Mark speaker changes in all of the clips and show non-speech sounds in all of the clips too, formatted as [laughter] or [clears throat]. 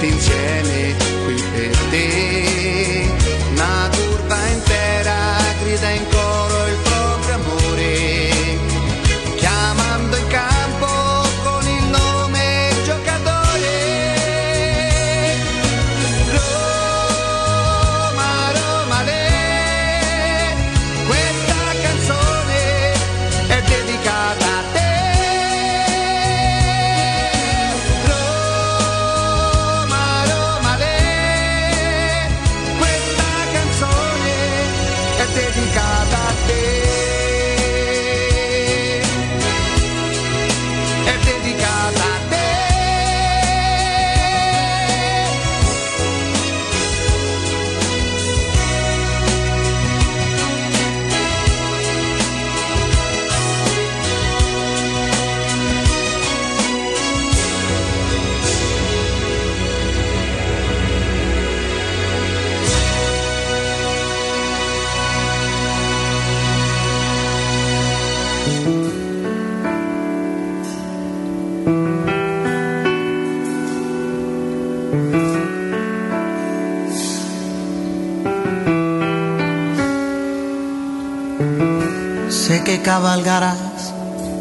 Speaker 1: tutti insieme qui per te. Una curva intera grida in coro
Speaker 2: cabalgarás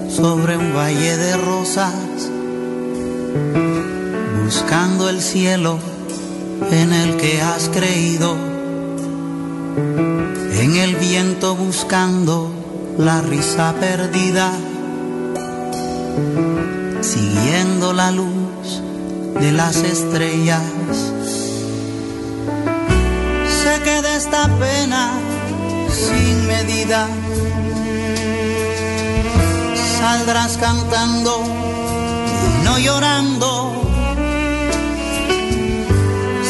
Speaker 2: sobre un valle de rosas, buscando el cielo en el que has creído, en el viento buscando la risa perdida, siguiendo la luz de las estrellas. Sé que de esta pena sin medida saldrás cantando no llorando,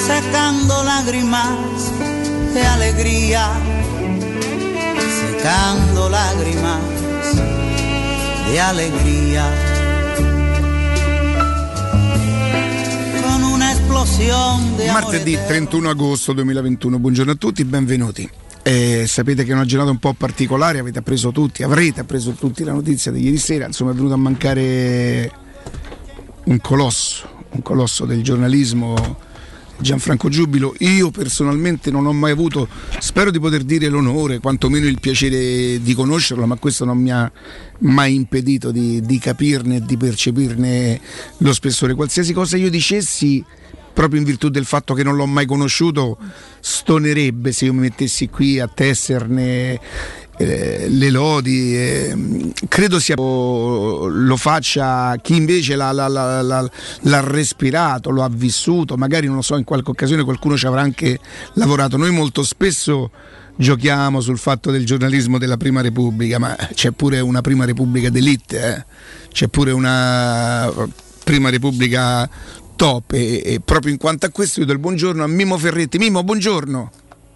Speaker 2: secando lágrimas de alegría, secando lágrimas de alegría. Con una explosión de amor
Speaker 3: Martedì
Speaker 2: eterno.
Speaker 3: 31 agosto 2021, buongiorno a tutti, benvenuti. Eh, sapete che è una giornata un po' particolare, avete appreso tutti, avrete appreso tutti la notizia di ieri sera, insomma è venuto a mancare un colosso, un colosso del giornalismo, Gianfranco Giubilo. Io personalmente non ho mai avuto, spero di poter dire l'onore, quantomeno il piacere di conoscerlo, ma questo non mi ha mai impedito di, di capirne e di percepirne lo spessore. Qualsiasi cosa io dicessi proprio in virtù del fatto che non l'ho mai conosciuto, stonerebbe se io mi mettessi qui a tesserne eh, le lodi, eh, credo sia lo faccia chi invece l'ha, l'ha, l'ha, l'ha, respirato, lo ha vissuto, magari non lo so, in qualche occasione qualcuno ci avrà anche lavorato. Noi molto spesso giochiamo sul fatto del giornalismo della Prima Repubblica, ma c'è pure una Prima Repubblica d'elite, eh? c'è pure una Prima Repubblica top e, e, proprio in quanto a questo io do il buongiorno a Mimo Ferretti. Mimo, buongiorno.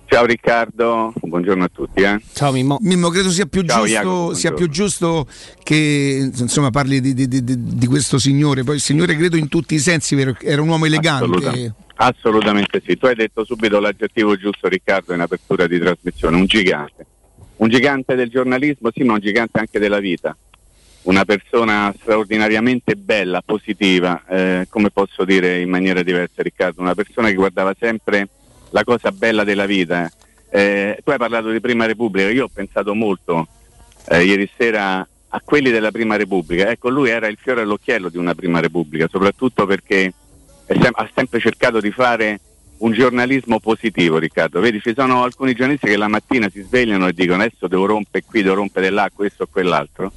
Speaker 4: Ciao Riccardo, buongiorno a tutti. Eh.
Speaker 3: Ciao Mimmo. Mimmo, credo sia più, Ciao, giusto, Iago, sia più giusto, che insomma, parli di, di, di, di, questo signore. Poi il signore credo in tutti i sensi era un uomo elegante.
Speaker 4: Assolutamente. Assolutamente sì. Tu hai detto subito l'aggettivo giusto Riccardo in apertura di trasmissione, un gigante. Un gigante del giornalismo, sì, ma un gigante anche della vita. Una persona straordinariamente bella, positiva, eh, come posso dire in maniera diversa Riccardo, una persona che guardava sempre la cosa bella della vita. Eh, tu hai parlato di Prima Repubblica, io ho pensato molto eh, ieri sera a quelli della Prima Repubblica. Ecco, lui era il fiore all'occhiello di una Prima Repubblica, soprattutto perché sem- ha sempre cercato di fare un giornalismo positivo, Riccardo. Vedi, ci sono alcuni giornalisti che la mattina si svegliano e dicono adesso devo rompere qui, devo rompere là, questo o quell'altro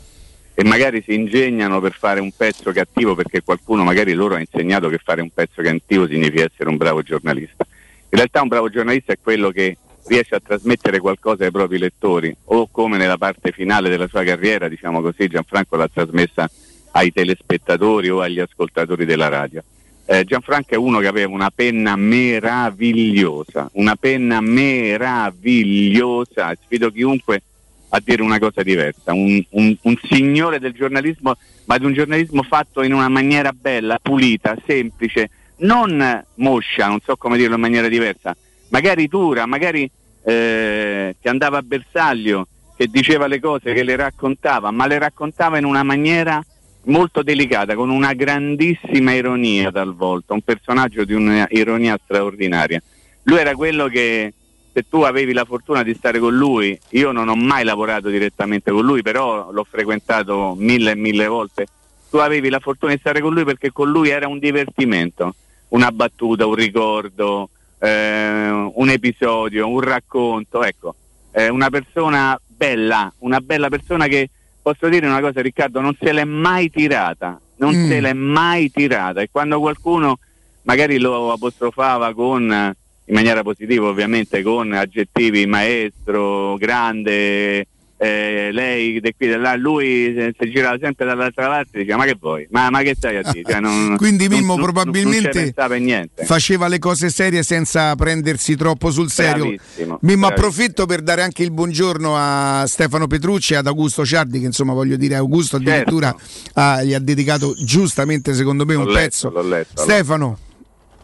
Speaker 4: e magari si ingegnano per fare un pezzo cattivo perché qualcuno magari loro ha insegnato che fare un pezzo cattivo significa essere un bravo giornalista. In realtà un bravo giornalista è quello che riesce a trasmettere qualcosa ai propri lettori o come nella parte finale della sua carriera, diciamo così, Gianfranco l'ha trasmessa ai telespettatori o agli ascoltatori della radio. Eh, Gianfranco è uno che aveva una penna meravigliosa, una penna meravigliosa, sfido chiunque a dire una cosa diversa, un, un, un signore del giornalismo, ma di un giornalismo fatto in una maniera bella, pulita, semplice, non moscia, non so come dirlo in maniera diversa, magari dura, magari eh, che andava a bersaglio, che diceva le cose, che le raccontava, ma le raccontava in una maniera molto delicata, con una grandissima ironia talvolta, un personaggio di un'ironia straordinaria. Lui era quello che se tu avevi la fortuna di stare con lui, io non ho mai lavorato direttamente con lui, però l'ho frequentato mille e mille volte, tu avevi la fortuna di stare con lui perché con lui era un divertimento una battuta, un ricordo, eh, un episodio, un racconto, ecco, eh, una persona bella, una bella persona che posso dire una cosa Riccardo, non se l'è mai tirata, non mm. se l'è mai tirata. E quando qualcuno magari lo apostrofava con in maniera positiva ovviamente con aggettivi maestro, grande, eh, lei di qui da là, lui si girava sempre dall'altra parte e diceva ma che vuoi? Ma, ma che stai a dire? Cioè, non, [laughs]
Speaker 3: Quindi Mimmo non, probabilmente non faceva le cose serie senza prendersi troppo sul serio. Bravissimo, Mimmo bravissimo. approfitto per dare anche il buongiorno a Stefano Petrucci e ad Augusto Ciardi che insomma voglio dire Augusto addirittura certo. ha, gli ha dedicato giustamente secondo me un
Speaker 4: l'ho
Speaker 3: pezzo.
Speaker 4: Letto, letto,
Speaker 3: Stefano.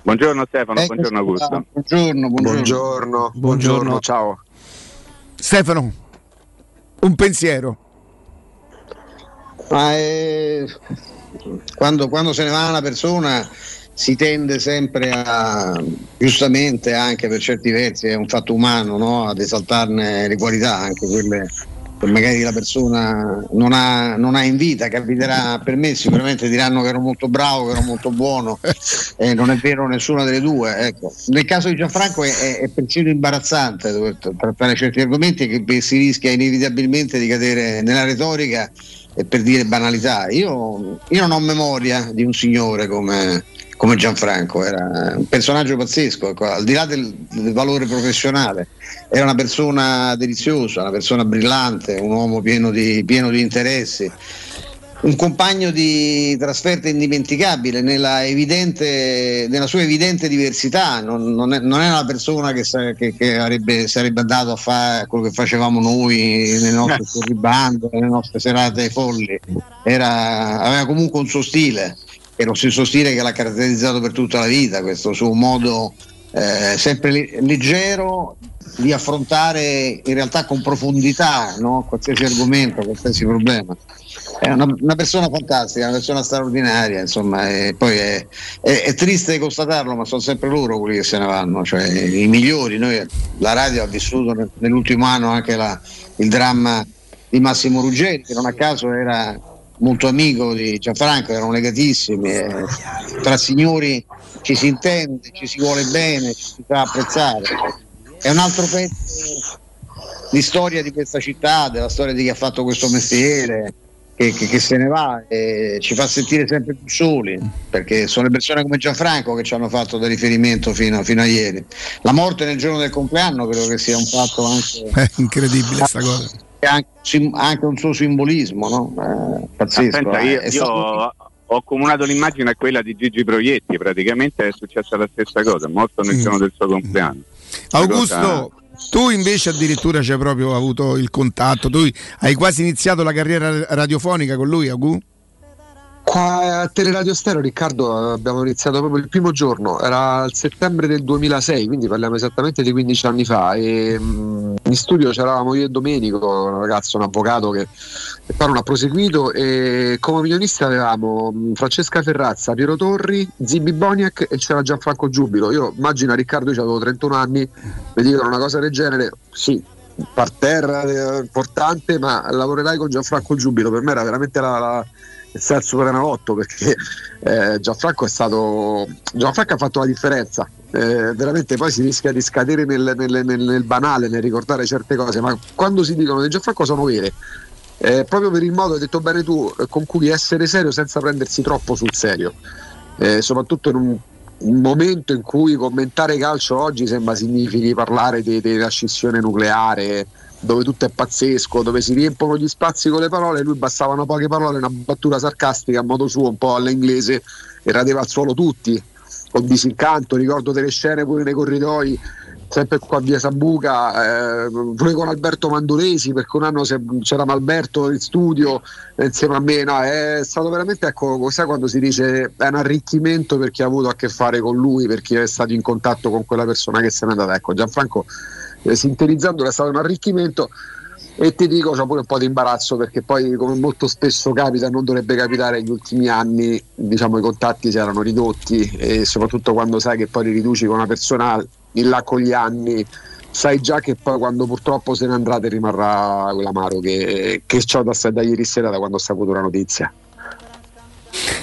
Speaker 4: Buongiorno Stefano, ecco, buongiorno Augusto.
Speaker 5: Buongiorno, buongiorno. Buongiorno, buongiorno, ciao.
Speaker 3: Stefano, un pensiero.
Speaker 5: Ma è... quando, quando se ne va una persona si tende sempre a, giustamente anche per certi versi, è un fatto umano, no? ad esaltarne le qualità, anche quelle magari la persona non ha, non ha, in vita, capiterà per me, sicuramente diranno che ero molto bravo, che ero molto buono, [laughs] e non è vero nessuna delle due. Ecco. Nel caso di Gianfranco è, è, è persino imbarazzante trattare certi argomenti che si rischia inevitabilmente di cadere nella retorica e per dire banalità. Io, io non ho memoria di un signore come, come Gianfranco, era un personaggio pazzesco, ecco, al di là del, del, valore professionale, era una persona deliziosa, una persona brillante, un uomo pieno di, pieno di interessi, un compagno di trasferta indimenticabile nella, evidente, nella sua evidente diversità, non, non, è, non è, una persona che, che, che avrebbe, sarebbe andato a fare quello che facevamo noi nelle nostre [laughs] corribande, nelle nostre serate folli, era, aveva comunque un suo stile è lo stesso stile che l'ha caratterizzato per tutta la vita, questo suo modo eh, sempre leggero di affrontare in realtà con profondità no? qualsiasi argomento, qualsiasi problema. È una, una, persona fantastica, una persona straordinaria, insomma, e poi è, è, è, triste constatarlo, ma sono sempre loro quelli che se ne vanno, cioè i migliori. Noi, la radio ha vissuto nell'ultimo anno anche la, il dramma di Massimo Ruggeri, che non a caso era molto amico di Gianfranco, erano legatissimi, eh, tra signori ci si intende, ci si vuole bene, ci si fa apprezzare. È un altro pezzo di storia di questa città, della storia di chi ha fatto questo mestiere, che, che- che se ne va e ci fa sentire sempre più soli, perché sono le persone come Gianfranco che ci hanno fatto da riferimento fino, fino a ieri. La morte nel giorno del compleanno credo che sia un fatto anche,
Speaker 3: È incredibile sta cosa.
Speaker 5: Anche, sim- anche un suo simbolismo, no? Eh, pazzesco.
Speaker 4: Aspetta,
Speaker 5: eh.
Speaker 4: io,
Speaker 5: È
Speaker 4: io ho- ho accomunato l'immagine a quella di Gigi Proietti, praticamente è successa la stessa cosa, morto nel
Speaker 3: Mm.
Speaker 4: giorno del suo compleanno.
Speaker 3: Augusto,
Speaker 4: cosa-
Speaker 3: tu invece addirittura c'hai proprio avuto il contatto, tu hai quasi iniziato la carriera radiofonica con lui, Agu?
Speaker 6: Qua a Teleradio Stereo, Riccardo, abbiamo iniziato proprio il primo giorno, era il settembre del 2006, quindi parliamo esattamente di 15 anni fa. E, mm, in studio c'eravamo io e Domenico, un ragazzo, un avvocato che, poi non ha proseguito, e come opinionisti avevamo mm, Francesca Ferrazza, Piero Torri, Zibi Boniek e c'era Gianfranco Giubilo. Io immagino Riccardo, io avevo 31 anni, mi dicono una cosa del genere, sì. Parterra eh, importante, ma lavorerai con Gianfranco Giubilo. Per me era veramente la- la, il senso Superenalotto perché eh, Gianfranco è stato Gianfranco ha fatto la differenza. Eh, veramente poi si rischia di scadere nel, nel- nel- nel banale nel ricordare certe cose ma quando si dicono di Gianfranco sono vere. Eh, proprio per il modo, hai detto bene tu, con cui essere serio senza prendersi troppo sul serio. Eh, soprattutto in un, un momento in cui commentare calcio oggi sembra significhi parlare della scissione nucleare dove tutto è pazzesco, dove si riempiono gli spazi con le parole, lui bastavano poche parole, una battuta sarcastica a modo suo, un po' all'inglese, e radeva al suolo tutti, con disincanto, ricordo delle scene pure nei corridoi, sempre qua via Sambuca, eh, pure con Alberto Mandolesi, perché un anno c'era Malberto in studio insieme a me, no, è stato veramente, ecco, sai quando si dice è un arricchimento per chi ha avuto a che fare con lui, per chi è stato in contatto con quella persona che se n'è andata, ecco, Gianfranco eh, sintetizzando è stato un arricchimento e ti dico c'ho pure un po' di imbarazzo perché poi come molto spesso capita non dovrebbe capitare negli ultimi anni diciamo i contatti si erano ridotti e soprattutto quando sai che poi li riduci con una persona in là con gli anni sai già che poi quando purtroppo se ne andrà ti rimarrà quell'amaro che, che ho da, da ieri sera da quando ho saputo la notizia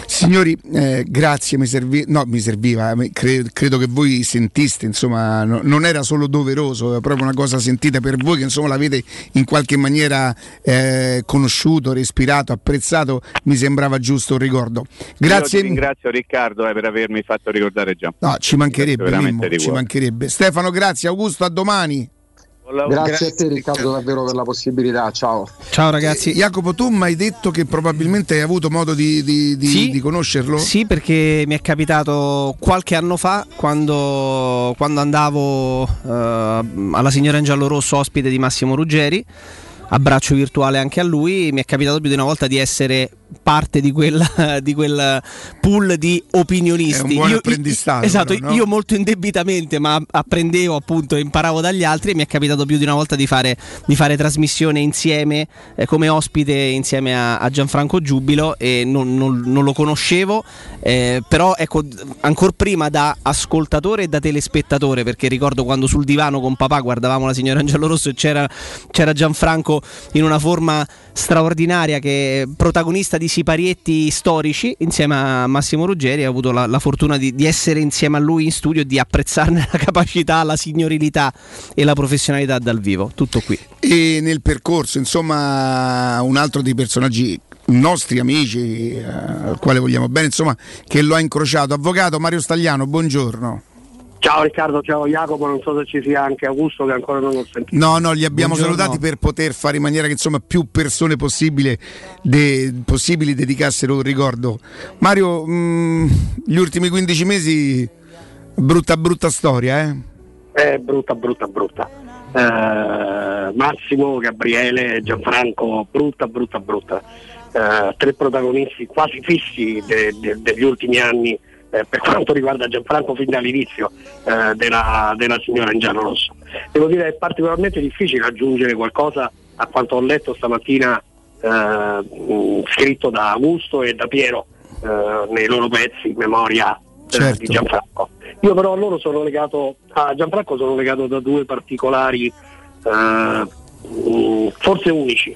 Speaker 3: Signori, eh, grazie, mi, servi- no, mi serviva, eh, cre- credo che voi sentiste, insomma, no- non era solo doveroso, è proprio una cosa sentita per voi che insomma l'avete in qualche maniera eh, conosciuto, respirato, apprezzato, mi sembrava giusto un ricordo.
Speaker 4: Io
Speaker 3: Grazie.
Speaker 4: ti ringrazio Riccardo eh, per avermi fatto ricordare Gian.
Speaker 3: No, ci mancherebbe, Mimmo, ci mancherebbe. Stefano, grazie, Augusto, a domani.
Speaker 6: Grazie a te Riccardo davvero per la possibilità ciao
Speaker 7: Ciao ragazzi.
Speaker 3: Eh, Jacopo, tu mi hai detto che probabilmente hai avuto modo di, di- di-
Speaker 7: Sì.
Speaker 3: di conoscerlo?
Speaker 7: Sì, perché mi è capitato qualche anno fa quando, quando andavo eh, alla signora in giallo rosso ospite di Massimo Ruggeri. Abbraccio virtuale anche a lui. Mi è capitato più di una volta di essere parte di, quella, [laughs] di quel pool di opinionisti.
Speaker 3: Apprendistato,
Speaker 7: esatto,
Speaker 3: però, no?
Speaker 7: io molto indebitamente, ma apprendevo appunto e imparavo dagli altri. E mi è capitato più di una volta di fare, di fare trasmissione insieme eh, come ospite insieme a, a Gianfranco Giubilo e non, non- non lo conoscevo, eh, però ecco, ancora prima da ascoltatore e da telespettatore, perché ricordo quando sul divano con papà guardavamo la signora Angelo Rosso e c'era, c'era Gianfranco in una forma straordinaria che è protagonista di siparietti storici insieme a Massimo Ruggeri. Ho avuto la, la fortuna di, di essere insieme a lui in studio e di apprezzarne [laughs] la capacità, la signorilità e la professionalità dal vivo. Tutto qui.
Speaker 3: E nel percorso, insomma, un altro dei personaggi nostri amici eh, al quale vogliamo bene, insomma, che lo ha incrociato. Avvocato Mario Stagliano, buongiorno.
Speaker 8: Ciao Riccardo, ciao Jacopo, non so se ci sia anche Augusto che ancora non ho sentito.
Speaker 3: No, no, li abbiamo
Speaker 7: Buongiorno.
Speaker 3: salutati per poter fare in maniera che insomma più persone possibile de- possibili dedicassero un ricordo. Mario, mh, gli ultimi 15 mesi, brutta brutta storia, eh?
Speaker 8: È brutta, brutta, brutta. Eh, Massimo, Gabriele, Gianfranco, brutta, brutta, brutta. Eh, tre protagonisti quasi fissi de- de- degli ultimi anni eh, per quanto riguarda Gianfranco fin dall'inizio eh, della, della signora in giallo rosso. Devo dire è particolarmente difficile aggiungere qualcosa a quanto ho letto stamattina eh, scritto da Augusto e da Piero eh, nei loro pezzi in memoria eh,
Speaker 3: Certo.
Speaker 8: di Gianfranco. Io però a loro sono legato, a Gianfranco sono legato da due particolari, eh, forse unici.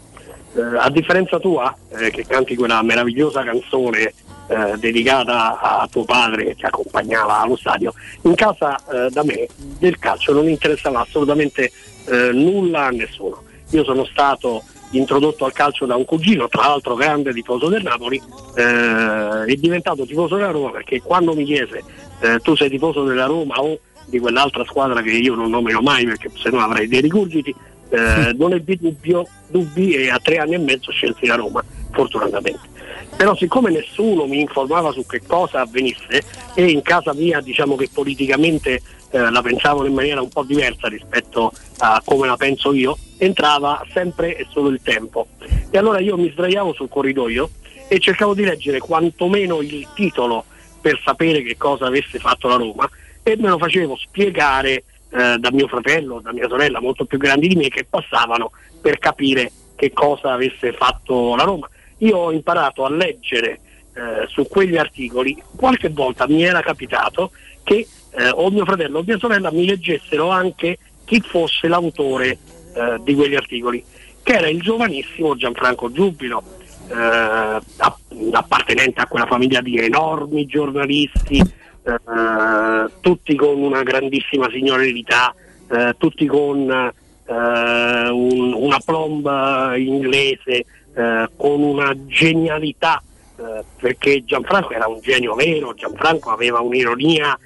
Speaker 8: A differenza tua, che canti quella meravigliosa canzone eh, dedicata a tuo padre che ti accompagnava allo stadio, in casa eh, da me del calcio non interessava assolutamente eh, nulla a nessuno. Io sono stato introdotto al calcio da un cugino, tra l'altro grande tifoso del Napoli, eh, è diventato tifoso della Roma perché quando mi chiese eh, tu sei tifoso della Roma o di quell'altra squadra che io non nomino mai perché se no avrei dei rigurgiti, eh, non ebbi dubbio, dubbi e a tre anni e mezzo scelsi la Roma, fortunatamente. Però siccome nessuno mi informava su che cosa avvenisse e in casa mia diciamo che politicamente eh, la pensavano in maniera un po' diversa rispetto a come la penso io, entrava sempre e solo il tempo. E allora io mi sdraiavo sul corridoio e cercavo di leggere quantomeno il titolo per sapere che cosa avesse fatto la Roma e me lo facevo spiegare eh, da mio fratello, da mia sorella molto più grandi di me che passavano per capire che cosa avesse fatto la Roma. Io ho imparato a leggere eh, su quegli articoli, qualche volta mi era capitato che eh, o mio fratello o mia sorella mi leggessero anche chi fosse l'autore eh, di quegli articoli, che era il giovanissimo Gianfranco Giubilo, eh, appartenente a quella famiglia di enormi giornalisti, eh, tutti con una grandissima signorilità, eh, tutti con un, una plomba inglese, con una genialità, perché Gianfranco era un genio vero, Gianfranco aveva un'ironia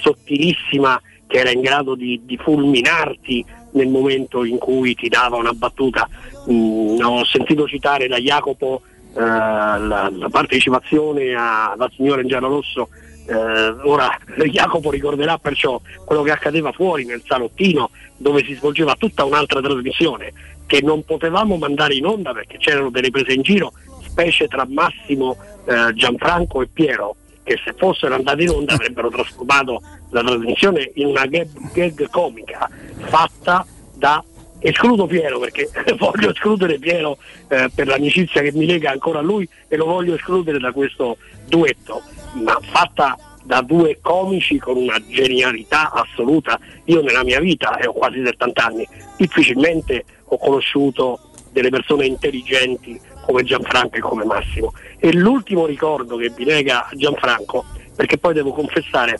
Speaker 8: sottilissima che era in grado di, di, fulminarti nel momento in cui ti dava una battuta. Mm, ho sentito citare da Jacopo eh, la, la, partecipazione alla signora in giallo rosso eh, ora [laughs] Jacopo ricorderà perciò quello che accadeva fuori nel salottino dove si svolgeva tutta un'altra trasmissione che non potevamo mandare in onda perché c'erano delle prese in giro, specie tra Massimo, eh, Gianfranco e Piero, che se fossero andati in onda avrebbero trasformato la trasmissione in una gag, gag comica fatta da escludo Piero perché [laughs] voglio escludere Piero eh, per l'amicizia che mi lega ancora a lui e lo voglio escludere da questo duetto ma fatta da due comici con una genialità assoluta. Io nella mia vita, e ho quasi 70 anni, difficilmente ho conosciuto delle persone intelligenti come Gianfranco e come Massimo. E l'ultimo ricordo che mi lega a Gianfranco, perché poi devo confessare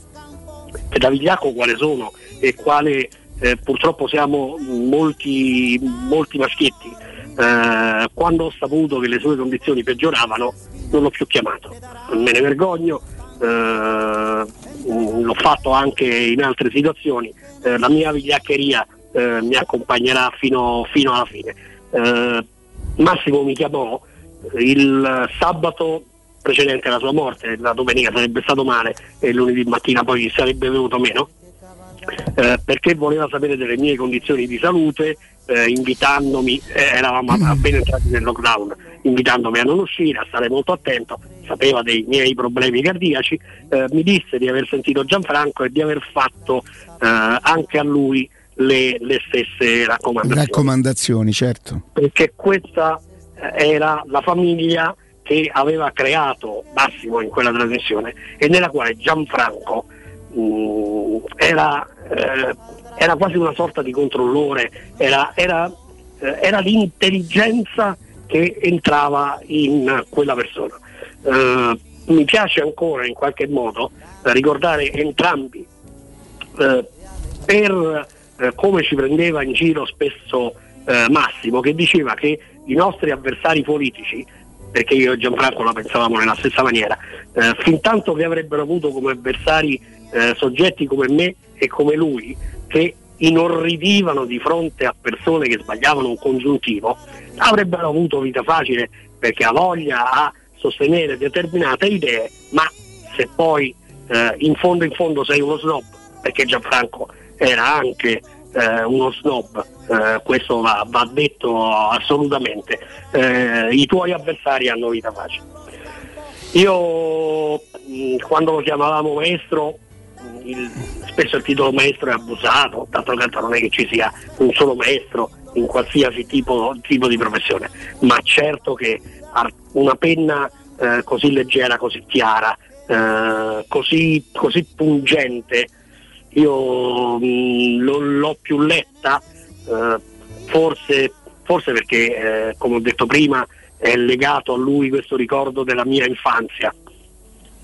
Speaker 8: che da Vigliaco quale sono e quale eh, purtroppo siamo molti, molti maschietti, eh, quando ho saputo che le sue condizioni peggioravano non l'ho più chiamato, me ne vergogno, eh, l'ho fatto anche in altre situazioni, eh, la mia vigliaccheria eh, mi accompagnerà fino, fino alla fine. Eh, Massimo mi chiamò il sabato precedente alla sua morte, la domenica sarebbe stato male e lunedì mattina poi sarebbe venuto meno, eh, perché voleva sapere delle mie condizioni di salute, eh, invitandomi, eh, eravamo appena entrati nel lockdown, invitandomi a non uscire, a stare molto attento, sapeva dei miei problemi cardiaci, eh, mi disse di aver sentito Gianfranco e di aver fatto eh, anche a lui le, le stesse raccomandazioni.
Speaker 3: Raccomandazioni, certo.
Speaker 8: Perché questa eh, era la famiglia che aveva creato Massimo in quella trasmissione e nella quale Gianfranco mh, mm, era, eh, era, quasi una sorta di controllore, era, era, eh, era l'intelligenza che entrava in quella persona. Uh, mi piace ancora in qualche modo ricordare entrambi uh, per come ci prendeva in giro spesso Massimo che diceva che i nostri avversari politici perché io e Gianfranco la pensavamo nella stessa maniera fin tanto che avrebbero avuto come avversari soggetti come me e come lui che inorridivano di fronte a persone che sbagliavano un congiuntivo, avrebbero avuto vita facile perché ha voglia a sostenere determinate idee, ma se poi eh, in fondo in fondo sei uno snob, perché Gianfranco era anche eh, uno snob, eh, questo va, va, detto assolutamente, eh, i tuoi avversari hanno vita facile. Io mh, quando lo chiamavamo maestro il, spesso il titolo maestro è abusato, d'altro canto non è che ci sia un solo maestro in qualsiasi tipo, tipo di professione, ma certo che una penna eh, così leggera, così chiara, eh, così, così, pungente, io mh, mm, non l'ho più letta, eh, forse, forse, perché, eh, come ho detto prima, è legato a lui questo ricordo della mia infanzia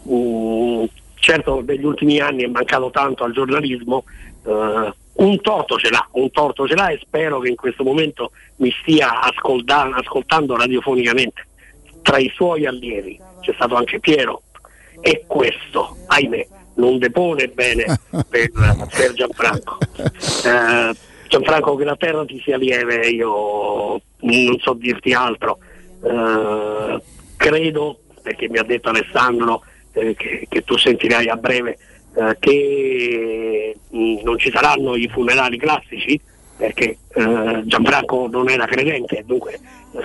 Speaker 8: mm, certo negli ultimi anni è mancato tanto al giornalismo, eh, un torto ce l'ha, un torto ce l'ha e spero che in questo momento mi stia ascolta- ascoltando radiofonicamente. Tra i suoi allievi c'è stato anche Piero e questo, ahimè, non depone bene [laughs] per, per Gianfranco. Eh, Gianfranco che la terra ti sia lieve, io non so dirti altro. Eh, credo, perché mi ha detto Alessandro eh, che, che tu sentirai a breve, eh, che mh, non ci saranno i funerali classici perché eh, Gianfranco non era credente, dunque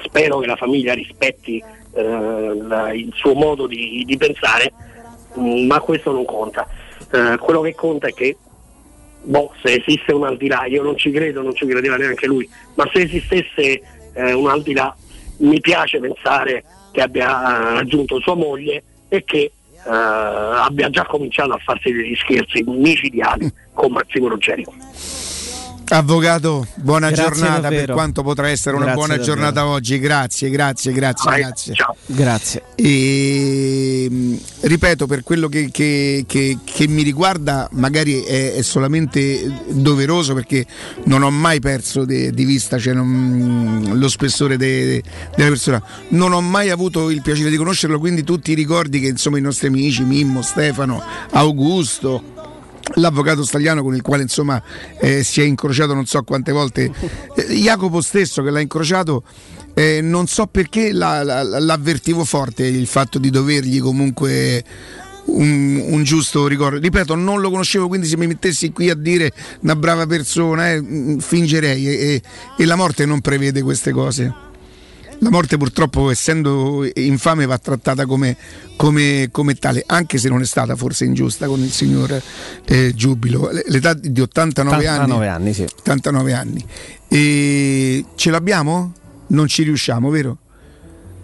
Speaker 8: spero che la famiglia rispetti eh, il suo modo di, di pensare, ma questo non conta. Eh, quello che conta è che boh, se esiste un al di là, io non ci credo, non ci credeva neanche lui, ma se esistesse eh, un al di là, mi piace pensare che abbia raggiunto sua moglie e che eh, abbia già cominciato a farsi degli scherzi micidiali con Massimo Ruggeri.
Speaker 3: Avvocato, buona
Speaker 7: Grazie
Speaker 3: giornata per
Speaker 7: davvero.
Speaker 3: quanto potrà essere una
Speaker 7: Grazie
Speaker 3: buona
Speaker 7: davvero.
Speaker 3: giornata oggi. Grazie, grazie, grazie,
Speaker 8: Vai,
Speaker 3: grazie.
Speaker 8: ciao.
Speaker 7: Grazie.
Speaker 3: E mh, ripeto, per quello che, che- che- che mi riguarda, magari è, è solamente doveroso perché non ho mai perso de- di vista cioè, non- lo spessore de- della persona. Non ho mai avuto il piacere di conoscerlo, quindi tutti i ricordi che insomma i nostri amici, Mimmo, Stefano, Augusto. L'avvocato stagliano con il quale insomma eh, si è incrociato non so quante volte, Eh, Jacopo stesso che l'ha incrociato eh, non so perché la- la- la- l'avvertivo forte il fatto di dovergli comunque un, un giusto ricordo. Ripeto, non lo conoscevo, quindi se mi mettessi qui a dire una brava persona, eh, mm, fingerei e, e- e la morte non prevede queste cose. La morte purtroppo essendo infame va trattata come, come- come tale, anche se non è stata forse ingiusta con il signor eh, Giubilo. L'età di 89 anni.
Speaker 7: 89 anni, sì.
Speaker 3: 89 anni. E ce l'abbiamo? Non ci riusciamo, vero?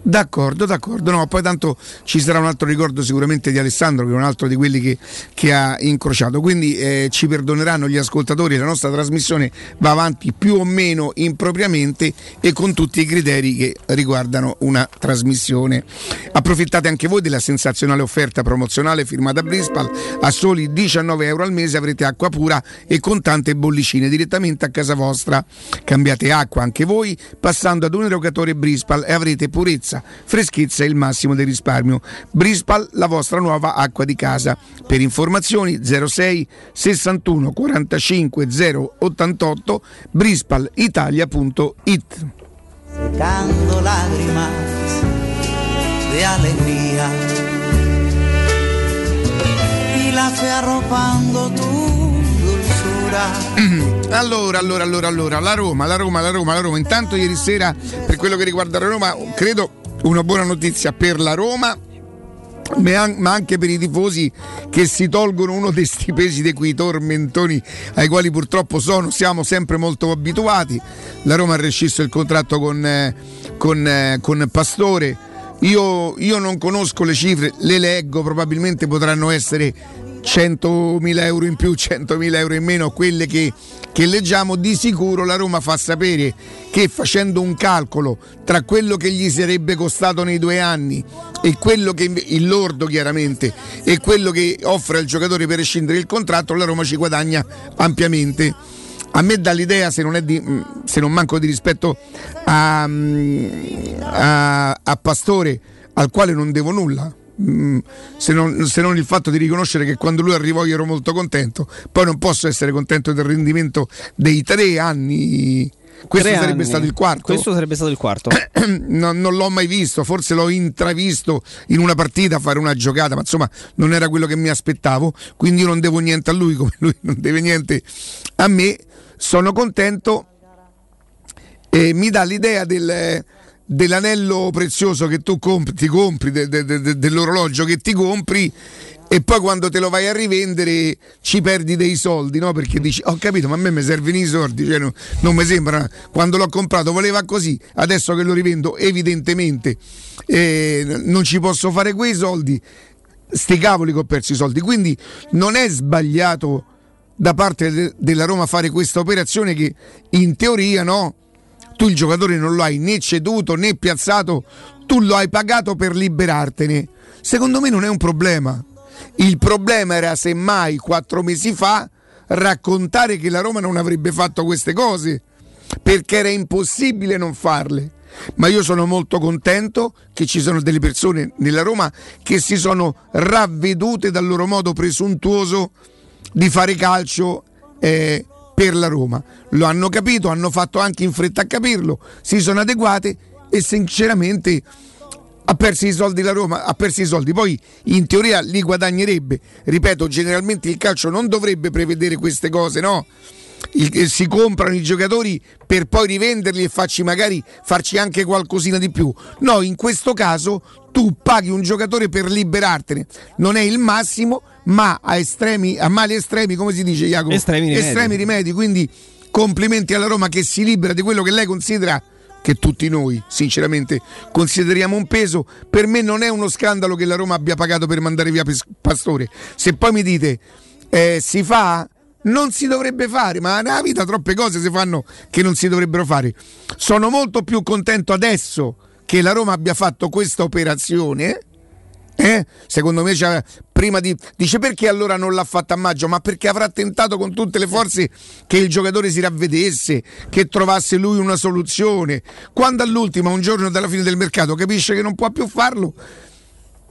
Speaker 3: D'accordo, d'accordo. No, poi tanto ci sarà un altro ricordo sicuramente di Alessandro, che è un altro di quelli che, che ha incrociato. Quindi eh, ci perdoneranno gli ascoltatori, la nostra trasmissione va avanti più o meno impropriamente e con tutti i criteri che riguardano una trasmissione. Approfittate anche voi della sensazionale offerta promozionale firmata a Brispal. A soli 19 euro al mese avrete acqua pura e con tante bollicine direttamente a casa vostra. Cambiate acqua anche voi passando ad un erogatore Brispal e avrete purezza, freschezza e il massimo del risparmio. Brispal, la vostra nuova acqua di casa. Per informazioni 06 61 45 088 brispalitalia.it.
Speaker 2: secando lágrimas de alegría y la fe arropando tu dulzura.
Speaker 3: Allora, allora, allora, allora, la Roma, la Roma, la Roma, la Roma. Intanto ieri sera, per quello che riguarda la Roma, credo una buona notizia per la Roma. Ma an- ma anche per i tifosi che si tolgono uno dei sti pesi di quei tormentoni ai quali purtroppo sono, siamo sempre molto abituati. La Roma ha rescisso il contratto con, eh, con, eh, con Pastore. Io, io non conosco le cifre, le leggo, probabilmente potranno essere 100.000 euro in più, 100.000 euro in meno, quelle che, che leggiamo, di sicuro la Roma fa sapere che facendo un calcolo tra quello che gli sarebbe costato nei due anni e quello che il lordo chiaramente e quello che offre al giocatore per rescindere il contratto, la Roma ci guadagna ampiamente. A me dà l'idea, se non, di, mh, se non manco di rispetto a, mh, a- a Pastore, al quale non devo nulla, Mm, se non, se non il fatto di riconoscere che quando lui arrivò io ero molto contento, poi non posso essere contento del rendimento dei tre anni. Questo
Speaker 7: Tre
Speaker 3: sarebbe
Speaker 7: anni.
Speaker 3: stato il quarto.
Speaker 7: Questo sarebbe stato il quarto. [clears throat]
Speaker 3: non, non l'ho mai visto, forse l'ho intravisto in una partita a fare una giocata, ma insomma non era quello che mi aspettavo, quindi io non devo niente a lui [laughs] come lui non deve niente a me. Sono contento e mi dà l'idea del- dell'anello prezioso che tu compri, ti compri, de- de- de- dell'orologio che ti compri e poi quando te lo vai a rivendere ci perdi dei soldi, no? Perché dici, ho capito, ma a me mi servono i soldi, cioè, no- non mi sembra, quando l'ho comprato voleva così, adesso che lo rivendo evidentemente eh, non ci posso fare quei soldi, sti cavoli che ho perso i soldi, quindi non è sbagliato da parte de- della Roma fare questa operazione che in teoria no, tu il giocatore non lo hai né ceduto né piazzato, tu lo hai pagato per liberartene. secondo me non è un problema. Il problema era semmai quattro mesi fa raccontare che la Roma non avrebbe fatto queste cose, perché era impossibile non farle. Ma io sono molto contento che ci sono delle persone nella Roma che si sono ravvedute dal loro modo presuntuoso di fare calcio eh, per la Roma. Lo hanno capito, hanno fatto anche in fretta a capirlo, si sono adeguate e sinceramente ha perso i soldi la Roma, ha perso i soldi, poi in teoria li guadagnerebbe. Ripeto, generalmente il calcio non dovrebbe prevedere queste cose, no? Il- eh, si comprano i giocatori per poi rivenderli e farci magari farci anche qualcosina di più. No, in questo caso tu paghi un giocatore per liberartene. Non è il massimo, ma a estremi, a mali estremi, come si dice Jacopo?
Speaker 7: Estremi rimedi.
Speaker 3: Estremi rimedi, quindi complimenti alla Roma che si libera di quello che lei considera che tutti noi sinceramente consideriamo un peso, per me non è uno scandalo che la Roma abbia pagato per mandare via Pastore. Se poi mi dite eh, si fa, non si dovrebbe fare, ma nella vita troppe cose si fanno che non si dovrebbero fare. Sono molto più contento adesso che la Roma abbia fatto questa operazione. eh? Secondo me prima di dice perché allora non l'ha fatta a maggio? Ma perché avrà tentato con tutte le forze che il giocatore si ravvedesse, che trovasse lui una soluzione. Quando all'ultimo, un giorno dalla fine del mercato, capisce che non può più farlo,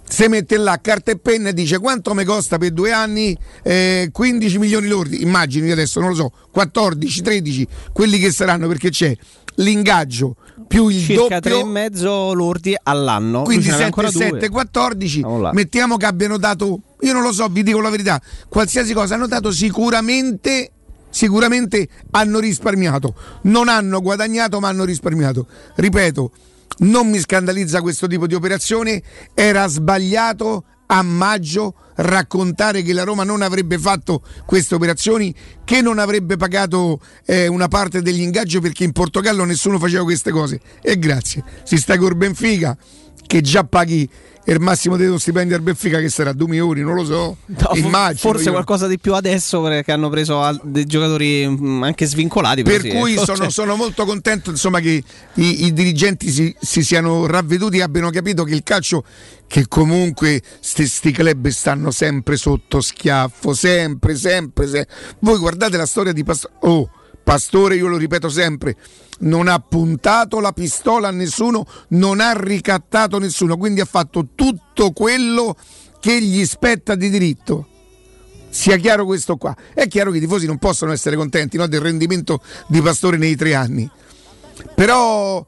Speaker 3: si mette là carta e penna e dice quanto mi costa per due anni Eh, 15 milioni lordi immagini adesso non lo so 14 13 quelli che saranno perché c'è l'ingaggio più il
Speaker 7: Circa
Speaker 3: doppio
Speaker 7: 3,5 lordi all'anno.
Speaker 3: quindi
Speaker 7: Lui ce n'aveva
Speaker 3: 7
Speaker 7: ancora due.
Speaker 3: 7 14
Speaker 7: Siamo là.
Speaker 3: mettiamo che abbiano dato io non lo so vi dico la verità qualsiasi cosa hanno dato sicuramente sicuramente hanno risparmiato non hanno guadagnato ma hanno risparmiato ripeto non mi scandalizza questo tipo di operazione era sbagliato a maggio raccontare che la Roma non avrebbe fatto queste operazioni, che non avrebbe pagato eh, una parte degli ingaggi perché in Portogallo nessuno faceva queste cose. E grazie, si sta col Benfica che già paghi il massimo dello stipendio al Benfica che sarà 2 milioni, non lo so.
Speaker 7: No,
Speaker 3: Immagino
Speaker 7: forse
Speaker 3: io.
Speaker 7: qualcosa di più adesso perché hanno preso al- dei giocatori mm, anche svincolati.
Speaker 3: Per
Speaker 7: sì,
Speaker 3: cui
Speaker 7: ecco, [laughs]
Speaker 3: sono,
Speaker 7: cioè,
Speaker 3: sono molto contento insomma, che i, i dirigenti si, si siano ravveduti e abbiano capito che il calcio, che comunque questi club stanno sempre sotto schiaffo, sempre, sempre, se- Voi guardate la storia di Pastore. Oh, Pastore, io lo ripeto sempre, non ha puntato la pistola a nessuno, non ha ricattato nessuno, quindi ha fatto tutto quello che gli spetta di diritto. Sia chiaro questo qua. È chiaro che i tifosi non possono essere contenti no, del rendimento di Pastore nei tre anni. Però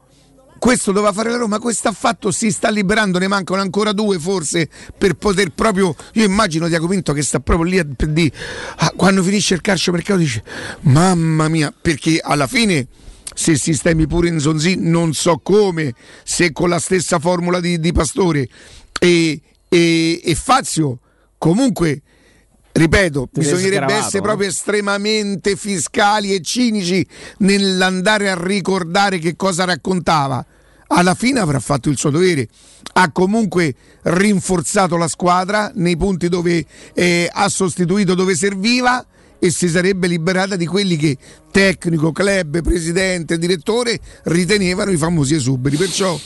Speaker 3: questo doveva fare la Roma, questo ha fatto, si sta liberando, ne mancano ancora due forse per poter proprio. Io immagino Diaco Pinto che sta proprio lì a, per dire, ah, quando finisce il calcio mercato dice mamma mia, perché alla fine se sistemi pure in Zonzi non so come, se con la stessa formula di, di Pastore e, e, e Fazio comunque ripeto,
Speaker 7: sei
Speaker 3: bisognerebbe
Speaker 7: sgravato,
Speaker 3: essere proprio estremamente fiscali e cinici nell'andare a ricordare che cosa raccontava. Alla fine avrà fatto il suo dovere, ha comunque rinforzato la squadra nei punti dove eh, ha sostituito dove serviva e si sarebbe liberata di quelli che tecnico, club, presidente, direttore ritenevano i famosi esuberi. Perciò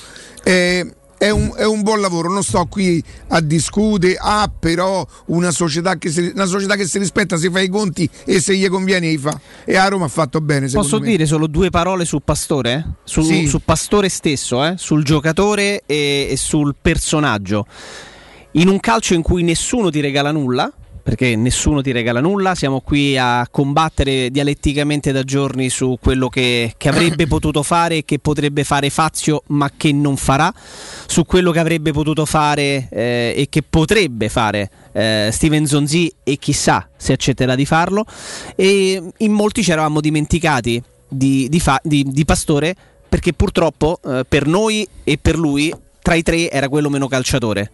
Speaker 3: eh, è un, è un buon lavoro, non sto qui a discutere, ah però una società, che si, una società che si rispetta si fa i conti e se gli conviene li fa. E a Roma ha fatto bene.
Speaker 7: Posso
Speaker 3: me.
Speaker 7: dire solo due parole su Pastore? Su,
Speaker 3: Sì.
Speaker 7: su Pastore stesso, eh? sul giocatore e, e sul personaggio. In un calcio in cui nessuno ti regala nulla, perché nessuno ti regala nulla, siamo qui a combattere dialetticamente da giorni su quello che, che avrebbe [coughs] potuto fare e che potrebbe fare Fazio ma che non farà, su quello che avrebbe potuto fare eh, e che potrebbe fare eh, Steven Zonzi e chissà se accetterà di farlo. E in molti ci eravamo dimenticati di, di fa- di- di Pastore perché purtroppo eh, per noi e per lui tra i tre era quello meno calciatore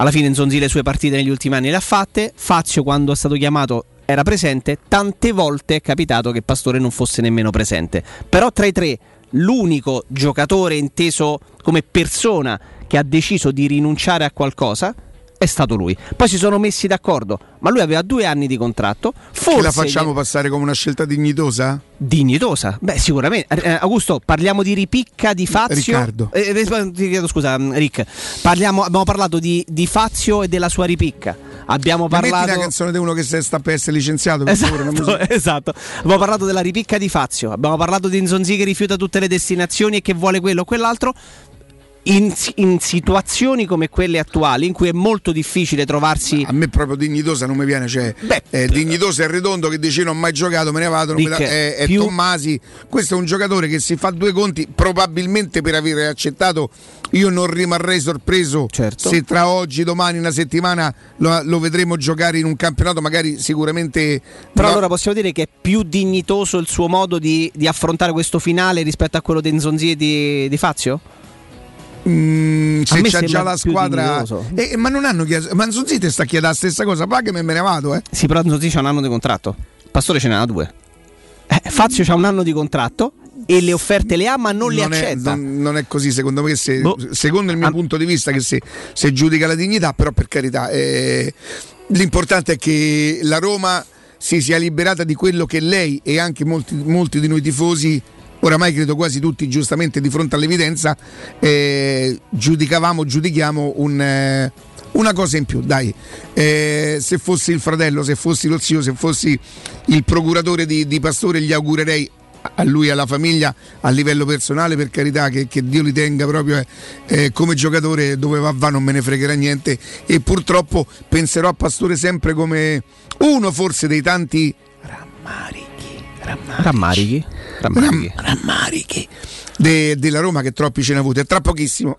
Speaker 7: alla fine Nzonzi le sue partite negli ultimi anni le ha fatte. Fazio, quando è stato chiamato, era presente. Tante volte è capitato che Pastore non fosse nemmeno presente. Però tra i tre, l'unico giocatore inteso come persona che ha deciso di rinunciare a qualcosa è stato lui. Poi si sono messi d'accordo, ma lui aveva due anni di contratto. Forse
Speaker 3: Che la facciamo passare come una scelta dignitosa?
Speaker 7: Dignitosa? Beh, sicuramente. Eh, Augusto, parliamo di ripicca di Fazio.
Speaker 3: Riccardo.
Speaker 7: Eh, eh, ti chiedo scusa, mm, Rick. Parliamo, abbiamo parlato di, di Fazio e della sua ripicca. Abbiamo
Speaker 3: Mi Metti
Speaker 7: parlato.
Speaker 3: una canzone di uno che sta per essere licenziato. per favore,
Speaker 7: Esatto,
Speaker 3: musica. [laughs]
Speaker 7: esatto. Abbiamo parlato della ripicca di Fazio, abbiamo parlato di Nzonzi che rifiuta tutte le destinazioni e che vuole quello o quell'altro. In, in situazioni come quelle attuali, in cui è molto difficile trovarsi.
Speaker 3: A me proprio dignitosa non mi viene, cioè
Speaker 7: Beh,
Speaker 3: eh, dignitosa è Redondo che dice non ho mai giocato, me ne vado,
Speaker 7: Rick,
Speaker 3: la- è, è
Speaker 7: più-
Speaker 3: Tommasi. Questo è un giocatore che si fa due conti, probabilmente per aver accettato. Io non rimarrei sorpreso
Speaker 7: Certo.
Speaker 3: se tra oggi, domani, una settimana lo, lo vedremo giocare in un campionato, magari sicuramente.
Speaker 7: Però
Speaker 3: no-
Speaker 7: allora possiamo dire che è più dignitoso il suo modo di, di affrontare questo finale rispetto a quello di Nzonzi e di, di Fazio?
Speaker 3: Mm, se c'ha già la squadra. Eh, ma non hanno chiesto. Ma Nzonzi te sta chiedendo la stessa cosa. Pagami e me ne vado, eh.
Speaker 7: Sì, però Nzonzi c'ha un anno di contratto. Pastore ce ne ha due. Eh, Fazio c'ha un anno di contratto e le offerte le ha, ma non le
Speaker 3: è,
Speaker 7: accetta.
Speaker 3: non- non è così, secondo me, se-
Speaker 7: Boh.
Speaker 3: secondo il mio
Speaker 7: Ah.
Speaker 3: punto di vista, che se, se giudica la dignità, però per carità, eh, l'importante è che la Roma si sia liberata di quello che lei e anche molti, molti di noi tifosi. Oramai credo quasi tutti giustamente di fronte all'evidenza eh, giudicavamo, giudichiamo un, eh, una cosa in più, dai, Eh, se fossi il fratello, se fossi lo zio, se fossi il procuratore di, di Pastore gli augurerei a lui e alla famiglia a livello personale per carità che, che Dio li tenga proprio eh, eh, come giocatore dove va va non me ne fregherà niente. E purtroppo penserò a Pastore sempre come uno forse dei tanti rammarichi
Speaker 7: Rammarichi? Rammarichi.
Speaker 3: ram- rammarichi de- della Roma che troppi ce ne ha avuti e tra pochissimo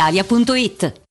Speaker 9: brispalitalia.it.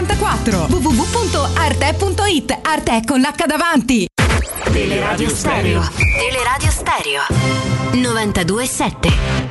Speaker 10: 94 www.arte.it Arte con l'H davanti.
Speaker 9: Teleradio Stereo. Teleradio Stereo. 92.7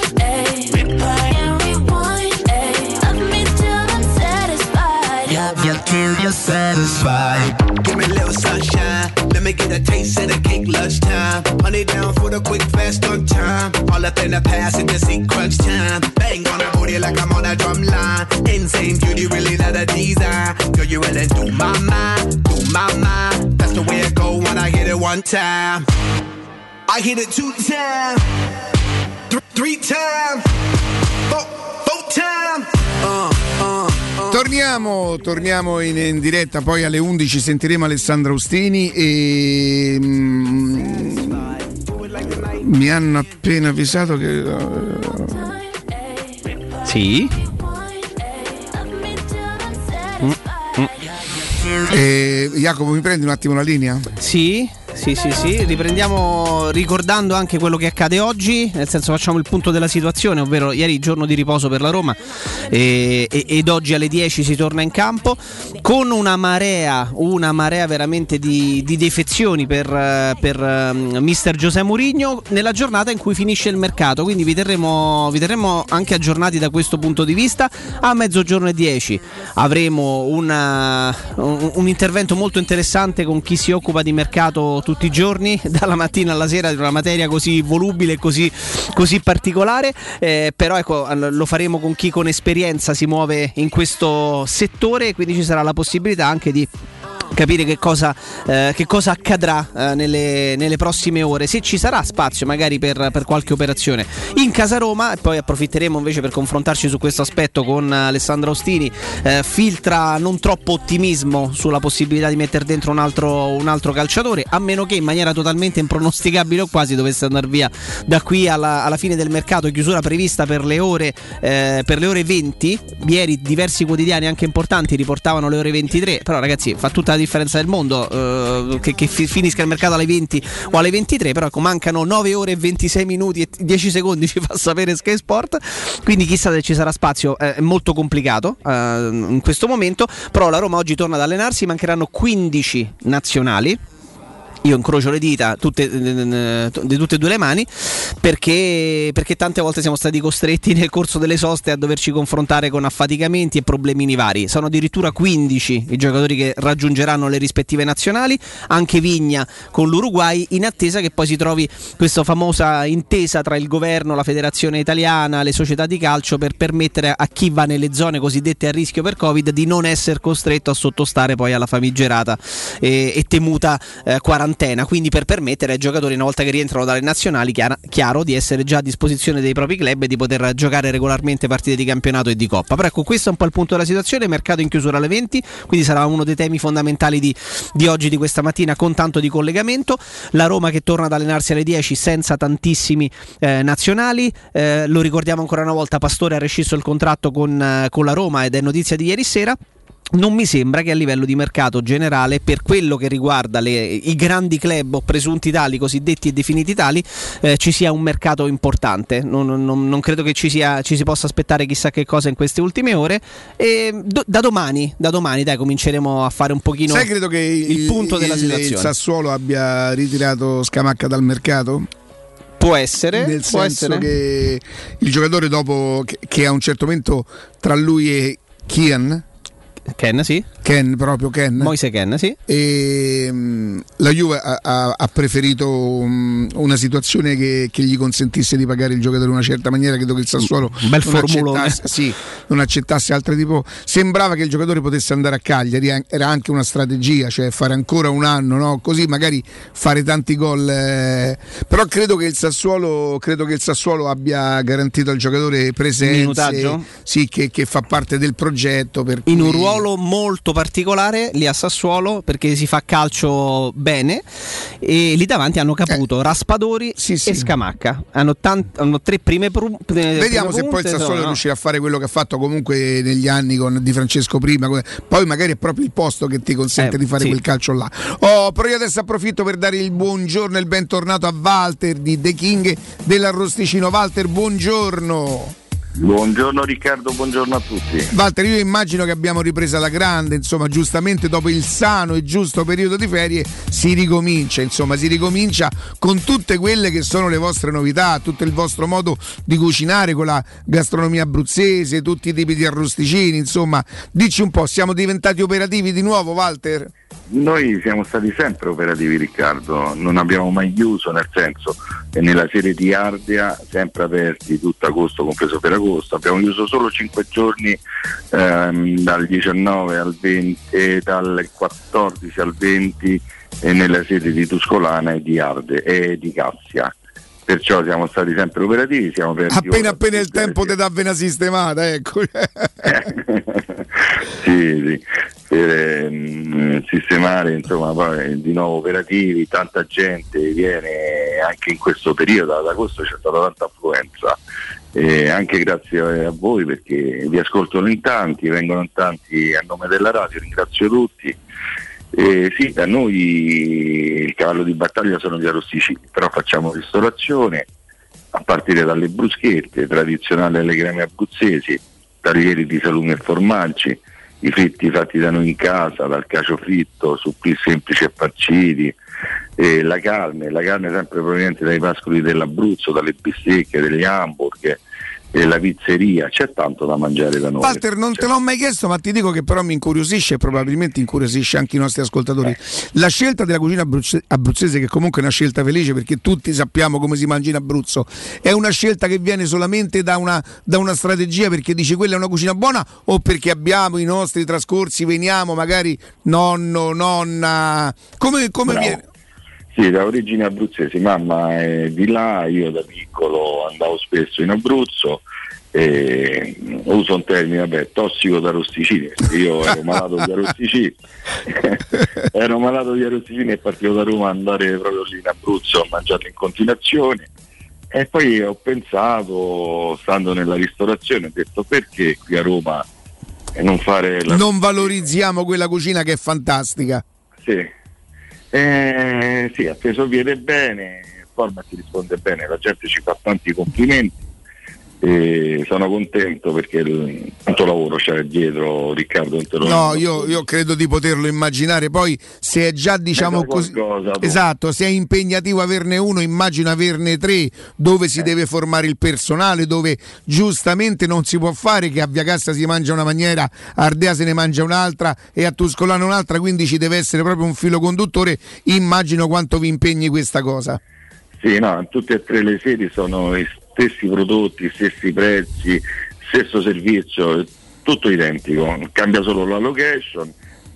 Speaker 9: Till
Speaker 11: you're satisfied. Give me a little sunshine. Let me get a taste of the cake lunchtime. Honey down for the quick, fast on time. All up in the past in the seat crunch time. Bang on the booty like I'm on a drum line. Insane beauty, really not a design. Girl, you really do my mind, do my mind. That's the way it go when I hit it one time. I hit it two times, th- three times, four, four times. Uh, uh.
Speaker 3: Torniamo, torniamo in, in diretta, poi alle 11 sentiremo Alessandra Ostini e mm, mi hanno appena avvisato che... uh,
Speaker 7: Sì.
Speaker 3: eh, Jacopo, mi prendi un attimo la linea?
Speaker 7: Sì, sì, sì, sì. Riprendiamo ricordando anche quello che accade oggi, nel senso facciamo il punto della situazione, ovvero ieri giorno di riposo per la Roma e- e- ed oggi alle 10 si torna in campo con una marea, una marea veramente di, di defezioni per, per ehm, mister Giuseppe Mourinho nella giornata in cui finisce il mercato, quindi vi terremo, vi terremo anche aggiornati da questo punto di vista. A mezzogiorno e 10 avremo una- un, un intervento molto interessante con chi si occupa di mercato tutti i giorni, [laughs] dalla mattina alla sera, di una materia così volubile e così, così particolare, eh, però ecco, lo faremo con chi con esperienza si muove in questo settore, quindi ci sarà la possibilità anche di capire che cosa, eh, che cosa accadrà eh, nelle, nelle prossime ore, se ci sarà spazio magari per, per qualche operazione. In casa Roma e poi approfitteremo invece per confrontarci su questo aspetto con Alessandro Ostini, eh, filtra non troppo ottimismo sulla possibilità di mettere dentro un altro, un altro calciatore, a meno che in maniera totalmente impronosticabile o quasi dovesse andare via da qui alla, alla fine del mercato, chiusura prevista per le ore, eh, per le ore 20, ieri diversi quotidiani anche importanti riportavano le ore 23, però ragazzi fa tutta la differenza del mondo eh, che, che fi- finisca il mercato alle 20 o alle 23, però ecco, mancano 9 ore e 26 minuti e 10 secondi [laughs] ci fa sapere Sky Sport, quindi chissà se ci sarà spazio, eh, è molto complicato eh, in questo momento, però la Roma oggi torna ad allenarsi, mancheranno 15 nazionali io incrocio le dita tutte, di tutte e due le mani perché, perché tante volte siamo stati costretti nel corso delle soste a doverci confrontare con affaticamenti e problemini vari. Sono addirittura 15 i giocatori che raggiungeranno le rispettive nazionali, anche Vigna con l'Uruguay, in attesa che poi si trovi questa famosa intesa tra il governo, la federazione italiana, le società di calcio per permettere a chi va nelle zone cosiddette a rischio per Covid di non essere costretto a sottostare poi alla famigerata e, e temuta eh, quarantena, quindi per permettere ai giocatori una volta che rientrano dalle nazionali chiara- chiaro di essere già a disposizione dei propri club e di poter giocare regolarmente partite di campionato e di coppa. Però ecco questo è un po' il punto della situazione, mercato in chiusura alle 20, quindi sarà uno dei temi fondamentali di, di oggi, di questa mattina con tanto di collegamento. La Roma che torna ad allenarsi alle 10 senza tantissimi eh, nazionali, Eh, lo ricordiamo ancora una volta, Pastore ha rescisso il contratto con, eh, con la Roma ed è notizia di ieri sera. Non mi sembra che a livello di mercato generale, per quello che riguarda le- i grandi club o presunti tali, cosiddetti e definiti tali, eh, ci sia un mercato importante. Non, non- non credo che ci, sia- ci si possa aspettare chissà che cosa in queste ultime ore. E do- da domani, da domani dai, cominceremo a fare un pochino
Speaker 3: Sai, credo che
Speaker 7: il punto della
Speaker 3: il
Speaker 7: situazione.
Speaker 3: Sassuolo abbia ritirato Scamacca dal mercato?
Speaker 7: Può essere,
Speaker 3: Nel
Speaker 7: può
Speaker 3: senso
Speaker 7: essere.
Speaker 3: che il giocatore dopo che, che a un certo momento tra lui e Kian
Speaker 7: Ken, sì.
Speaker 3: Ken, proprio Ken.
Speaker 7: Moise Ken, sì.
Speaker 3: E, mm, la Juve ha, ha- ha preferito mm, una situazione che, che gli consentisse di pagare il giocatore in una certa maniera. Credo che il Sassuolo
Speaker 7: Un bel
Speaker 3: non accettasse, sì, non accettasse altre tipo. Sembrava che il giocatore potesse andare a Cagliari, era anche una strategia, cioè fare ancora un anno, no? così magari fare tanti gol. eh. Però credo che il Sassuolo, credo che il Sassuolo abbia garantito al giocatore presenze, sì, che, che fa parte del progetto. Per
Speaker 7: in un
Speaker 3: cui-
Speaker 7: ruolo molto particolare lì a Sassuolo perché si fa calcio bene e lì davanti hanno Caputo,
Speaker 3: Eh.
Speaker 7: Raspadori e Scamacca. Hanno, tan- hanno tre prime pru- prime
Speaker 3: Vediamo se poi il Sassuolo
Speaker 7: no,
Speaker 3: riuscirà a fare quello che ha fatto comunque negli anni con Di Francesco prima. Poi magari è proprio il posto che ti consente
Speaker 7: Eh,
Speaker 3: di fare
Speaker 7: sì.
Speaker 3: quel calcio là. Oh, però io adesso approfitto per dare il buongiorno e il bentornato a Walter di The King dell'Arrosticino. Walter, buongiorno.
Speaker 12: Buongiorno Riccardo, buongiorno a tutti.
Speaker 3: Walter, io immagino che abbiamo ripreso alla grande, insomma, giustamente dopo il sano e giusto periodo di ferie si ricomincia, insomma, si ricomincia con tutte quelle che sono le vostre novità, tutto il vostro modo di cucinare con la gastronomia abruzzese, tutti i tipi di arrosticini, insomma, dici un po', siamo diventati operativi di nuovo, Walter?
Speaker 12: Noi siamo stati sempre operativi Riccardo, non abbiamo mai chiuso, nel senso che nella serie di Ardea sempre aperti tutto agosto, compreso per agosto, abbiamo chiuso solo 5 giorni ehm, dal 19 al 20, e dal 14 al 20 e nella sede di Tuscolana e di Arde e di Cassia. Perciò siamo stati sempre operativi, siamo
Speaker 3: Appena appena il tempo ti dà una sistemata, ecco. [laughs]
Speaker 12: sì, sì, per ehm, sistemare insomma poi di nuovo operativi, tanta gente viene anche in questo periodo, ad agosto c'è stata tanta affluenza, e anche grazie a voi perché vi ascoltano in tanti, vengono in tanti a nome della radio, ringrazio tutti. Eh, sì, da noi il cavallo di battaglia sono gli arrosticini, però facciamo ristorazione a partire dalle bruschette tradizionali alle creme abruzzesi, taglieri di salumi e formaggi, i fritti fatti da noi in casa, dal cacio fritto, suppli semplici e farciti, eh, la carne, la carne sempre proveniente dai pascoli dell'Abruzzo, dalle bistecche, degli hamburger, e la pizzeria, c'è tanto da mangiare da noi.
Speaker 3: Walter, non te l'ho mai chiesto, ma ti dico che però mi incuriosisce e probabilmente incuriosisce anche i nostri ascoltatori. La scelta della cucina abruzze- abruzzese, che comunque è una scelta felice perché tutti sappiamo come si mangia in Abruzzo, è una scelta che viene solamente da una, da una strategia perché dici quella è una cucina buona o perché abbiamo i nostri trascorsi, veniamo magari nonno, nonna. Come, come viene?
Speaker 12: Sì, da origine abruzzesi, mamma è di là, io da piccolo andavo spesso in Abruzzo e uso un termine, vabbè, tossico da rosticini, io ero malato di arrosticini, [laughs] ero malato di arrosticini e partivo da Roma ad andare proprio lì in Abruzzo a mangiarli in continuazione e poi ho pensato, stando nella ristorazione, ho detto perché qui a Roma e non fare la
Speaker 3: Non valorizziamo quella cucina che è fantastica.
Speaker 12: sì. Eh, sì, ha preso piede bene, il format risponde bene, la gente ci fa tanti complimenti e sono contento perché il, tanto lavoro c'è dietro Riccardo
Speaker 3: No, io, io credo di poterlo immaginare. Poi, se è già diciamo così,
Speaker 12: qualcosa, tu.
Speaker 3: esatto, se è impegnativo averne uno, immagino averne tre, dove si deve formare il personale, dove giustamente non si può fare che a Via Cassa si mangia una maniera, a Ardea se ne mangia un'altra e a Tuscolano un'altra, quindi ci deve essere proprio un filo conduttore. Immagino quanto vi impegni questa cosa.
Speaker 12: Sì, no, tutte e tre le sedi sono gli stessi prodotti, stessi prezzi, stesso servizio, tutto identico, cambia solo la location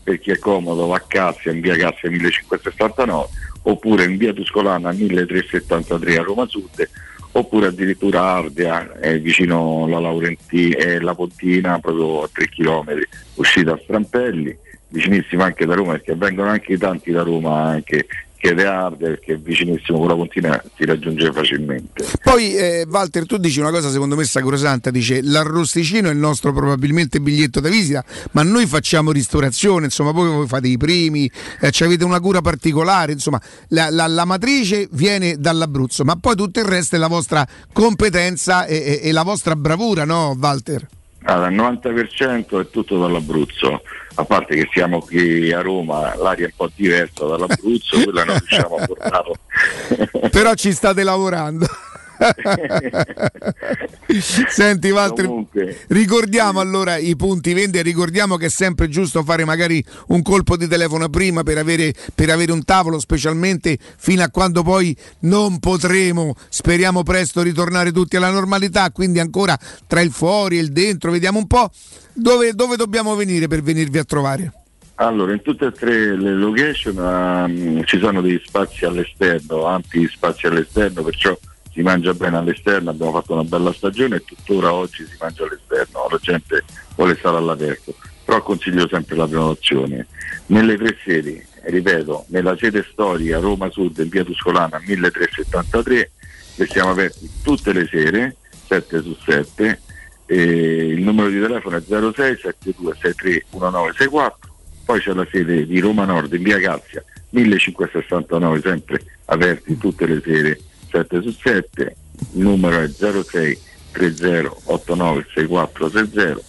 Speaker 12: per chi è comodo va a Cassia in via Cassia 1569 oppure in via Tuscolana 1373 a Roma Sud oppure addirittura Ardea eh, vicino alla Laurenti e la Pontina proprio a 3 km uscita a Strampelli vicinissima anche da Roma perché vengono anche tanti da Roma anche che è Ardea perché è vicinissimo con la Pontina si raggiunge facilmente.
Speaker 3: Poi, eh, Walter, tu dici una cosa secondo me sacrosanta: dice l'arrosticino è il nostro probabilmente biglietto da visita, ma noi facciamo ristorazione, insomma, poi voi fate i primi, eh, ci avete una cura particolare, insomma, la, la- la matrice viene dall'Abruzzo, ma poi tutto il resto è la vostra competenza e, e- e la vostra bravura, no, Walter?
Speaker 12: Allora, il 90% è tutto dall'Abruzzo, a parte che siamo qui a Roma, l'aria è un po' diversa dall'Abruzzo, quella non riusciamo a portarla. [laughs]
Speaker 3: Però ci state lavorando. [laughs] Senti Walter,
Speaker 12: Comunque.
Speaker 3: ricordiamo allora i punti vendita, ricordiamo che è sempre giusto fare magari un colpo di telefono prima per avere, per avere un tavolo, specialmente fino a quando poi non potremo, speriamo presto, ritornare tutti alla normalità, quindi ancora tra il fuori e il dentro, vediamo un po' dove, dove dobbiamo venire per venirvi a trovare.
Speaker 12: Allora, in tutte e tre le location ehm, ci sono degli spazi all'esterno, ampi spazi all'esterno, perciò si mangia bene all'esterno, abbiamo fatto una bella stagione e tuttora oggi si mangia all'esterno, la gente vuole stare all'aperto, però consiglio sempre la prenotazione. Nelle tre sedi, ripeto, nella sede storica Roma Sud in via Tuscolana 1373, che siamo aperti tutte le sere, 7 su 7, e il numero di telefono è 06 72 63 1964 poi c'è la sede di Roma Nord in via Calzia 1569 sempre aperti tutte le sere 7 su 7 il numero è 06 30 89 6460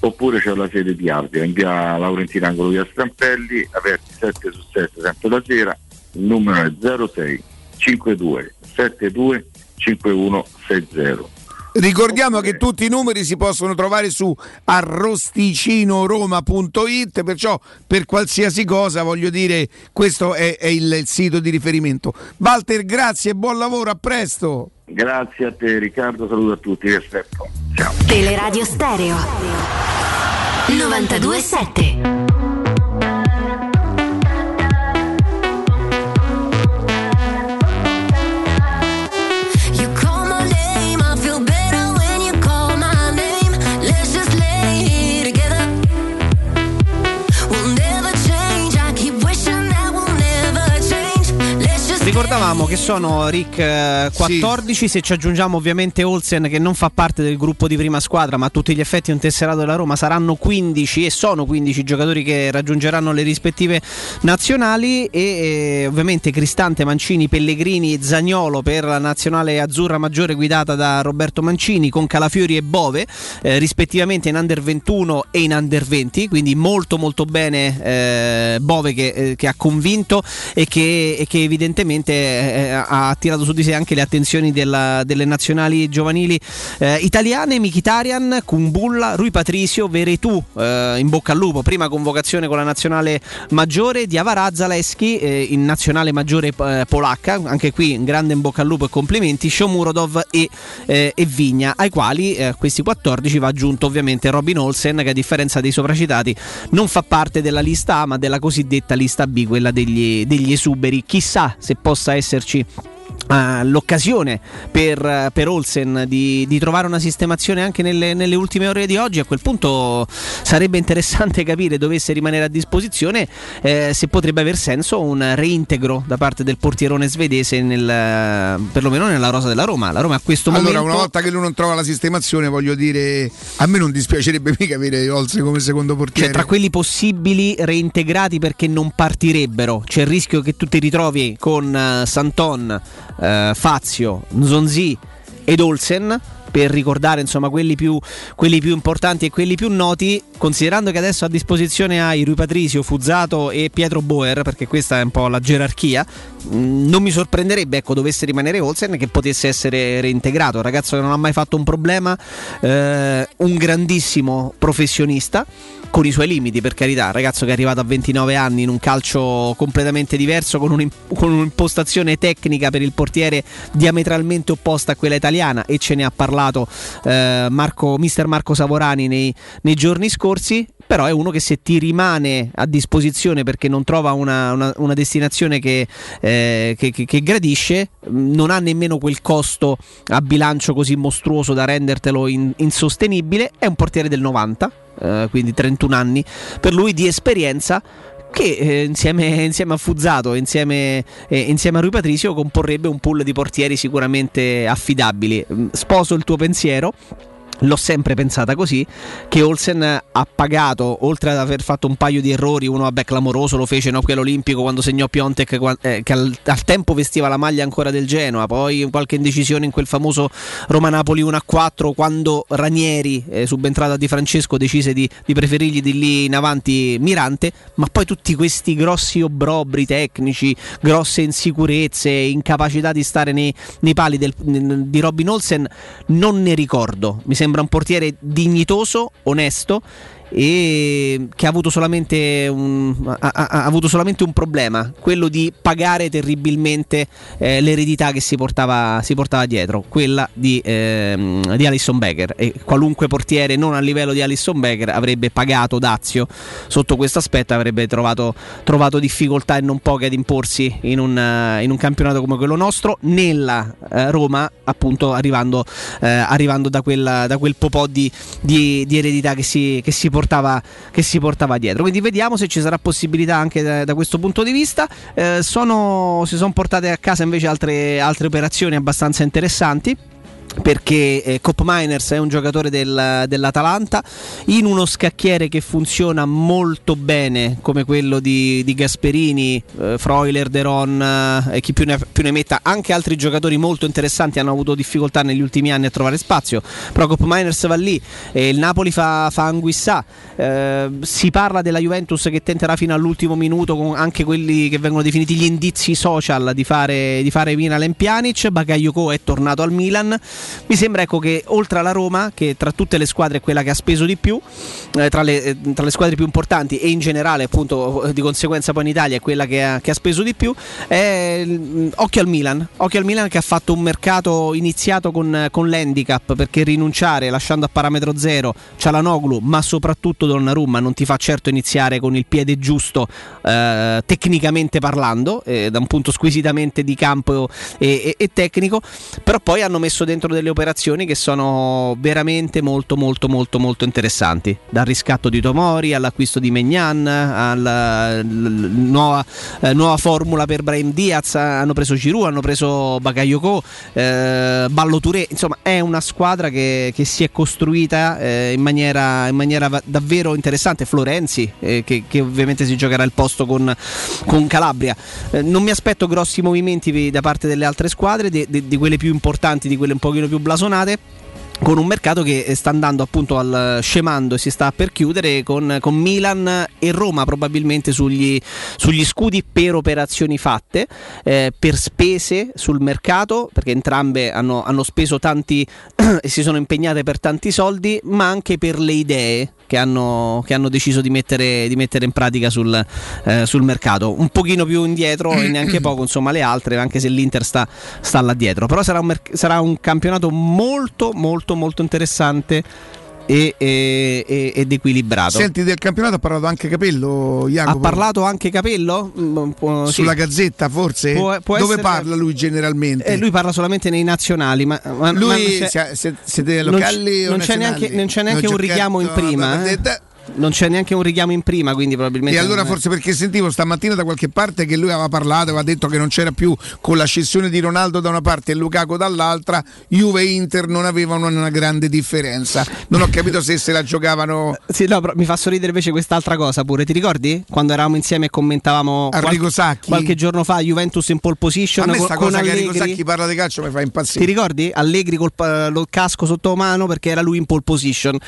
Speaker 12: oppure c'è la sede di Ardea in via Laurentina Angolo via Strampelli aperti 7 su 7 sempre la sera il numero è 06 52 72 5160
Speaker 3: Ricordiamo che tutti i numeri si possono trovare su arrosticinoroma.it, perciò per qualsiasi cosa voglio dire questo è, è il, il sito di riferimento. Walter, grazie, buon lavoro, a presto.
Speaker 12: Grazie a te Riccardo, saluto a tutti, vi aspetto. Ciao.
Speaker 13: Teleradio Stereo 927
Speaker 7: Ricordavamo che sono Rick eh, 14, se ci aggiungiamo ovviamente Olsen che non fa parte del gruppo di prima squadra, ma a tutti gli effetti un tesserato della Roma, saranno 15 e sono 15 i giocatori che raggiungeranno le rispettive nazionali e eh, ovviamente Cristante, Mancini, Pellegrini e Zagnolo per la nazionale azzurra maggiore guidata da Roberto Mancini con Calafiori e Bove, eh, rispettivamente in under 21 e in under 20, quindi molto molto bene eh, Bove che, eh, che ha convinto e che, e che evidentemente eh, ha attirato su di sé anche le attenzioni della- delle nazionali giovanili eh, italiane, Mkhitaryan, Kumbulla, Rui Patricio, Veretù eh, in bocca al lupo, prima convocazione con la nazionale maggiore, Diavara Zaleschi eh, in nazionale maggiore eh, polacca, anche qui un grande in bocca al lupo e complimenti, Shomurodov e, eh, e Vigna, ai quali eh, questi 14 va aggiunto ovviamente Robin Olsen che a differenza dei sopracitati non fa parte della lista A ma della cosiddetta lista B, quella degli, degli esuberi. Chissà se possa esserci eh, l'occasione per, per Olsen di, di trovare una sistemazione anche nelle, nelle ultime ore di oggi. A quel punto sarebbe interessante [laughs] capire, dovesse rimanere a disposizione, eh, se potrebbe aver senso un reintegro da parte del portierone svedese, nel, perlomeno nella rosa della Roma. La Roma a questo
Speaker 3: Allora,
Speaker 7: momento.
Speaker 3: una volta che lui non trova la sistemazione, voglio dire, a me non dispiacerebbe [laughs] mica avere Olsen come secondo portiere.
Speaker 7: Cioè, tra quelli possibili reintegrati perché non partirebbero, c'è il rischio che tu ti ritrovi con eh, Santon, eh, Fazio, Nzonzi ed Olsen. Per ricordare insomma quelli più, quelli più importanti e quelli più noti, considerando che adesso a disposizione hai Rui Patricio, Fuzzato e Pietro Boer, perché questa è un po' la gerarchia, mh, non mi sorprenderebbe, ecco, dovesse rimanere Olsen che potesse essere reintegrato. Un ragazzo che non ha mai fatto un problema, eh, un grandissimo professionista con i suoi limiti per carità, ragazzo che è arrivato a 29 anni in un calcio completamente diverso, con, un'im- con un'impostazione tecnica per il portiere diametralmente opposta a quella italiana e ce ne ha parlato eh, Marco, mister Marco Savorani nei, nei giorni scorsi. Però è uno che se ti rimane a disposizione perché non trova una, una- una destinazione che, eh, che- che- che gradisce, mh, non ha nemmeno quel costo a bilancio così mostruoso da rendertelo in- insostenibile. È un portiere del 90, eh, quindi 31 anni per lui di esperienza che eh, insieme, [laughs] insieme a Fuzzato insieme, eh, insieme a Rui Patricio comporrebbe un pool di portieri sicuramente affidabili. Mm, Sposo il tuo pensiero. L'ho sempre pensata così, che Olsen ha pagato, oltre ad aver fatto un paio di errori, uno vabbè clamoroso, lo fece in Hockey all'Olimpico quando segnò Piontek, eh, che al, al tempo vestiva la maglia ancora del Genoa, poi qualche indecisione in quel famoso Roma-Napoli 1-4, quando Ranieri, eh, subentrato a Di Francesco, decise di, di preferirgli di lì in avanti Mirante, ma poi tutti questi grossi obbrobri tecnici, grosse insicurezze, incapacità di stare nei, nei pali del- di Robin Olsen, non ne ricordo. Mi un portiere dignitoso, onesto e che ha avuto solamente un, ha, ha- avuto solamente un problema, quello di pagare terribilmente eh, l'eredità che si portava, si portava dietro, quella di, ehm, di Alisson Becker. E qualunque portiere non a livello di Alisson Becker avrebbe pagato Dazio sotto questo aspetto, avrebbe trovato, trovato difficoltà e non poche ad imporsi in un, eh, in un campionato come quello nostro, nella eh, Roma appunto arrivando, eh, arrivando da, quella- da quel po' di, di- di eredità che si, che si portava, che si portava dietro. Quindi vediamo se ci sarà possibilità anche da, da questo punto di vista. Eh, sono- si sono portate a casa invece altre, altre operazioni abbastanza interessanti perché eh, Cop Miners è un giocatore del- dell'Atalanta in uno scacchiere che funziona molto bene come quello di, di Gasperini, eh, Freuler, Deron eh, e chi più ne, più ne metta anche altri giocatori molto interessanti hanno avuto difficoltà negli ultimi anni a trovare spazio però Cop Miners va lì e il Napoli fa, fa Anguissà Eh, si parla della Juventus che tenterà fino all'ultimo minuto con anche quelli che vengono definiti gli indizi social di fare, di fare Milan Pjanic Bakayoko è tornato al Milan mi sembra ecco che oltre alla Roma, che tra tutte le squadre è quella che ha speso di più, eh, tra, le, eh, tra le squadre più importanti e in generale appunto eh, di conseguenza poi in Italia è quella che ha, che ha speso di più, è mm, occhio al Milan, occhio al Milan che ha fatto un mercato iniziato con, con l'handicap perché rinunciare lasciando a parametro zero Cialanoglu ma soprattutto Donnarumma non ti fa certo iniziare con il piede giusto eh, tecnicamente parlando, eh, da un punto squisitamente di campo e, e- e tecnico, però poi hanno messo dentro delle operazioni che sono veramente molto molto molto molto interessanti, dal riscatto di Tomori all'acquisto di Megnan, alla nuova, eh, nuova formula per Brahim Diaz, hanno preso Giroud, hanno preso Bakayoko, eh, Ballo Touré, insomma è una squadra che, che si è costruita eh, in maniera, in maniera davvero interessante, Florenzi eh, che, che ovviamente si giocherà il posto con, con Calabria, Eh, non mi aspetto grossi movimenti da parte delle altre squadre, di, di- di quelle più importanti, di quelle un pochino più blasonate con un mercato che sta andando appunto al scemando e si sta per chiudere con, con Milan e Roma probabilmente sugli, sugli scudi per operazioni fatte, eh, per spese sul mercato, perché entrambe hanno, hanno speso tanti [clears throat] e si sono impegnate per tanti soldi, ma anche per le idee che hanno, che hanno deciso di mettere, di mettere in pratica sul, eh, sul mercato. Un pochino più indietro e neanche poco, insomma, le altre, anche se l'Inter sta, sta là dietro. Però sarà un, sarà un campionato molto, molto, molto interessante. E, e- ed equilibrato.
Speaker 3: Senti, del campionato ha parlato anche Capello,
Speaker 7: ha
Speaker 3: Jacopo.
Speaker 7: parlato anche Capello? Mm, può- sì.
Speaker 3: Sulla gazzetta, forse?
Speaker 7: Può- può
Speaker 3: Dove parla lui generalmente?
Speaker 7: Eh, lui parla solamente nei nazionali, ma, ma-
Speaker 3: Lui
Speaker 7: ma non
Speaker 3: siete
Speaker 7: non
Speaker 3: locali
Speaker 7: c'è-
Speaker 3: o
Speaker 7: non c'è neanche, non c'è neanche
Speaker 3: Ho
Speaker 7: un richiamo in prima. eh. Non c'è neanche un richiamo in prima, quindi probabilmente.
Speaker 3: E allora forse perché sentivo stamattina da qualche parte che lui aveva parlato, aveva detto che non c'era più con la cessione di Ronaldo da una parte e Lukaku dall'altra, Juve e Inter non avevano una grande differenza. Non ho capito se se la giocavano
Speaker 7: Sì, no, però mi fa sorridere invece quest'altra cosa pure. Ti ricordi? Quando eravamo insieme e commentavamo
Speaker 3: Arrigo
Speaker 7: qual- qualche giorno fa Juventus in pole position
Speaker 3: A me sta
Speaker 7: con
Speaker 3: cosa che Enrico
Speaker 7: Allegri.
Speaker 3: Sacchi parla di calcio mi fa
Speaker 7: Ti
Speaker 3: impazzire.
Speaker 7: ricordi? Allegri col, col casco sotto mano perché era lui in pole position.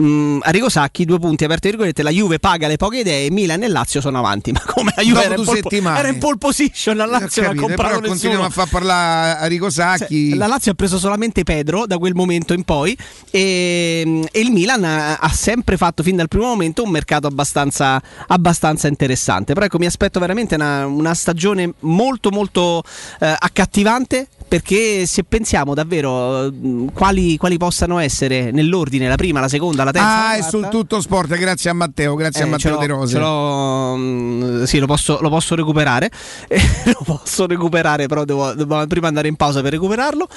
Speaker 7: Mm, Arrigo Sacchi, due punti aperte virgolette, la Juve paga le poche idee, Milan e Lazio sono avanti. [laughs] Ma come la Juve era in, pole, era in pole position, la
Speaker 3: Ho
Speaker 7: Lazio non ha
Speaker 3: capito, però continuiamo
Speaker 7: nessuno.
Speaker 3: a far parlare a Rico Sacchi.
Speaker 7: Cioè, la Lazio ha preso solamente Pedro da quel momento in poi e, e il Milan ha, ha sempre fatto fin dal primo momento un mercato abbastanza, abbastanza interessante. Però ecco, mi aspetto veramente una, una stagione molto molto eh, accattivante perché se pensiamo davvero mh, quali, quali possano essere nell'ordine la prima, la seconda, dalla terza.
Speaker 3: Ah, è
Speaker 7: quarta.
Speaker 3: sul tutto sport, grazie a Matteo, grazie a
Speaker 7: Eh,
Speaker 3: Matteo
Speaker 7: ce l'ho-
Speaker 3: De Rose.
Speaker 7: l'ho, mm, sì, lo posso, lo posso recuperare. [laughs] Eh, lo posso recuperare, però devo, devo prima andare in pausa per recuperarlo.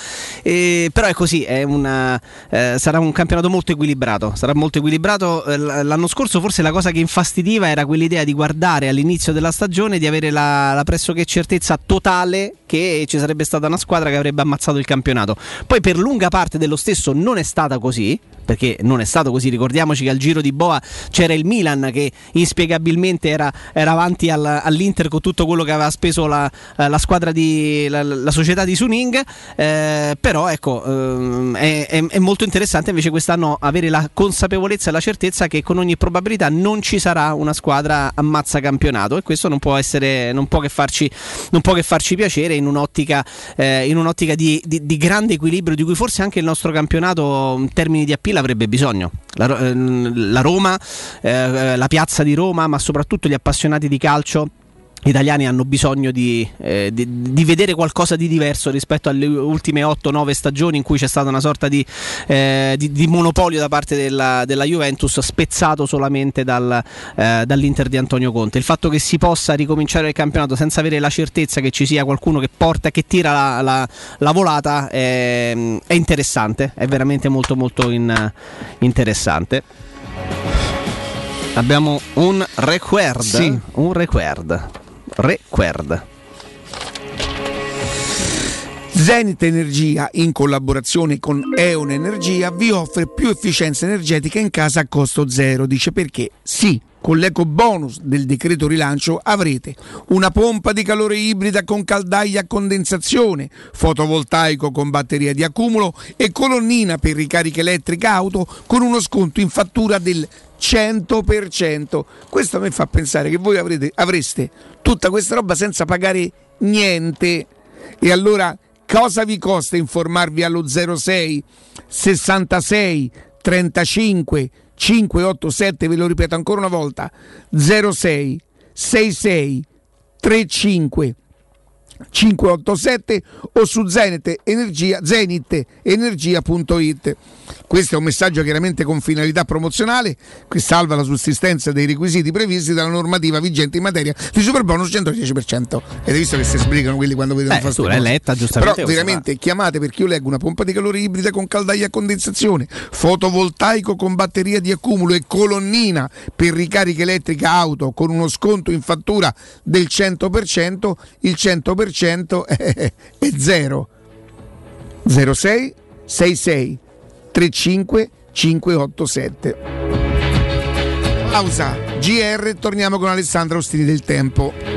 Speaker 7: Eh, però è così, è una, eh, sarà un campionato molto equilibrato. Sarà molto equilibrato. Eh, L'anno scorso forse la cosa che infastidiva era quell'idea di guardare all'inizio della stagione, di avere la, la pressoché certezza totale che ci sarebbe stata una squadra che avrebbe ammazzato il campionato. Poi per lunga parte dello stesso non è stata così, perché non è stato così. Ricordiamoci che al giro di Boa c'era il Milan che inspiegabilmente era, era avanti al- all'Inter con tutto quello che aveva speso la, eh, la squadra di la, la società di Suning. Eh, però ecco, ehm, è, è- molto interessante invece quest'anno avere la consapevolezza e la certezza che con ogni probabilità non ci sarà una squadra ammazza campionato e questo non può essere non può che farci, può che farci piacere in un'ottica, eh, in un'ottica di, di- di grande equilibrio di cui forse anche il nostro campionato in termini di appeal avrebbe bisogno. La, ehm, la Roma, eh, la piazza di Roma, ma soprattutto gli appassionati di calcio italiani hanno bisogno di, eh, di- di vedere qualcosa di diverso rispetto alle ultime 8-9 stagioni in cui c'è stata una sorta di, eh, di- monopolio da parte della, della Juventus spezzato solamente dal, eh, dall'Inter di Antonio Conte. Il fatto che si possa ricominciare il campionato senza avere la certezza che ci sia qualcuno che porta, che tira la, la- la volata è, è interessante, è veramente molto molto in- interessante. Abbiamo un record.
Speaker 3: Sì.
Speaker 7: Un record. Record.
Speaker 3: Zenit Energia, in collaborazione con Eon Energia, vi offre più efficienza energetica in casa a costo zero. Dice perché? Sì. Con l'eco bonus del decreto rilancio avrete una pompa di calore ibrida con caldaia a condensazione, fotovoltaico con batteria di accumulo e colonnina per ricarica elettrica auto con uno sconto in fattura del 100%. Questo me fa pensare che voi avrete- avreste tutta questa roba senza pagare niente. E allora cosa vi costa informarvi allo 06 66 35 587? Ve lo ripeto ancora una volta: 06 66 35 587 o su Zenit Energia, zenitenergia.it. Questo è un messaggio chiaramente con finalità promozionale che salva la sussistenza dei requisiti previsti dalla normativa vigente in materia di superbonus 110%. Ed hai visto che si sbrigano quelli quando vedono fare
Speaker 7: l'hai
Speaker 3: cose.
Speaker 7: letta, giustamente,
Speaker 3: Però veramente chiamate perché io leggo una pompa di calore ibrida con caldaia a condensazione, fotovoltaico con batteria di accumulo e colonnina per ricarica elettrica auto con uno sconto in fattura del 100%, il 100% è, è [laughs] zero. 06 66 35 587. Pausa GR, torniamo con Alessandro Ostini del Tempo.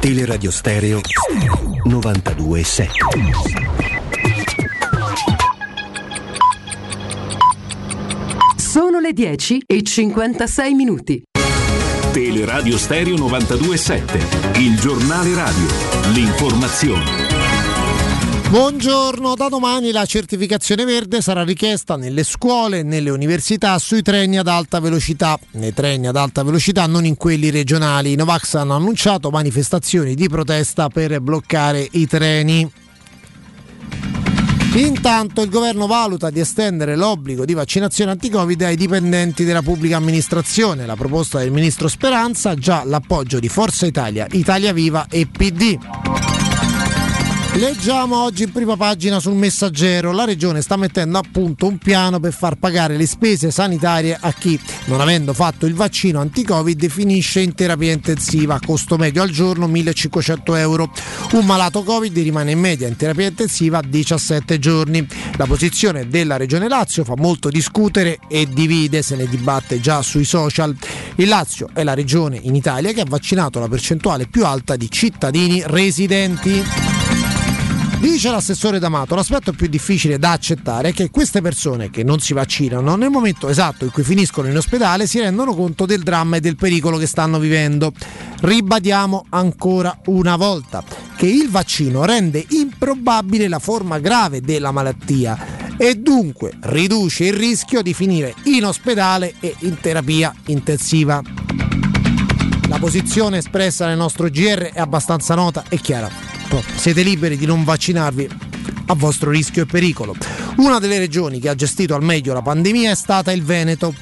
Speaker 14: Teleradio Stereo 92.7
Speaker 15: Sono le 10 e 56 minuti.
Speaker 16: Teleradio Stereo 92.7, il giornale radio, l'informazione.
Speaker 17: Buongiorno, da domani la certificazione verde sarà richiesta nelle scuole nelle università sui treni ad alta velocità. Nei treni ad alta velocità, non in quelli regionali. I Novax hanno annunciato manifestazioni di protesta per bloccare i treni. Intanto il governo valuta di estendere l'obbligo di vaccinazione anti-Covid ai dipendenti della pubblica amministrazione. La proposta del ministro Speranza ha già l'appoggio di Forza Italia, Italia Viva e PD. Leggiamo oggi in prima pagina sul messaggero, la regione sta mettendo a punto un piano per far pagare le spese sanitarie a chi, non avendo fatto il vaccino anti-Covid, finisce in terapia intensiva, costo medio al giorno 1500 euro. Un malato Covid rimane in media in terapia intensiva 17 giorni. La posizione della regione Lazio fa molto discutere e divide, se ne dibatte già sui social. Il Lazio è la regione in Italia che ha vaccinato la percentuale più alta di cittadini residenti. Dice l'assessore D'Amato, l'aspetto più difficile da accettare è che queste persone che non si vaccinano nel momento esatto in cui finiscono in ospedale si rendono conto del dramma e del pericolo che stanno vivendo. Ribadiamo ancora una volta che il vaccino rende improbabile la forma grave della malattia e dunque riduce il rischio di finire in ospedale e in terapia intensiva. La posizione espressa nel nostro GR è abbastanza nota e chiara. Siete liberi di non vaccinarvi a vostro rischio e pericolo. Una delle regioni che ha gestito al meglio la pandemia è stata il Veneto.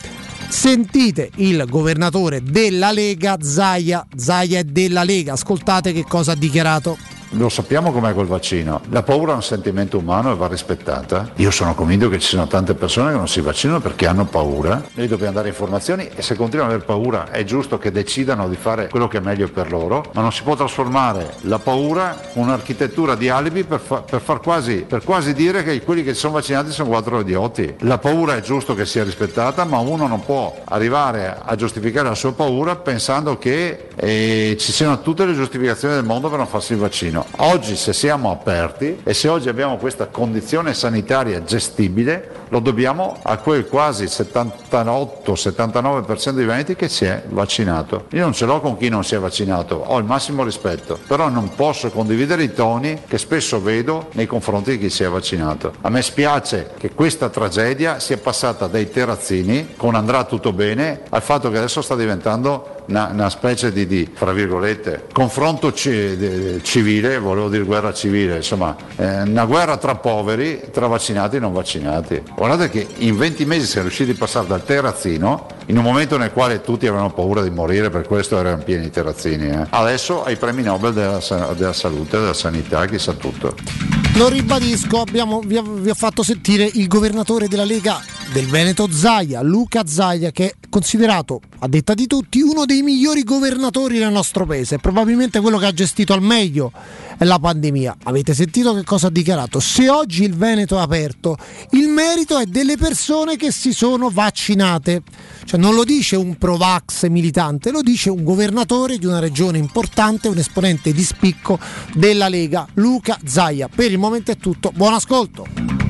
Speaker 17: Sentite il governatore della Lega, Zaia. Zaia è della Lega. Ascoltate che cosa ha dichiarato.
Speaker 18: Lo sappiamo com'è col vaccino. La paura è un sentimento umano e va rispettata. Io sono convinto che ci siano tante persone che non si vaccinano perché hanno paura. Noi dobbiamo dare informazioni e se continuano ad aver paura è giusto che decidano di fare quello che è meglio per loro, ma non si può trasformare la paura in un'architettura di alibi per, fa- per far quasi, per quasi dire che quelli che sono vaccinati sono quattro idioti. La paura è giusto che sia rispettata, ma uno non può arrivare a giustificare la sua paura pensando che eh, ci siano tutte le giustificazioni del mondo per non farsi il vaccino. Oggi se siamo aperti e se oggi abbiamo questa condizione sanitaria gestibile, lo dobbiamo a quel quasi 78-79% dei veneti che si è vaccinato. Io non ce l'ho con chi non si è vaccinato, ho il massimo rispetto, però non posso condividere i toni che spesso vedo nei confronti di chi si è vaccinato. A me spiace che questa tragedia sia passata dai terrazzini con andrà tutto bene al fatto che adesso sta diventando una, una specie di, di, fra virgolette, confronto civile, volevo dire guerra civile, insomma, eh, una guerra tra poveri, tra vaccinati e non vaccinati. Guardate che in 20 mesi siamo riusciti a passare dal terrazzino in un momento nel quale tutti avevano paura di morire, per questo erano pieni di terrazzini. eh. Adesso ai premi Nobel della, della salute, della sanità, chissà tutto.
Speaker 17: Lo ribadisco, abbiamo, vi, vi ho fatto sentire il governatore della Lega del Veneto Zaia, Luca Zaia, che è considerato, a detta di tutti, uno dei migliori governatori del nostro paese, probabilmente quello che ha gestito al meglio la pandemia. Avete sentito che cosa ha dichiarato? Se oggi il Veneto è aperto, il merito è delle persone che si sono vaccinate. Cioè non lo dice un Provax militante, lo dice un governatore di una regione importante, un esponente di spicco della Lega, Luca Zaia. Per il momento è tutto, buon ascolto.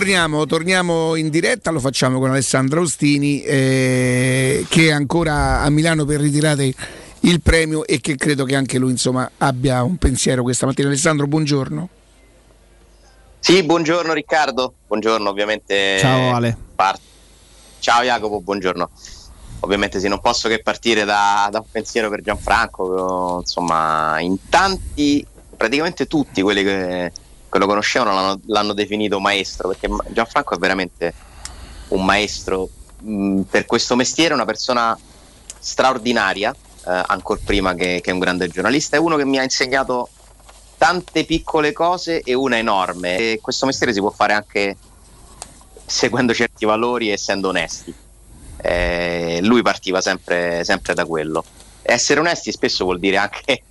Speaker 3: Torniamo, torniamo in diretta, lo facciamo con Alessandro Austini eh, che è ancora a Milano per ritirare il premio e che credo che anche lui insomma, abbia un pensiero questa mattina. Alessandro, buongiorno.
Speaker 19: Sì, buongiorno Riccardo, buongiorno ovviamente.
Speaker 7: Ciao, Ale.
Speaker 19: par- Ciao Jacopo, buongiorno. Ovviamente sì, non posso che partire da, da un pensiero per Gianfranco, insomma, in tanti, praticamente tutti quelli che, che lo conoscevano l'hanno, l'hanno definito maestro, perché Gianfranco è veramente un maestro mh, per questo mestiere, una persona straordinaria, eh, ancora prima che, che un grande giornalista, è uno che mi ha insegnato tante piccole cose e una enorme. E questo mestiere si può fare anche seguendo certi valori e essendo onesti. Eh, lui partiva sempre, sempre da quello. Essere onesti spesso vuol dire anche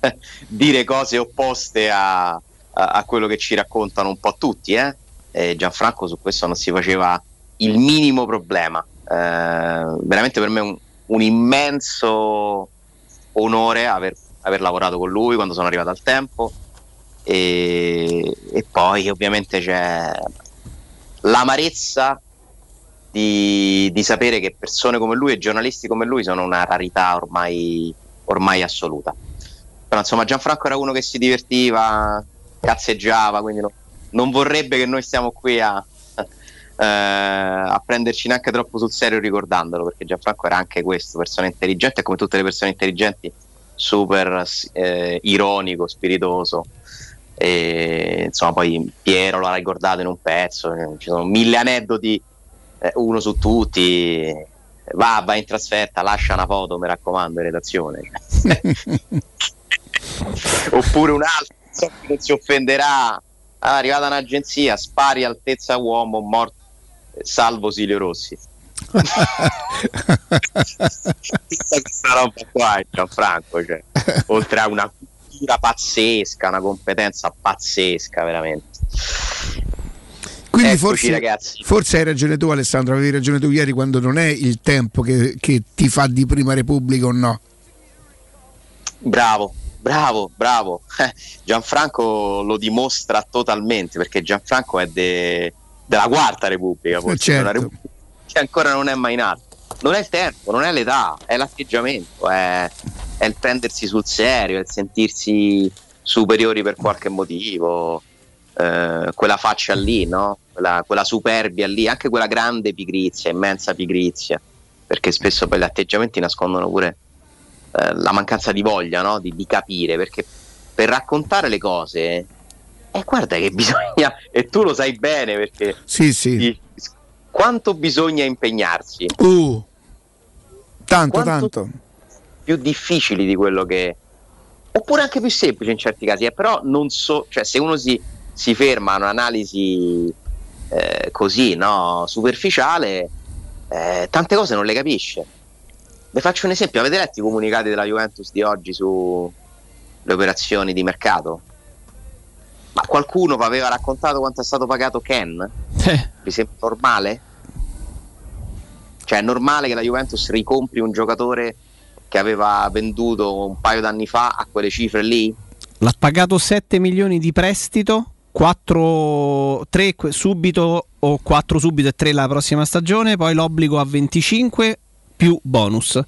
Speaker 19: [laughs] dire cose opposte a, a- quello che ci raccontano un po' tutti. Eh? E Gianfranco su questo non si faceva il minimo problema. Eh, veramente per me un, un immenso onore aver, aver lavorato con lui quando sono arrivato al tempo. E, e poi ovviamente c'è l'amarezza di, di sapere che persone come lui e giornalisti come lui sono una rarità ormai, ormai assoluta. Però insomma Gianfranco era uno che si divertiva, cazzeggiava, quindi no- non vorrebbe che noi stiamo qui a, eh, a prenderci neanche troppo sul serio ricordandolo, perché Gianfranco era anche questo, persona intelligente come tutte le persone intelligenti super eh, ironico, spiritoso. E, insomma, poi Piero l'ha ricordato in un pezzo, eh, ci sono mille aneddoti, eh, uno su tutti. Va, va in trasferta, lascia una foto, mi raccomando, in redazione. [laughs] Oppure un altro, so che non si offenderà. Ah, arrivata un'agenzia, spari altezza uomo, morto, salvo Silvio Rossi. Questa roba qua è Gianfranco, cioè, [laughs] oltre a una cultura pazzesca, una competenza pazzesca, veramente.
Speaker 3: Quindi
Speaker 19: Eccoci,
Speaker 3: forse, forse hai ragione tu Alessandro, avevi ragione tu ieri quando non è il tempo che, che ti fa di prima repubblica o no.
Speaker 19: Bravo, bravo, bravo. [laughs] Eh, Gianfranco lo dimostra totalmente perché Gianfranco è de- della quarta Repubblica, forse,
Speaker 3: certo.
Speaker 19: una Repubblica che ancora non è mai nata. Non è il tempo, non è l'età, è l'atteggiamento, è, è il prendersi sul serio, è il sentirsi superiori per qualche motivo, eh, quella faccia lì, no? quella, quella superbia lì, anche quella grande pigrizia, immensa pigrizia, perché spesso poi gli atteggiamenti nascondono pure eh, la mancanza di voglia no? di, di capire perché per raccontare le cose eh, guarda che [laughs] bisogna e tu lo sai bene perché
Speaker 3: Sì, sì.
Speaker 19: di- quanto bisogna impegnarsi
Speaker 3: Uh, tanto,
Speaker 19: Quanto-
Speaker 3: tanto.
Speaker 19: più difficili di quello che oppure anche più semplici in certi casi, eh, però non so, cioè se uno si, si ferma a un'analisi eh, così, no, superficiale, eh, tante cose non le capisce. Vi faccio un esempio, avete letto i comunicati della Juventus di oggi sulle operazioni di mercato? Ma qualcuno vi aveva raccontato quanto è stato pagato Ken? Vi sembra normale? Cioè è normale che la Juventus ricompri un giocatore che aveva venduto un paio d'anni fa a quelle cifre lì?
Speaker 7: L'ha pagato 7 milioni di prestito, 4, 3 subito o 4 subito e 3 la prossima stagione, poi l'obbligo a 25 più bonus.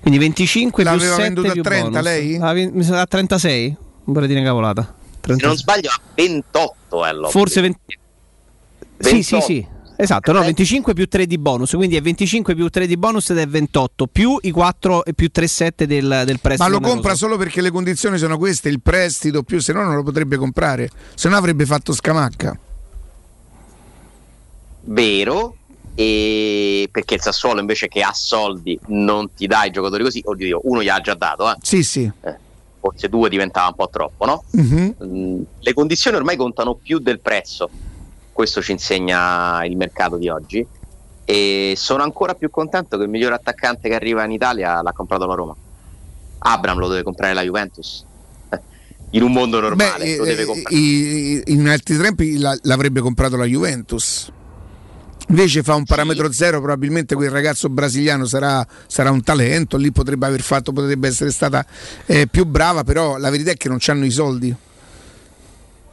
Speaker 7: Quindi 25 più
Speaker 3: L'aveva
Speaker 7: 7
Speaker 3: venduto a
Speaker 7: più
Speaker 3: 30
Speaker 7: bonus.
Speaker 3: lei?
Speaker 7: Ah, sa- a 36? Non vorrei dire una cavolata.
Speaker 19: Se
Speaker 7: 36.
Speaker 19: non sbaglio a 28 è l'obbligo.
Speaker 7: Forse 20... Sì, sì,
Speaker 19: 28.
Speaker 7: sì. Esatto, no, 25 più 3 di bonus, quindi è 25 più 3 di bonus ed è 28 più i 4 e più 3,7 del, del prestito.
Speaker 3: Ma lo
Speaker 7: oneroso.
Speaker 3: compra solo perché le condizioni sono queste, il prestito più, se no non lo potrebbe comprare, se no avrebbe fatto scamacca.
Speaker 19: vero e perché il Sassuolo invece che ha soldi non ti dà i giocatori così oddio uno gli ha già dato eh.
Speaker 3: Sì, sì.
Speaker 19: Eh, forse due diventava un po' troppo no?
Speaker 3: Mhm.
Speaker 19: Mm, le condizioni ormai contano più del prezzo questo ci insegna il mercato di oggi e sono ancora più contento che il miglior attaccante che arriva in Italia l'ha comprato la Roma Abram lo deve comprare la Juventus Eh, [laughs] in un mondo normale
Speaker 3: Beh,
Speaker 19: lo deve
Speaker 3: eh,
Speaker 19: comprare
Speaker 3: i- in altri tempi la- l'avrebbe comprato la Juventus. Invece fa un parametro zero, probabilmente quel ragazzo brasiliano sarà, sarà un talento, lì potrebbe aver fatto, potrebbe essere stata eh, più brava, però la verità è che non hanno i soldi.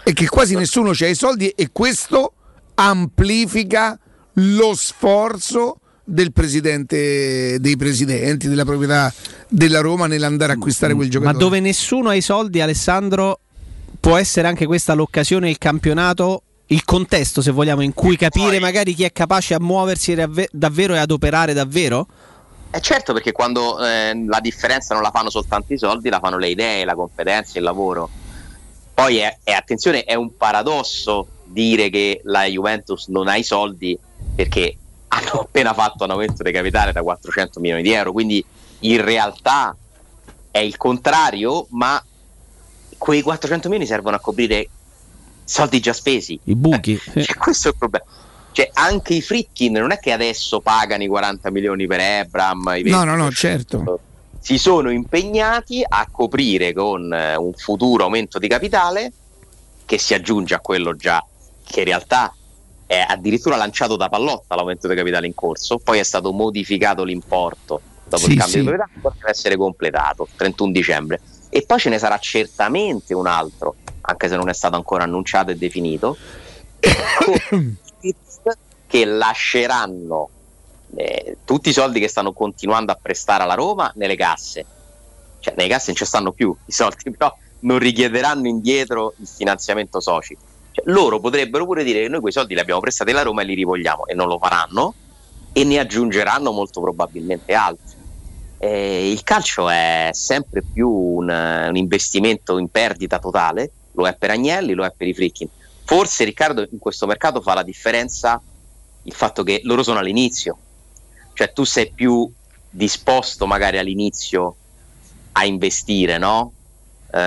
Speaker 3: E che quasi nessuno ha i soldi e questo amplifica lo sforzo del presidente, dei presidenti, della proprietà della Roma nell'andare a acquistare quel
Speaker 7: Ma
Speaker 3: giocatore.
Speaker 7: dove nessuno ha i soldi, Alessandro, può essere anche questa l'occasione, il campionato, il contesto, se vogliamo, in cui capire magari chi è capace a muoversi davve- davvero e ad operare davvero?
Speaker 19: Eh certo, perché quando eh, la differenza non la fanno soltanto i soldi, la fanno le idee, la competenza, il lavoro. Poi è, è- attenzione, è un paradosso dire che la Juventus non ha i soldi perché [laughs] hanno appena fatto un aumento di capitale da 400 milioni di euro, quindi in realtà è il contrario, ma quei 400 milioni servono a coprire soldi già spesi.
Speaker 7: I buchi.
Speaker 19: Cioè, [laughs] questo è il problema. Cioè, anche i Fritkin non è che adesso pagano i 40 milioni per Ebram, i 20
Speaker 3: No, no, no, certo.
Speaker 19: si sono impegnati a coprire con eh, un futuro aumento di capitale che si aggiunge a quello già che in realtà è addirittura lanciato da Pallotta l'aumento di capitale in corso, poi è stato modificato l'importo dopo
Speaker 3: Sì,
Speaker 19: il cambio
Speaker 3: sì.
Speaker 19: di proprietà, poi deve essere completato 31 dicembre e poi ce ne sarà certamente un altro, anche se non è stato ancora annunciato e definito, [coughs] che lasceranno eh, tutti i soldi che stanno continuando a prestare alla Roma nelle casse. Cioè, nelle casse non ci stanno più i soldi, [laughs] però non richiederanno indietro il finanziamento soci. Cioè, loro potrebbero pure dire che noi quei soldi li abbiamo prestati alla Roma e li rivogliamo e non lo faranno e ne aggiungeranno molto probabilmente altri. Eh, il calcio è sempre più un, un investimento in perdita totale, lo è per Agnelli, lo è per i Frickin. Forse Riccardo in questo mercato fa la differenza il fatto che loro sono all'inizio, cioè tu sei più disposto magari all'inizio a investire, no? Eh,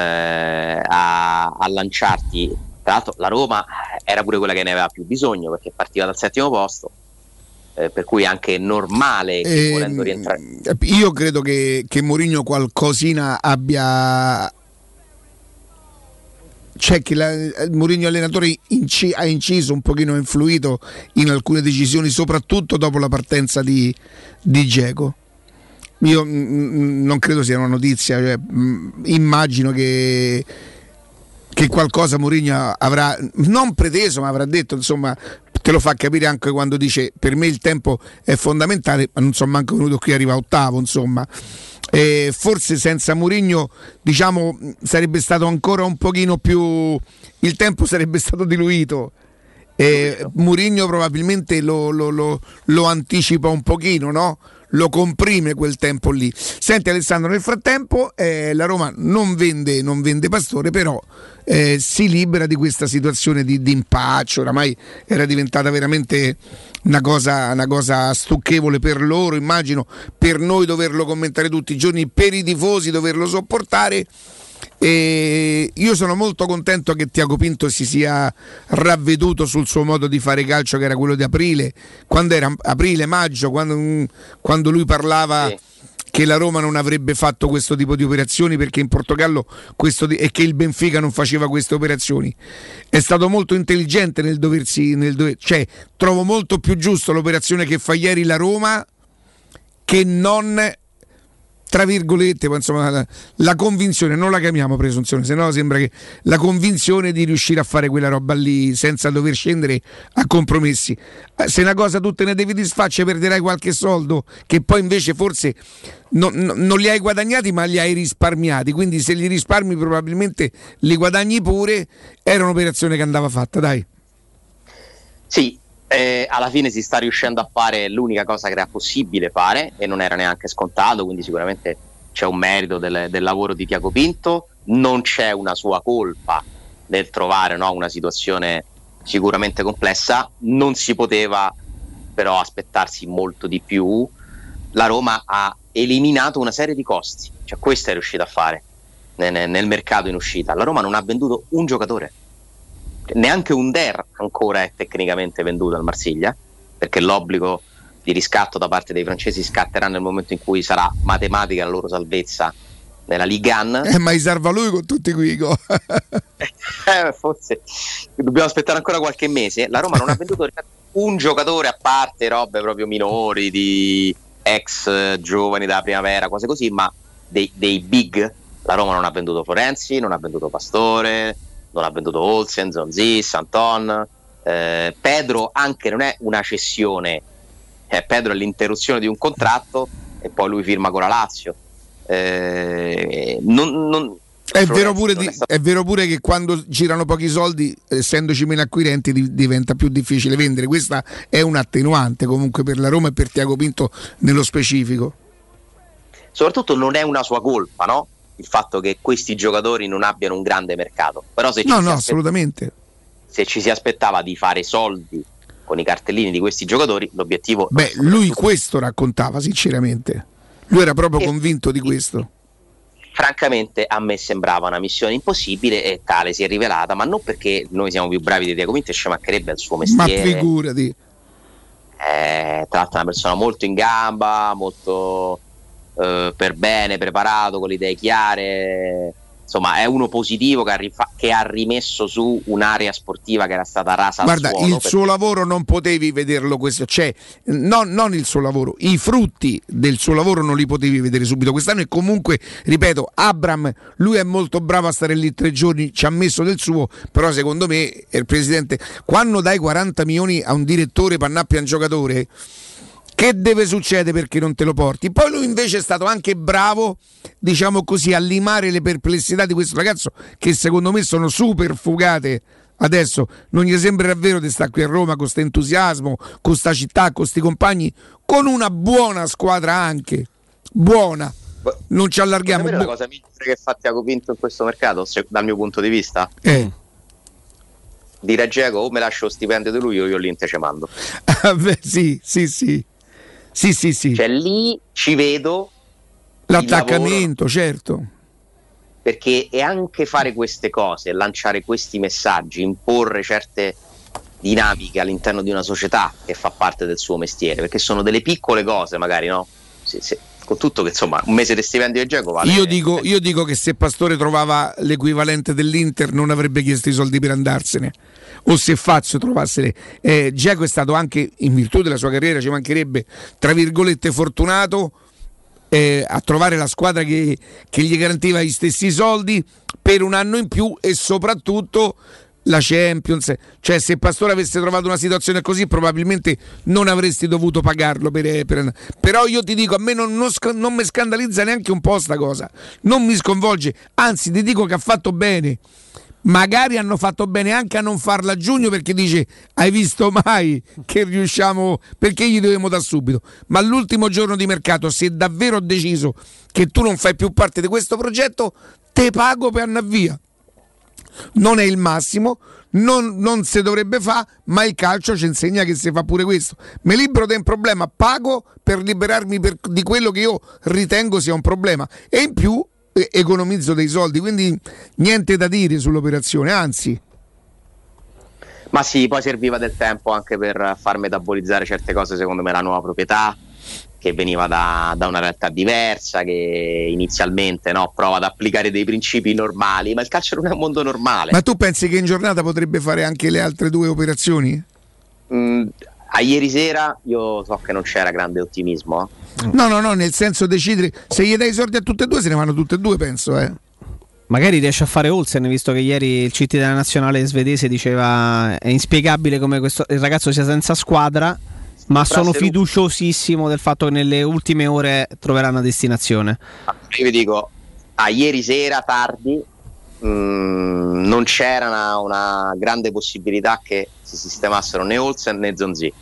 Speaker 19: a, a lanciarti. Tra l'altro la Roma era pure quella che ne aveva più bisogno perché partiva dal settimo posto, eh, per cui è anche normale che
Speaker 3: Ehm,
Speaker 19: volendo rientrare.
Speaker 3: Io credo che, che Mourinho qualcosina abbia. Cioè che la, il Mourinho allenatore inci- ha inciso un pochino, ha influito in alcune decisioni, soprattutto dopo la partenza di, di Dzeko. Io mm, non credo sia una notizia, cioè, mm, immagino che, che qualcosa Mourinho avrà non preteso, ma avrà detto, insomma, te lo fa capire anche quando dice per me il tempo è fondamentale, ma non sono manco venuto qui arriva ottavo, insomma. E forse senza Mourinho, diciamo, sarebbe stato ancora un pochino più il tempo sarebbe stato diluito. E Mourinho probabilmente lo, lo- lo- lo anticipa un pochino, no? Lo comprime quel tempo lì. Senti Alessandro, nel frattempo eh, la Roma non vende, non vende Pastore, però eh, si libera di questa situazione di, di impaccio, oramai era diventata veramente una cosa, una cosa stucchevole per loro, immagino per noi doverlo commentare tutti i giorni, per i tifosi doverlo sopportare. E io sono molto contento che Tiago Pinto si sia ravveduto sul suo modo di fare calcio, che era quello di aprile, quando era aprile, maggio, quando, quando lui parlava. Che la Roma non avrebbe fatto questo tipo di operazioni perché in Portogallo questo e che il Benfica non faceva queste operazioni. È stato molto intelligente nel doversi. Nel dover- cioè, trovo molto più giusto l'operazione che fa ieri la Roma che non tra virgolette, ma insomma, la, la convinzione, non la chiamiamo presunzione, se no sembra che la convinzione di riuscire a fare quella roba lì senza dover scendere a compromessi. Eh, Se una cosa tu te ne devi disfacere, perderai qualche soldo che poi invece forse non, non- non li hai guadagnati, ma li hai risparmiati. Quindi se li risparmi probabilmente li guadagni pure. Era un'operazione che andava fatta, dai.
Speaker 19: Sì, eh, alla fine si sta riuscendo a fare l'unica cosa che era possibile fare e non era neanche scontato, quindi sicuramente c'è un merito del, del lavoro di Tiago Pinto, non c'è una sua colpa nel trovare no, una situazione sicuramente complessa, non si poteva però aspettarsi molto di più. La Roma ha eliminato una serie di costi, cioè questo è riuscita a fare nel- nel mercato in uscita. La Roma non ha venduto un giocatore neanche un Der ancora è tecnicamente venduto al Marsiglia perché l'obbligo di riscatto da parte dei francesi scatterà nel momento in cui sarà matematica la loro salvezza nella Ligue 1 [laughs]
Speaker 3: Eh, ma i salva lui con tutti qui. go. [laughs]
Speaker 19: Eh, forse dobbiamo aspettare ancora qualche mese la Roma non ha venduto [laughs] un giocatore a parte robe proprio minori di ex eh, giovani della primavera cose così ma dei, dei big la Roma non ha venduto Forenzi non ha venduto Pastore non ha venduto Olsen, Zonzis, Anton eh, Pedro anche non è una cessione eh, Pedro è l'interruzione di un contratto e poi lui firma con la Lazio Eh, non- non-
Speaker 3: È vero, di-
Speaker 19: è stato-
Speaker 3: è vero pure che quando girano pochi soldi, essendoci meno acquirenti, di- diventa più difficile vendere. Questa è un attenuante comunque per la Roma e per Tiago Pinto nello specifico.
Speaker 19: soprattutto non è una sua colpa, no? Il fatto che questi giocatori non abbiano un grande mercato. Però se ci,
Speaker 3: No, no, assolutamente.
Speaker 19: se ci si aspettava di fare soldi con i cartellini di questi giocatori, l'obiettivo
Speaker 3: Beh, lui questo raccontava, sinceramente. Lui era proprio convinto di questo.
Speaker 19: francamente a me sembrava una missione impossibile e tale si è rivelata, ma non perché noi siamo più bravi di Diego Pinto e ci mancherebbe il suo
Speaker 3: Ma
Speaker 19: mestiere.
Speaker 3: figurati.
Speaker 19: è tra l'altro una persona molto in gamba, molto eh, per bene, preparato, con le idee chiare. Insomma, è uno positivo che ha, rifa- che ha rimesso su un'area sportiva che era stata rasa
Speaker 3: Guarda,
Speaker 19: suolo.
Speaker 3: il
Speaker 19: perché-
Speaker 3: suo lavoro non potevi vederlo questo, cioè no- non il suo lavoro, i frutti del suo lavoro non li potevi vedere subito quest'anno e comunque, ripeto, Abram, lui è molto bravo a stare lì tre giorni, ci ha messo del suo, però secondo me il presidente, quando dai 40 milioni a un direttore pannappi a un giocatore, che deve succedere perché non te lo porti? Poi lui invece è stato anche bravo, diciamo così, a limare le perplessità di questo ragazzo che secondo me sono super fugate. Adesso non gli sembrerà vero di stare qui a Roma con questo entusiasmo, con questa città, con questi compagni, con una buona squadra anche. Buona. Non ci allarghiamo.
Speaker 19: Sapete la cosa migliore che fa Tiago Pinto in questo mercato, se- dal mio punto di vista?
Speaker 3: Eh.
Speaker 19: Dire a Geco o me lascio lo stipendio di lui o io l'Inte ci mando. [laughs]
Speaker 3: Ah, beh, sì, sì, sì. Sì, sì, sì.
Speaker 19: Cioè lì ci vedo
Speaker 3: L'attaccamento, certo.
Speaker 19: perché è anche fare queste cose, lanciare questi messaggi, imporre certe dinamiche all'interno di una società che fa parte del suo mestiere, perché sono delle piccole cose magari, no? Se- se- con tutto che insomma un mese di stipendio di Geco vale
Speaker 3: Io dico, io dico che se Pastore trovava l'equivalente dell'Inter non avrebbe chiesto i soldi per andarsene. O se Fazio trovasse. Eh, Giacomo è stato anche, in virtù della sua carriera, ci mancherebbe, tra virgolette, fortunato eh, a trovare la squadra che, che gli garantiva gli stessi soldi per un anno in più e soprattutto la Champions. Cioè, se Pastore avesse trovato una situazione così, probabilmente non avresti dovuto pagarlo. Per, per- Però io ti dico, a me non, non non mi scandalizza neanche un po' sta cosa. Non mi sconvolge. Anzi, ti dico che ha fatto bene. magari hanno fatto bene anche a non farla a giugno perché dice hai visto mai che riusciamo perché gli dobbiamo da subito ma l'ultimo giorno di mercato se davvero ho deciso che tu non fai più parte di questo progetto te pago per andare via non è il massimo, non, non si dovrebbe fare, ma il calcio ci insegna che si fa pure questo. Mi libero da un problema, pago per liberarmi per- di quello che io ritengo sia un problema e in più eh, economizzo dei soldi, quindi niente da dire sull'operazione, anzi.
Speaker 19: Ma sì, poi serviva del tempo anche per far metabolizzare certe cose, secondo me, la nuova proprietà che veniva da, da una realtà diversa, che inizialmente no, prova ad applicare dei principi normali, ma il calcio non è un mondo normale.
Speaker 3: Ma tu pensi che in giornata potrebbe fare anche le altre due operazioni?
Speaker 19: Mm, a ieri sera io so che non c'era grande ottimismo.
Speaker 3: No, no, no, nel senso decidere se gli dai i soldi a tutte e due se ne vanno tutte e due, penso, eh.
Speaker 7: Magari riesce a fare Olsen, visto che ieri il CT della nazionale svedese diceva è inspiegabile come questo, il ragazzo sia senza squadra, ma sono fiduciosissimo del fatto che nelle ultime ore troverà una destinazione.
Speaker 19: Io vi dico, a ieri sera tardi mm, non c'era una, una grande possibilità che si sistemassero né Olsen né Zonzi.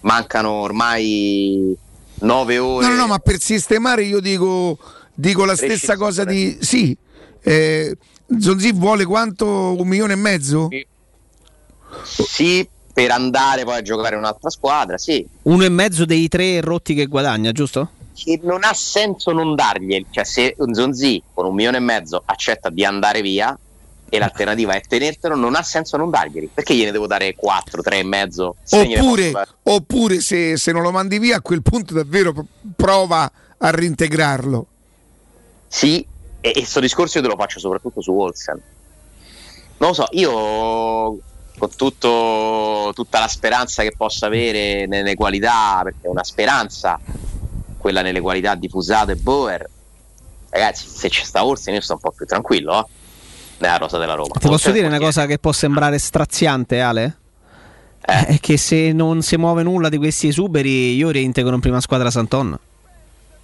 Speaker 19: Mancano ormai nove ore.
Speaker 3: No, no, no, ma per sistemare io dico, dico la stessa cosa di... Sì, eh, Zonzi vuole quanto? Un milione e mezzo?
Speaker 19: Sì, per andare poi a giocare un'altra squadra, sì.
Speaker 7: Uno e mezzo dei tre rotti che guadagna, giusto?
Speaker 19: Che non ha senso non dargli, cioè se un Zonzi con un milione e mezzo accetta di andare via e l'alternativa è tenertelo, non ha senso non darglieli. Perché gliene devo dare 4, 3 e mezzo?
Speaker 3: Oppure, oppure se, se non lo mandi via, a quel punto davvero prova a reintegrarlo.
Speaker 19: Sì, e questo discorso io te lo faccio soprattutto su Olsen. Non lo so, io con tutto- tutta la speranza che possa avere nelle qualità, perché è una speranza quella nelle qualità di Fusato e Boer, ragazzi, se c'è sta Olsen io sto un po' più tranquillo, eh? Nella rosa della Roma.
Speaker 7: Ti posso dire una cosa che può sembrare straziante, Ale? È che se non si muove nulla di questi esuberi, io reintegro in prima squadra Santon.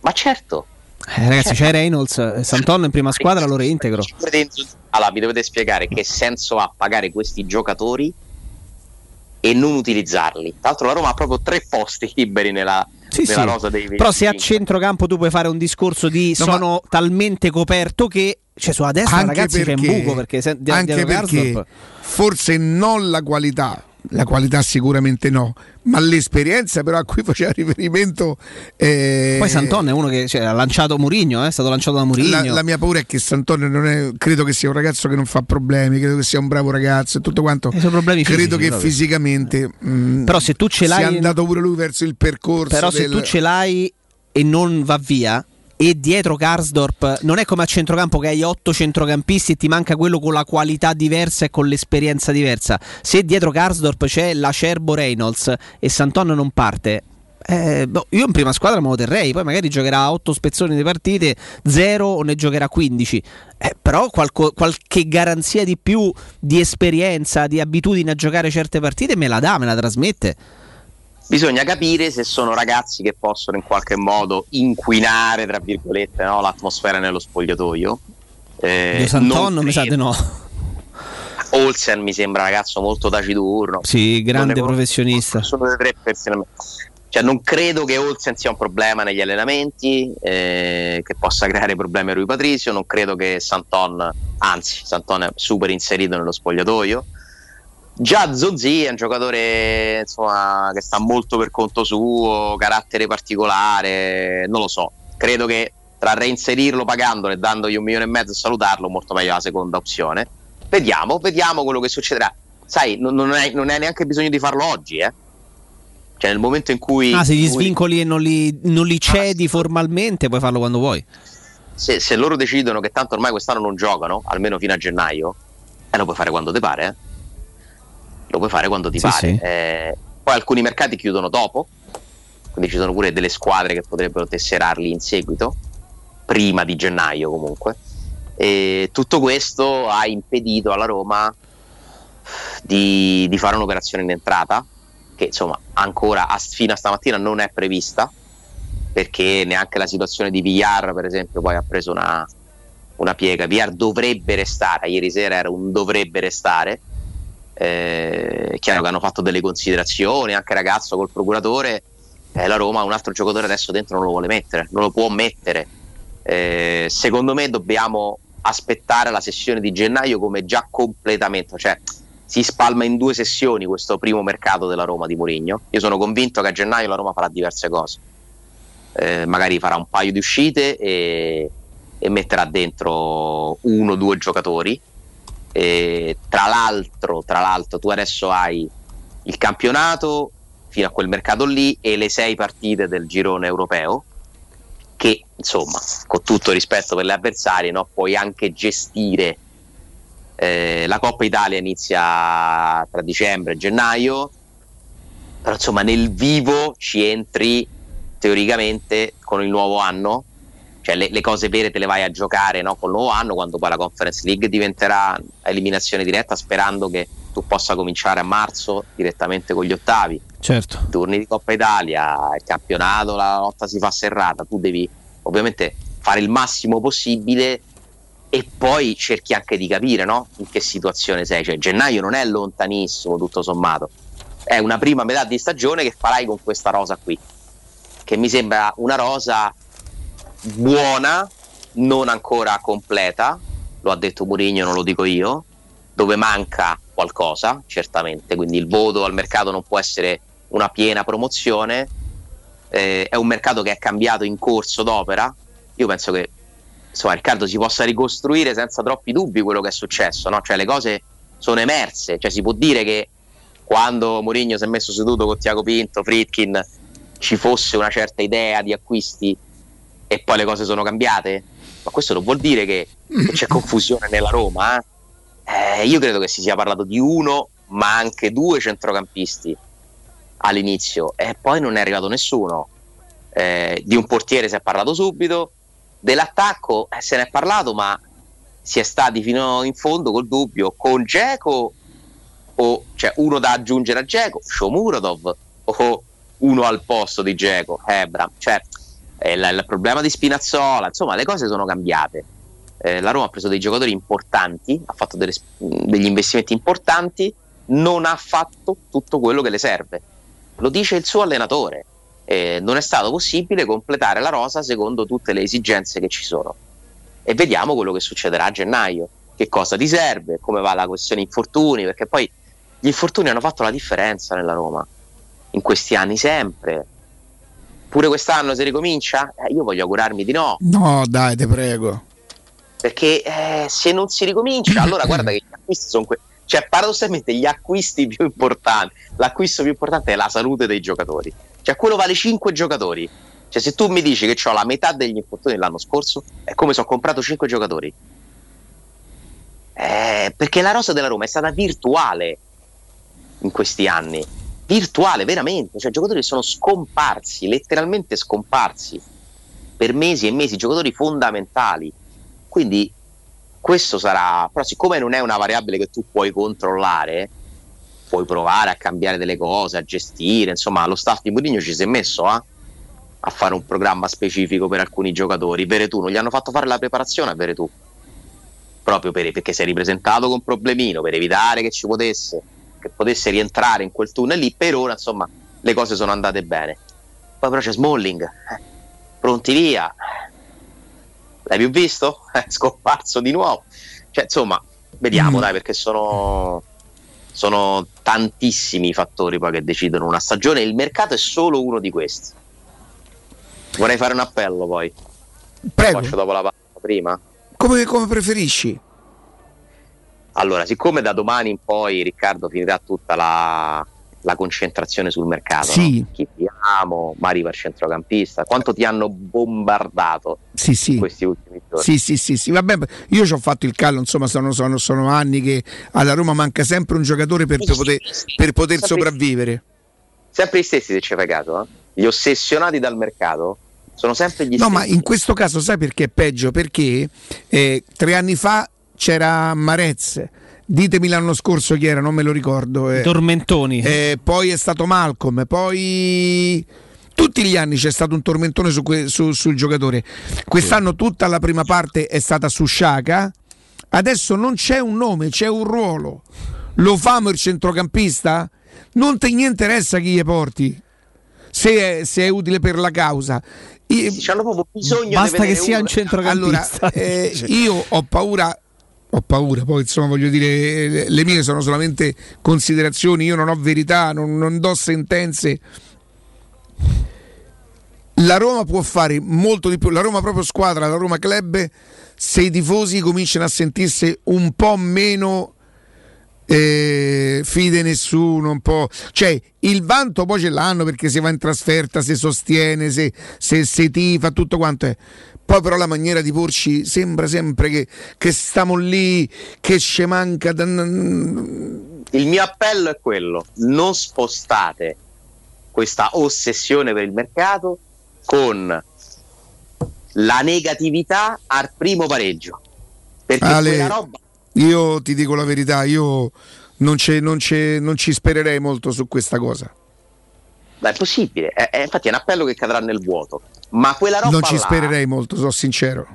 Speaker 19: Ma certo.
Speaker 7: Eh, ragazzi, c'è Reynolds, eh, Santon in prima squadra lo reintegro.
Speaker 19: Allora, vi dovete spiegare che senso ha pagare questi giocatori e non utilizzarli. Tra l'altro la Roma ha proprio tre posti liberi nella,
Speaker 7: Sì,
Speaker 19: nella
Speaker 7: sì.
Speaker 19: rosa dei
Speaker 7: Però se a
Speaker 19: 25.
Speaker 7: centrocampo tu puoi fare un discorso di
Speaker 3: No,
Speaker 7: sono talmente coperto che cioè sulla destra ragazzi c'è un
Speaker 3: perché-
Speaker 7: buco perché se, di-
Speaker 3: anche perché
Speaker 7: Karsdorp-
Speaker 3: forse non la qualità, la qualità sicuramente no, ma l'esperienza però a cui faceva riferimento eh,
Speaker 7: poi Santon è uno che cioè, ha lanciato Murigno, eh, è stato lanciato da Murigno.
Speaker 3: la, la mia paura è che Santonio non è, credo che sia un ragazzo che non fa problemi, credo che sia un bravo ragazzo e tutto quanto.
Speaker 7: Suoi problemi
Speaker 3: credo
Speaker 7: fisici,
Speaker 3: che
Speaker 7: proprio.
Speaker 3: fisicamente mm,
Speaker 7: Però se tu ce l'hai
Speaker 3: sia andato pure lui verso il percorso
Speaker 7: Però se
Speaker 3: del-
Speaker 7: tu ce l'hai e non va via e dietro Karsdorp non è come a centrocampo che hai otto centrocampisti e ti manca quello con la qualità diversa e con l'esperienza diversa. Se dietro Karsdorp c'è l'Acerbo Reynolds e Santon non parte, eh, boh, io in prima squadra me lo terrei, poi magari giocherà 8 spezzoni di partite, 0 o ne giocherà 15. Eh, però qualco- qualche garanzia di più di esperienza, di abitudine a giocare certe partite me la dà, me la trasmette.
Speaker 19: Bisogna capire se sono ragazzi che possono in qualche modo inquinare, tra virgolette, no, l'atmosfera nello spogliatoio. Eh,
Speaker 7: Dio Santon mi sa di no.
Speaker 19: Olsen mi sembra un ragazzo molto taciturno.
Speaker 7: Sì, grande
Speaker 19: ne
Speaker 7: professionista.
Speaker 19: Sono le tre personalmente. Cioè, non credo che Olsen sia un problema negli allenamenti, eh, che possa creare problemi a Rui Patricio. Non credo che Santon, anzi, Santon è super inserito nello spogliatoio. Già Zozzi è un giocatore insomma, che sta molto per conto suo, carattere particolare, non lo so. Credo che tra reinserirlo pagandolo e dandogli un milione e mezzo e salutarlo, molto meglio la seconda opzione. Vediamo, vediamo quello che succederà. Sai, non, non hai, non neanche bisogno di farlo oggi, eh. Cioè, nel momento in cui.
Speaker 7: Ah, se gli svincoli e non li, non li cedi formalmente, puoi farlo quando vuoi.
Speaker 19: se, se loro decidono che tanto ormai quest'anno non giocano, almeno fino a gennaio, eh, lo puoi fare quando ti pare. eh. Lo puoi fare quando ti
Speaker 7: Sì,
Speaker 19: pare.
Speaker 7: sì.
Speaker 19: Eh, poi alcuni mercati chiudono dopo, quindi ci sono pure delle squadre che potrebbero tesserarli in seguito, prima di gennaio comunque. E tutto questo ha impedito alla Roma di, di fare un'operazione in entrata, che insomma ancora a- fino a stamattina non è prevista, perché neanche la situazione di Villar, per esempio, poi ha preso una, una piega. Piar dovrebbe restare, ieri sera era un dovrebbe restare. Eh, è chiaro che hanno fatto delle considerazioni, anche ragazzo col procuratore. eh, la Roma un altro giocatore adesso dentro non lo vuole mettere, non lo può mettere. Eh, secondo me dobbiamo aspettare la sessione di gennaio come già completamento, cioè si spalma in due sessioni questo primo mercato della Roma di Mourinho. Io sono convinto che a gennaio la Roma farà diverse cose. Eh, magari farà un paio di uscite e, e metterà dentro uno o due giocatori. E tra, l'altro, tra l'altro, tu adesso hai il campionato fino a quel mercato lì e le sei partite del girone europeo che insomma con tutto rispetto per le avversarie no, puoi anche gestire eh, la Coppa Italia inizia tra dicembre e gennaio però insomma nel vivo ci entri teoricamente con il nuovo anno cioè le, le cose vere te le vai a giocare no, col nuovo anno quando poi la Conference League diventerà eliminazione diretta sperando che tu possa cominciare a marzo direttamente con gli ottavi
Speaker 7: Certo.
Speaker 19: turni di Coppa Italia, il campionato, la lotta si fa serrata, tu devi ovviamente fare il massimo possibile e poi cerchi anche di capire no? in che situazione sei. Cioè, gennaio non è lontanissimo, tutto sommato, è una prima metà di stagione che farai con questa rosa qui, che mi sembra una rosa buona, non ancora completa, lo ha detto Mourinho, non lo dico io, dove manca qualcosa, certamente, quindi il voto al mercato non può essere una piena promozione, eh, è un mercato che è cambiato in corso d'opera, io penso che insomma Riccardo si possa ricostruire senza troppi dubbi quello che è successo, no? cioè le cose sono emerse, cioè si può dire che quando Mourinho si è messo seduto con Tiago Pinto, Fritkin, ci fosse una certa idea di acquisti e poi le cose sono cambiate? Ma questo non vuol dire che, c'è confusione nella Roma. eh? Eh, io credo che si sia parlato di uno, ma anche due centrocampisti all'inizio e poi non è arrivato nessuno. Eh, di un portiere si è parlato subito, dell'attacco eh, se ne è parlato, ma si è stati fino in fondo col dubbio con Geco o cioè uno da aggiungere a Geco, Shomurodov o uno al posto di Geco, Ebram. Cioè, eh, il, problema di Spinazzola, insomma, le cose sono cambiate. Eh, la Roma ha preso dei giocatori importanti, ha fatto delle- degli investimenti importanti, non ha fatto tutto quello che le serve. Lo dice il suo allenatore. Eh, non è stato possibile completare la rosa secondo tutte le esigenze che ci sono. E vediamo quello che succederà a gennaio. Che cosa ti serve, come va la questione infortuni, perché poi gli infortuni hanno fatto la differenza nella Roma in questi anni sempre. Pure quest'anno si ricomincia? Eh, io voglio augurarmi di no,
Speaker 3: No, dai, te prego.
Speaker 19: perché eh, se non si ricomincia, allora guarda che gli [laughs] acquisti sono que- cioè paradossalmente gli acquisti più importanti, l'acquisto più importante è la salute dei giocatori. Cioè quello vale 5 giocatori. Cioè se tu mi dici che ho la metà degli infortuni dell'anno scorso, è come se ho comprato 5 giocatori. Eh, perché la rosa della Roma è stata virtuale in questi anni. Virtuale, veramente. Cioè, giocatori sono scomparsi, letteralmente scomparsi per mesi e mesi, giocatori fondamentali. Quindi questo sarà, però siccome non è una variabile che tu puoi controllare, puoi provare a cambiare delle cose, a gestire, insomma, lo staff di Mourinho ci si è messo eh, a fare un programma specifico per alcuni giocatori. Veretù non gli hanno fatto fare la preparazione a Veretù, proprio per- perché si è ripresentato con problemino, per evitare che ci potesse, che potesse rientrare in quel tunnel lì, per ora insomma le cose sono andate bene. Poi però c'è Smalling, eh, pronti via, l'hai più visto? [laughs] È scomparso di nuovo. Cioè, insomma, vediamo,
Speaker 3: Mm.
Speaker 19: dai, perché sono, sono tantissimi i fattori poi che decidono una stagione. Il mercato è solo uno di questi. Vorrei fare un appello poi.
Speaker 3: Prego.
Speaker 19: Faccio dopo la pausa prima.
Speaker 3: Come, come preferisci?
Speaker 19: Allora, siccome da domani in poi, Riccardo, finirà tutta la, la concentrazione sul mercato,
Speaker 3: Sì.
Speaker 19: no? chi ti amo, ma arriva il centrocampista, quanto ti hanno bombardato
Speaker 3: Sì, sì.
Speaker 19: in questi ultimi giorni?
Speaker 3: Sì, sì, sì, sì, vabbè, io ci ho fatto il callo, insomma, sono, sono- sono anni che alla Roma manca sempre un giocatore per, per poter, per poter
Speaker 19: Sempre-
Speaker 3: sopravvivere.
Speaker 19: Sempre gli stessi, se ci fai caso, eh? gli ossessionati dal mercato sono sempre gli
Speaker 3: No,
Speaker 19: stessi.
Speaker 3: ma in questo caso sai perché è peggio? Perché eh, tre anni fa c'era Marez, ditemi l'anno scorso chi era, non me lo ricordo. eh.
Speaker 7: Tormentoni.
Speaker 3: Eh, poi è stato Malcolm, poi Tutti gli anni c'è stato un tormentone su que- su- sul giocatore. Quest'anno tutta la prima parte è stata su Sciaca. Adesso non c'è un nome, c'è un ruolo. Lo famo il centrocampista? Non ti niente interessa chi gli porti. Se è, se è utile per la causa.
Speaker 19: Bisogno
Speaker 7: Basta
Speaker 19: di
Speaker 7: che sia un
Speaker 19: uno.
Speaker 7: centrocampista.
Speaker 3: Allora, [laughs] eh, io ho paura. Ho paura, poi insomma voglio dire, le- mie sono solamente considerazioni, io non ho verità, non, non do sentenze. La Roma può fare molto di più, la Roma proprio squadra, la Roma club, se i tifosi cominciano a sentirsi un po' meno eh, fide nessuno, un po'. Cioè, il vanto poi ce l'hanno perché si va in trasferta, si sostiene, se, se, se tifa, tutto quanto è. Poi però la maniera di porci sembra sempre che, che stiamo lì, che ci manca. da-
Speaker 19: Il mio appello è quello: non spostate questa ossessione per il mercato con la negatività al primo pareggio. Perché
Speaker 3: Ale,
Speaker 19: roba
Speaker 3: io ti dico la verità, io non, c'è- non c'è- non ci spererei molto su questa cosa.
Speaker 19: Beh, è possibile. È- è- infatti è un appello che cadrà nel vuoto. Ma quella roba
Speaker 3: Non ci
Speaker 19: là
Speaker 3: spererei molto, sono sincero.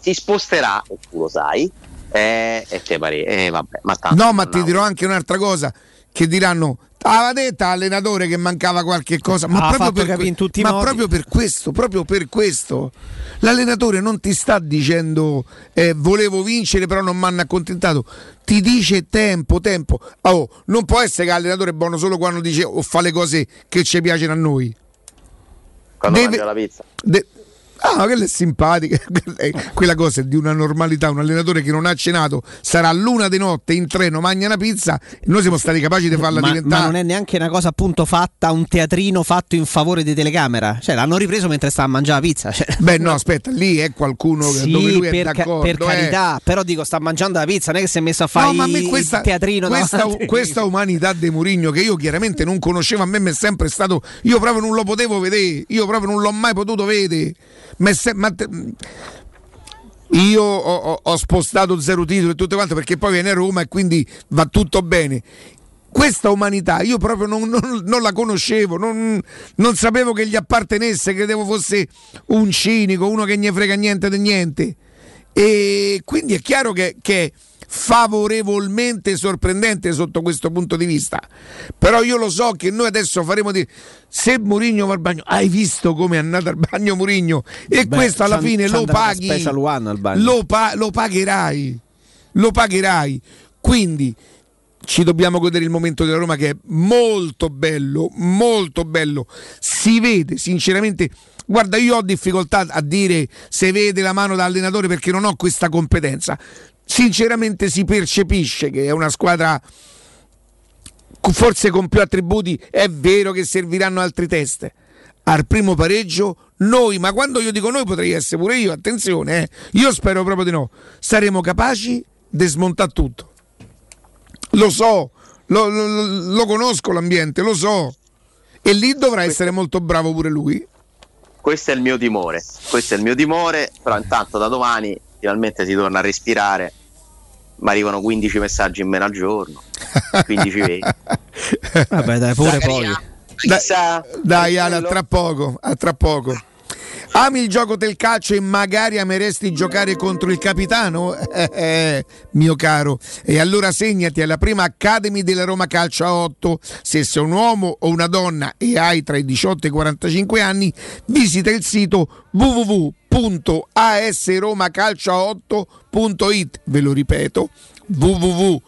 Speaker 19: si sposterà, e tu lo sai, eh, e te pare, eh, vabbè, ma tanto
Speaker 3: No, ma ti dirò anche un'altra cosa: che diranno. Aveva detto all'allenatore che mancava qualche cosa, ma, proprio per, que-
Speaker 7: in tutti i
Speaker 3: ma proprio per questo, proprio per questo, l'allenatore non ti sta dicendo eh, volevo vincere, però non mi hanno accontentato. Ti dice tempo, tempo. Oh, non può essere che l'allenatore è buono solo quando dice o fa le cose che ci piacciono a noi.
Speaker 19: Quando
Speaker 3: deve-
Speaker 19: mangia la pizza.
Speaker 3: De- Ah, ma quella è simpatica. [laughs] Eh, Quella cosa è di una normalità. Un allenatore che non ha cenato sarà l'una di notte in treno, mangia una pizza. Noi siamo stati capaci di farla
Speaker 7: Ma,
Speaker 3: diventare.
Speaker 7: ma non è neanche una cosa appunto fatta, un teatrino fatto in favore di telecamera. Cioè, l'hanno ripreso mentre stava a mangiare la pizza. Cioè,
Speaker 3: Beh, no, aspetta, lì è qualcuno
Speaker 7: sì,
Speaker 3: dove lui
Speaker 7: per, ca- per
Speaker 3: eh.
Speaker 7: carità, però dico, sta mangiando la pizza, non è che si è messo a fare
Speaker 3: No, ma a me questa,
Speaker 7: teatrino
Speaker 3: questa, questa umanità di Murigno che io chiaramente non conoscevo, a me mi è sempre stato. Io proprio non lo potevo vedere, io proprio non l'ho mai potuto vedere. Ma ma io ho, ho- ho spostato zero titoli e tutto quanto perché poi viene Roma e quindi va tutto bene. Questa umanità io proprio non, non- non la conoscevo, non, non sapevo che gli appartenesse, credevo fosse un cinico, uno che ne frega niente di niente. E quindi è chiaro che, che è favorevolmente sorprendente sotto questo punto di vista. Però io lo so che noi adesso faremo di. Se Murigno va al bagno, hai visto come è andato al bagno Murigno? E
Speaker 7: Beh,
Speaker 3: questo alla fine lo paghi. Lo, pa- lo pagherai. Lo pagherai. Quindi ci dobbiamo godere il momento della Roma che è molto bello, molto bello. Si vede sinceramente. Guarda, io ho difficoltà a dire se vede la mano da allenatore perché non ho questa competenza. Sinceramente si percepisce che è una squadra forse con più attributi. È vero che serviranno altri test. Al primo pareggio noi, ma quando io dico noi potrei essere pure io, attenzione, eh, io spero proprio di no. Saremo capaci di smontare tutto. Lo so, lo, lo- lo conosco l'ambiente, lo so. E lì dovrà essere molto bravo pure lui.
Speaker 19: Questo è il mio timore. Questo è il mio timore. Però intanto da domani finalmente si torna a respirare. Mi arrivano 15 messaggi in meno al giorno. 15 20. [laughs]
Speaker 7: Vabbè, dai, pure poi.
Speaker 19: Chissà.
Speaker 3: Dai Ale, a tra poco, a tra poco. Ami il gioco del calcio e magari ameresti giocare contro il capitano? [laughs] Eh, eh, mio caro. E allora segnati alla prima Academy della Roma Calcio a 8. Se sei un uomo o una donna e hai tra i 18 e i 45 anni, visita il sito www.asromacalcio8.it. Ve lo ripeto, www.asromacalcio8.it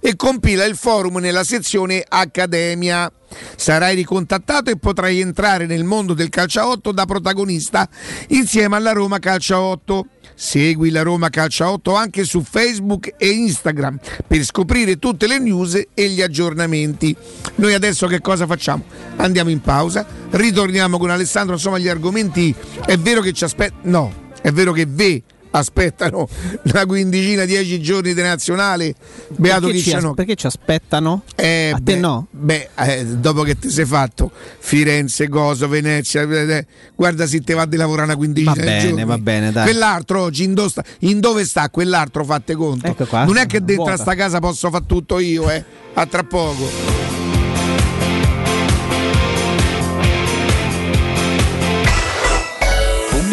Speaker 3: e compila il forum nella sezione Accademia. Sarai ricontattato e potrai entrare nel mondo del calcio a 8 da protagonista insieme alla Roma Calcio a 8. Segui la Roma Calcio a 8 anche su Facebook e Instagram per scoprire tutte le news e gli aggiornamenti. Noi adesso che cosa facciamo? Andiamo in pausa, ritorniamo con Alessandro, insomma gli argomenti è vero che ci aspetta no, è vero che ve aspettano una quindicina, dieci giorni di nazionale. Beato
Speaker 7: Perché
Speaker 3: chi
Speaker 7: ci, as- perché ci aspettano?
Speaker 3: Eh,
Speaker 7: A te
Speaker 3: beh,
Speaker 7: no?
Speaker 3: Beh, eh, dopo che ti sei fatto Firenze, Gozo, Venezia, eh, eh, guarda se te va di lavorare una quindicina
Speaker 7: Va bene,
Speaker 3: giorni.
Speaker 7: va bene, dai.
Speaker 3: Quell'altro oggi in, do sta- in dove sta quell'altro? Fatte conto.
Speaker 7: Ecco qua,
Speaker 3: non è che dentro a sta casa posso fare tutto io, eh. A tra poco.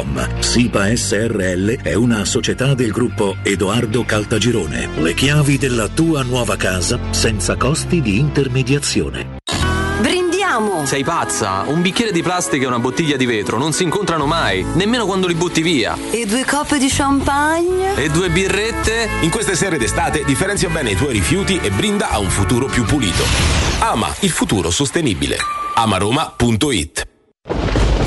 Speaker 20: www.keicalt.com. SIPA SRL è una società del gruppo Edoardo Caltagirone. Le chiavi della tua nuova casa senza costi di intermediazione.
Speaker 21: Brindiamo! Sei pazza? Un bicchiere di plastica e una bottiglia di vetro non si incontrano mai, nemmeno quando li butti via.
Speaker 22: E due coppe di champagne?
Speaker 21: E due birrette?
Speaker 23: In queste sere d'estate differenzia bene i tuoi rifiuti e brinda a un futuro più pulito. Ama il futuro sostenibile. amaroma.it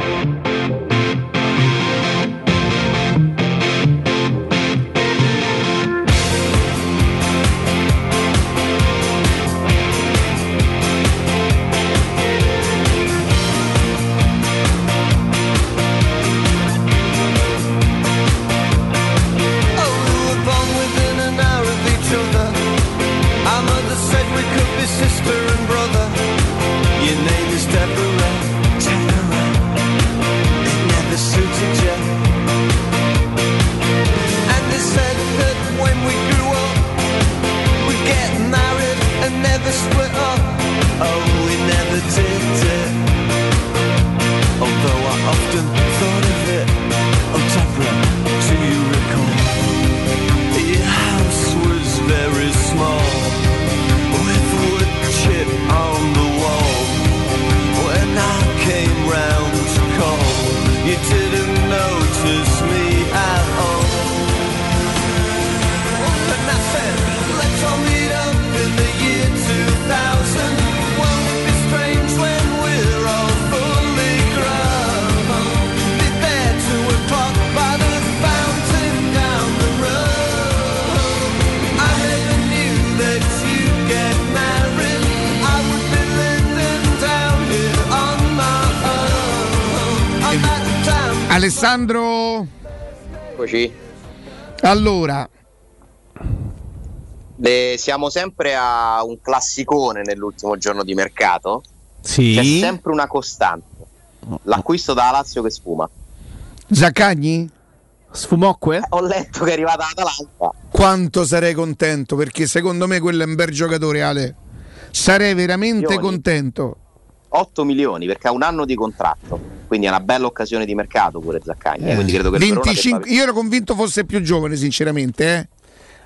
Speaker 24: Oh,
Speaker 3: allora,
Speaker 19: Le- siamo sempre a un classicone nell'ultimo giorno di mercato.
Speaker 7: Sì.
Speaker 19: C'è sempre una costante. L'acquisto da Lazio che sfuma.
Speaker 3: Zaccagni?
Speaker 7: Sfumocque?
Speaker 19: Ho letto che è arrivata l'Atalanta.
Speaker 3: Quanto sarei contento perché secondo me quello è un bel giocatore Ale. Sarei veramente
Speaker 19: Ioni.
Speaker 3: contento.
Speaker 19: 8 milioni perché ha un anno di contratto, quindi è una bella occasione di mercato pure Zaccagni. eh, quindi credo che il Verona
Speaker 3: 25
Speaker 19: debba-
Speaker 3: io ero convinto fosse più giovane, sinceramente. Eh.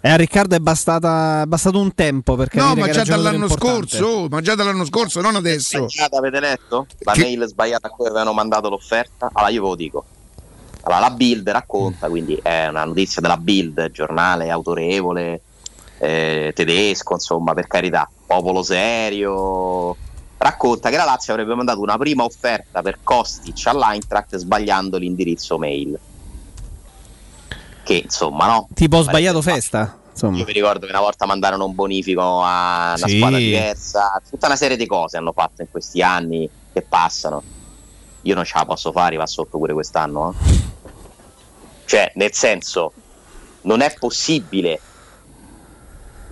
Speaker 7: Eh, a Riccardo è, bastata, è bastato un tempo per
Speaker 3: No, ma
Speaker 7: che
Speaker 3: già dall'anno scorso, oh, ma già dall'anno scorso, non adesso.
Speaker 19: Sbagliata, avete letto? La mail sbagliata a cui avevano mandato l'offerta? Allora io ve lo dico. Allora, la Bild racconta, quindi è una notizia della Bild, giornale autorevole, eh, tedesco, insomma, per carità, popolo serio. Racconta che la Lazio avrebbe mandato una prima offerta per Kostic all'Eintracht sbagliando l'indirizzo mail. Che insomma, no?
Speaker 7: Tipo ho sbagliato festa. Insomma.
Speaker 19: Io vi ricordo che una volta mandarono un bonifico a una
Speaker 7: Sì.
Speaker 19: squadra diversa, tutta una serie di cose hanno fatto in questi anni che passano. Io non ce la posso fare, va sotto pure quest'anno. eh. Cioè, nel senso, non è possibile.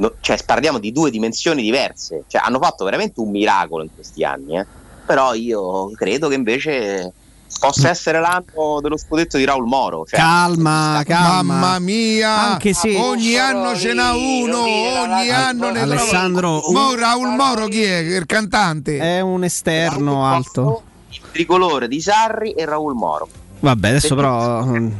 Speaker 19: No- cioè, parliamo di due dimensioni diverse. Cioè, hanno fatto veramente un miracolo in questi anni. eh. Però io credo che invece possa essere l'anno dello scudetto di Raul Moro. Cioè,
Speaker 7: Calma, calma.
Speaker 3: Mamma mia,
Speaker 7: Anche se
Speaker 3: ogni anno ce n'ha uno, ogni anno ne
Speaker 7: Alessandro,
Speaker 3: trova- Mo- Raul Moro chi è? Il cantante?
Speaker 7: è un esterno alto.
Speaker 19: il tricolore di Sarri e Raul Moro.
Speaker 7: Vabbè, adesso però mm,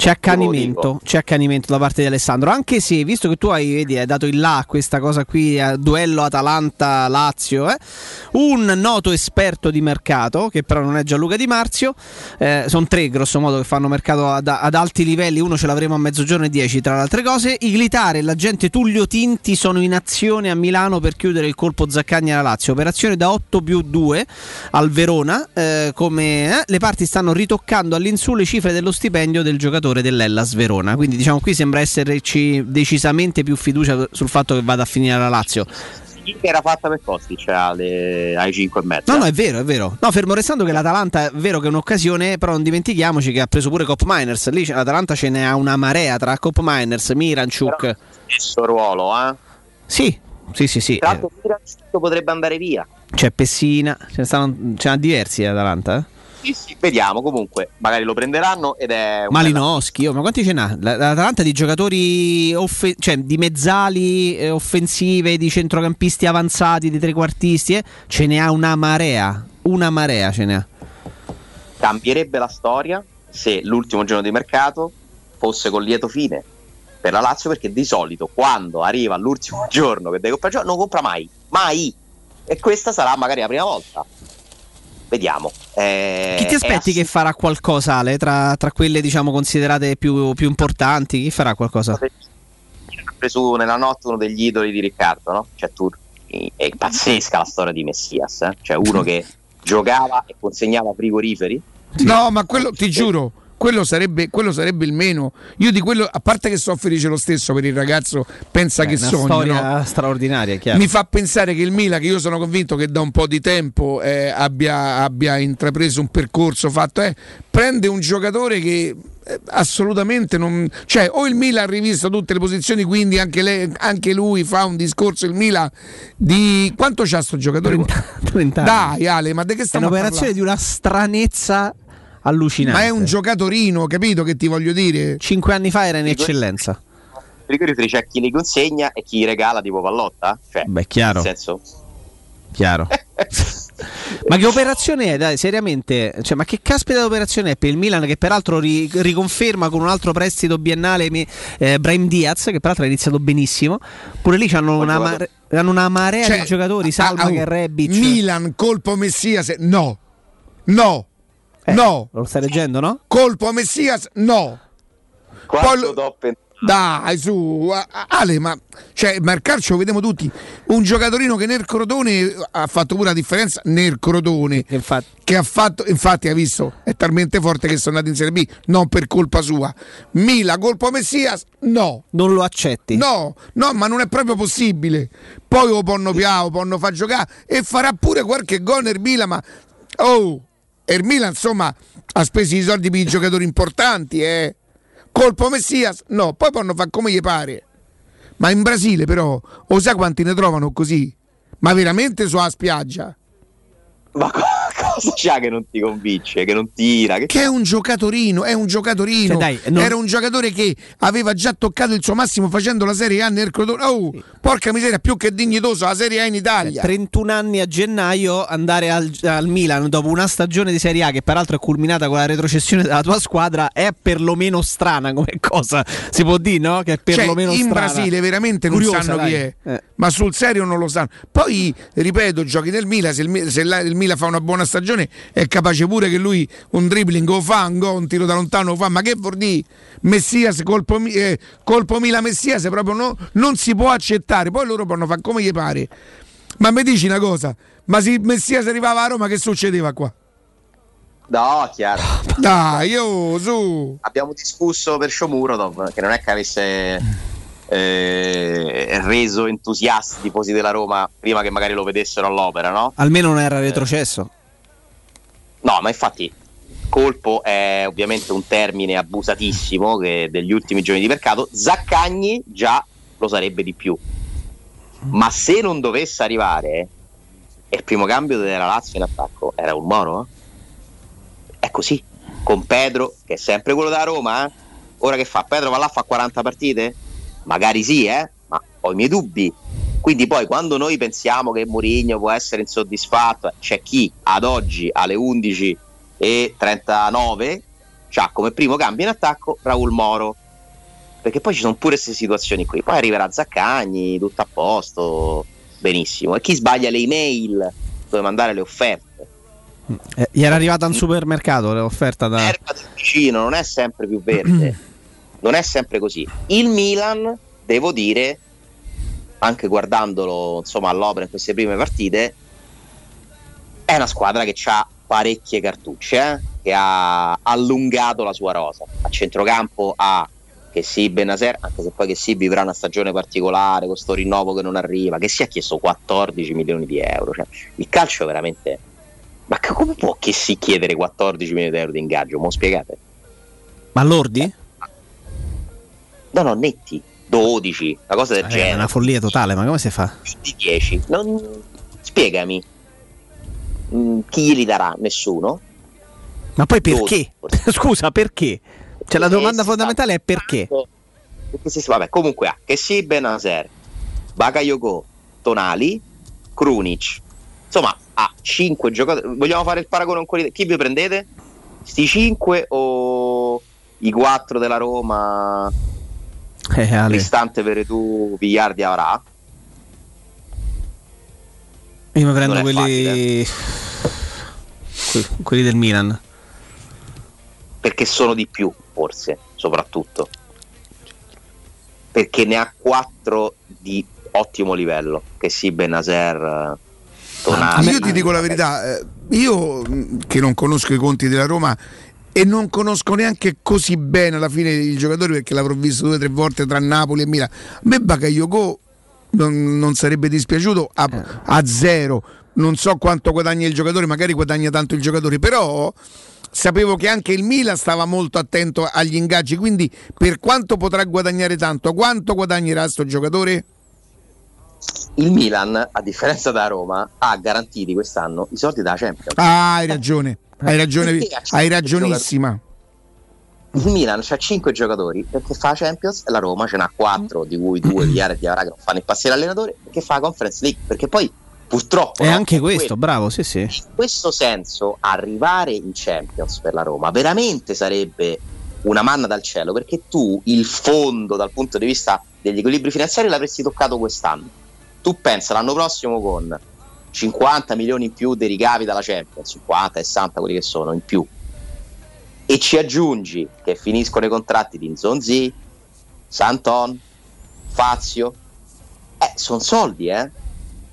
Speaker 7: c'è accanimento, c'è accanimento da parte di Alessandro. Anche se, visto che tu hai, vedi, hai dato il là a questa cosa qui, a duello Atalanta-Lazio, eh, un noto esperto di mercato, che però non è Gianluca Di Marzio, eh, sono tre grosso modo che fanno mercato ad, ad alti livelli, uno ce l'avremo a mezzogiorno e dieci tra le altre cose. Iglitare e l'agente Tullio Tinti sono in azione a Milano per chiudere il colpo Zaccagni alla Lazio, operazione da 8 più 2 al Verona, eh, come eh, le parti stanno ritoccando all'insù le cifre dello stipendio del giocatore dell'Ellas Verona. Quindi diciamo qui sembra esserci decisamente più fiducia sul fatto che vada a finire alla Lazio.
Speaker 19: Era fatta per Kostic alle, ai 5 e mezzo?
Speaker 7: No, no, è vero, è vero. No, fermo restando che l'Atalanta è vero che è un'occasione, però non dimentichiamoci che ha preso pure Cop Miners. Lì l'Atalanta ce n'è una marea tra Cop Miners, Miranchuk.
Speaker 19: Stesso ruolo, eh?
Speaker 7: Sì, sì, sì, sì.
Speaker 19: Tra l'altro Miranchuk potrebbe andare via.
Speaker 7: C'è Pessina, ce ne stanno, ce n'ha diversi l'Atalanta. Eh?
Speaker 19: Sì, sì, vediamo. Comunque, magari lo prenderanno ed è un
Speaker 7: Malinowski, oh, ma quanti ce n'ha? La- L'Atalanta di giocatori, offe- cioè di mezzali eh, offensive, di centrocampisti avanzati, di trequartisti, eh, ce ne ha una marea. Una marea ce ne ha.
Speaker 19: cambierebbe la storia se l'ultimo giorno di mercato fosse con lieto fine per la Lazio perché di solito quando arriva l'ultimo [laughs] giorno che deve comprare non compra mai, mai e questa sarà magari la prima volta vediamo Eh,
Speaker 7: Chi ti aspetti che farà qualcosa, Ale, tra, tra quelle diciamo considerate più, più importanti? Chi farà qualcosa?
Speaker 19: ha preso nella notte uno degli idoli di Riccardo no? cioè tu è pazzesca la storia di Messias eh? cioè uno [laughs] che giocava e consegnava frigoriferi
Speaker 3: No, ma quello ti giuro, quello sarebbe, quello sarebbe il meno. Io di quello, a parte che sono felice lo stesso per il ragazzo, pensa
Speaker 7: Beh,
Speaker 3: che
Speaker 7: una
Speaker 3: sogno.
Speaker 7: storia
Speaker 3: no?
Speaker 7: straordinaria, è chiaro.
Speaker 3: Mi fa pensare che il Milan, che io sono convinto che da un po' di tempo eh, abbia, abbia intrapreso un percorso fatto, eh, prende un giocatore che eh, assolutamente non. cioè, o il Milan ha rivisto tutte le posizioni, quindi anche, lei- anche lui fa un discorso. Il Milan di quanto c'ha sto giocatore?
Speaker 7: 30 [laughs] anni.
Speaker 3: Dai, Ale, ma di che
Speaker 7: È
Speaker 3: stiamo a
Speaker 7: un'operazione di una stranezza allucinante.
Speaker 3: Ma è un giocatorino, capito che ti voglio dire?
Speaker 7: Cinque anni fa era in eccellenza.
Speaker 19: frigoriferi c'è chi li consegna e chi li regala tipo pallotta cioè,
Speaker 7: Beh, chiaro.
Speaker 19: nel senso
Speaker 7: Chiaro. [laughs] ma che operazione è? Dai, seriamente. Cioè, ma che caspita di operazione è per il Milan che peraltro ri- riconferma con un altro prestito biennale eh, Brahim Diaz, che peraltro ha iniziato benissimo. Pure lì hanno una, mare- hanno una marea
Speaker 3: Cioè,
Speaker 7: di giocatori, Salma
Speaker 3: ah, oh,
Speaker 7: che Rebic.
Speaker 3: Milan, colpo Messias, no. No.
Speaker 7: Eh,
Speaker 3: no.
Speaker 7: Lo stai leggendo, no?
Speaker 3: Colpo Messias, no.
Speaker 19: quanto top
Speaker 3: Dai, su, a- a- Ale, ma cioè, ma il calcio lo vediamo tutti. Un giocatorino che nel Crotone ha fatto pure la differenza nel Crotone. Che ha fatto, infatti, ha visto, è talmente forte che sono andati in Serie B, non per colpa sua. Mila, colpo Messias, no.
Speaker 7: Non lo accetti.
Speaker 3: No, no, ma non è proprio possibile. Poi lo ponno piano, ponno fa giocare e farà pure qualche gol nel Milan, ma oh, e il Milan insomma ha speso i soldi per i giocatori importanti, eh. Colpo Messias? No, poi possono fare come gli pare. Ma in Brasile però, o sai quanti ne trovano così? Ma veramente sulla spiaggia?
Speaker 19: Ma cosa c'ha che non ti convince, che non tira? Che,
Speaker 3: Che è un giocatorino, è un giocatorino.
Speaker 7: Cioè, dai, non-
Speaker 3: Era un giocatore che aveva già toccato il suo massimo facendo la Serie A nel Crotone. Oh, porca miseria, più che dignitoso la Serie A in Italia.
Speaker 7: 31 anni a gennaio andare al, al Milan dopo una stagione di Serie A che peraltro è culminata con la retrocessione della tua squadra è perlomeno strana come cosa si può dire no? che è
Speaker 3: Cioè,
Speaker 7: perlomeno
Speaker 3: in
Speaker 7: strana
Speaker 3: Brasile veramente non
Speaker 7: Curiosa,
Speaker 3: sanno
Speaker 7: dai.
Speaker 3: chi è,
Speaker 7: Eh.
Speaker 3: ma sul serio non lo sanno. Poi, ripeto, giochi nel Milan, se il, se la- il Milan fa una buona stagione è capace pure che lui un dribbling lo fa, un, gol, un tiro da lontano lo fa, ma che vuol dire? Messias, colpo, eh, colpo Milan Messias proprio no- non si può accettare, poi loro possono fare come gli pare. Ma mi dici una cosa, ma se Messias arrivava a Roma che succedeva qua?
Speaker 19: No, chiaro. [laughs]
Speaker 3: Dai, io su.
Speaker 19: Abbiamo discusso per Shomurodov, che non è che avesse eh, reso entusiasti i tifosi della Roma prima che magari lo vedessero all'opera, no?
Speaker 7: almeno non era retrocesso
Speaker 19: No, ma infatti colpo è ovviamente un termine abusatissimo degli ultimi giorni di mercato. Zaccagni già lo sarebbe di più. Ma se non dovesse arrivare, e il primo cambio della Lazio in attacco era un Moro? È così. Con Pedro, che è sempre quello da Roma, eh? ora che fa? Pedro va là, fa 40 partite? Magari sì, eh? ma ho i miei dubbi. Quindi poi quando noi pensiamo che Mourinho può essere insoddisfatto, c'è chi ad oggi alle 11 e 39 c'ha come primo cambio in attacco Raul Moro. Perché poi ci sono pure queste situazioni qui. Poi arriverà Zaccagni, tutto a posto, benissimo. E chi sbaglia le email dove mandare le offerte?
Speaker 7: Eh, gli era arrivata al supermercato l'offerta da
Speaker 19: L'erba del vicino non è sempre più verde, [clears throat] non è sempre così. Il Milan, devo dire, anche guardandolo insomma all'opera in queste prime partite, è una squadra che ha parecchie cartucce, eh, che ha allungato la sua rosa. A centrocampo ha che sì Benaser, anche se poi che sì vivrà una stagione particolare con sto rinnovo che non arriva, che si ha chiesto 14 milioni di euro. Cioè, il calcio è veramente... Ma come può che si chiedere 14 milioni di euro di ingaggio? Mo spiegate?
Speaker 7: ma Lordi?
Speaker 19: No, no, netti. 12, una cosa del
Speaker 7: Eh, è
Speaker 19: genere.
Speaker 7: una follia totale ma come si fa?
Speaker 19: di 10. Non... Spiegami. Mm, chi glieli darà? Nessuno?
Speaker 7: ma poi perché? [laughs] scusa perché? cioè la domanda fondamentale è perché
Speaker 19: vabbè, comunque ha che sì Benaser, Bakayoko, Tonali, Krunic. Insomma, ha 5 giocatori. Vogliamo fare il paragone con quelli. Chi vi prendete? Sti 5 o i 4 della Roma?
Speaker 7: Eh, Ale.
Speaker 19: Cristante, Veretù, Vigliardi avrà?
Speaker 7: io mi prendo quelli que- quelli del Milan
Speaker 19: perché sono di più, forse, soprattutto. Perché ne ha quattro di ottimo livello, che sì, Benaser, eh, Tonali.
Speaker 3: Io ti dico la verità, eh, io che non conosco i conti della Roma e non conosco neanche così bene alla fine il giocatore perché l'avrò visto due o tre volte tra Napoli e Milan. A me Bakayoko non, non sarebbe dispiaciuto a, a zero. Non so quanto guadagna il giocatore, magari guadagna tanto il giocatore, però sapevo che anche il Milan stava molto attento agli ingaggi, quindi per quanto potrà guadagnare tanto, quanto guadagnerà sto giocatore?
Speaker 19: Il Milan, a differenza da Roma, ha garantiti quest'anno i soldi della Champions.
Speaker 3: Ah, hai ragione, hai ragione,
Speaker 19: Perché ha
Speaker 3: hai ragionissima.
Speaker 19: Il Milan ha 5 giocatori perché fa la Champions e la Roma ce n'ha 4, di cui 2 Vigliare e Diavara che non fanno impazzire l'allenatore, perché fa la Conference League. Perché poi purtroppo
Speaker 7: è
Speaker 19: no,
Speaker 7: anche questo
Speaker 19: quello.
Speaker 7: bravo sì sì
Speaker 19: In questo senso, arrivare in Champions per la Roma veramente sarebbe una manna dal cielo perché tu il fondo dal punto di vista degli equilibri finanziari l'avresti toccato quest'anno. Tu pensa l'anno prossimo con 50 milioni in più dei ricavi dalla Champions, 50, 60 quelli che sono in più, e ci aggiungi che finiscono i contratti di Nzonzi, Santon, Fazio, eh, sono soldi, eh.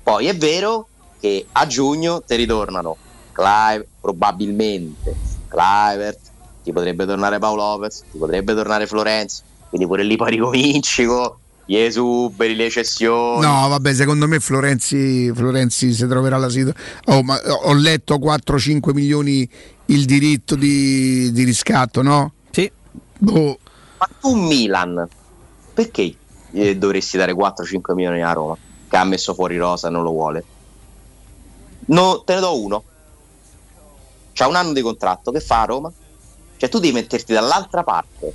Speaker 19: Poi è vero che a giugno ti ritornano Clive, probabilmente Clivert, ti potrebbe tornare Paolo Lopez, ti potrebbe tornare Florenzo, quindi pure lì poi ricominci con gli esuberi, le cessioni.
Speaker 3: No, vabbè, secondo me Florenzi, Florenzi si troverà la situazione. Oh, ma ho letto 4-5 milioni il diritto di, di riscatto, no?
Speaker 7: Sì.
Speaker 3: Boh,
Speaker 19: Ma tu Milan, perché eh, dovresti dare 4-5 milioni a Roma? Che ha messo fuori rosa e non lo vuole. No, te ne do uno. c'ha un anno di contratto, che fa a Roma? Cioè tu devi metterti dall'altra parte.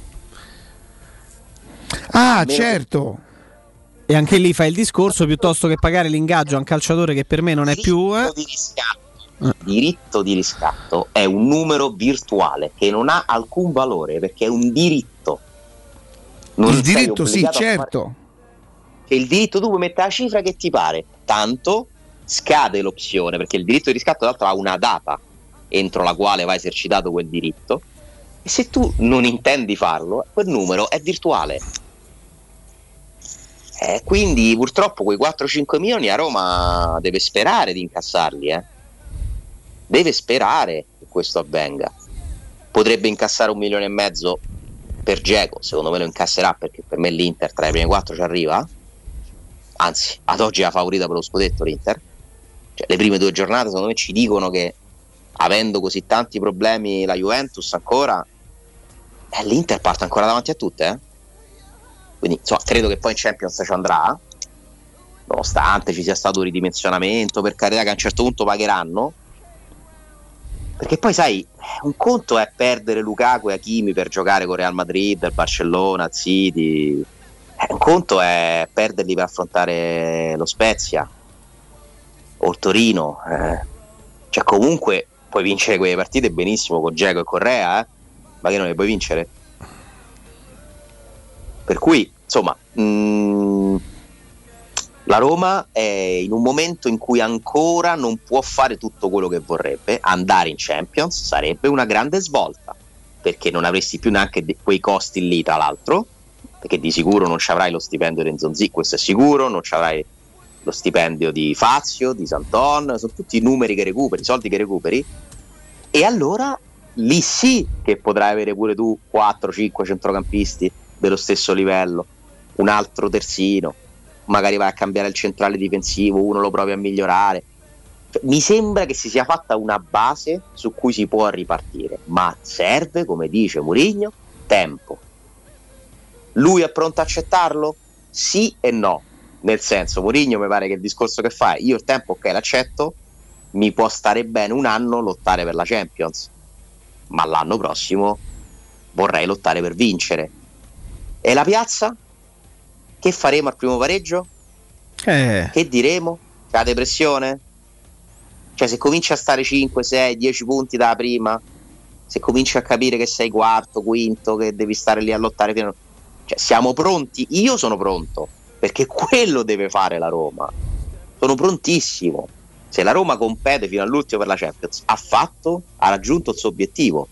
Speaker 3: Ah, certo.
Speaker 7: E anche lì fai il discorso piuttosto che pagare l'ingaggio a un calciatore che per me non è più. eh.
Speaker 19: di riscatto. Diritto di riscatto è un numero virtuale che non ha alcun valore perché è un diritto. Non
Speaker 3: Il diritto, sì,
Speaker 19: fare-
Speaker 3: certo.
Speaker 19: Che il diritto tu puoi mettere la cifra che ti pare, tanto scade l'opzione perché il diritto di riscatto tra l'altro ha una data entro la quale va esercitato quel diritto e se tu non intendi farlo, quel numero è virtuale. Eh, quindi purtroppo quei 4-5 milioni a Roma deve sperare di incassarli, eh. deve sperare che questo avvenga. Potrebbe incassare un milione e mezzo per Geco, secondo me lo incasserà perché per me l'Inter tra le prime 4 ci arriva. Anzi, ad oggi è la favorita per lo scudetto l'Inter. Cioè, le prime due giornate secondo me ci dicono che avendo così tanti problemi la Juventus ancora, eh, l'Inter parte ancora davanti a tutte. eh. Quindi insomma, credo che poi in Champions ci andrà, nonostante ci sia stato un ridimensionamento, per carità che a un certo punto pagheranno. Perché poi sai, un conto è perdere Lukaku e Hakimi per giocare con Real Madrid, il Barcellona, il City. Eh, Un conto è perderli per affrontare lo Spezia o il Torino. eh. Cioè comunque puoi vincere quelle partite benissimo con Diego e Correa, eh? ma che non le puoi vincere. Per cui, insomma, mh, la Roma è in un momento in cui ancora non può fare tutto quello che vorrebbe. Andare in Champions sarebbe una grande svolta, perché non avresti più neanche quei costi lì, tra l'altro, perché di sicuro non ci avrai lo stipendio di Enzonzi, questo è sicuro, non ci avrai lo stipendio di Fazio, di Santon, sono tutti numeri che recuperi, soldi che recuperi. E allora lì sì che potrai avere pure tu 4-5 centrocampisti dello stesso livello, un altro terzino, magari vai a cambiare il centrale difensivo, uno lo provi a migliorare. Mi sembra che si sia fatta una base su cui si può ripartire, ma serve, come dice Murigno, tempo. Lui è pronto a accettarlo? Sì e no. Nel senso, Mourinho mi pare che il discorso che fa è io il tempo ok l'accetto, mi può stare bene un anno lottare per la Champions, ma l'anno prossimo vorrei lottare per vincere. E la piazza? Che faremo al primo pareggio?
Speaker 7: Eh.
Speaker 19: Che diremo? C'è la depressione? Cioè se cominci a stare 5, 6, 10 punti dalla prima, se cominci a capire che sei quarto, quinto, che devi stare lì a lottare fino a... Cioè siamo pronti? Io sono pronto, perché quello deve fare la Roma. Sono prontissimo. Se la Roma compete fino all'ultimo per la Champions, ha fatto, ha raggiunto il suo obiettivo.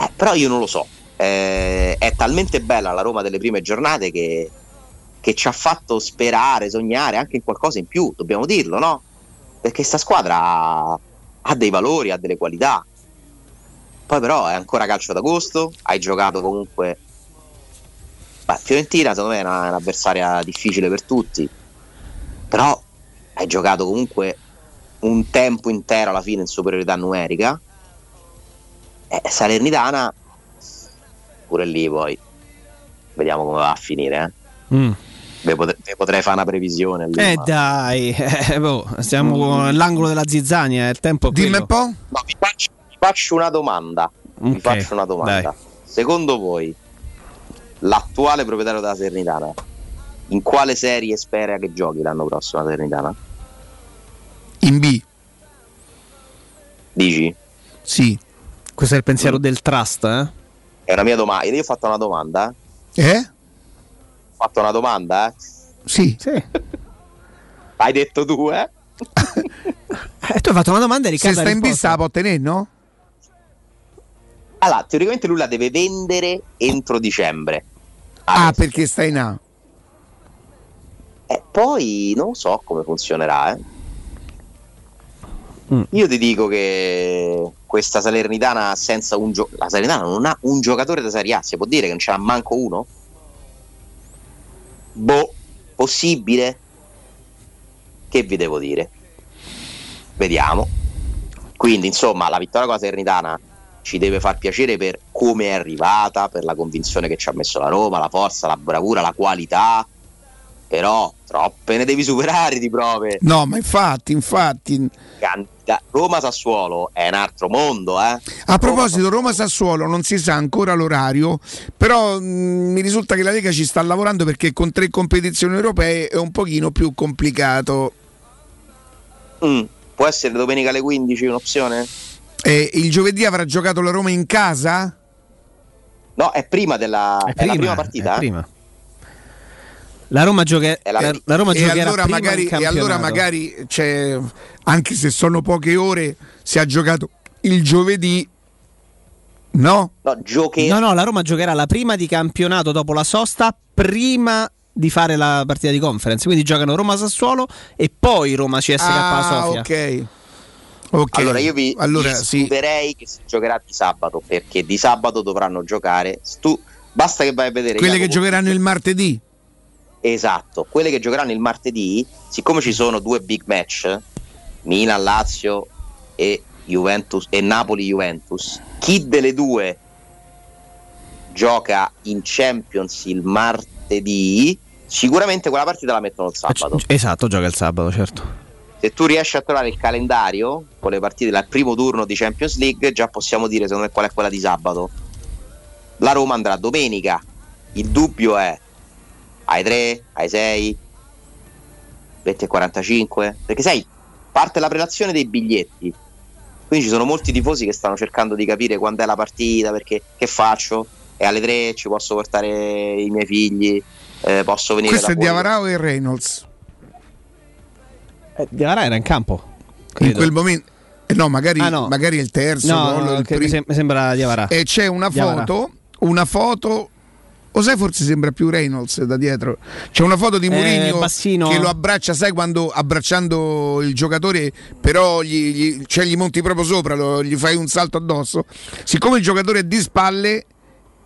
Speaker 19: Eh, però io non lo so. Eh, è talmente bella la Roma delle prime giornate che, che ci ha fatto sperare, sognare anche in qualcosa in più, dobbiamo dirlo, no? Perché sta squadra ha, ha dei valori, ha delle qualità. Poi però è ancora calcio d'agosto, hai giocato comunque... Beh, Fiorentina secondo me è una- un'avversaria difficile per tutti, però hai giocato comunque un tempo intero alla fine in superiorità numerica. Eh, Salernitana, pure lì poi, vediamo come va a finire. Eh.
Speaker 7: Mm.
Speaker 19: Ve potre- ve potrei fare una previsione. lì,
Speaker 7: Eh
Speaker 19: ma-
Speaker 7: dai, [laughs] eh, boh, stiamo all'angolo della zizzania, il tempo
Speaker 3: Dimmi un po'.
Speaker 19: No, vi faccio, vi faccio una domanda. Vi
Speaker 7: Ok,
Speaker 19: faccio una domanda.
Speaker 7: dai.
Speaker 19: Secondo voi, l'attuale proprietario della Salernitana, in quale serie spera che giochi l'anno prossimo la Salernitana?
Speaker 3: In B.
Speaker 19: Dici?
Speaker 3: Sì.
Speaker 7: Questo è il pensiero del trust, eh?
Speaker 19: È una mia domanda. Io ho fatto una domanda. eh.
Speaker 3: Eh?
Speaker 19: Ho fatto una domanda, eh?
Speaker 3: Sì. [laughs]
Speaker 19: Hai detto tu, eh? [laughs]
Speaker 7: Eh, tu hai fatto una domanda e
Speaker 3: Se
Speaker 7: Riccardo ha
Speaker 3: sta in B
Speaker 7: risposto.
Speaker 3: sta la può tenere, no?
Speaker 19: Allora, teoricamente lui la deve vendere entro dicembre.
Speaker 3: Ah, perché sta in A.
Speaker 19: E poi non so come funzionerà. eh.
Speaker 7: Mm.
Speaker 19: Io ti dico che questa Salernitana senza un gio- la Salernitana non ha un giocatore da Serie A, si può dire che non ce n'ha manco uno? Boh, possibile? Che vi devo dire? Vediamo. Quindi, insomma, la vittoria con la Salernitana ci deve far piacere per come è arrivata, per la convinzione che ci ha messo la Roma, la forza, la bravura, la qualità. Però troppe ne devi superare di prove.
Speaker 3: No, ma infatti, infatti.
Speaker 19: Can- Roma-Sassuolo è un altro mondo, eh.
Speaker 3: A proposito, Roma-Sassuolo non si sa ancora l'orario, però mh, mi risulta che la Lega ci sta lavorando perché con tre competizioni europee è un pochino più complicato.
Speaker 19: Mm, Può essere domenica alle 15 un'opzione?
Speaker 3: Eh, il giovedì avrà giocato la Roma in casa?
Speaker 19: No, è prima della è
Speaker 7: prima,
Speaker 19: la prima
Speaker 7: è
Speaker 19: partita. eh?
Speaker 7: prima. La Roma, gioche-
Speaker 19: la-
Speaker 7: la, la Roma
Speaker 3: e
Speaker 7: giocherà
Speaker 3: allora
Speaker 7: prima
Speaker 3: magari,
Speaker 7: in
Speaker 3: e allora magari c'è, anche se sono poche ore, si ha giocato il giovedì, no?
Speaker 19: No, giochi.
Speaker 7: No, no, la Roma giocherà la prima di campionato dopo la sosta, prima di fare la partita di conference. Quindi giocano Roma-Sassuolo e poi Roma-CSK
Speaker 3: Ah,
Speaker 7: Sofia.
Speaker 3: ok. Ok.
Speaker 19: Allora io vi,
Speaker 3: Allora,
Speaker 19: vi
Speaker 3: sì.
Speaker 19: che si giocherà di sabato perché di sabato dovranno giocare. Tu, basta che vai a vedere
Speaker 3: Quelle che giocheranno il martedì.
Speaker 19: Esatto, quelle che giocheranno il martedì, siccome ci sono due big match, Milan, Lazio e Juventus e Napoli Juventus, chi delle due gioca in Champions il martedì, sicuramente quella partita la mettono il sabato.
Speaker 7: Esatto, gioca il sabato, certo.
Speaker 19: Se tu riesci a trovare il calendario con le partite del primo turno di Champions League, già possiamo dire secondo me qual è quella di sabato. La Roma andrà domenica. Il dubbio è ai 3, ai 6, 20 e 45. Perché sai, parte la prelazione dei biglietti. Quindi ci sono molti tifosi che stanno cercando di capire quando è la partita, perché che faccio? E alle 3 ci posso portare i miei figli, eh, posso venire
Speaker 3: Questo
Speaker 19: da
Speaker 3: è
Speaker 19: fuori.
Speaker 3: O è Reynolds?
Speaker 7: Eh, Diavara era in campo.
Speaker 3: In
Speaker 7: credo.
Speaker 3: quel momento. eh no, magari,
Speaker 7: Ah, no.
Speaker 3: magari è il terzo,
Speaker 7: No,
Speaker 3: gol,
Speaker 7: no,
Speaker 3: il
Speaker 7: che mi,
Speaker 3: primo.
Speaker 7: sem- mi sembra Diavara.
Speaker 3: E c'è una foto, una foto. O sai, forse sembra più Reynolds da dietro. C'è una foto di
Speaker 7: Eh,
Speaker 3: Mourinho
Speaker 7: Bassino.
Speaker 3: che lo abbraccia, sai quando abbracciando il giocatore, però gli, gli- cioè, gli monti proprio sopra, lo- gli fai un salto addosso. Siccome il giocatore è di spalle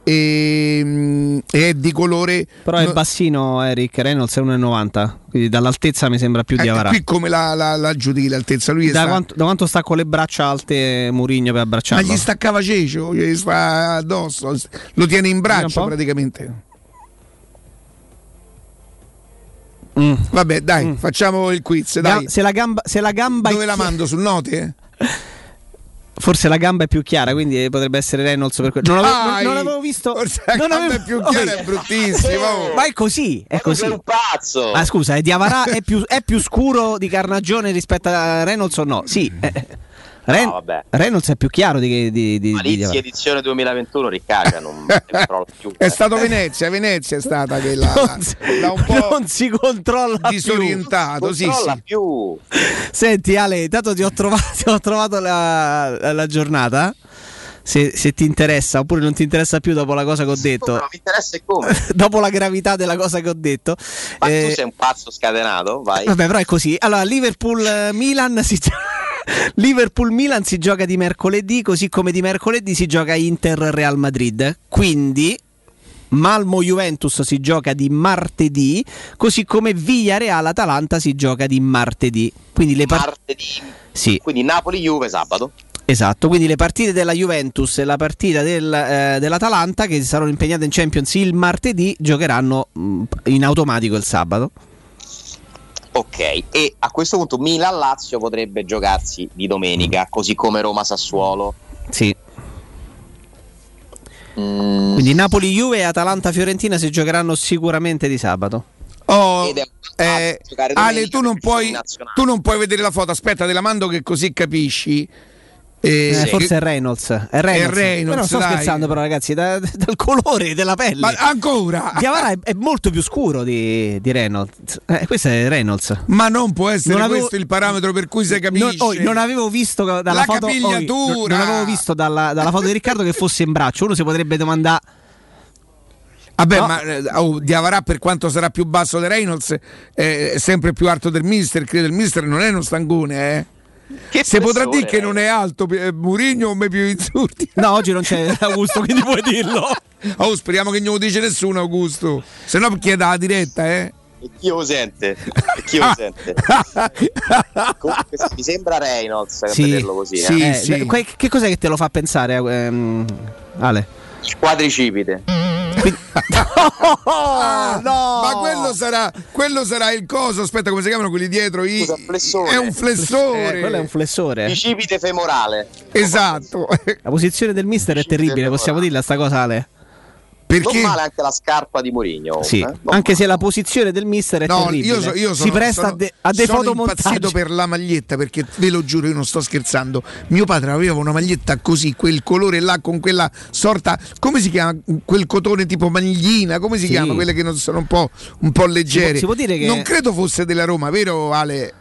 Speaker 3: e, mm, e è di colore,
Speaker 7: Però è
Speaker 3: no-
Speaker 7: bassino Eric, Reynolds è 1,90. Quindi dall'altezza mi sembra più
Speaker 3: eh,
Speaker 7: Diavara.
Speaker 3: qui come la, la, la giudichi l'altezza, lui
Speaker 7: Da
Speaker 3: sta-
Speaker 7: quanto, da quanto sta con le braccia alte Murigno per
Speaker 3: ma
Speaker 7: abbracciarlo?
Speaker 3: gli staccava Cecio, gli sta addosso, lo tiene in braccio praticamente.
Speaker 7: Mm.
Speaker 3: Vabbè, dai, facciamo il quiz. Dai.
Speaker 7: Se, la gamba, se la gamba è
Speaker 3: Dove la
Speaker 7: chi-
Speaker 3: mando? Sul note? [laughs]
Speaker 7: Forse la gamba è più chiara, quindi potrebbe essere Reynolds per quello. Non avevo, non- non avevo visto.
Speaker 3: Forse la
Speaker 7: non
Speaker 3: gamba
Speaker 7: avevo-
Speaker 3: è più chiara, [laughs]
Speaker 7: Oh,
Speaker 3: è bruttissimo.
Speaker 7: Ma è così, è così.
Speaker 19: Sei un pazzo!
Speaker 7: Ah, scusa, eh, Diavara è più, è più scuro di Carnagione rispetto a Reynolds o no? Sì. [laughs] eh, Ren-
Speaker 19: No, vabbè.
Speaker 7: Reynolds è più chiaro di, di, di, di
Speaker 19: Malizia
Speaker 7: Diavara.
Speaker 19: edizione 2021 Riccardo non [laughs] più.
Speaker 3: È
Speaker 19: eh.
Speaker 3: stato Venezia, Venezia è stata che l'ha,
Speaker 7: Non si-
Speaker 3: un po'
Speaker 7: non si controlla
Speaker 3: disorientato. Sì,
Speaker 19: Controlla
Speaker 3: sì.
Speaker 19: più.
Speaker 7: Senti Ale, intanto ti ho trovato, [laughs] ti ho trovato la, la giornata. Se, se ti interessa, oppure non ti interessa più dopo la cosa che ho detto,
Speaker 19: No, mi interessa come. [laughs]
Speaker 7: dopo la gravità della cosa che ho detto.
Speaker 19: Ma
Speaker 7: Eh,
Speaker 19: tu sei un pazzo scatenato, vai.
Speaker 7: Vabbè, però è così. Allora, Liverpool-Milan si Liverpool-Milan si gioca di mercoledì, così come di mercoledì si gioca Inter-Real Madrid. Quindi Malmo-Juventus si gioca di martedì, così come Villarreal-Atalanta si gioca di martedì. Quindi le partite
Speaker 19: Martedì.
Speaker 7: Sì.
Speaker 19: Quindi Napoli-Juve sabato.
Speaker 7: Esatto, quindi le partite della Juventus e la partita del, eh, dell'Atalanta che saranno impegnate in Champions il martedì giocheranno mh, in automatico il sabato.
Speaker 19: Ok, e a questo punto Milan-Lazio potrebbe giocarsi di domenica, così come Roma-Sassuolo.
Speaker 7: Sì.
Speaker 19: Mm,
Speaker 7: Quindi Napoli-Juve e Atalanta-Fiorentina si giocheranno sicuramente di sabato.
Speaker 3: Oh, eh, Ale, tu non, puoi, tu non puoi vedere la foto. Aspetta, te la mando che così capisci. Eh,
Speaker 7: Eh, forse è Reynolds. È Reynolds.
Speaker 3: È Reynolds,
Speaker 7: Però sto
Speaker 3: dai.
Speaker 7: scherzando, però, ragazzi, da- dal colore della pelle.
Speaker 3: Ma ancora?
Speaker 7: Diavara è, è molto più scuro di, di Reynolds. Eh, questo è Reynolds.
Speaker 3: Ma non può essere
Speaker 7: Non avevo-
Speaker 3: questo il parametro per cui si capisce.
Speaker 7: Non, oh, non avevo visto dalla
Speaker 3: La
Speaker 7: foto. oh,
Speaker 3: capigliatura.
Speaker 7: non avevo visto dalla, dalla foto di Riccardo che fosse in braccio. Uno si potrebbe domandare.
Speaker 3: Vabbè,
Speaker 7: No.
Speaker 3: ma eh, oh, Diavarà per quanto sarà più basso di Reynolds è sempre più alto del mister. Credo il mister non è uno stangone, eh.
Speaker 19: Che
Speaker 3: Se potrà dire che non è alto eh, Murigno o me più insulti.
Speaker 7: No, oggi non c'è Augusto, quindi puoi dirlo.
Speaker 3: Oh, speriamo che non lo dice nessuno, Augusto. Se no chieda la diretta, eh.
Speaker 19: E chi lo sente? E chi lo sente? [laughs] Comunque mi sembra Reynolds a
Speaker 7: Sì,
Speaker 19: vederlo così.
Speaker 3: sì.
Speaker 19: eh.
Speaker 7: Eh,
Speaker 3: sì.
Speaker 7: Che cos'è che te lo fa pensare, ehm, Ale?
Speaker 19: Quadricipite.
Speaker 3: Ah, Ma quello sarà, quello sarà il coso. Aspetta, come si chiamano quelli dietro? I- È un flessore.
Speaker 7: Eh, quello è un flessore.
Speaker 19: Bicipite femorale.
Speaker 3: Esatto.
Speaker 7: La posizione del mister è terribile, possiamo dirla sta cosa Ale?
Speaker 19: Non male anche la scarpa di Mourinho.
Speaker 7: Sì,
Speaker 19: eh?
Speaker 7: anche se la posizione del mister è
Speaker 3: No,
Speaker 7: terribile.
Speaker 3: io, so- io
Speaker 7: si
Speaker 3: sono,
Speaker 7: presta
Speaker 3: sono-
Speaker 7: a, de- a dei
Speaker 3: sono
Speaker 7: fotomontaggi.
Speaker 3: impazzito per la maglietta perché ve lo giuro, io non sto scherzando. Mio padre aveva una maglietta così, quel colore là con quella sorta, come si chiama? Quel cotone tipo maglina, come si
Speaker 7: Sì.
Speaker 3: chiama? Quelle che non sono un po', un po' leggere.
Speaker 7: si può dire che-
Speaker 3: Non credo fosse della Roma, vero Ale?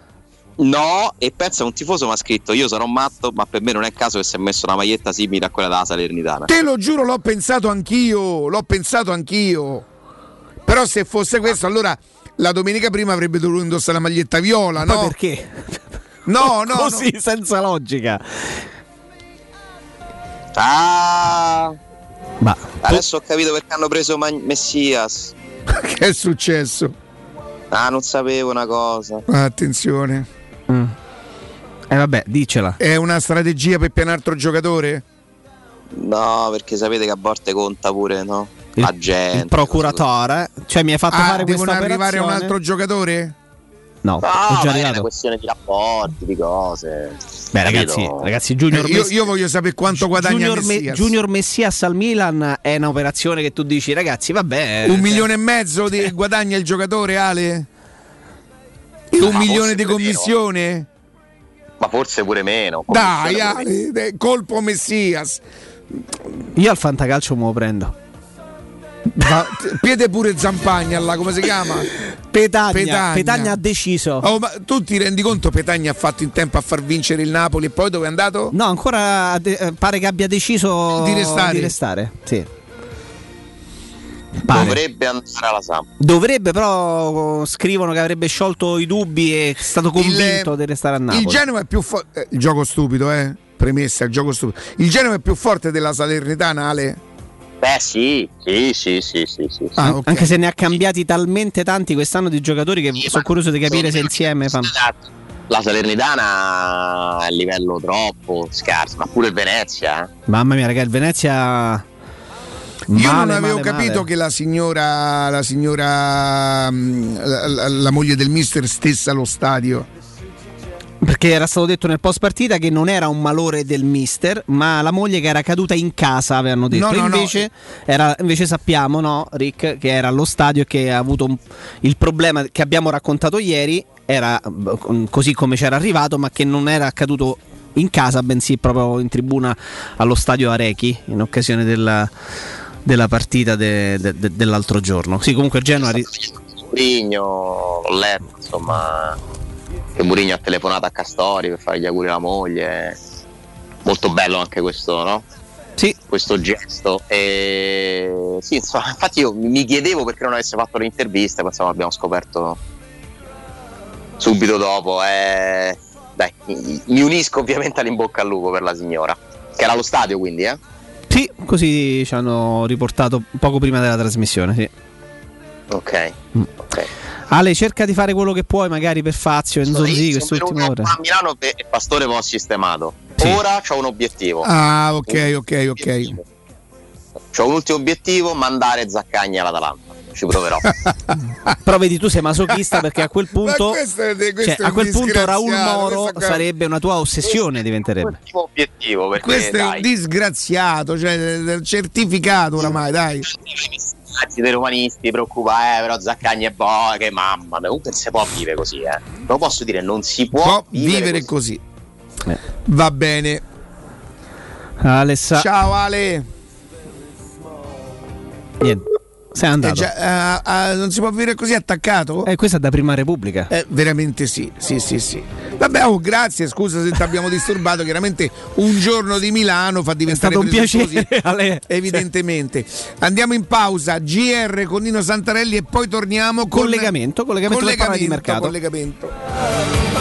Speaker 19: No, e pensa un tifoso mi ha scritto: Io sarò matto, ma per me non è caso che si è messo una maglietta simile a quella della Salernitana.
Speaker 3: Te lo giuro, l'ho pensato anch'io, l'ho pensato anch'io. Però se fosse questo, allora la domenica prima avrebbe dovuto indossare la maglietta viola,
Speaker 7: Poi
Speaker 3: no?
Speaker 7: perché?
Speaker 3: No, [laughs] no,
Speaker 7: Così, senza logica.
Speaker 19: Ah,
Speaker 7: Ma
Speaker 19: adesso ho capito perché hanno preso Man- Messias. [laughs]
Speaker 3: che è successo?
Speaker 19: Ah, non sapevo una cosa.
Speaker 3: Attenzione.
Speaker 7: Eh vabbè, dicela.
Speaker 3: È una strategia per pianare altro giocatore?
Speaker 19: No, perché sapete che a volte conta pure, no? La gente.
Speaker 7: Il procuratore, cioè mi hai fatto
Speaker 3: Ah,
Speaker 7: fare
Speaker 3: devono
Speaker 7: questa
Speaker 3: arrivare a un
Speaker 7: operazione?
Speaker 3: altro giocatore?
Speaker 7: No,
Speaker 19: No,
Speaker 7: è già
Speaker 19: ma è una
Speaker 7: arrivato.
Speaker 19: questione di rapporti, di cose.
Speaker 7: Beh, ragazzi, ragazzi, Junior,
Speaker 3: Eh, io, io voglio sapere quanto guadagna
Speaker 7: Junior, Me-
Speaker 3: Messias.
Speaker 7: Junior Messias al Milan è un'operazione che tu dici, ragazzi, vabbè.
Speaker 3: Un
Speaker 7: cioè-
Speaker 3: milione e mezzo di guadagna il giocatore, Ale? Un
Speaker 19: Ma
Speaker 3: milione di
Speaker 19: pure
Speaker 3: commissione?
Speaker 19: Ma forse pure meno.
Speaker 3: Dai,
Speaker 19: Commissione pure
Speaker 3: Ale, dai, colpo Messias.
Speaker 7: Io al fantacalcio me lo prendo.
Speaker 3: Va- piede pure Zampagna là, come si chiama? [laughs]
Speaker 7: Petagna,
Speaker 3: Petagna.
Speaker 7: Petagna ha deciso.
Speaker 3: Oh, ma tu ti rendi conto Petagna ha fatto in tempo a far vincere il Napoli e poi dove è andato?
Speaker 7: No, ancora de- eh, pare che abbia deciso
Speaker 3: Di restare.
Speaker 7: Di restare, sì. Pare.
Speaker 19: Dovrebbe andare alla Samp.
Speaker 7: Dovrebbe, però scrivono che avrebbe sciolto i dubbi e è stato convinto di restare a Napoli.
Speaker 3: Il Genova è più forte. il gioco stupido, eh? Premessa, il gioco stupido. Il Genova è più forte della Salernitana, Ale?
Speaker 19: Beh, sì, sì, sì, sì, sì, sì. sì.
Speaker 3: Ah, ok.
Speaker 7: Anche se ne ha cambiati talmente tanti quest'anno di giocatori che sono curioso di capire se insieme fanno.
Speaker 19: La Salernitana è a livello troppo scarso, ma pure il Venezia. eh.
Speaker 7: Mamma mia, raga, il Venezia.
Speaker 3: Io
Speaker 7: male,
Speaker 3: non avevo
Speaker 7: male,
Speaker 3: capito
Speaker 7: male.
Speaker 3: che la signora, la signora, mm, la, la- la moglie del mister stesse allo stadio.
Speaker 7: Perché era stato detto nel post partita che non era un malore del mister, ma la moglie che era caduta in casa, avevano detto.
Speaker 3: No, no, no.
Speaker 7: invece, era- invece sappiamo, no, Rick, che era allo stadio e che ha avuto un- il problema che abbiamo raccontato ieri, era con- così come c'era arrivato, ma che non era accaduto in casa, bensì proprio in tribuna allo stadio Arechi, in occasione della, della partita de- de- de- dell'altro giorno. Sì, comunque il Genoa... ri-
Speaker 19: Murigno, l'ho letto, insomma, che Murigno ha telefonato a Castori per fare gli auguri alla moglie. Molto bello anche questo, no?
Speaker 7: Sì.
Speaker 19: Questo gesto. E sì, insomma, infatti io mi chiedevo perché non avesse fatto l'intervista, poi insomma abbiamo scoperto subito dopo. E... Dai, mi- unisco ovviamente all'inbocca al lupo per la signora, che era allo stadio quindi, eh?
Speaker 7: Sì, così ci hanno riportato poco prima della trasmissione, sì.
Speaker 19: Ok.
Speaker 7: Mm.
Speaker 19: ok.
Speaker 7: Ale, cerca di fare quello che puoi, magari per Fazio e Nzonzi
Speaker 19: Io
Speaker 7: queste
Speaker 19: sono
Speaker 7: ultime
Speaker 19: venuto
Speaker 7: ore.
Speaker 19: a Milano il pastore mo' sistemato. Ora ho un obiettivo.
Speaker 3: Ah, ok, ok, ok.
Speaker 19: Ho un ultimo obiettivo, mandare Zaccagni all'Atalanta. Ci proverò. [laughs]
Speaker 7: Però vedi, tu sei masochista perché a quel punto,
Speaker 3: questo è- questo
Speaker 7: cioè, a quel punto Raul Moro sarebbe una tua ossessione, diventerebbe.
Speaker 19: obiettivo perché
Speaker 3: Questo è un
Speaker 19: dai,
Speaker 3: disgraziato, cioè certificato oramai, dai.
Speaker 19: ragazzi dei romanisti preoccupa, eh, però Zaccagni è buono, che mamma mia, comunque si può vivere così, eh. Lo posso dire, non si può,
Speaker 3: Può
Speaker 19: vivere,
Speaker 3: vivere
Speaker 19: così.
Speaker 3: così. Va bene.
Speaker 7: Alessa,
Speaker 3: Ciao Ale.
Speaker 7: niente, sei andato.
Speaker 3: Eh, già, eh, eh, non si può vivere così attaccato?
Speaker 7: Eh, questa è da prima Repubblica.
Speaker 3: Eh, veramente sì, sì, sì, sì. Vabbè, oh, grazie, scusa se ti abbiamo disturbato. Chiaramente un giorno di Milano fa diventare
Speaker 7: stato un piacere, [laughs] Ale.
Speaker 3: Evidentemente. Andiamo in pausa, GR con Nino Santarelli e poi torniamo con
Speaker 7: Collegamento, collegamento per parlare di mercato.
Speaker 3: collegamento.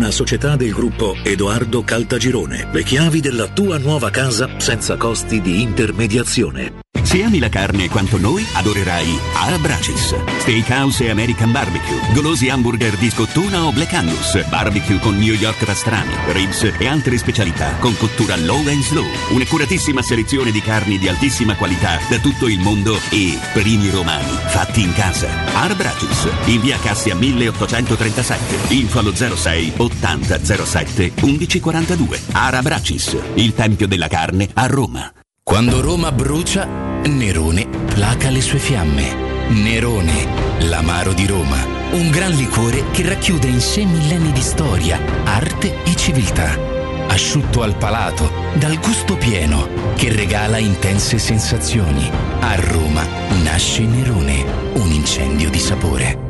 Speaker 20: una società del gruppo Edoardo Caltagirone. Le chiavi della tua nuova casa senza costi di intermediazione.
Speaker 25: Se ami la carne quanto noi, adorerai Arabracis. Steakhouse e American Barbecue. Golosi hamburger di scottuna o Black Angus. Barbecue con New York pastrami, ribs e altre specialità con cottura low and slow. Un'accuratissima selezione di carni di altissima qualità da tutto il mondo e primi romani fatti in casa. Arabracis. In via Cassia 1837. Info allo 06 80 07 1142. Arabracis. Il tempio della carne a Roma.
Speaker 26: Quando Roma brucia, Nerone placa le sue fiamme. Nerone, l'amaro di Roma. Un gran liquore che racchiude in sé millenni di storia, arte e civiltà. Asciutto al palato, dal gusto pieno, che regala intense sensazioni. A Roma nasce Nerone, un incendio di sapore.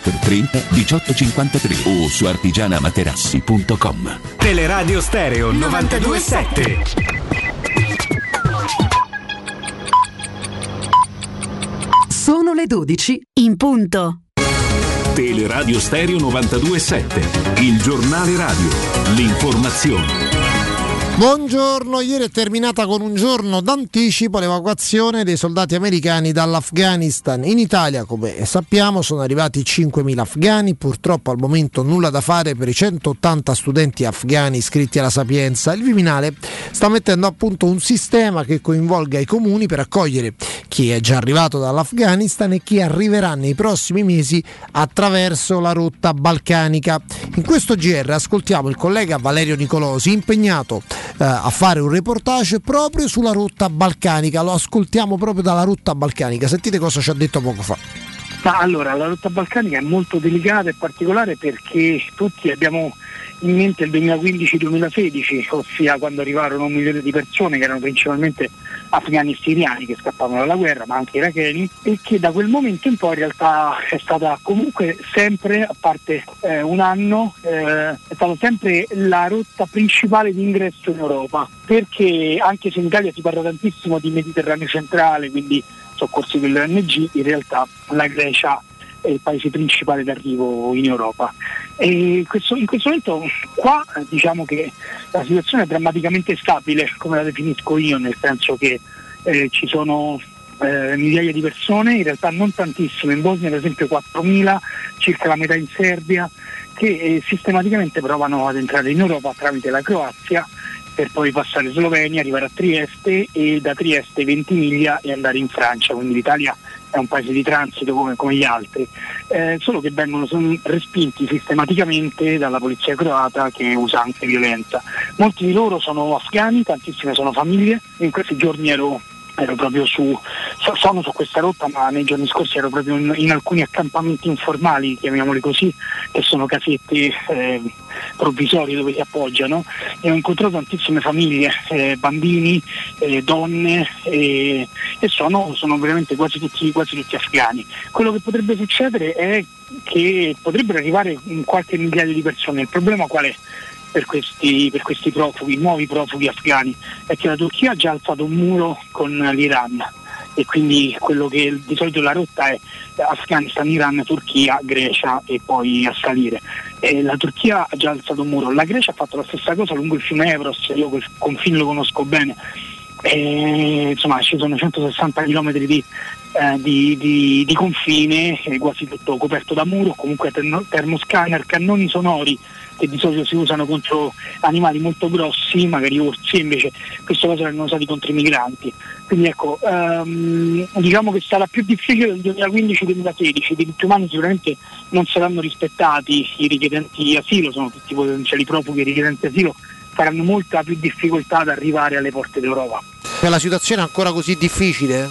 Speaker 25: 30 18 53 o su artigianamaterassi.com.
Speaker 27: Teleradio Stereo 927.
Speaker 28: Sono le 12
Speaker 29: in punto.
Speaker 30: Teleradio Stereo 927, il giornale radio, l'informazione.
Speaker 17: Buongiorno, ieri è terminata con un giorno d'anticipo l'evacuazione dei soldati americani dall'Afghanistan. In Italia, come sappiamo, sono arrivati 5.000 afghani, purtroppo al momento nulla da fare per i 180 studenti afghani iscritti alla Sapienza. Il Viminale sta mettendo a punto un sistema che coinvolga i comuni per accogliere chi è già arrivato dall'Afghanistan e chi arriverà nei prossimi mesi attraverso la rotta balcanica. In questo GR ascoltiamo il collega Valerio Nicolosi impegnato eh, a fare un reportage proprio sulla rotta balcanica. Lo ascoltiamo proprio dalla rotta balcanica. Sentite cosa ci ha detto poco fa.
Speaker 31: Ma allora, la rotta balcanica è molto delicata e particolare perché tutti abbiamo in mente il 2015-2016, ossia quando arrivarono un milione di persone che erano principalmente afghani e siriani che scappavano dalla guerra, ma anche iracheni, e che da quel momento in poi in realtà è stata comunque sempre, a parte eh, un anno, eh, è stata sempre la rotta principale di ingresso in Europa, perché anche se in Italia si parla tantissimo di Mediterraneo centrale, quindi soccorsi dell'ONG, in realtà la Grecia è il paese principale d'arrivo in Europa. Questo, in questo momento qua eh, diciamo che la situazione è drammaticamente stabile, come la definisco io, nel senso che eh, ci sono eh, migliaia di persone, in realtà non tantissime, in Bosnia per esempio 4.000, circa la metà in Serbia, che eh, sistematicamente provano ad entrare in Europa tramite la Croazia per poi passare Slovenia, arrivare a Trieste e da Trieste Ventimiglia e andare in Francia, quindi l'Italia è un paese di transito come, come gli altri, eh, solo che vengono respinti sistematicamente dalla polizia croata che usa anche violenza. Molti di loro sono afghani, tantissime sono famiglie, in questi giorni ero ero proprio su, so- sono su questa rotta ma nei giorni scorsi ero proprio in, in alcuni accampamenti informali, chiamiamoli così, che sono casette eh, provvisorie dove si appoggiano e ho incontrato tantissime famiglie, eh, bambini, eh, donne e sono, sono veramente quasi tutti, quasi tutti afghani. Quello che potrebbe succedere è che potrebbero arrivare qualche migliaio di persone, il problema qual è? Per questi, per questi profughi, nuovi profughi afghani, è che la Turchia ha già alzato un muro con l'Iran e quindi quello che di solito la rotta è Afghanistan, Iran, Turchia, Grecia e poi a salire. E la Turchia ha già alzato un muro, la Grecia ha fatto la stessa cosa lungo il fiume Evros, io quel confine lo conosco bene. E, insomma ci sono 160 km di, eh, di, di- di confine, eh, quasi tutto coperto da muro, comunque termoscanner, cannoni sonori che di solito si usano contro animali molto grossi, magari orsi, invece queste cose vengono usate contro i migranti. Quindi ecco, ehm, diciamo che sarà più difficile del 2015-2016, i diritti umani sicuramente non saranno rispettati, i richiedenti asilo sono tutti potenziali profughi richiedenti asilo faranno molta più difficoltà ad arrivare alle porte d'Europa.
Speaker 17: Per la situazione è ancora così difficile?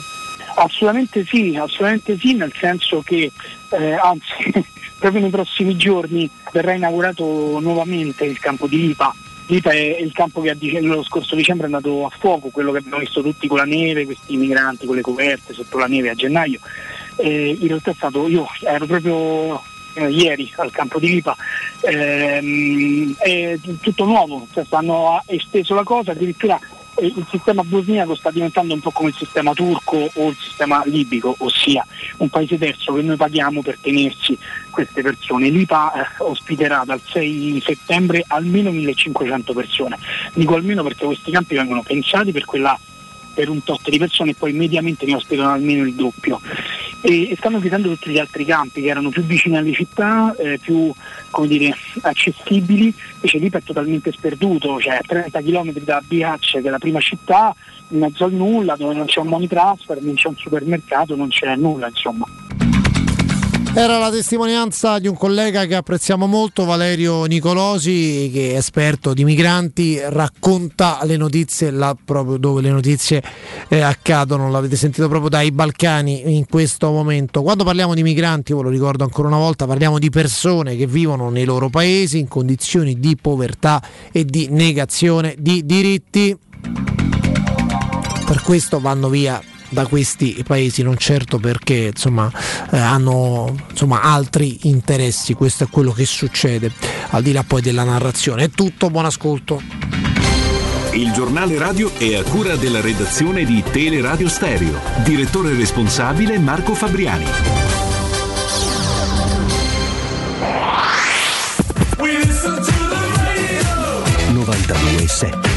Speaker 31: Assolutamente sì, assolutamente sì, nel senso che eh, anzi [laughs] proprio nei prossimi giorni verrà inaugurato nuovamente il campo di Lipa. Lipa è il campo che lo scorso dicembre è andato a fuoco, quello che abbiamo visto tutti con la neve, questi migranti con le coperte sotto la neve a gennaio. Eh, in realtà è stato, io ero proprio eh, ieri al campo di Lipa, ehm, è tutto nuovo, cioè, stanno ha esteso la cosa, addirittura eh, il sistema bosniaco sta diventando un po' come il sistema turco o il sistema libico, ossia un paese terzo che noi paghiamo per tenerci queste persone. L'IPA eh, ospiterà dal 6 settembre almeno 1500 persone. Dico almeno perché questi campi vengono pensati per quella per un tot di persone e poi mediamente ne ospitano almeno il doppio. E, e stanno chiudendo tutti gli altri campi che erano più vicini alle città, eh, più dire, accessibili, invece l'IPA è totalmente sperduto, cioè a 30 km da Bihac, che è la prima città, in mezzo al nulla, dove non c'è un money transfer, non c'è un supermercato, non c'è nulla, insomma.
Speaker 17: Era la testimonianza di un collega che apprezziamo molto, Valerio Nicolosi, che è esperto di migranti, racconta le notizie là proprio dove le notizie eh, accadono, l'avete sentito proprio dai Balcani in questo momento. Quando parliamo di migranti, ve lo ricordo ancora una volta, parliamo di persone che vivono nei loro paesi in condizioni di povertà e di negazione di diritti. Per questo vanno via da questi paesi, non certo perché insomma, eh, hanno insomma, altri interessi, questo è quello che succede, al di là poi della narrazione. È tutto, buon ascolto.
Speaker 30: Il giornale radio è a cura della redazione di Teleradio Stereo. Direttore responsabile Marco Fabriani.
Speaker 32: 92.7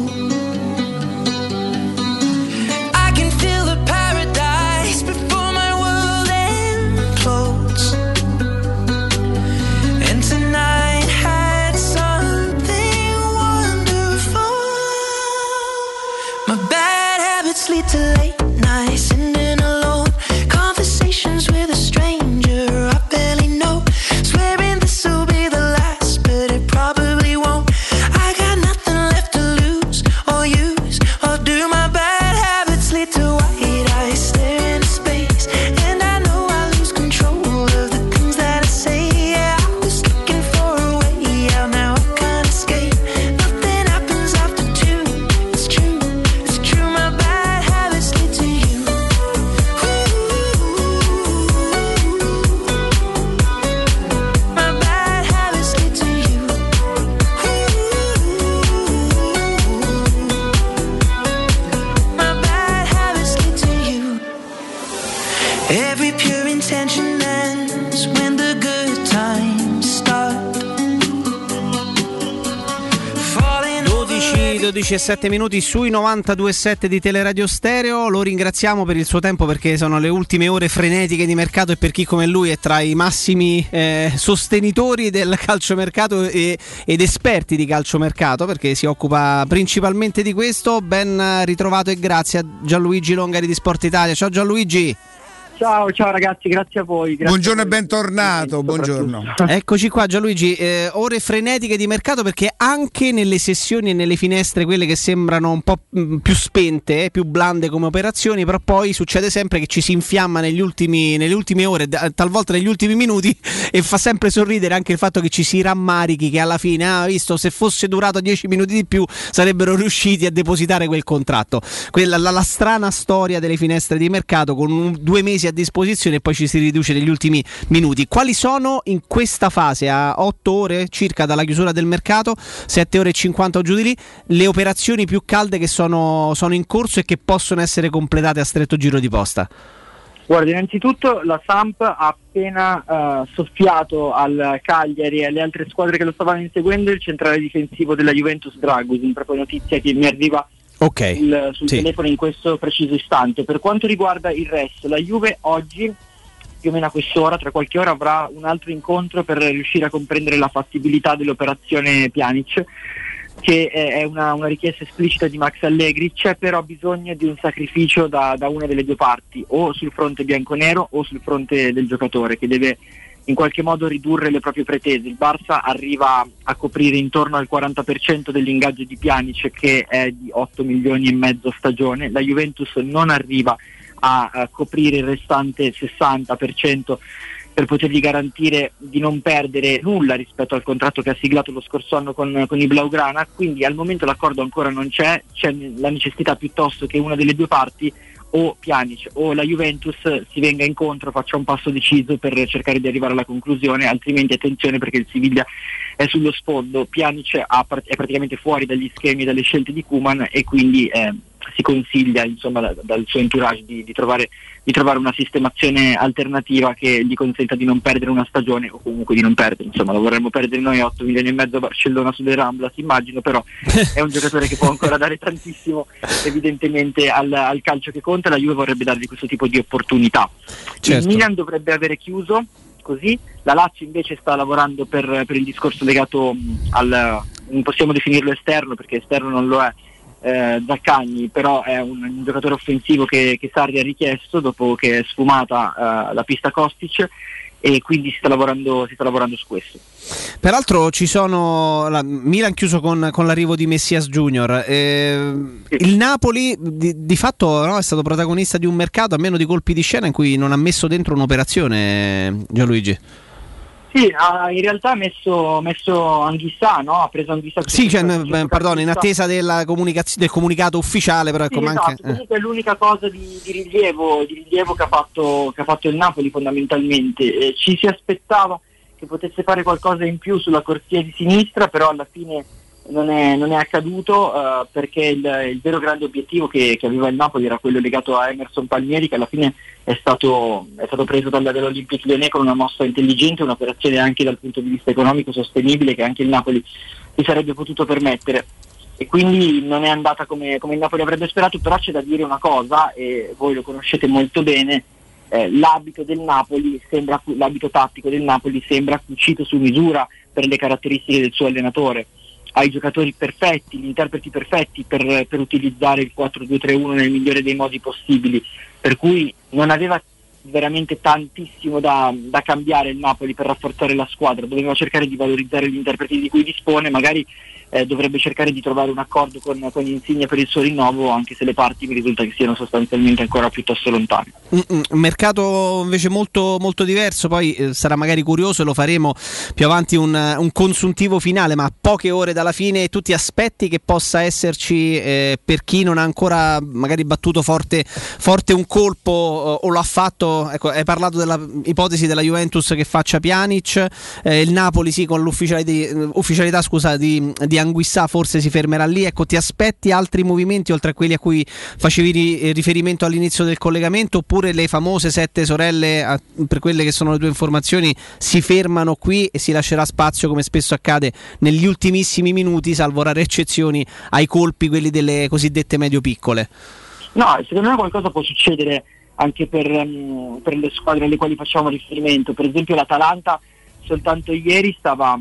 Speaker 7: 12 e 7 minuti sui 92.7 di Teleradio Stereo. Lo ringraziamo per il suo tempo perché sono le ultime ore frenetiche di mercato e per chi come lui è tra i massimi eh, sostenitori del calciomercato e, ed esperti di calciomercato perché si occupa principalmente di questo. Ben ritrovato e grazie a Gianluigi Longari di Sport Italia. Ciao Gianluigi.
Speaker 33: Ciao, ciao ragazzi, grazie a voi. Grazie
Speaker 3: Buongiorno
Speaker 33: a
Speaker 3: e bentornato, buongiorno.
Speaker 7: Eccoci qua Gianluigi, eh, ore frenetiche di mercato perché anche nelle sessioni e nelle finestre, quelle che sembrano un po' più spente, eh, più blande come operazioni, però poi succede sempre che ci si infiamma negli ultimi, nelle ultime ore, talvolta negli ultimi minuti [laughs] e fa sempre sorridere anche il fatto che ci si rammarichi che alla fine, ah, visto, se fosse durato 10 minuti di più sarebbero riusciti a depositare quel contratto. Quella, la, la strana storia delle finestre di mercato con un- due mesi a disposizione e poi ci si riduce negli ultimi minuti. Quali sono in questa fase, a 8 ore circa dalla chiusura del mercato, 7 ore e 50 o giù di lì, le operazioni più calde che sono, sono in corso e che possono essere completate a stretto giro di posta?
Speaker 33: Guarda, innanzitutto la Samp ha appena eh, soffiato al Cagliari e alle altre squadre che lo stavano inseguendo il centrale difensivo della Juventus Dragusin, proprio notizia che mi arriva
Speaker 7: Ok.
Speaker 33: sul, sul
Speaker 7: Sì.
Speaker 33: telefono in questo preciso istante. Per quanto riguarda il resto, la Juve oggi, più o meno a quest'ora, tra qualche ora, avrà un altro incontro per riuscire a comprendere la fattibilità dell'operazione Pjanic che è è una, una richiesta esplicita di Max Allegri, c'è però bisogno di un sacrificio da, da una delle due parti, o sul fronte bianconero o sul fronte del giocatore, che deve in qualche modo ridurre le proprie pretese. Il Barça arriva a coprire intorno al 40% dell'ingaggio di Pjanic che è di 8 milioni e mezzo stagione, la Juventus non arriva a, a coprire il restante 60% per potergli garantire di non perdere nulla rispetto al contratto che ha siglato lo scorso anno con, con i Blaugrana, quindi al momento l'accordo ancora non c'è, c'è la necessità piuttosto che una delle due parti o Pjanic o la Juventus si venga incontro, faccia un passo deciso per cercare di arrivare alla conclusione, altrimenti attenzione perché il Siviglia è sullo sfondo, Pjanic è praticamente fuori dagli schemi e dalle scelte di Kuman e quindi eh, si consiglia insomma, da- dal suo entourage di, di trovare, di trovare una sistemazione alternativa che gli consenta di non perdere una stagione o comunque di non perdere, insomma lo vorremmo perdere noi 8 milioni e mezzo a Barcellona sulle Ramblas immagino, però [laughs] è un giocatore che può ancora dare tantissimo evidentemente al, al calcio che conta, la Juve vorrebbe dargli questo tipo di opportunità.
Speaker 7: Certo.
Speaker 33: Il Milan dovrebbe avere chiuso così, la Lazio invece sta lavorando per, per il discorso legato al, non possiamo definirlo esterno perché esterno non lo è, eh, Zaccagni, però è un, un giocatore offensivo che, che Sarri ha richiesto dopo che è sfumata eh, la pista Kostic e quindi si sta lavorando, si sta lavorando su questo.
Speaker 7: Peraltro ci sono la Milan chiuso con, con l'arrivo di Messias Junior. eh, il Napoli di, di fatto no, è stato protagonista di un mercato a meno di colpi di scena in cui non ha messo dentro un'operazione Gianluigi.
Speaker 33: Sì, ha in realtà ha messo, messo Anghissà, no? ha preso Anghissà.
Speaker 7: Sì, cioè, perdono, in attesa della comunicaz- del comunicato ufficiale, però
Speaker 33: Sì,
Speaker 7: ecco,
Speaker 33: esatto,
Speaker 7: manca- eh.
Speaker 33: comunque è l'unica cosa di, di rilievo, di rilievo che, ha fatto, che ha fatto il Napoli fondamentalmente. Eh, ci si aspettava che potesse fare qualcosa in più sulla corsia di sinistra, però alla fine non è, non è accaduto eh, perché il, il vero grande obiettivo che, che aveva il Napoli era quello legato a Emerson Palmieri che alla fine è stato, è stato preso dalla, dall'Olympique Lyonnais con una mossa intelligente, un'operazione anche dal punto di vista economico sostenibile che anche il Napoli si sarebbe potuto permettere e quindi non è andata come, come il Napoli avrebbe sperato, però c'è da dire una cosa e voi lo conoscete molto bene, eh, l'abito sembra, l'abito tattico del Napoli sembra cucito su misura per le caratteristiche del suo allenatore. Ha i giocatori perfetti, gli interpreti perfetti per, per utilizzare il 4-2-3-1 nel migliore dei modi possibili, per cui non aveva veramente tantissimo da, da cambiare il Napoli per rafforzare la squadra, doveva cercare di valorizzare gli interpreti di cui dispone, magari eh, dovrebbe cercare di trovare un accordo con, con Insigne per il suo rinnovo, anche se le parti mi risulta che siano sostanzialmente ancora piuttosto lontane.
Speaker 7: Mm, mm, Un mercato invece molto, molto diverso, poi eh, sarà magari curioso e lo faremo più avanti un, un consuntivo finale, ma a poche ore dalla fine tu ti aspetti che possa esserci eh, per chi non ha ancora magari battuto forte, forte un colpo eh, o lo ha fatto ecco, hai parlato dell'ipotesi della Juventus che faccia Pjanic, eh, il Napoli sì con l'ufficialità scusa, di, di Anguissà forse si fermerà lì, ecco ti aspetti altri movimenti oltre a quelli a cui facevi riferimento all'inizio del collegamento oppure le famose sette sorelle, per quelle che sono le tue informazioni, si fermano qui e si lascerà spazio come spesso accade negli ultimissimi minuti, salvo rare eccezioni, ai colpi quelli delle cosiddette medio-piccole?
Speaker 33: No, secondo me qualcosa può succedere anche per, um, per, le squadre alle quali facciamo riferimento. Per esempio l'Atalanta soltanto ieri stava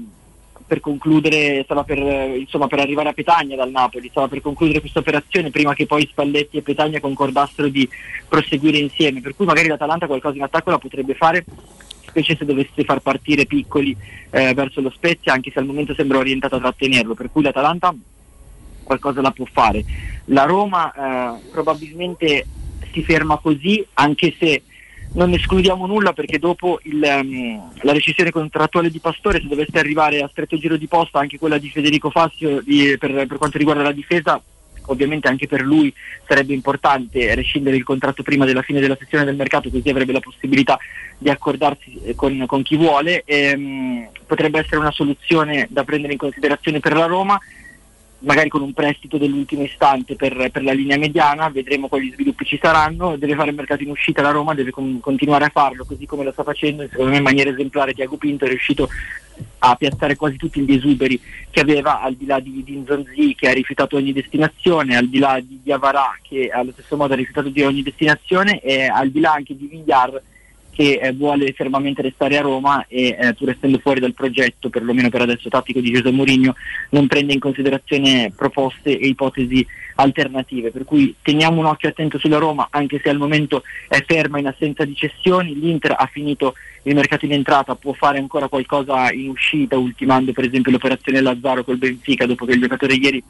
Speaker 33: per concludere, stava per, insomma, per arrivare a Petagna dal Napoli, stava per concludere questa operazione prima che poi Spalletti e Petagna concordassero di proseguire insieme. Per cui magari l'Atalanta qualcosa in attacco la potrebbe fare specie se dovesse far partire piccoli eh, verso lo Spezia, anche se al momento sembra orientata a trattenerlo, per cui l'Atalanta qualcosa la può fare. La Roma eh, probabilmente si ferma così, anche se non escludiamo nulla perché dopo il, um, la decisione contrattuale di Pastore, se dovesse arrivare a stretto giro di posta, anche quella di Federico Fassio di, per, per quanto riguarda la difesa, ovviamente anche per lui sarebbe importante rescindere il contratto prima della fine della sessione del mercato così avrebbe la possibilità di accordarsi eh, con, con chi vuole. E, um, potrebbe essere una soluzione da prendere in considerazione per la Roma magari con un prestito dell'ultimo istante per, per, la linea mediana, vedremo quali sviluppi ci saranno, deve fare il mercato in uscita la Roma, deve con, continuare a farlo così come lo sta facendo, secondo me in maniera esemplare Tiago Pinto è riuscito a piazzare quasi tutti gli esuberi che aveva al di là di, di Nzonzi che ha rifiutato ogni destinazione, al di là di Diavarà che allo stesso modo ha rifiutato di ogni destinazione e al di là anche di Villar che eh, vuole fermamente restare a Roma e eh, pur essendo fuori dal progetto, perlomeno per adesso tattico di Gesù Mourinho, non prende in considerazione proposte e ipotesi alternative. Per cui teniamo un occhio attento sulla Roma, anche se al momento è ferma in assenza di cessioni, l'Inter ha finito il mercato in entrata, può fare ancora qualcosa in uscita, ultimando per esempio l'operazione Lazzaro col Benfica dopo che il giocatore ieri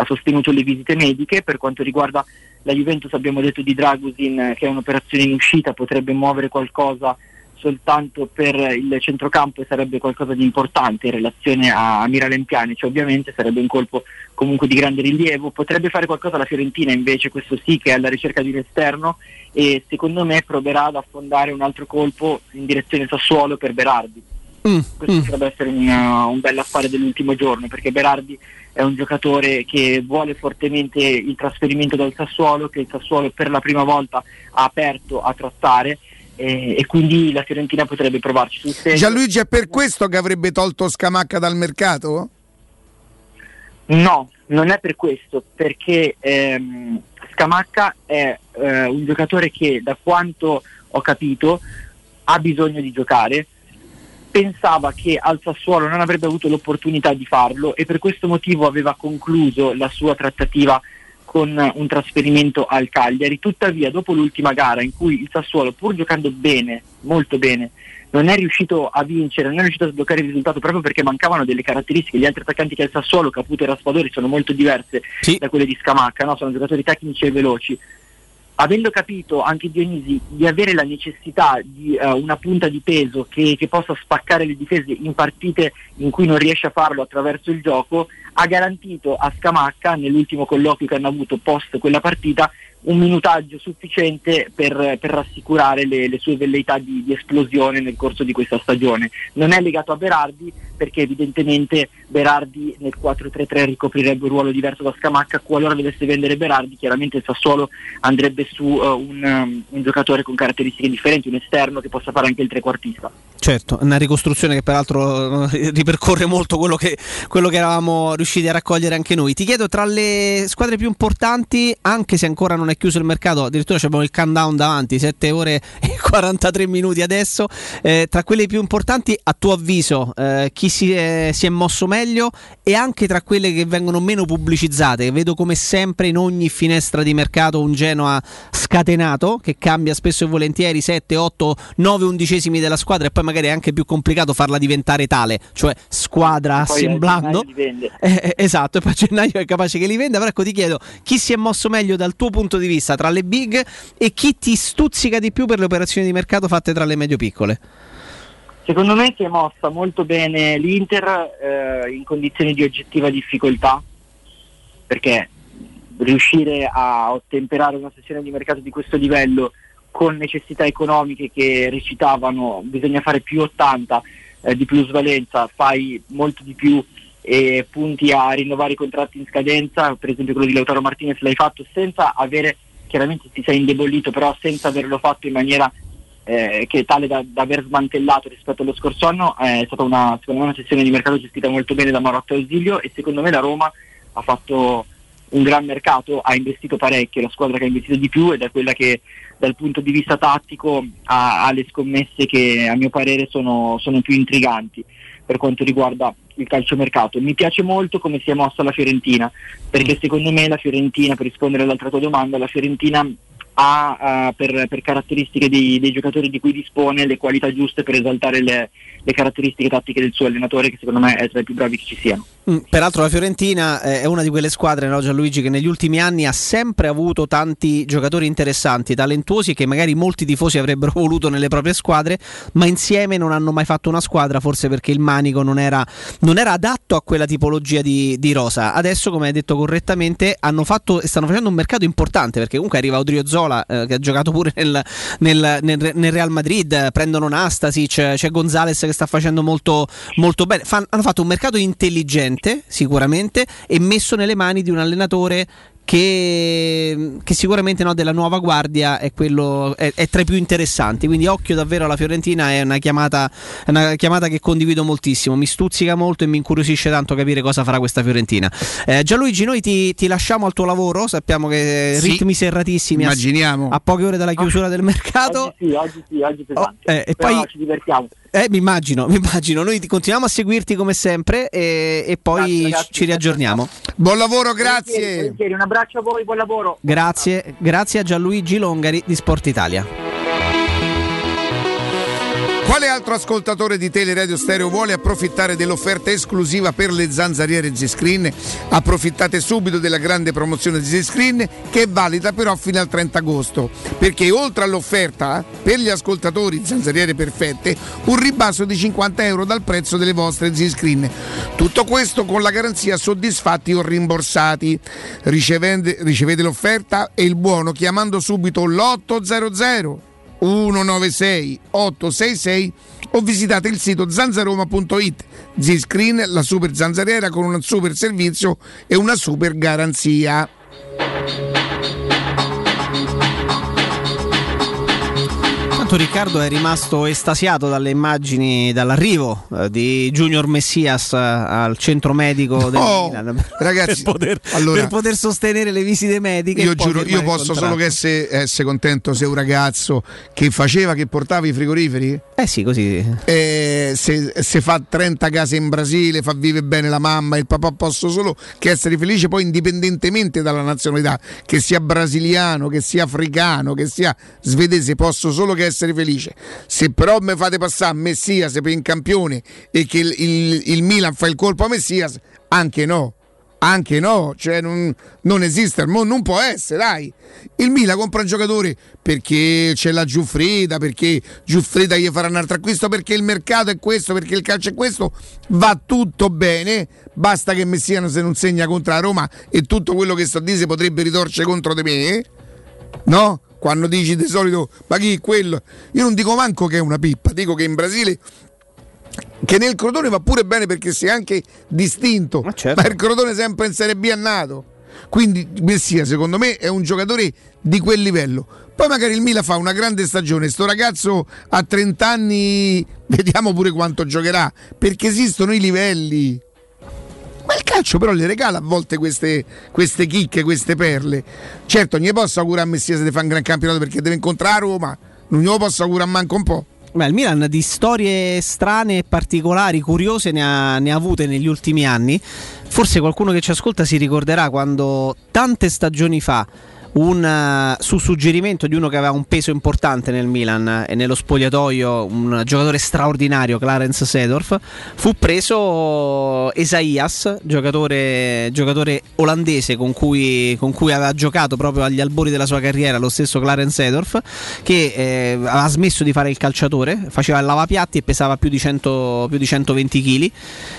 Speaker 33: ha sostenuto le visite mediche. Per quanto riguarda la Juventus abbiamo detto di Dragusin che è un'operazione in uscita, potrebbe muovere qualcosa soltanto per il centrocampo e sarebbe qualcosa di importante in relazione a Miralem Pjanic ovviamente sarebbe un colpo comunque di grande rilievo potrebbe fare qualcosa la Fiorentina invece questo sì che è alla ricerca di un esterno e secondo me proverà ad affondare un altro colpo in direzione Sassuolo per Berardi mm, questo mm. potrebbe essere un, un bel affare dell'ultimo giorno perché Berardi è un giocatore che vuole fortemente il trasferimento dal Sassuolo, che il Sassuolo per la prima volta ha aperto a trattare e, e quindi la Fiorentina potrebbe provarci sul serio.
Speaker 3: Gianluigi è per questo che avrebbe tolto Scamacca dal mercato?
Speaker 33: No, non è per questo, perché ehm, Scamacca è eh, un giocatore che da quanto ho capito ha bisogno di giocare, pensava che al Sassuolo non avrebbe avuto l'opportunità di farlo e per questo motivo aveva concluso la sua trattativa con un trasferimento al Cagliari. Tuttavia, dopo l'ultima gara in cui il Sassuolo, pur giocando bene, molto bene, non è riuscito a vincere, non è riuscito a sbloccare il risultato proprio perché mancavano delle caratteristiche. Gli altri attaccanti che ha il Sassuolo, Caputo e Raspadori, sono molto diverse sì. da quelle di Scamacca, no? sono giocatori tecnici e veloci avendo capito anche Dionisi di avere la necessità di uh, una punta di peso che, che, possa spaccare le difese in partite in cui non riesce a farlo attraverso il gioco, ha garantito a Scamacca nell'ultimo colloquio che hanno avuto post quella partita un minutaggio sufficiente per, per rassicurare le, le, sue velleità di, di, esplosione nel corso di questa stagione. Non è legato a Berardi perché evidentemente Berardi nel 4-3-3 ricoprirebbe un ruolo diverso da Scamacca, qualora dovesse vendere Berardi chiaramente il Sassuolo andrebbe su uh, un, um, un, giocatore con caratteristiche differenti, un esterno che possa fare anche il trequartista.
Speaker 7: Certo, una ricostruzione che peraltro eh, ripercorre molto quello che, quello che eravamo riusciti a raccogliere anche noi. Ti chiedo tra le squadre più importanti, anche se ancora non è chiuso il mercato, addirittura abbiamo il countdown davanti, 7 ore e [laughs] 43 minuti adesso. Eh, tra quelle più importanti, a tuo avviso, eh, chi si è, si è, mosso meglio e anche tra quelle che vengono meno pubblicizzate? Vedo come sempre in ogni finestra di mercato un Genoa scatenato che cambia spesso e volentieri 7, 8, 9 undicesimi della squadra e poi magari è anche più complicato farla diventare tale, cioè squadra assemblando. Eh, eh, esatto, e poi gennaio è capace che li venda. Però ecco ti chiedo chi si è mosso meglio dal tuo punto di vista tra le big e chi ti stuzzica di più per le operazioni di mercato fatte tra le medio-piccole?
Speaker 33: Secondo me si è mossa molto bene l'Inter eh, in condizioni di oggettiva difficoltà, perché riuscire a ottemperare una sessione di mercato di questo livello con necessità economiche che recitavano bisogna fare più 80 eh, di plusvalenza, fai molto di più e punti a rinnovare i contratti in scadenza, per esempio quello di Lautaro Martinez l'hai fatto senza avere, chiaramente ti sei indebolito, però senza averlo fatto in maniera eh, che tale da, da aver smantellato rispetto allo scorso anno, eh, è stata una, secondo me una sessione di mercato gestita molto bene da Marotta Ausilio e secondo me la Roma ha fatto un gran mercato, ha investito parecchio, la squadra che ha investito di più ed è quella che dal punto di vista tattico ha, ha le scommesse che a mio parere sono, sono più intriganti per quanto riguarda il calciomercato. Mi piace molto come si è mossa la Fiorentina, perché secondo me la Fiorentina, per rispondere all'altra tua domanda, la Fiorentina ha uh, per, per, caratteristiche dei, dei, giocatori di cui dispone le qualità giuste per esaltare le, le, caratteristiche tattiche del suo allenatore che secondo me è tra i più bravi che ci siano.
Speaker 7: Mm, peraltro la Fiorentina eh, è una di quelle squadre, no, Gianluigi, che negli ultimi anni ha sempre avuto tanti giocatori interessanti, talentuosi che magari molti tifosi avrebbero [laughs] voluto nelle proprie squadre, ma insieme non hanno mai fatto una squadra, forse perché il manico non era, non era adatto a quella tipologia di, di, rosa. Adesso, come hai detto correttamente, hanno fatto e stanno facendo un mercato importante perché comunque arriva Odriozola Guardiola eh, che ha giocato pure nel, nel, nel, nel, Real Madrid, prendono Nastasic, c'è Gonzales che sta facendo molto, molto bene. Fan, hanno fatto un mercato intelligente sicuramente e messo nelle mani di un allenatore che, che, sicuramente no, della nuova guardia è, quello, è, è, tra i più interessanti. Quindi occhio davvero alla Fiorentina, è una, chiamata, è una chiamata che condivido moltissimo. Mi stuzzica molto e mi incuriosisce tanto capire cosa farà questa Fiorentina. Eh, Gianluigi, noi ti, ti, lasciamo al tuo lavoro. Sappiamo che sì, ritmi serratissimi
Speaker 3: immaginiamo.
Speaker 7: A, a, poche ore dalla chiusura
Speaker 33: ah,
Speaker 7: del mercato.
Speaker 33: Oggi sì, oggi sì, oggi.
Speaker 7: Oh, eh, e poi
Speaker 33: ci divertiamo.
Speaker 7: Eh, mi immagino, mi immagino. Noi continuiamo a seguirti come sempre e, e poi
Speaker 33: Grazie, ragazzi,
Speaker 7: ci riaggiorniamo.
Speaker 3: Buon lavoro, grazie.
Speaker 33: Volentieri, volentieri. Un abbraccio a voi, buon lavoro.
Speaker 7: Grazie, grazie a Gianluigi Longari di Sport Italia.
Speaker 3: Quale altro ascoltatore di Teleradio Stereo vuole approfittare dell'offerta esclusiva per le zanzariere Z-Screen? Approfittate subito della grande promozione Z-Screen che è valida però fino al 30 agosto, perché oltre all'offerta per gli ascoltatori zanzariere perfette un ribasso di 50 euro dal prezzo delle vostre Z-Screen. Tutto questo con la garanzia soddisfatti o rimborsati. Ricevende, ricevete l'offerta e il buono chiamando subito l'800 196 866 o visitate il sito zanzaroma.it. Z-Screen, la super zanzariera con un super servizio e una super garanzia.
Speaker 7: Intanto Riccardo è rimasto estasiato dalle immagini, dall'arrivo eh, di Junior Messias eh, al centro medico del
Speaker 3: Oh,
Speaker 7: Milan [laughs]
Speaker 3: ragazzi,
Speaker 7: per, poter,
Speaker 3: allora-
Speaker 7: per poter sostenere le visite mediche.
Speaker 3: Io giuro, io posso solo che essere, essere contento se un ragazzo che faceva, che portava i frigoriferi,
Speaker 7: Eh sì, così.
Speaker 3: eh, se, se fa 30 case in Brasile, fa vive bene la mamma e il papà, posso solo che essere felice poi indipendentemente dalla nazionalità, che sia brasiliano, che sia africano, che sia svedese, posso solo che essere felice. Se però mi fate passare Messias per in campione e che il, il- il Milan fa il colpo a Messias, anche no. Anche no, cioè non, non esiste non può essere, dai. Il Milan compra un giocatore perché c'è la Giuffrida, perché Giuffrida gli farà un altro acquisto, perché il mercato è questo, perché il calcio è questo, va tutto bene, basta che Messiano se non segna contro la Roma e tutto quello che sto a dire potrebbe ritorcere contro di me, no? Quando dici di solito, ma chi è quello? Io non dico manco che è una pippa, dico che in Brasile che nel Crotone va pure bene perché si è anche distinto, ma,
Speaker 7: certo.
Speaker 3: il Crotone sempre in Serie B è nato. Quindi Messia secondo me è un giocatore di quel livello. Poi magari il Milan fa una grande stagione, sto ragazzo a 30 anni vediamo pure quanto giocherà, perché esistono i livelli. Ma il calcio però le regala a volte queste, queste chicche, queste perle. Certo, non gli posso augurare a Messia se ti fa un gran campionato perché deve incontrare Roma, non glielo posso augurare manco un po'.
Speaker 7: Beh, il Milan di storie strane, particolari, curiose ne ha, ne ha avute negli ultimi anni. Forse qualcuno che ci ascolta si ricorderà quando tante stagioni fa, un, eh, su suggerimento di uno che aveva un peso importante nel Milan e nello spogliatoio, un giocatore straordinario, Clarence Sedorf, fu preso Esaias, giocatore, giocatore olandese con cui, con cui aveva giocato proprio agli albori della sua carriera, lo stesso Clarence Sedorf, che eh, aveva smesso di fare il calciatore, faceva il lavapiatti e pesava più di, 100, più di 120 kg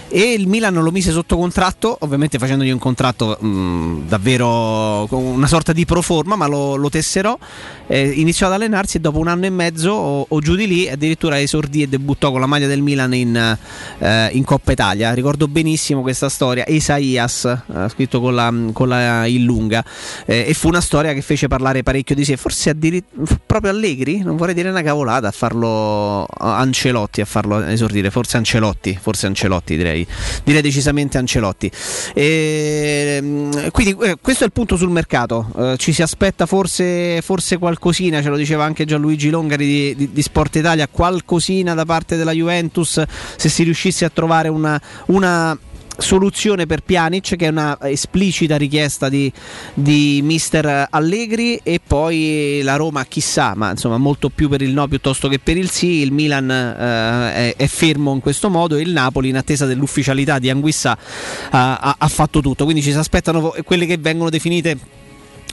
Speaker 7: e il Milan lo mise sotto contratto, ovviamente facendogli un contratto mh, davvero con una sorta di pro forma, ma lo, lo tesserò. Eh, iniziò ad allenarsi e dopo un anno e mezzo o, o giù di lì addirittura esordì e debuttò con la maglia del Milan in, eh, in Coppa Italia. Ricordo benissimo questa storia. Esaias, eh, scritto con la, con la Illunga, eh, e fu una storia che fece parlare parecchio di sé. Forse proprio Allegri, non vorrei dire una cavolata, a farlo Ancelotti a farlo esordire. Forse Ancelotti, forse Ancelotti direi. Direi decisamente Ancelotti. E, quindi eh, questo è il punto sul mercato. Eh, ci si aspetta forse, forse, qualcosina, ce lo diceva anche Gianluigi Longari di, di, di, Sport Italia, qualcosina da parte della Juventus se si riuscisse a trovare una, una soluzione per Pjanic che è una esplicita richiesta di, di mister Allegri e poi la Roma chissà ma insomma molto più per il no piuttosto che per il sì. Il Milan eh, è, è, fermo in questo modo e il Napoli in attesa dell'ufficialità di Anguissa ha, ha fatto tutto. Quindi ci si aspettano quelle che vengono definite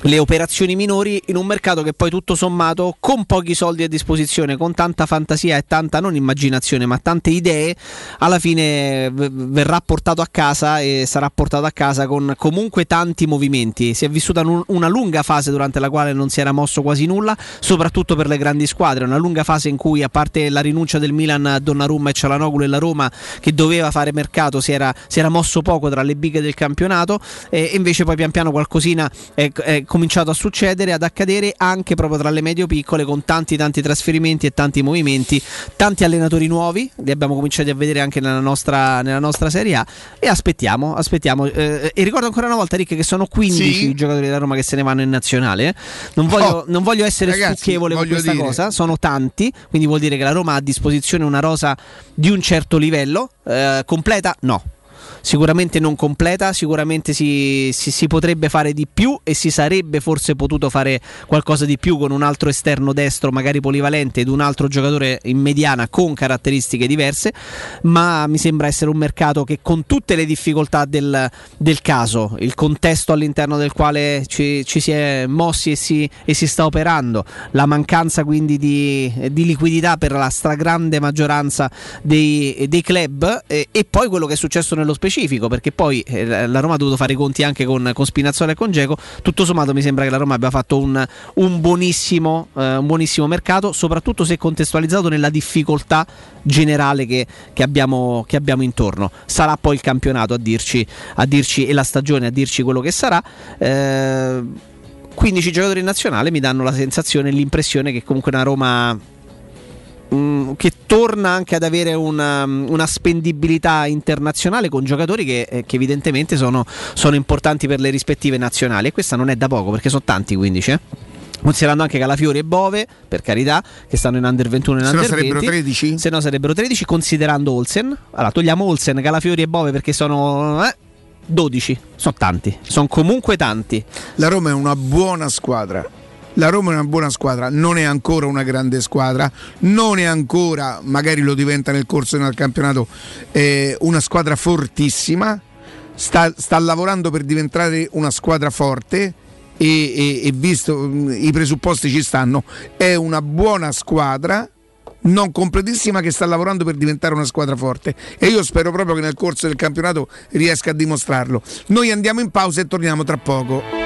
Speaker 7: le operazioni minori in un mercato che poi tutto sommato con pochi soldi a disposizione, con tanta fantasia e tanta non immaginazione ma tante idee, alla fine verrà portato a casa e sarà portato a casa con comunque tanti movimenti. Si è vissuta un- una lunga fase durante la quale non si era mosso quasi nulla, soprattutto per le grandi squadre, una lunga fase in cui a parte la rinuncia del Milan a Donnarumma e Cialanoglu e la Roma che doveva fare mercato si era, si era mosso poco tra le bighe del campionato e invece poi pian piano qualcosina è, è cominciato a succedere, ad accadere anche proprio tra le medio-piccole con tanti tanti trasferimenti e tanti movimenti, tanti allenatori nuovi, li abbiamo cominciati a vedere anche nella nostra, nella nostra Serie A e aspettiamo, aspettiamo. Eh, e ricordo ancora una volta Rick che sono 15 sì. i giocatori della Roma che se ne vanno in nazionale, non voglio, oh, non voglio essere ragazzi, stucchevole con questa dire. cosa, sono tanti, quindi vuol dire che la Roma ha a disposizione una rosa di un certo livello, eh, completa no sicuramente non completa, sicuramente si, si, si, potrebbe fare di più e si sarebbe forse potuto fare qualcosa di più con un altro esterno destro, magari polivalente, ed un altro giocatore in mediana con caratteristiche diverse, ma mi sembra essere un mercato che con tutte le difficoltà del, del caso, il contesto all'interno del quale ci, ci si è mossi e si, e si, sta operando, la mancanza quindi di, di liquidità per la stragrande maggioranza dei, dei club e, e poi quello che è successo nello specifico perché poi eh, la Roma ha dovuto fare i conti anche con, con Spinazzola e con Geco tutto sommato mi sembra che la Roma abbia fatto un, un, buonissimo, eh, un buonissimo, mercato soprattutto se contestualizzato nella difficoltà generale che, che, abbiamo, che, abbiamo, intorno. Sarà poi il campionato a dirci, a dirci e la stagione a dirci quello che sarà. Eh, 15 giocatori in nazionale mi danno la sensazione e l'impressione che comunque una Roma Mm, che torna anche ad avere una, una, spendibilità internazionale con giocatori che, eh, che evidentemente sono, sono, importanti per le rispettive nazionali e questa non è da poco perché sono tanti 15 eh? Considerando anche Calafiori e Bove, per carità, che stanno in under 21 e in
Speaker 3: se
Speaker 7: under
Speaker 3: no sarebbero
Speaker 7: 20.
Speaker 3: 13?
Speaker 7: Se no sarebbero 13, considerando Olsen. Allora, togliamo Olsen, Calafiori e Bove perché sono eh, 12. Sono tanti, sono comunque tanti.
Speaker 3: La Roma è una buona squadra la Roma è una buona squadra, non è ancora una grande squadra, non è ancora, magari lo diventa nel corso del campionato, eh, una squadra fortissima, sta, sta, lavorando per diventare una squadra forte. E, e, e visto mh, i presupposti ci stanno, è una buona squadra, non completissima che sta lavorando per diventare una squadra forte e io spero proprio che nel corso del campionato riesca a dimostrarlo. Noi andiamo in pausa e torniamo tra poco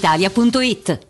Speaker 34: brispalitalia.it.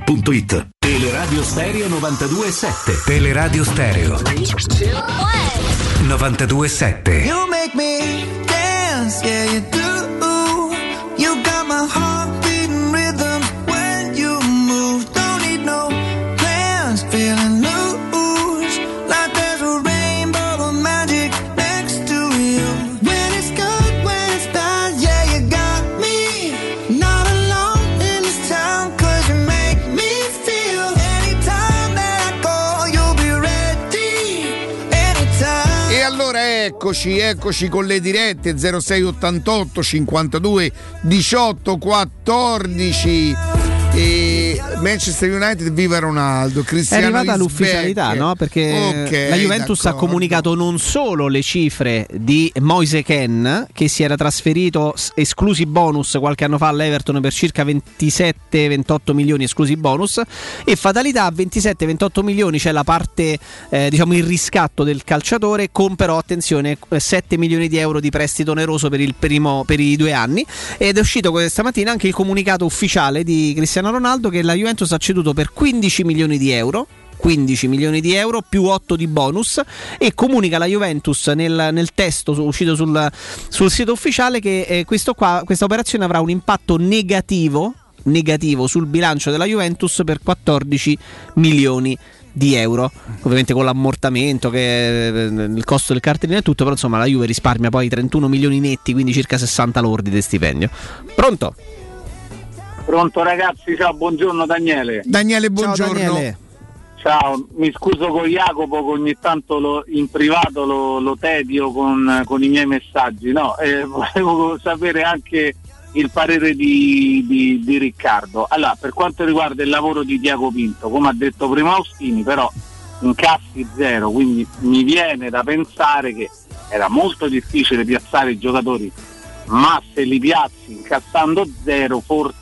Speaker 35: eurosurgelati.it.
Speaker 26: Teleradio Stereo 92.7 Teleradio Stereo 92.7
Speaker 36: You make me dance, yeah you do.
Speaker 3: Eccoci, eccoci con le dirette 0688 52 18 14 e Manchester United viva Ronaldo
Speaker 7: È
Speaker 3: Cristiano
Speaker 7: arrivata
Speaker 3: is
Speaker 7: l'ufficialità, no? Perché
Speaker 3: Ok,
Speaker 7: la Juventus ha
Speaker 3: d'accordo.
Speaker 7: comunicato non solo le cifre di Moise Ken, che si era trasferito esclusi bonus qualche anno fa all'Everton per circa 27-28 milioni esclusi bonus, e fatalità 27-28 milioni c'è la parte, eh, diciamo, il riscatto del calciatore, con però attenzione eh, 7 milioni di euro di prestito oneroso per, il primo, per i due anni. Ed è uscito questa mattina anche il comunicato ufficiale di Cristiano Ronaldo che la Juventus ha ceduto per 15 milioni di euro 15 milioni di euro più 8 di bonus e comunica la Juventus nel, nel testo uscito sul, sul sito ufficiale che eh, qua- questa operazione avrà un impatto negativo, negativo sul bilancio della Juventus per 14 milioni di euro ovviamente con l'ammortamento che eh, il costo del cartellino e tutto però insomma la Juve risparmia poi 31 milioni netti quindi circa 60 lordi di stipendio pronto?
Speaker 37: Pronto ragazzi, ciao, buongiorno Daniele.
Speaker 3: Daniele, buongiorno.
Speaker 7: Daniele.
Speaker 37: Ciao, mi scuso con Jacopo che ogni tanto lo- in privato lo, lo tedio con, con i miei messaggi. No, eh, [laughs] volevo sapere anche il parere di, di- di Riccardo. Allora, per quanto riguarda il lavoro di Diaco Pinto, come ha detto prima Austini, però incassi zero, quindi mi viene da pensare che era molto difficile piazzare i giocatori, ma se li piazzi incassando zero forse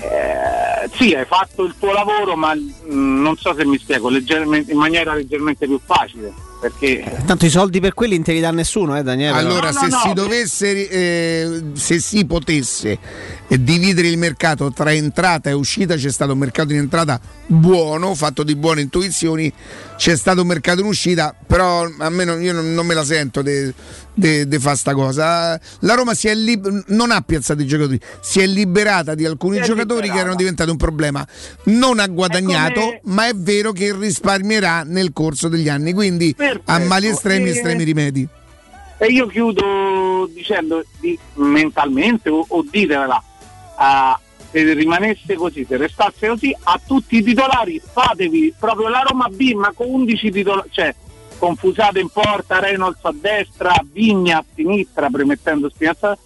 Speaker 37: eh, sì, hai fatto il tuo lavoro, ma mm, non so se mi spiego, leggermente- in maniera leggermente più facile. Perché
Speaker 7: tanto i soldi per quelli non te li dà nessuno eh Daniele
Speaker 3: Allora, se si dovesse, eh, se si potesse eh, dividere il mercato tra entrata e uscita, c'è stato un mercato in entrata buono, fatto di buone intuizioni, c'è stato un mercato in uscita, però a me non, io non, non me la sento di fare sta cosa. La Roma si è lib- non ha piazzato i giocatori, si è liberata di alcuni giocatori che
Speaker 37: liberata.
Speaker 3: erano diventati un problema. Non ha guadagnato,
Speaker 37: come-
Speaker 3: ma è vero che risparmierà nel corso degli anni. Quindi a mali estremi,
Speaker 37: E-
Speaker 3: estremi rimedi.
Speaker 37: E io chiudo dicendo di- mentalmente o, o ditevela, ah,
Speaker 38: se rimanesse così, se restasse così, a tutti i titolari fatevi proprio la Roma B, ma con 11 titolari, cioè confusate in porta, Reynolds a destra, Vigna a sinistra, premettendo Spinazza,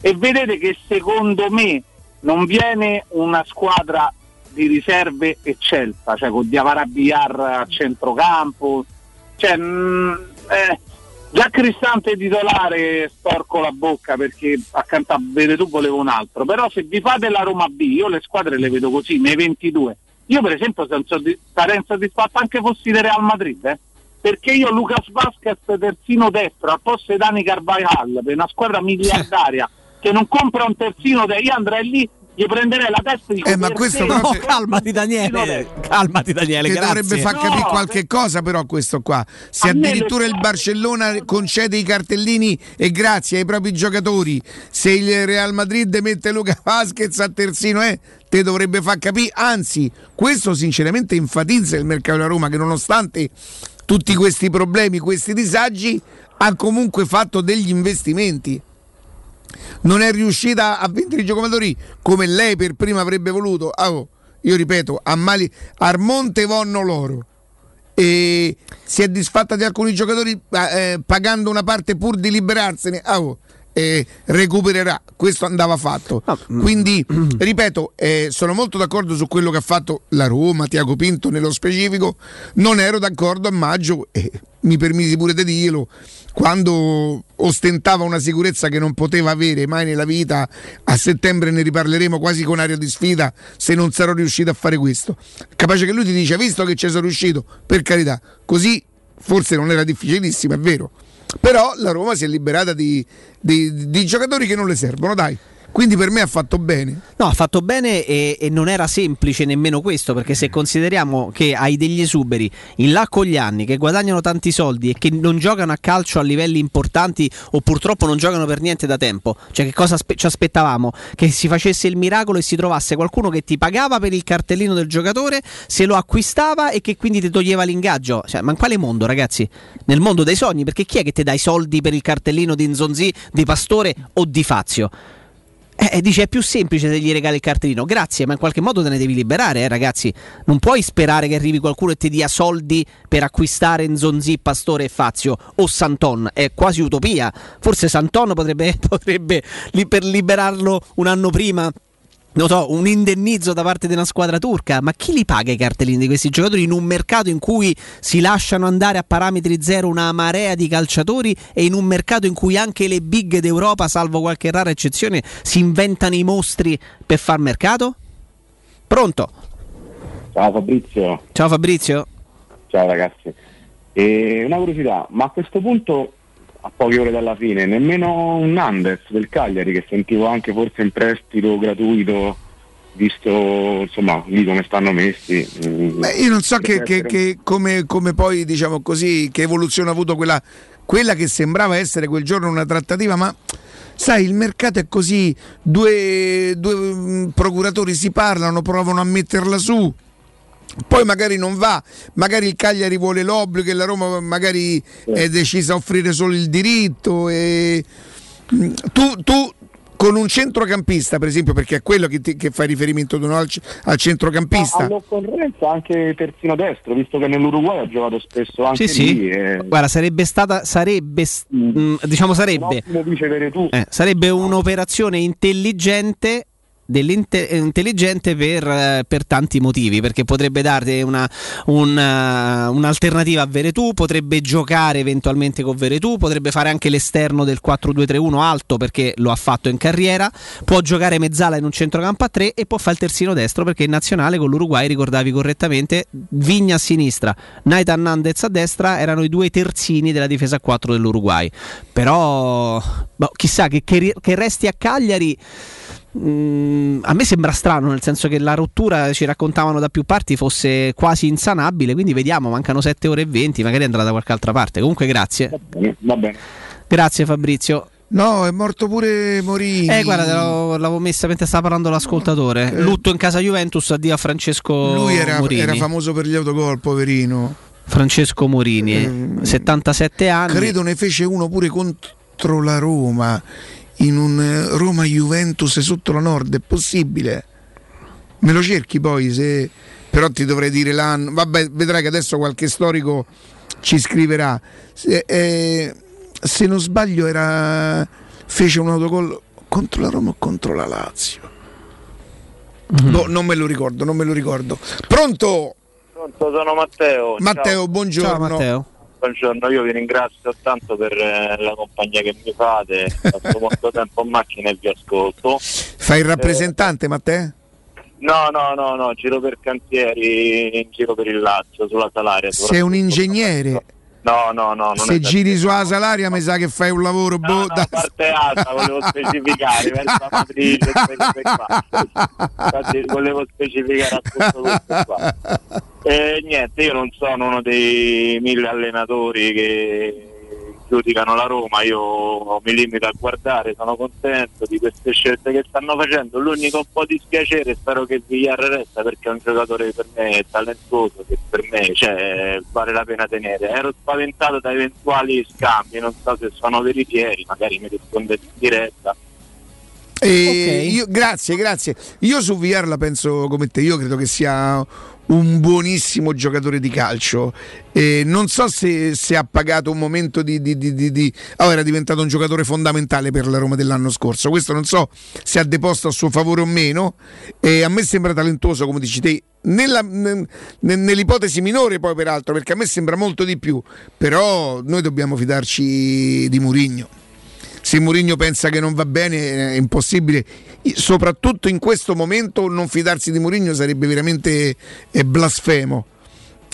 Speaker 38: e vedete che secondo me non viene una squadra di riserve eccelsa, cioè con Diavara Biar a centrocampo, cioè, mm, eh, già Cristante titolare storco la bocca perché accanto a Veretù volevo un altro, però se vi fate la Roma B, io le squadre le vedo così, nei 22. Io per esempio sarei insoddisfatto anche fossi del Real Madrid, eh? Perché io Lucas Vasquez terzino destro al posto di Dani Carvajal per una squadra miliardaria che non compra un terzino, de- io andrei lì gli prenderei la testa e dico
Speaker 3: Eh, ma
Speaker 38: "Per
Speaker 3: questo
Speaker 38: no,
Speaker 3: se-
Speaker 7: calmati Daniele, calmati Daniele,
Speaker 3: che
Speaker 7: grazie.
Speaker 3: dovrebbe far capire qualche cosa però questo qua. Se addirittura il Barcellona concede i cartellini e grazie ai propri giocatori. Se il Real Madrid mette Luca Vasquez a terzino eh, te dovrebbe far capire. Anzi questo sinceramente enfatizza il mercato della Roma che nonostante tutti questi problemi questi disagi ha comunque fatto degli investimenti non è riuscita a vendere i giocatori come lei per prima avrebbe voluto. Ah, oh, io ripeto, a Mali, Armonte vonno loro. E si è disfatta di alcuni giocatori eh, pagando una parte pur di liberarsene. Ah, oh, eh, recupererà, questo andava fatto. Quindi, [clears throat] ripeto, eh, sono molto d'accordo su quello che ha fatto la Roma, Tiago Pinto nello specifico. Non ero d'accordo a maggio e mi permisi pure di dirlo quando ostentava una sicurezza che non poteva avere mai nella vita. A settembre ne riparleremo quasi con aria di sfida se non sarò riuscito a fare questo. Capace che lui ti dice, visto che ci sono riuscito, per carità, così forse non era difficilissimo, è vero. Però la Roma si è liberata di, di- di giocatori che non le servono, dai. Quindi per me ha fatto bene.
Speaker 7: No, ha fatto bene e, e non era semplice nemmeno questo, perché se consideriamo che hai degli esuberi in là con gli anni che guadagnano tanti soldi e che non giocano a calcio a livelli importanti o purtroppo non giocano per niente da tempo, cioè che cosa aspe- ci aspettavamo? Che si facesse il miracolo e si trovasse qualcuno che ti pagava per il cartellino del giocatore, se lo acquistava e che quindi ti toglieva l'ingaggio. Cioè, ma in quale mondo, ragazzi? Nel mondo dei sogni, perché chi è che ti dà i soldi per il cartellino di Nzonzi, di Pastore o di Fazio? Eh, dice è più semplice se gli regali il cartellino. Grazie, ma in qualche modo te ne devi liberare, eh, ragazzi. Non puoi sperare che arrivi qualcuno e ti dia soldi per acquistare Nzonzi, Pastore e Fazio o Santon. È quasi utopia. Forse Santon potrebbe, [laughs] potrebbe per liberarlo un anno prima. Non so, un indennizzo da parte di una squadra turca, ma chi li paga i cartellini di questi giocatori in un mercato in cui si lasciano andare a parametri zero una marea di calciatori e in un mercato in cui anche le big d'Europa, salvo qualche rara eccezione, si inventano i mostri per far mercato? Pronto?
Speaker 39: Ciao Fabrizio.
Speaker 7: Ciao Fabrizio.
Speaker 39: Ciao ragazzi. E una curiosità, ma a questo punto, a poche ore dalla fine, nemmeno un Nandes del Cagliari, che sentivo anche forse in prestito gratuito, visto insomma lì come stanno messi. mm,
Speaker 3: Beh, io non so che, che- che- come, come poi, diciamo così, che evoluzione ha avuto quella, quella che sembrava essere quel giorno una trattativa, ma sai, il mercato è così, due, due, mm, procuratori si parlano, provano a metterla su. Poi magari non va, magari il Cagliari vuole l'obbligo e la Roma magari è decisa a offrire solo il diritto. E... Mm, Tu, tu con un centrocampista, per esempio, perché è quello che, ti- che fai riferimento tu, no? al, al centrocampista.
Speaker 39: Ma all'occorrenza anche terzino destro, visto che nell'Uruguay ha giocato spesso anche
Speaker 7: Sì, sì.
Speaker 39: lì. e-
Speaker 7: Guarda, sarebbe stata, sarebbe, s- mm, diciamo sarebbe,
Speaker 39: Veretù.
Speaker 7: eh, sarebbe un'operazione intelligente dell'inte- eh, intelligente per, eh, per tanti motivi perché potrebbe darti una, una- un'alternativa a Veretù potrebbe giocare eventualmente con Veretù potrebbe fare anche l'esterno del 4-2-3-1 alto perché lo ha fatto in carriera può giocare mezzala in un centrocampo a 3 e può fare il terzino destro perché in nazionale con l'Uruguay ricordavi correttamente Vigna a sinistra Naitan Nandez a destra erano i due terzini della difesa a 4 dell'Uruguay. Però boh, chissà che, che che resti a Cagliari Mm, a me sembra strano, nel senso che la rottura ci raccontavano da più parti fosse quasi insanabile, quindi vediamo, mancano 7 ore e 20, magari andrà da qualche altra parte. Comunque grazie.
Speaker 39: Va bene.
Speaker 7: Grazie Fabrizio.
Speaker 3: No, è morto pure Morini.
Speaker 7: Eh, guarda, l'avevo, l'avevo messa mentre stava parlando l'ascoltatore. Lutto in casa Juventus, addio a Francesco
Speaker 3: Lui era,
Speaker 7: Morini.
Speaker 3: era famoso per gli autogol, poverino.
Speaker 7: Francesco Morini, 77 anni.
Speaker 3: Credo ne fece uno pure contro la Roma in un eh, Roma Juventus sotto la Nord, è possibile? Me lo cerchi poi se però ti dovrei dire l'anno. Vabbè, vedrai che adesso qualche storico ci scriverà. Se, eh, se non sbaglio era fece un autogol contro la Roma o contro la Lazio. Boh, non me lo ricordo, non me lo ricordo. Pronto?
Speaker 38: Pronto, sono Matteo.
Speaker 3: Matteo,
Speaker 38: Ciao.
Speaker 3: buongiorno.
Speaker 38: Buongiorno, io vi ringrazio tanto per eh, la compagnia che mi fate. Passo molto [laughs] tempo in macchina e vi ascolto.
Speaker 3: Fai il rappresentante, Matteo?
Speaker 38: No, no, no, no, giro per cantieri, in giro per il Lazio, sulla Salaria.
Speaker 3: Sei un ingegnere.
Speaker 38: No, no, no,
Speaker 3: Se giri sulla salaria mi sa che fai un lavoro boh, da-
Speaker 38: a parte alta volevo specificare verso la matrice. Infatti volevo specificare appunto questo qua e niente io non sono uno dei mille allenatori che giudicano la Roma io mi limito a guardare sono contento di queste scelte che stanno facendo. L'unico un po' dispiacere spero che Villar resta perché è un giocatore per me talentuoso che per me cioè, vale la pena tenere. Ero spaventato da eventuali scambi non so se sono veritieri magari mi rispondete in diretta
Speaker 3: E io- grazie, grazie. Io su VR la penso come te, io credo che sia un buonissimo giocatore di calcio. E non so se, se ha pagato un momento di... di, di, di- oh, era diventato un giocatore fondamentale per la Roma dell'anno scorso. Questo non so se ha deposto a suo favore o meno. E a me sembra talentuoso, come dici te. Nella- ne- ne- nell'ipotesi minore poi peraltro perché a me sembra molto di più però noi dobbiamo fidarci di Murigno se Mourinho pensa che non va bene è impossibile. Soprattutto in questo momento non fidarsi di Mourinho sarebbe veramente eh, blasfemo.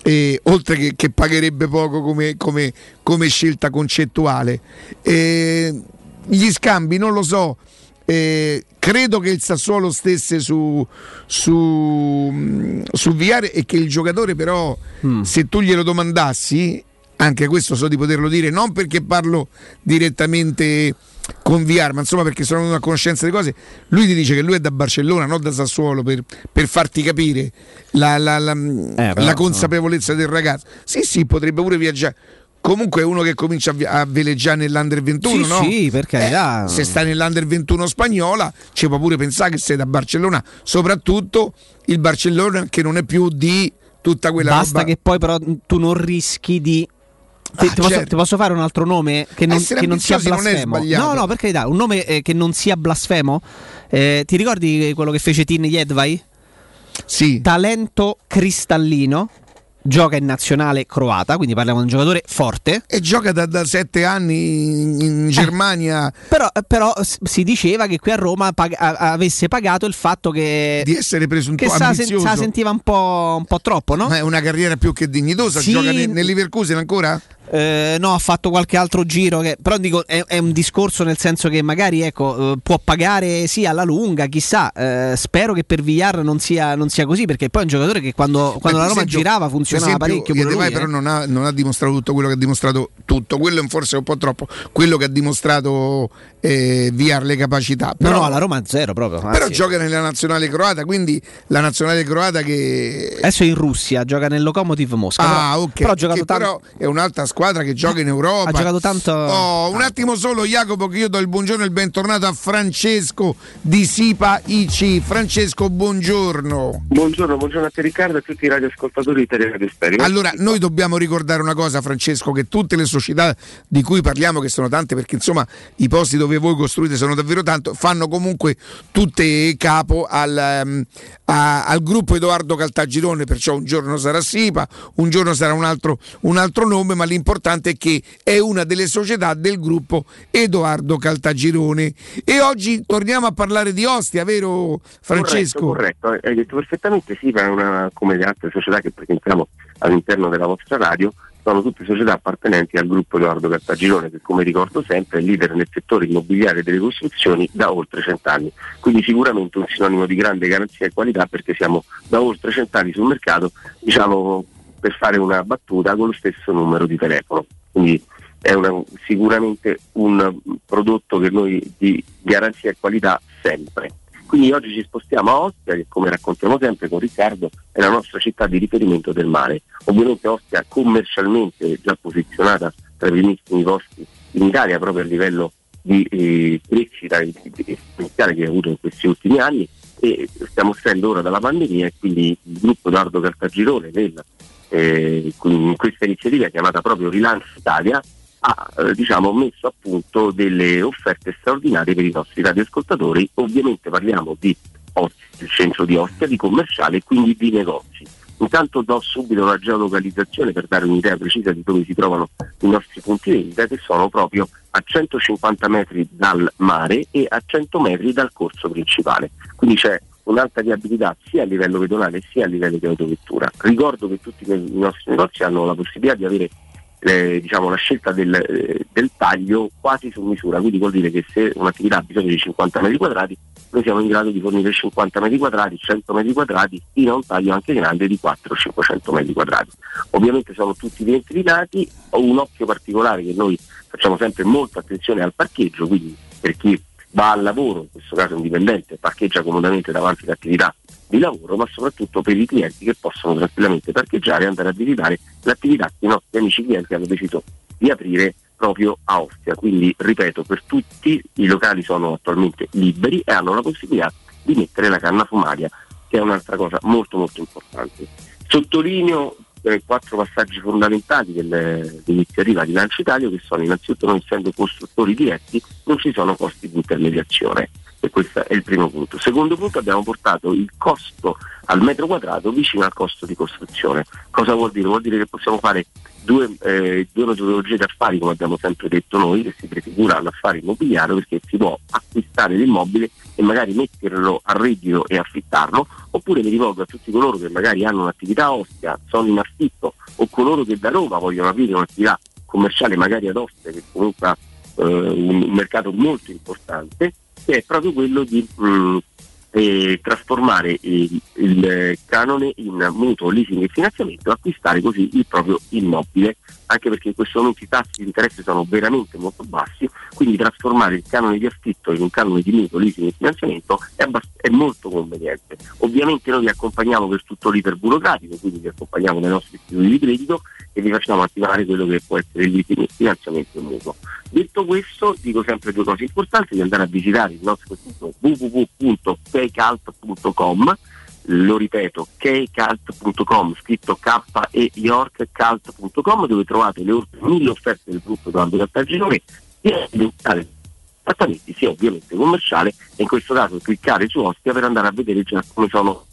Speaker 3: E, oltre che, che pagherebbe poco come, come- come scelta concettuale. E, gli scambi non lo so. Eh, credo che il Sassuolo stesse su, su, mm, su VR e che il giocatore però se tu glielo domandassi anche questo so di poterlo dire non perché parlo direttamente con VR ma insomma perché sono a conoscenza di cose lui ti dice che lui è da Barcellona non da Sassuolo per, per farti capire la, la- la-
Speaker 7: però,
Speaker 3: la consapevolezza del ragazzo sì sì potrebbe pure viaggiare Comunque è uno che comincia a, veleggiare nell'Under 21,
Speaker 7: Sì,
Speaker 3: no?
Speaker 7: sì, per carità.
Speaker 3: Eh, se stai nell'Under 21 spagnola, ci può pure pensare che sei da Barcellona, soprattutto il Barcellona che non è più di tutta quella
Speaker 7: Basta
Speaker 3: roba.
Speaker 7: che poi però tu non rischi di. Ti,
Speaker 3: Ah,
Speaker 7: ti posso,
Speaker 3: certo.
Speaker 7: ti posso fare un altro nome che non,
Speaker 3: Essere
Speaker 7: che non sia
Speaker 3: non
Speaker 7: blasfemo?
Speaker 3: sbagliato.
Speaker 7: no, no, per carità, un nome eh, che non sia blasfemo. Eh, ti ricordi quello che fece Tin Jedvaj?
Speaker 3: Sì.
Speaker 7: Talento cristallino. Gioca in nazionale croata, quindi parliamo di un giocatore forte.
Speaker 3: E gioca da, da sette anni in, in Germania.
Speaker 7: Però, però s- si diceva che qui a Roma pag- avesse pagato il fatto che.
Speaker 3: Di essere preso un po'
Speaker 7: sa-
Speaker 3: ambizioso.
Speaker 7: sa- sentiva un po', un po' troppo, no?
Speaker 3: Ma è una carriera più che dignitosa.
Speaker 7: Sì.
Speaker 3: Gioca ne- nel Leverkusen ancora?
Speaker 7: Eh, no, ha fatto qualche altro giro. Che, però dico, è, è un discorso nel senso che magari ecco, eh, può pagare sì alla lunga, chissà. eh, spero che per Villar non sia, non sia così, perché poi è un giocatore che quando, quando la Roma
Speaker 3: esempio-
Speaker 7: girava funzionava
Speaker 3: esempio,
Speaker 7: parecchio. Lui,
Speaker 3: Iedevai però
Speaker 7: eh.
Speaker 3: non ha, non ha dimostrato tutto quello che ha dimostrato tutto. Quello è forse un po' troppo. Quello che ha dimostrato eh, VR le capacità.
Speaker 7: No,
Speaker 3: Però,
Speaker 7: no, alla Roma zero proprio.
Speaker 3: però
Speaker 7: anzi.
Speaker 3: gioca nella nazionale croata, quindi la nazionale croata che.
Speaker 7: Adesso è in Russia, gioca nel Lokomotiv Mosca.
Speaker 3: Ah,
Speaker 7: però,
Speaker 3: ok.
Speaker 7: però ha giocato tanto.
Speaker 3: però è un'altra squadra che gioca in Europa.
Speaker 7: Ha giocato tanto.
Speaker 3: Oh, un attimo solo, Jacopo, che io do il buongiorno e il bentornato a Francesco di Sipa IC. Francesco, buongiorno.
Speaker 40: Buongiorno, buongiorno a te Riccardo e a tutti i radioascoltatori di Teleradio Stereo.
Speaker 3: Allora, noi dobbiamo ricordare una cosa, Francesco, che tutte le società di cui parliamo, che sono tante, perché insomma i posti dove voi costruite sono davvero tanto, fanno comunque tutte capo al, ehm, a- al gruppo Edoardo Caltagirone, perciò un giorno sarà Sipa, un giorno sarà un altro, un altro nome, ma l'importante è che è una delle società del gruppo Edoardo Caltagirone. E oggi torniamo a parlare di Ostia, vero Francesco?
Speaker 40: Corretto, corretto, hai detto perfettamente sì, ma è una, come le altre società che presentiamo all'interno della vostra radio, sono tutte società appartenenti al gruppo Edoardo Cartagirone che come ricordo sempre è leader nel settore immobiliare delle costruzioni da oltre cent'anni, quindi sicuramente un sinonimo di grande garanzia e qualità perché siamo da oltre cent'anni sul mercato, diciamo per fare una battuta con lo stesso numero di telefono. Quindi è una- sicuramente un prodotto che noi di garanzia e qualità sempre. Quindi oggi ci spostiamo a Ostia, che come raccontiamo sempre con Riccardo è la nostra città di riferimento del mare. Ovviamente Ostia commercialmente già posizionata tra i primissimi posti in Italia proprio a livello di eh, crescita esponenziale che ha avuto in questi ultimi anni e stiamo uscendo ora dalla pandemia e quindi il gruppo Edoardo Cartagirone nel, eh, in questa iniziativa chiamata proprio Rilancio Italia ha eh, diciamo, messo a punto delle offerte straordinarie per i nostri radioascoltatori. Ovviamente parliamo di il centro di Ostia, di commerciale e quindi di negozi. Intanto do subito la geolocalizzazione per dare un'idea precisa di dove si trovano i nostri punti vendita che sono proprio a 150 metri dal mare e a 100 metri dal corso principale. Quindi c'è un'alta viabilità sia a livello pedonale sia a livello di autovettura. Ricordo che tutti i nostri negozi hanno la possibilità di avere eh, diciamo, la scelta del, eh, del, taglio quasi su misura, quindi vuol dire che se un'attività ha bisogno di 50 metri quadrati, noi siamo in grado di fornire 50 metri quadrati, 100 metri quadrati, fino a un taglio anche grande di 400-500 metri quadrati. Ovviamente sono tutti ventilati, ho un occhio particolare che noi facciamo sempre molta attenzione al parcheggio, quindi per chi va al lavoro, in questo caso un dipendente, parcheggia comodamente davanti all'attività di lavoro, ma soprattutto per i clienti che possono tranquillamente parcheggiare e andare a visitare l'attività che i nostri amici clienti hanno deciso di aprire proprio a Ostia. Quindi, ripeto, per tutti i locali sono attualmente liberi e hanno la possibilità di mettere la canna fumaria, che è un'altra cosa molto molto importante. Sottolineo eh, quattro passaggi fondamentali del, dell'iniziativa di Lancio Italia che sono innanzitutto noi essendo costruttori diretti non ci sono costi di intermediazione e questo è il primo punto. Secondo punto abbiamo portato il costo al metro quadrato vicino al costo di costruzione. Cosa vuol dire? Vuol dire che possiamo fare due, eh, due metodologie di affari, come abbiamo sempre detto noi, che si prefigura all'affare immobiliare perché si può acquistare l'immobile e magari metterlo a reddito e affittarlo, oppure mi rivolgo a tutti coloro che magari hanno un'attività ostia, sono in affitto o coloro che da Roma vogliono aprire un'attività commerciale magari ad Ostia, che comunque ha eh, un mercato molto importante è proprio quello di mh, eh, trasformare il, il, canone in mutuo, leasing e finanziamento e acquistare così il proprio immobile, anche perché in questo momento i tassi di interesse sono veramente molto bassi, quindi trasformare il canone di affitto in un canone di mutuo, leasing e finanziamento è, abbast- è molto conveniente. Ovviamente noi vi accompagniamo per tutto l'iter burocratico, quindi vi accompagniamo nei nostri istituti di credito e vi facciamo attivare quello che può essere il leasing e finanziamento mutuo. Detto questo, dico sempre due cose importanti, di andare a visitare il nostro sito www.kcalt.com lo ripeto, kcalt.com, scritto k e yorkcalt.com dove trovate le oltre mille offerte del gruppo Edoardo Cartaginone sia di trattamenti sia ovviamente commerciale e in questo caso cliccare su Ostia per andare a vedere già come sono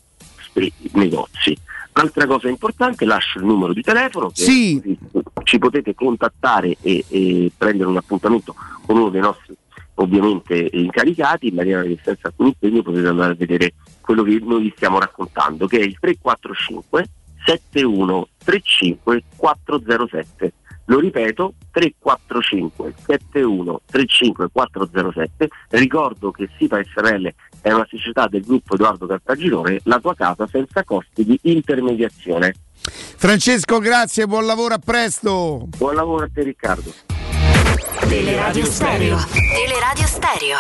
Speaker 40: i negozi. Altra cosa importante, lascio il numero di telefono,
Speaker 3: sì.
Speaker 40: ci potete contattare e, e, prendere un appuntamento con uno dei nostri ovviamente incaricati, in maniera che senza alcun impegno potete andare a vedere quello che noi vi stiamo raccontando, che è il 345 7135 407. Lo ripeto, 345 71 35 407. Ricordo che SIPA SRL è una società del gruppo Edoardo Cartagirone, la tua casa senza costi di intermediazione.
Speaker 3: Francesco, grazie, buon lavoro, a presto.
Speaker 40: Buon lavoro a te Riccardo.
Speaker 41: Teleradio Stereo. Teleradio Stereo.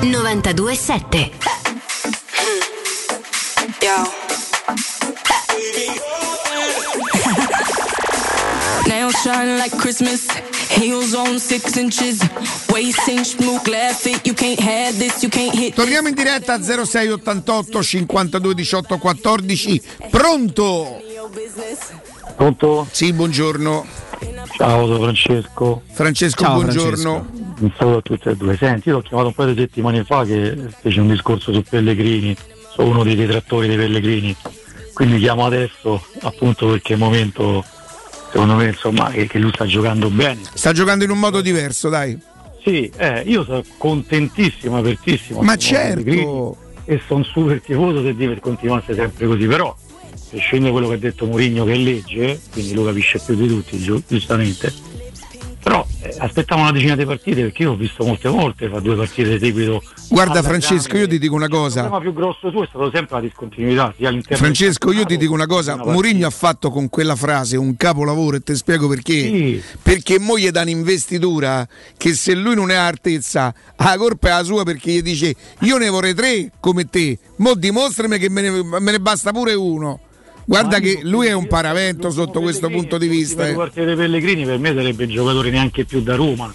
Speaker 41: 927.
Speaker 42: Nails shine like Christmas. Heels on six inches. Waist inch smooth glass fit. You can't have this, you can't hit.
Speaker 3: Torniamo in diretta a 0688 52 18 14. Pronto?
Speaker 43: Pronto?
Speaker 3: Sì, buongiorno.
Speaker 43: Ciao, sono Francesco.
Speaker 3: Francesco,
Speaker 43: Ciao,
Speaker 3: buongiorno.
Speaker 43: Francesco. Un saluto a tutti e due. Senti, io l'ho chiamato un paio di settimane fa che fece un discorso su Pellegrini. Sono uno dei detrattori dei Pellegrini. Quindi chiamo adesso appunto perché è il momento, secondo me, insomma, che, che lui sta giocando bene.
Speaker 3: Sta giocando in un modo diverso, dai.
Speaker 43: Sì, eh, io sono contentissimo, apertissimo.
Speaker 3: Ma certo.
Speaker 43: E sono super tifoso se deve continuasse sempre così, però prescinde quello che ha detto Mourinho che legge, quindi lo capisce più di tutti, giu- giustamente. Però eh, aspettiamo una decina di partite perché io ho visto molte volte, fa due partite di seguito.
Speaker 3: Guarda Francesco, io ti dico una
Speaker 43: Il problema
Speaker 3: cosa.
Speaker 43: più grosso suo è stato sempre la discontinuità,
Speaker 3: Francesco, io ti dico una cosa,
Speaker 43: una
Speaker 3: Mourinho ha fatto con quella frase un capolavoro e ti spiego perché.
Speaker 43: Sì.
Speaker 3: Perché mo gli dà un'investitura che se lui non è all'altezza, la colpa è la sua perché gli dice io ne vorrei tre come te, mo dimostrami che me ne, me ne basta pure uno. Guarda che lui è un paravento sotto questo punto di vista.
Speaker 43: Le
Speaker 3: eh.
Speaker 43: partite dei Pellegrini per me sarebbe un giocatore neanche più da Roma.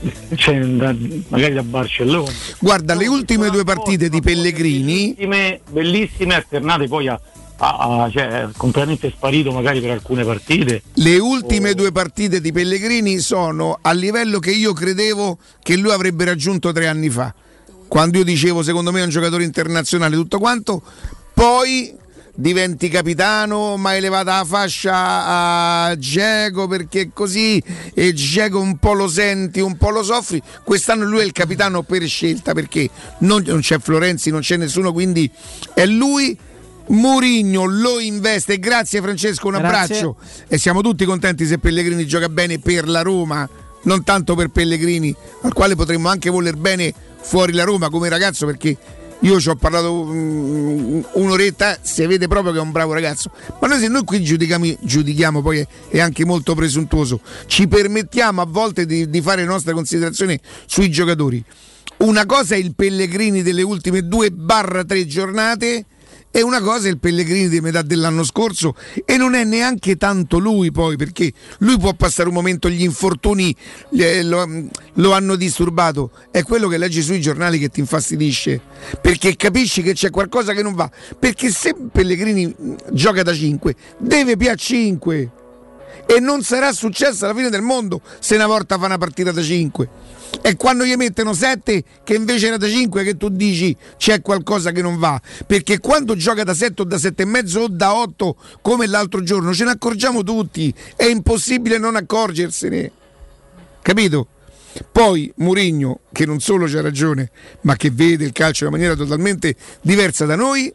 Speaker 43: [laughs] cioè, da- magari da Barcellona.
Speaker 3: Guarda, le ultime due partite di Pellegrini,
Speaker 43: Bellissime, bellissime alternate poi a, a- a- cioè, completamente sparito magari per alcune partite.
Speaker 3: le ultime due partite di Pellegrini sono a livello che io credevo che lui avrebbe raggiunto tre anni fa. Quando io dicevo secondo me è un giocatore internazionale tutto quanto, poi diventi capitano, ma hai levata la fascia a Geco perché così e Geco un po' lo senti, un po' lo soffri. Quest'anno lui è il capitano per scelta perché non, non c'è Florenzi, non c'è nessuno, quindi è lui. Murigno lo investe, grazie Francesco, un
Speaker 7: Grazie.
Speaker 3: abbraccio e siamo tutti contenti se Pellegrini gioca bene per la Roma, non tanto per Pellegrini, al quale potremmo anche voler bene fuori la Roma come ragazzo perché io ci ho parlato mm, un'oretta, si vede proprio che è un bravo ragazzo. Ma noi se noi qui giudichiamo, giudichiamo poi è, anche molto presuntuoso, ci permettiamo a volte di, di fare nostre considerazioni sui giocatori. Una cosa è il Pellegrini delle ultime due barra tre giornate e una cosa è il Pellegrini di metà dell'anno scorso e non è neanche tanto lui poi perché lui può passare un momento gli infortuni eh, lo, lo hanno disturbato. È quello che leggi sui giornali che ti infastidisce perché capisci che c'è qualcosa che non va. Perché se Pellegrini mh, gioca da 5 deve più a 5 e non sarà successo alla fine del mondo se una volta fa una partita da 5 è quando gli mettono 7 che invece era da 5 che tu dici c'è qualcosa che non va. Perché quando gioca da 7 o da 7 e mezzo o da 8 come l'altro giorno ce ne accorgiamo tutti. È impossibile non accorgersene. Capito? Poi Murigno, che non solo c'ha ragione, ma che vede il calcio in una maniera totalmente diversa da noi,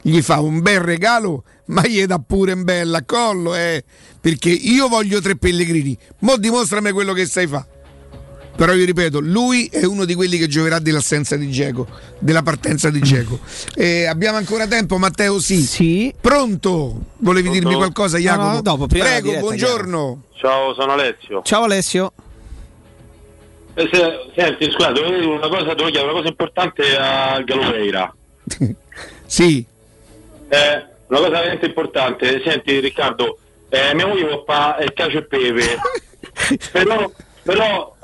Speaker 3: gli fa un bel regalo, ma gli dà pure un bel accollo, eh, perché io voglio tre Pellegrini, mo dimostrami quello che sai fa. Però io ripeto, lui è uno di quelli che giocherà dell'assenza di Geco, della partenza di Geco. Eh, abbiamo ancora tempo, Matteo? Sì. Pronto? Volevi
Speaker 44: Pronto?
Speaker 3: dirmi qualcosa,
Speaker 44: No,
Speaker 3: Jacopo?
Speaker 44: no, dopo, prima della
Speaker 3: Prego,
Speaker 44: diretta,
Speaker 3: buongiorno.
Speaker 44: Ciao, sono Alessio.
Speaker 7: Ciao Alessio.
Speaker 44: Eh, se- senti, scusa, devo dire una cosa, devo chiedere una cosa importante a Galopeira. [laughs]
Speaker 3: Sì.
Speaker 44: Eh, una cosa veramente importante. Senti, Riccardo, eh, mia moglie può fare il cacio e pepe, [laughs] però, però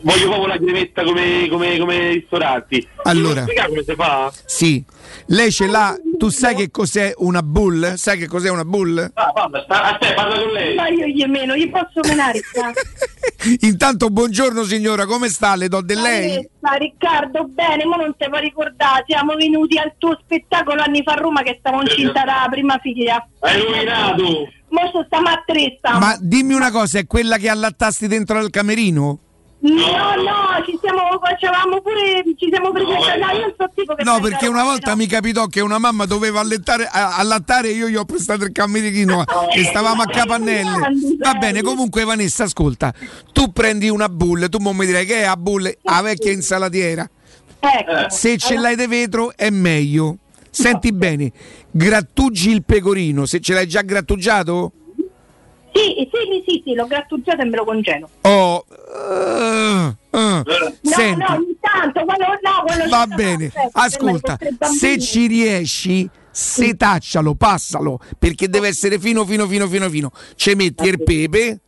Speaker 44: voglio proprio la cremetta come, come, come ristoranti.
Speaker 3: Allora.
Speaker 44: Come si fa?
Speaker 3: Sì. Lei ce l'ha, tu sai che cos'è una bull? Sai che cos'è una bull?
Speaker 44: Ah, vabbè, sta, aspetta, parla con lei.
Speaker 45: Ma io gli meno, gli posso menare qua. [laughs]
Speaker 3: Intanto buongiorno signora, come sta? Le do del lei?
Speaker 45: Ma Riccardo, bene, ma non te puoi ricordare, siamo venuti al tuo spettacolo anni fa a Roma che stavo incinta dalla prima figlia.
Speaker 44: Hai rovinato!
Speaker 45: Mo sto stiamo a tre, stiamo.
Speaker 3: Ma dimmi una cosa, è quella che allattasti dentro al camerino?
Speaker 45: No, no, ci siamo, facevamo pure, ci siamo presentati, no, io non so tipo che
Speaker 3: No, perché una volta mi capitò che una mamma doveva allattare e io gli ho prestato il camerino e stavamo a capannelle. Va bene, comunque Vanessa, ascolta, tu prendi una bull, tu mi direi che è a bull, a vecchia insalatiera.
Speaker 45: Ecco.
Speaker 3: Se ce l'hai di vetro è meglio. Senti bene, grattugi il pecorino, se ce l'hai già grattugiato?
Speaker 45: Sì, sì, sì, sì, l'ho grattugiato e me lo congelo.
Speaker 3: Oh, eh, eh.
Speaker 45: No,
Speaker 3: Senti,
Speaker 45: no, ogni tanto, quando, no, quando
Speaker 3: va bene, ascolta, se ci riesci, setaccialo, passalo, perché deve essere fino, fino, fino, fino, fino. Ci metti il pepe,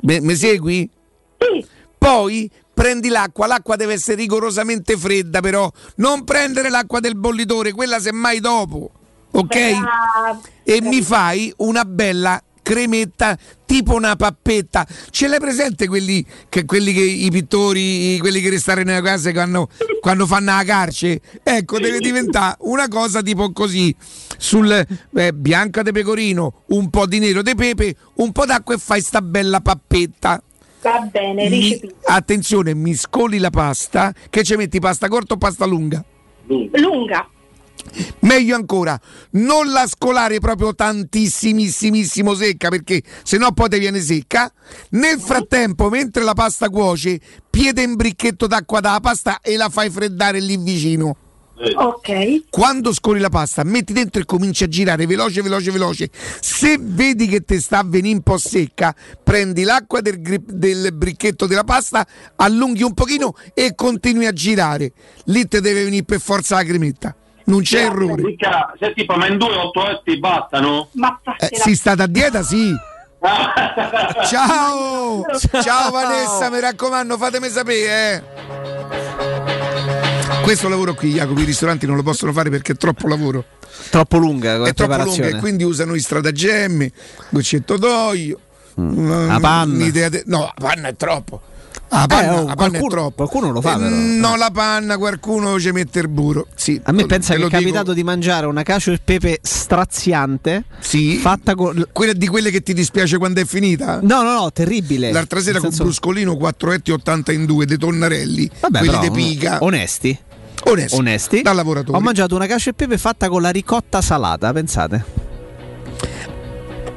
Speaker 3: me segui?
Speaker 45: Sì.
Speaker 3: Poi prendi l'acqua, l'acqua deve essere rigorosamente fredda però, non prendere l'acqua del bollitore, quella semmai dopo, ok? E mi fai una bella cremetta tipo una pappetta. Ce l'hai presente quelli che, quelli che i pittori, quelli che restano nelle case quando, quando fanno la carce? Ecco, deve diventare una cosa tipo così. Sul eh, bianca de pecorino, un po' di nero de pepe, un po' d'acqua e fai sta bella pappetta.
Speaker 45: Va bene, ricepito.
Speaker 3: attenzione, miscoli la pasta, che ci metti pasta corta o pasta lunga?
Speaker 45: Lunga.
Speaker 3: Meglio ancora, non la scolare proprio tantissimissimo secca perché sennò poi ti viene secca. Nel frattempo, mentre la pasta cuoce, piede un bricchetto d'acqua dalla pasta e la fai freddare lì vicino.
Speaker 45: Ok.
Speaker 3: Quando scoli la pasta, metti dentro e cominci a girare veloce, veloce, veloce. Se vedi che ti sta a venire un po' secca, prendi l'acqua del, gri- del bricchetto della pasta, allunghi un pochino e continui a girare. Lì ti deve venire per forza la cremetta. Non c'è errore.
Speaker 44: Se tipo, ma in due otto etti bastano?
Speaker 45: Ma
Speaker 3: Eh, si sta da dieta, sì. [laughs] Ciao! Ciao Vanessa, mi raccomando, fatemi sapere, eh. Questo lavoro qui, Jacopo, i ristoranti non lo possono fare perché è troppo lavoro.
Speaker 7: Troppo lunga
Speaker 3: È troppo lunga
Speaker 7: preparazione.
Speaker 3: e quindi usano i stratagemmi, goccetto d'olio. mm,
Speaker 7: La panna.
Speaker 3: un'idea de- No, la panna è troppo. Panna,
Speaker 7: Eh, oh,
Speaker 3: la panna è
Speaker 7: qualcuno-
Speaker 3: troppo.
Speaker 7: qualcuno lo fa,
Speaker 3: Eh,
Speaker 7: però.
Speaker 3: No, la panna, qualcuno ci mette il burro. Sì,
Speaker 7: A me pensa che è
Speaker 3: lo dico.
Speaker 7: capitato di mangiare una cacio e pepe straziante.
Speaker 3: Sì.
Speaker 7: Fatta con.
Speaker 3: Quella di quelle che ti dispiace quando è finita?
Speaker 7: No, no, no, terribile.
Speaker 3: L'altra sera
Speaker 7: Nel
Speaker 3: con
Speaker 7: senso-
Speaker 3: bruscolino 4 etti 80 in 2 dei tonnarelli,
Speaker 7: Vabbè,
Speaker 3: quelli
Speaker 7: però,
Speaker 3: di pica.
Speaker 7: Onesti.
Speaker 3: Onesti.
Speaker 7: Onesti.
Speaker 3: Da lavoratore.
Speaker 7: Ho mangiato una cacio e pepe fatta con la ricotta salata, pensate.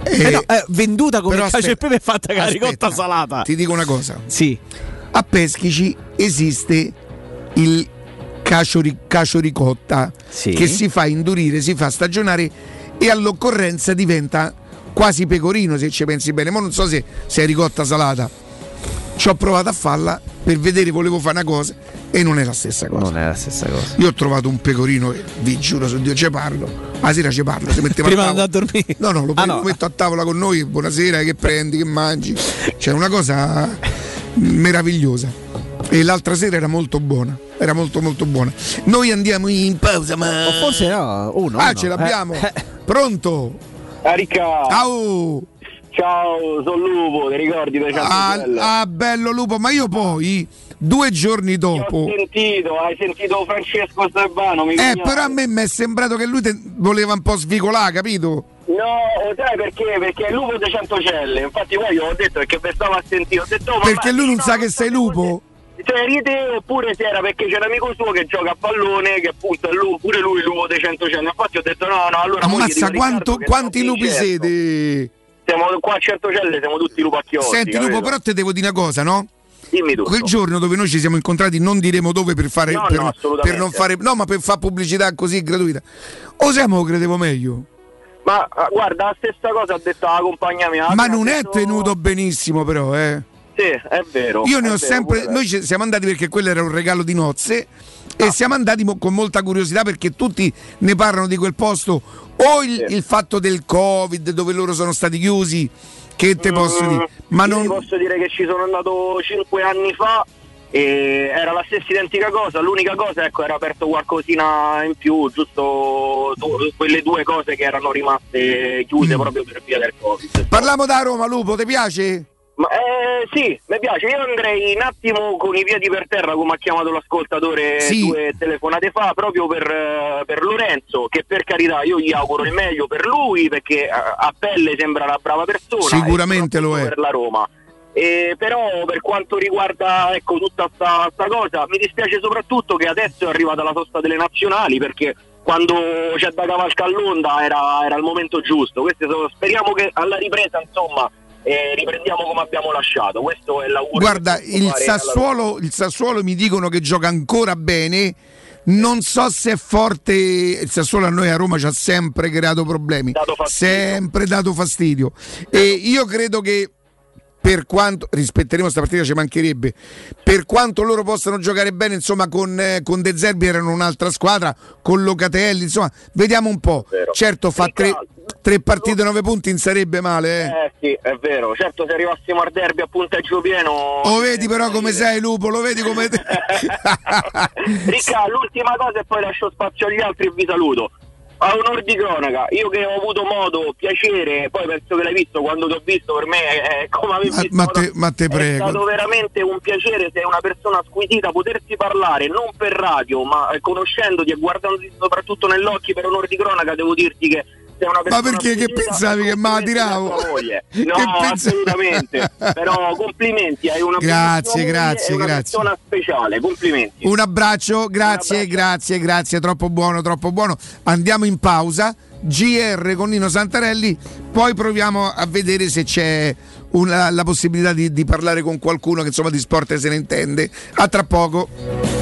Speaker 7: Eh no, eh, venduta come cacio e
Speaker 3: aspetta,
Speaker 7: pepe fatta con la ricotta salata.
Speaker 3: Ti dico una cosa.
Speaker 7: Sì.
Speaker 3: A Peschici esiste il cacio, cacio ricotta
Speaker 7: Sì.
Speaker 3: che si fa indurire, si fa stagionare e all'occorrenza diventa quasi pecorino se ci pensi bene. Ma non so se, se è ricotta salata. Ci ho provato a farla per vedere, volevo fare una cosa e non è la stessa cosa.
Speaker 7: Non è la stessa cosa.
Speaker 3: Io ho trovato un pecorino vi giuro su Dio ci parlo. La sera ci parlo, si metteva [laughs]
Speaker 7: Prima
Speaker 3: a tavola.
Speaker 7: a dormire.
Speaker 3: No, no, lo,
Speaker 7: Ah, no.
Speaker 3: lo metto a tavola con noi, buonasera, che prendi, che mangi. C'è una cosa meravigliosa. E l'altra sera era molto buona, era molto molto buona. Noi andiamo in pausa, ma...
Speaker 7: O forse no, uno.
Speaker 3: ah,
Speaker 7: uno.
Speaker 3: ce l'abbiamo.
Speaker 7: Eh,
Speaker 3: Pronto?
Speaker 46: Arica,
Speaker 3: Ciao!
Speaker 46: Ciao, sono Lupo, ti ricordi
Speaker 3: Ah, ah, bello lupo, ma io poi, due giorni dopo...
Speaker 46: Ho sentito, hai sentito Francesco Stefano, mi
Speaker 3: Eh,
Speaker 46: cognavo.
Speaker 3: però a me mi è sembrato che lui te- voleva un po' svicolare, capito?
Speaker 46: No, sai perché? Perché è Lupo di Centocelle, infatti poi io ho detto perché vi stavo a sentire, ho detto "Oh,
Speaker 3: Perché lui non
Speaker 46: no,
Speaker 3: sa che sei lupo?
Speaker 46: se eri te oppure se era perché c'è un amico suo che gioca a pallone che appunto è lui, pure lui Lupo di Centocelle, infatti ho detto no, no, allora
Speaker 3: Ammazza, quanto- quanti lupi
Speaker 46: Vincenzo.
Speaker 3: siete?
Speaker 46: Siamo qua a Centocelle, siamo tutti lupacchiotti.
Speaker 3: Senti
Speaker 46: capito?
Speaker 3: Lupo, però te devo dire una cosa, no?
Speaker 46: Dimmi tutto.
Speaker 3: Quel giorno dove noi ci siamo incontrati, non diremo dove per fare.
Speaker 46: No,
Speaker 3: per,
Speaker 46: no,
Speaker 3: per non fare. No, ma per fare pubblicità così gratuita. O siamo credevo meglio.
Speaker 46: Ma guarda, la stessa cosa ha detto la compagna mia.
Speaker 3: ma non è tenuto benissimo, però, eh.
Speaker 46: Sì, è vero.
Speaker 3: Io ne ho
Speaker 46: vero,
Speaker 3: sempre. Noi siamo andati perché quello era un regalo di nozze. E siamo andati mo- con molta curiosità perché tutti ne parlano di quel posto. O il, il fatto del Covid, dove loro sono stati chiusi. Che te posso dire? Ma
Speaker 46: Mm,
Speaker 3: non.
Speaker 46: posso dire che ci sono andato 5 anni fa e era la stessa identica cosa, l'unica cosa ecco era aperto qualcosina in più, giusto du- quelle due cose che erano rimaste chiuse
Speaker 3: Mm.
Speaker 46: proprio per via del Covid.
Speaker 3: Parliamo da Roma, Lupo, ti piace?
Speaker 46: Ma, eh, sì, mi piace, io andrei un attimo con i piedi per terra come ha chiamato l'ascoltatore
Speaker 3: Sì.
Speaker 46: due telefonate fa, proprio per, eh, per Lorenzo, che per carità io gli auguro il meglio per lui perché eh, a pelle sembra una brava persona.
Speaker 3: Sicuramente lo è.
Speaker 46: per la Roma. E però per quanto riguarda ecco, tutta sta, sta cosa, mi dispiace soprattutto che adesso è arrivata la sosta delle nazionali perché quando c'è da cavalca all'onda era, era il momento giusto. Sono- speriamo che alla ripresa insomma eh, riprendiamo come abbiamo lasciato. Questo è l'augurio.
Speaker 3: Guarda, il Sassuolo, il Sassuolo mi dicono che gioca ancora bene. Non so se è forte. Il Sassuolo a noi a Roma ci ha sempre creato problemi. Sempre dato fastidio. E io credo che per quanto rispetteremo questa partita ci mancherebbe per quanto loro possano giocare bene insomma con, eh, con De Zerbi erano un'altra squadra con Locatelli insomma vediamo un po' certo fa tre, tre partite nove punti non sarebbe male eh.
Speaker 46: Eh sì, è vero. Certo, se arrivassimo al derby a punteggio pieno.
Speaker 3: lo vedi però come sei Lupo lo vedi come [laughs]
Speaker 46: Ricca, l'ultima cosa e poi lascio spazio agli altri e vi saluto. A onor di cronaca, io che ho avuto modo, piacere, poi penso che l'hai visto quando ti ho visto, per me è come aver
Speaker 3: ma,
Speaker 46: visto
Speaker 3: ma te, ma te
Speaker 46: è
Speaker 3: prego
Speaker 46: stato veramente un piacere, sei una persona squisita, potersi parlare non per radio, ma eh, conoscendoti e guardandoti soprattutto negli occhi per onor di cronaca, devo dirti che sei una
Speaker 3: ma
Speaker 46: persona
Speaker 3: perché che pensavi che me la tiravo [laughs]
Speaker 46: No, assolutamente. Però complimenti, hai una
Speaker 3: Grazie, grazie,
Speaker 46: una
Speaker 3: grazie.
Speaker 46: persona speciale, complimenti.
Speaker 3: Un abbraccio, grazie, grazie, grazie, troppo buono, troppo buono. Andiamo in pausa. GR con Nino Santarelli, poi proviamo a vedere se c'è una- la possibilità di, di parlare con qualcuno che insomma di sport se ne intende. A tra poco.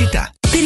Speaker 26: Pubblicità.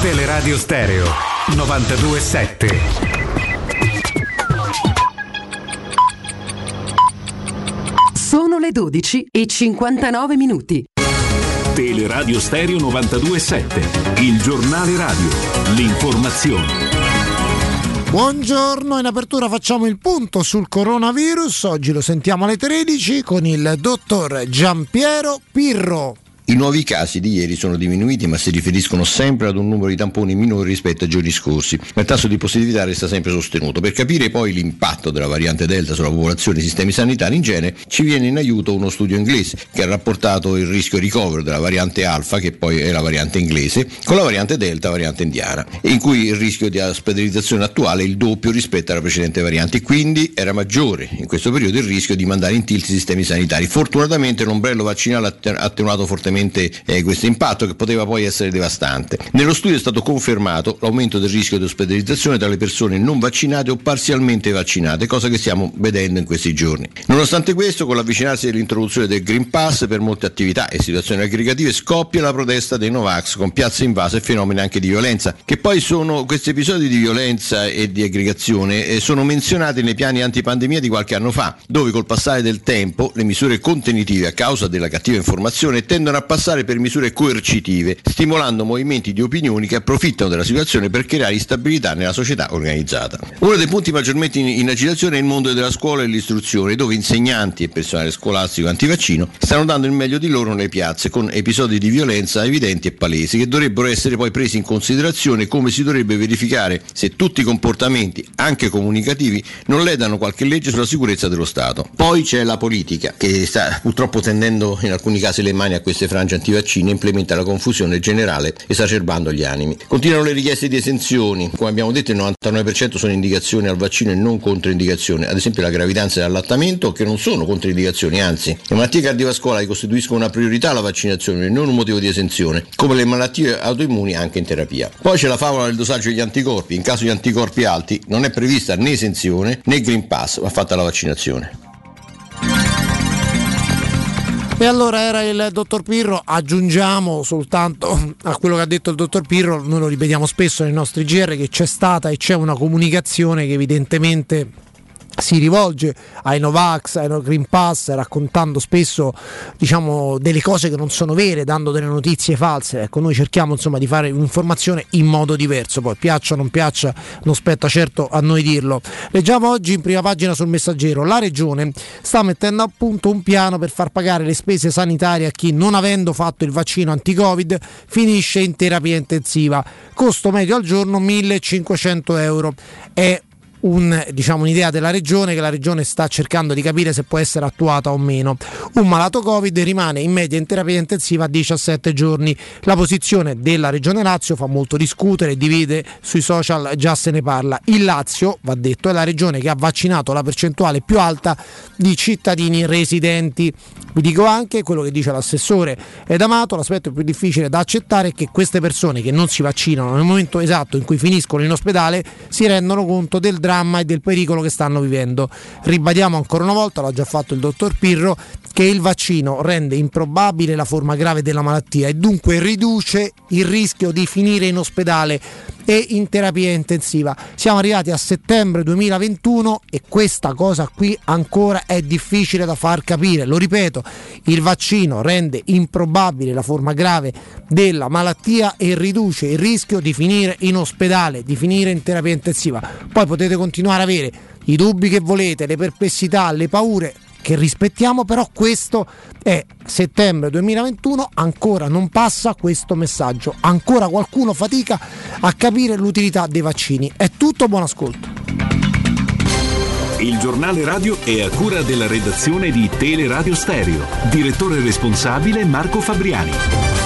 Speaker 47: Teleradio Stereo 927.
Speaker 48: Sono le 12 e 59 minuti.
Speaker 49: Teleradio Stereo 927, il giornale radio, l'informazione.
Speaker 17: Buongiorno, in apertura facciamo il punto sul coronavirus. Oggi lo sentiamo alle 13 con il dottor Giampiero Pirro.
Speaker 50: I nuovi casi di ieri sono diminuiti ma si riferiscono sempre ad un numero di tamponi minore rispetto ai giorni scorsi, ma il tasso di positività resta sempre sostenuto. Per capire poi l'impatto della variante Delta sulla popolazione e i sistemi sanitari in genere ci viene in aiuto uno studio inglese che ha rapportato il rischio ricovero della variante Alfa, che poi è la variante inglese, con la variante Delta, variante indiana, in cui il rischio di ospedalizzazione attuale è il doppio rispetto alla precedente variante, quindi era maggiore in questo periodo il rischio di mandare in tilt i sistemi sanitari. Fortunatamente l'ombrello vaccinale ha attenuato fortemente eh, questo impatto che poteva poi essere devastante. Nello studio è stato confermato l'aumento del rischio di ospedalizzazione tra le persone non vaccinate o parzialmente vaccinate, cosa che stiamo vedendo in questi giorni. Nonostante questo, con l'avvicinarsi dell'introduzione del Green Pass per molte attività e situazioni aggregative scoppia la protesta dei Novax con piazze invase e fenomeni anche di violenza, che poi sono questi episodi di violenza e di aggregazione eh, sono menzionati nei piani antipandemia di qualche anno fa, dove col passare del tempo le misure contenitive a causa della cattiva informazione tendono a passare per misure coercitive, stimolando movimenti di opinioni che approfittano della situazione per creare instabilità nella società organizzata. Uno dei punti maggiormente in, in agitazione è il mondo della scuola e l'istruzione, dove insegnanti e personale scolastico antivaccino stanno dando il meglio di loro nelle piazze, con episodi di violenza evidenti e palesi, che dovrebbero essere poi presi in considerazione come si dovrebbe verificare se tutti i comportamenti, anche comunicativi, non ledano qualche legge sulla sicurezza dello Stato. Poi c'è la politica, che sta purtroppo tendendo in alcuni casi le mani a queste frange antivaccine e implementa la confusione generale, esacerbando gli animi. Continuano le richieste di esenzioni, come abbiamo detto il 99% sono indicazioni al vaccino e non controindicazioni, ad esempio la gravidanza e l'allattamento che non sono controindicazioni, anzi le malattie cardiovascolari costituiscono una priorità alla vaccinazione e non un motivo di esenzione, come le malattie autoimmuni anche in terapia. Poi c'è la favola del dosaggio degli anticorpi, in caso di anticorpi alti non è prevista né esenzione né Green Pass, va fatta la vaccinazione.
Speaker 17: E allora era il dottor Pirro, aggiungiamo soltanto a quello che ha detto il dottor Pirro, noi lo ripetiamo spesso nei nostri GR che c'è stata e c'è una comunicazione che evidentemente si rivolge ai Novax, ai no Green Pass, raccontando spesso diciamo, delle cose che non sono vere, dando delle notizie false. Ecco, noi cerchiamo insomma, di fare un'informazione in modo diverso, poi piaccia o non piaccia, non spetta certo a noi dirlo. Leggiamo oggi in prima pagina sul messaggero, la Regione sta mettendo a punto un piano per far pagare le spese sanitarie a chi non avendo fatto il vaccino anti-Covid finisce in terapia intensiva. Costo medio al giorno 1500 euro. È un, diciamo, un'idea della regione che la regione sta cercando di capire se può essere attuata o meno. Un malato Covid rimane in media in terapia intensiva 17 giorni. La posizione della regione Lazio fa molto discutere, divide sui social, già se ne parla. Il Lazio, va detto, è la regione che ha vaccinato la percentuale più alta di cittadini residenti. Vi dico anche quello che dice l'assessore ed Amato, l'aspetto più difficile da accettare è che queste persone che non si vaccinano nel momento esatto in cui finiscono in ospedale si rendono conto del dramma e del pericolo che stanno vivendo. Ribadiamo ancora una volta, l'ha già fatto il dottor Pirro, che il vaccino rende improbabile la forma grave della malattia e dunque riduce il rischio di finire in ospedale e in terapia intensiva. Siamo arrivati a settembre 2021 e questa cosa qui ancora è difficile da far capire. Lo ripeto, il vaccino rende improbabile la forma grave della malattia e riduce il rischio di finire in ospedale, di finire in terapia intensiva. Poi potete continuare a avere i dubbi che volete, le perplessità, le paure, che rispettiamo, però questo è settembre 2021, ancora non passa questo messaggio, ancora qualcuno fatica a capire l'utilità dei vaccini. È tutto, buon ascolto.
Speaker 49: Il giornale radio è a cura della redazione di Teleradio Stereo. Direttore responsabile Marco Fabriani.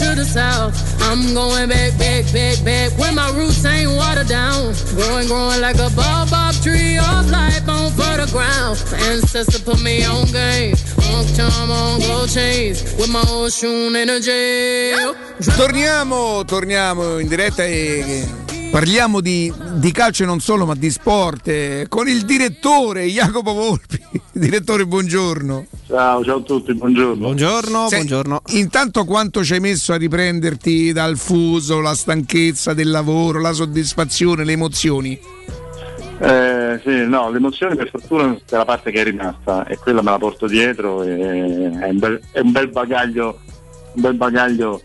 Speaker 51: To the south. I'm going back, back, back, back. Where my roots ain't watered down. Growing, growing like a baobab tree of life on fertile ground. My ancestor put me on game. On charm, on gold chains. With my old energy.
Speaker 3: Torniamo, torniamo in diretta e parliamo di, di calcio e non solo, ma di sport eh, con il direttore Jacopo Volpi. [laughs] Direttore, buongiorno.
Speaker 38: Ciao, ciao a tutti, buongiorno.
Speaker 7: Buongiorno,
Speaker 3: Sai,
Speaker 7: buongiorno.
Speaker 3: Intanto quanto ci hai messo a riprenderti dal fuso, la stanchezza del lavoro, la soddisfazione, le emozioni?
Speaker 38: Eh, sì, no, l'emozione per fortuna è la parte che è rimasta e quella me la porto dietro e è un bel, è un bel bagaglio, un bel bagaglio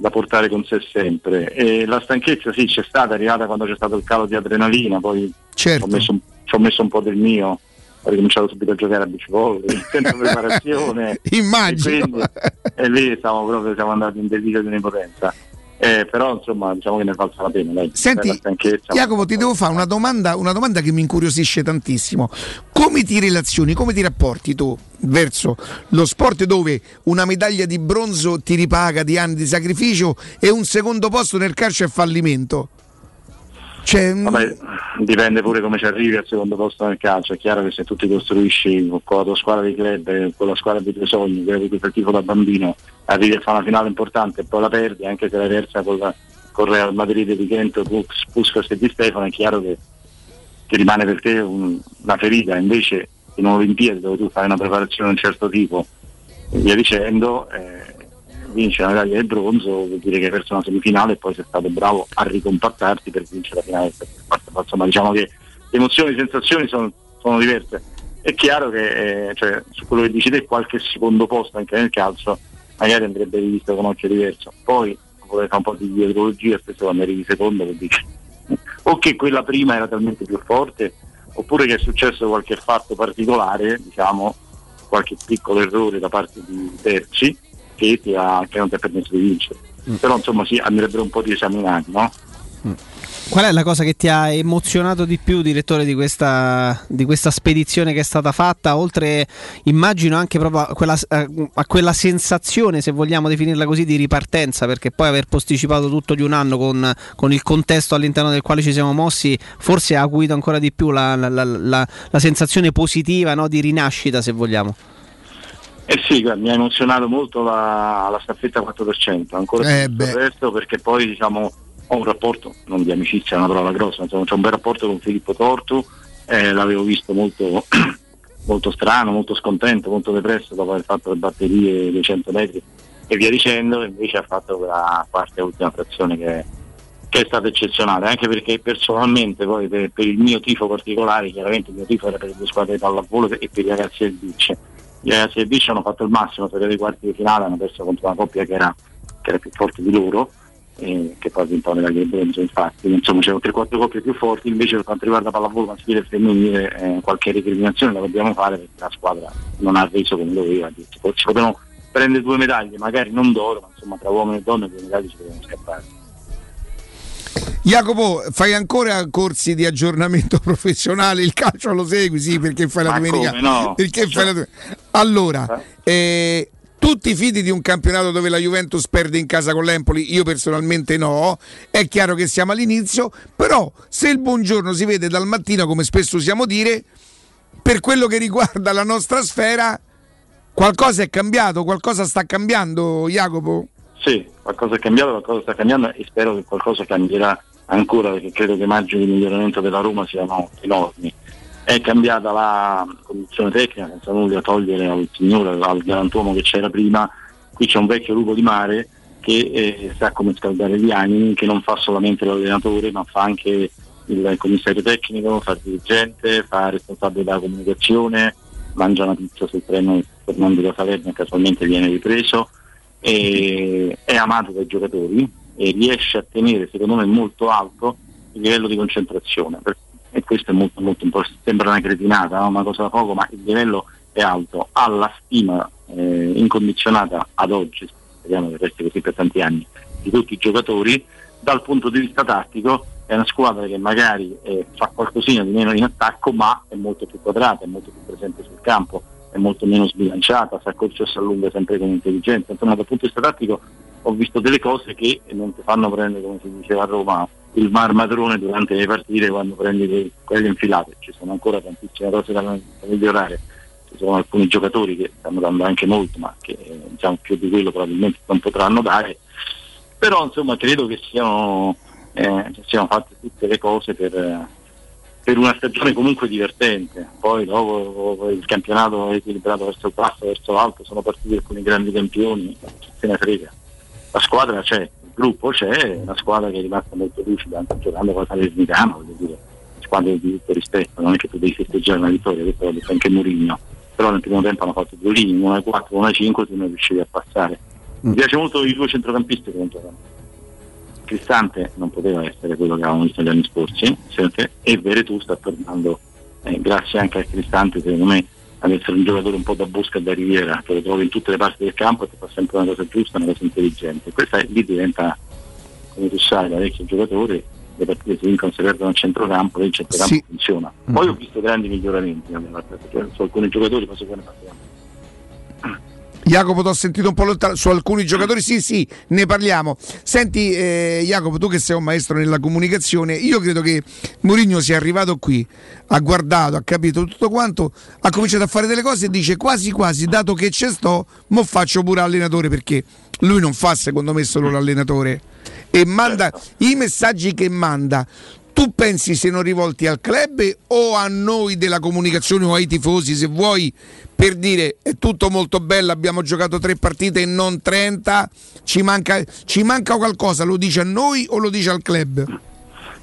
Speaker 38: da portare con sé sempre. E la stanchezza sì c'è stata, è arrivata quando c'è stato il calo di adrenalina, poi
Speaker 3: Certo.
Speaker 38: ho, messo, ho messo un po' del mio, ho ricominciato subito a giocare a beach volley, senza preparazione. [laughs]
Speaker 3: Immagino.
Speaker 38: E, quindi- e lì siamo proprio siamo andati in delirio di onnipotenza. Eh, però insomma diciamo che ne valsa la pena. Dai.
Speaker 3: Senti, Jacopo, ti devo fare una domanda, una domanda che mi incuriosisce tantissimo. Come ti relazioni, come ti rapporti tu verso lo sport dove una medaglia di bronzo ti ripaga di anni di sacrificio e un secondo posto nel calcio è fallimento? Cioè,
Speaker 38: Vabbè, dipende pure come ci arrivi al secondo posto nel calcio. È chiaro che se tu ti costruisci con la tua squadra di club, eh, con la squadra dei tuoi sogni, quella di cui fai tifo da bambino, arrivi a fare una finale importante e poi la perdi, anche se l'hai persa con, la, con Real Madrid di Kent, Pus- Puskas e Di Stefano, è chiaro che, che rimane per te un- una ferita. Invece in Olimpiadi dove tu fai una preparazione di un certo tipo e via dicendo, eh, vince la medaglia di bronzo, vuol dire che hai perso una semifinale e poi sei stato bravo a ricompattarti per vincere la finale. Insomma, diciamo che le emozioni, le sensazioni sono, sono diverse. È chiaro che eh, cioè, su quello che dici te qualche secondo posto anche nel calcio magari andrebbe rivisto con occhio diverso. Poi vorrei fare un po' di dietrologia, spesso quando arrivi secondo vuol dire o che quella prima era talmente più forte oppure che è successo qualche fatto particolare, diciamo, qualche piccolo errore da parte di terzi che, ti ha, che non ti ha permesso di vincere. Però insomma sì, andrebbero un po' riesaminati, no?
Speaker 7: Qual è la cosa che ti ha emozionato di più, direttore, di questa, di questa spedizione che è stata fatta? Oltre, immagino anche proprio a quella, a quella sensazione, se vogliamo definirla così, di ripartenza, perché poi aver posticipato tutto di un anno con, con il contesto all'interno del quale ci siamo mossi, forse ha acuito ancora di più la, la- la- la- la sensazione positiva no, di rinascita, se vogliamo.
Speaker 38: Eh sì, mi ha emozionato molto la, la staffetta 4%, ancora
Speaker 3: Eh
Speaker 38: più il resto perché poi diciamo ho un rapporto, non di amicizia, è una parola grossa, insomma c'ho un bel rapporto con Filippo Tortu, eh, l'avevo visto molto, [clears throat] molto strano, molto scontento, molto depresso dopo aver fatto le batterie dei 100 metri e via dicendo, invece ha fatto quella quarta e ultima frazione che, che è stata eccezionale, anche perché personalmente poi per, per il mio tifo particolare, chiaramente il mio tifo era per le due squadre di pallavolo e per i ragazzi del Bic. I ragazzi del Bic hanno fatto il massimo per i quarti di finale, hanno perso contro una coppia che era, che era più forte di loro, eh, che poi ha vinto la medaglia di bronzo infatti, insomma c'erano 3-4 coppie più forti, invece per quanto riguarda pallavolo maschile e femminile eh, qualche recriminazione la dobbiamo fare perché la squadra non ha reso come doveva, ci potevano prendere due medaglie, magari non d'oro, ma insomma tra uomini e donne due medaglie ci potevano scappare.
Speaker 3: Jacopo, fai ancora corsi di aggiornamento [laughs] professionale? Il calcio lo segui, sì, perché fai la
Speaker 38: Ma
Speaker 3: domenica.
Speaker 38: come no?
Speaker 3: Perché fai la domenica? Allora, eh, tutti i fidi di un campionato dove la Juventus perde in casa con l'Empoli, io personalmente no, è chiaro che siamo all'inizio, però se il buongiorno si vede dal mattino, come spesso usiamo dire, per quello che riguarda la nostra sfera, qualcosa è cambiato, qualcosa sta cambiando, Jacopo?
Speaker 38: Sì, qualcosa è cambiato, qualcosa sta cambiando e spero che qualcosa cambierà ancora perché credo che i margini di miglioramento della Roma siano enormi. È cambiata la condizione tecnica, senza nulla togliere al signore, al galantuomo che c'era prima, qui c'è un vecchio lupo di mare che eh, sa come scaldare gli animi, che non fa solamente l'allenatore ma fa anche il commissario tecnico, fa il dirigente, fa il responsabile della comunicazione, mangia una pizza sul treno Fernando da Salerno e casualmente viene ripreso è amato dai giocatori e riesce a tenere secondo me molto alto il livello di concentrazione. E questo è molto molto importante. Sembra una cretinata no? una cosa da poco ma il livello è alto. Ha la stima eh, incondizionata ad oggi speriamo che resti così per tanti anni di tutti i giocatori. Dal punto di vista tattico è una squadra che magari eh, fa qualcosina di meno in attacco ma è molto più quadrata, è molto più presente sul campo è molto meno sbilanciata, e si allunga sempre con intelligenza. Insomma, dal punto di vista tattico ho visto delle cose che non ti fanno prendere, come si diceva a Roma, il marmadrone durante le partite quando prendi que- quelle infilate. Ci sono ancora tantissime cose da, da migliorare. Ci sono alcuni giocatori che stanno dando anche molto, ma che eh, diciamo, più di quello probabilmente non potranno dare. Però insomma credo che siano, eh, siano fatte tutte le cose per, eh, per una stagione comunque divertente. Poi dopo il campionato è equilibrato verso il basso, verso l'alto, sono partiti alcuni grandi campioni, se ne frega. La squadra c'è, il gruppo c'è, è una squadra che è rimasta molto lucida anche giocando con la Salernitana, voglio dire, squadre di tutto rispetto, non è che tu devi festeggiare una vittoria, questo l'ha detto anche Mourinho. Però nel primo tempo hanno fatto due linee, una 4, una 5, tu non riuscivi a passare. Mi piace molto i due centrocampisti che non giocano. Cristante non poteva essere quello che avevamo visto gli anni scorsi, sempre, e Veretù sta tornando, eh, grazie anche a Cristante, secondo me, ad essere un giocatore un po' da busca e da riviera, che lo trovi in tutte le parti del campo e ti fa sempre una cosa giusta, una cosa intelligente. Questa è- lì diventa, come tu sai, da vecchio giocatore, le partite si vincono, si perdono a centrocampo, lì il centrocampo
Speaker 3: Sì.
Speaker 38: funziona. Poi ho visto grandi miglioramenti, cioè, su alcuni giocatori, poi se poi ne parliamo.
Speaker 3: Jacopo, ti ho sentito un po' lontano su alcuni giocatori. Sì, sì, ne parliamo. Senti, eh, Jacopo, tu che sei un maestro nella comunicazione, io credo che Mourinho sia arrivato qui, ha guardato, ha capito tutto quanto, ha cominciato a fare delle cose e dice quasi quasi, dato che ci sto, mo faccio pure allenatore perché lui non fa secondo me solo l'allenatore e manda i messaggi che manda. Tu pensi siano rivolti al club o a noi della comunicazione o ai tifosi, se vuoi, per dire è tutto molto bello, abbiamo giocato tre partite e non 30, ci manca, ci manca qualcosa, lo dice a noi o lo dice al club?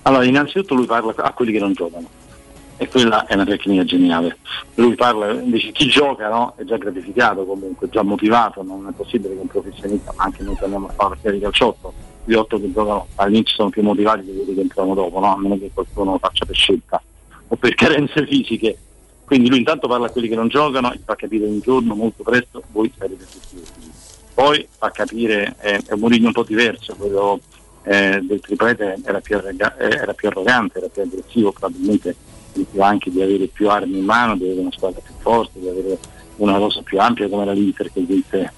Speaker 38: Allora, innanzitutto lui parla a quelli che non giocano e quella è una tecnica geniale. Lui parla, dice chi gioca no? è già gratificato comunque, già motivato, non è possibile che un professionista, anche noi che andiamo a fare di calciotto, gli otto che giocano all'inizio sono più motivati di quelli che entrano dopo, no? a meno che qualcuno lo faccia per scelta o per [laughs] carenze fisiche. Quindi lui intanto parla a quelli che non giocano e fa capire un giorno molto presto voi sarete tutti utili. Poi fa capire, eh, è un Mourinho un po' diverso, quello eh, del triplete era più, arroga- era più arrogante, era più aggressivo, probabilmente sentiva anche di avere più armi in mano, di avere una squadra più forte, di avere una rosa più ampia come era l'Inter che vinse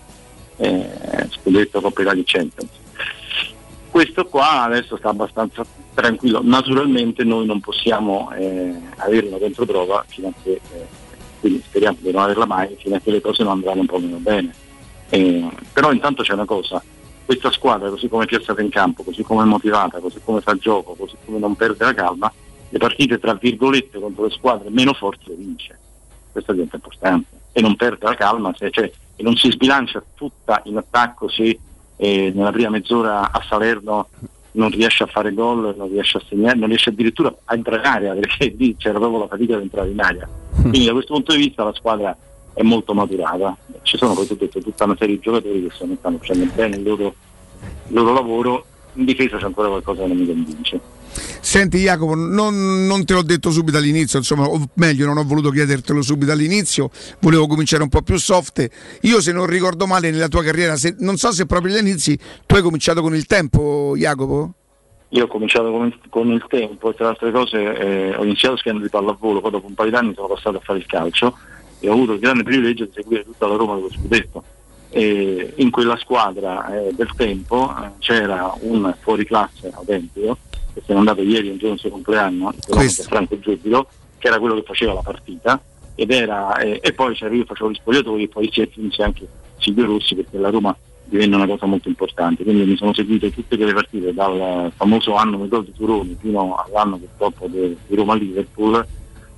Speaker 38: eh, Scudetto Coppa Italia Champions. Questo qua adesso sta abbastanza tranquillo, naturalmente noi non possiamo eh, averlo dentro prova fino a che, eh, quindi speriamo di non averla mai, fino a che le cose non andranno un po' meno bene. Eh, però intanto c'è una cosa, questa squadra così come è piazzata in campo, così come è motivata, così come fa gioco, così come non perde la calma, le partite tra virgolette contro le squadre meno forti le vince. Questo diventa importante. E non perde la calma, se, cioè, e non si sbilancia tutta in attacco se eh, nella prima mezz'ora a Salerno non riesce a fare gol, non riesce a segnare, non riesce addirittura a entrare in aria perché lì c'era proprio la fatica di entrare in aria. Quindi da questo punto di vista la squadra è molto maturata. Ci sono poi detto, tutta una serie di giocatori che stanno facendo bene il loro, il loro lavoro, in difesa c'è ancora qualcosa che non mi convince.
Speaker 3: Senti Jacopo, non, non, te l'ho detto subito all'inizio, insomma, o meglio non ho voluto chiedertelo subito all'inizio, volevo cominciare un po' più soft. Io se non ricordo male nella tua carriera, se, non so se proprio agli inizi, tu hai cominciato con il tempo Jacopo?
Speaker 38: Io ho cominciato con il, con il tempo, tra le altre cose eh, ho iniziato schiendo di pallavolo, poi dopo un paio di anni sono passato a fare il calcio e ho avuto il grande privilegio di seguire tutta la Roma dello scudetto. E in quella squadra eh, del tempo eh, c'era un fuoriclasse autentico che se n'è andato ieri un giorno del suo compleanno, Franco Giubilo, che era quello che faceva la partita, ed era, eh, e poi c'era io facevo gli spogliatori e poi si aggiunse anche Silvio Rossi perché la Roma divenne una cosa molto importante. Quindi mi sono seguito tutte quelle partite dal famoso anno gol di Turoni fino all'anno purtroppo di Roma-Liverpool.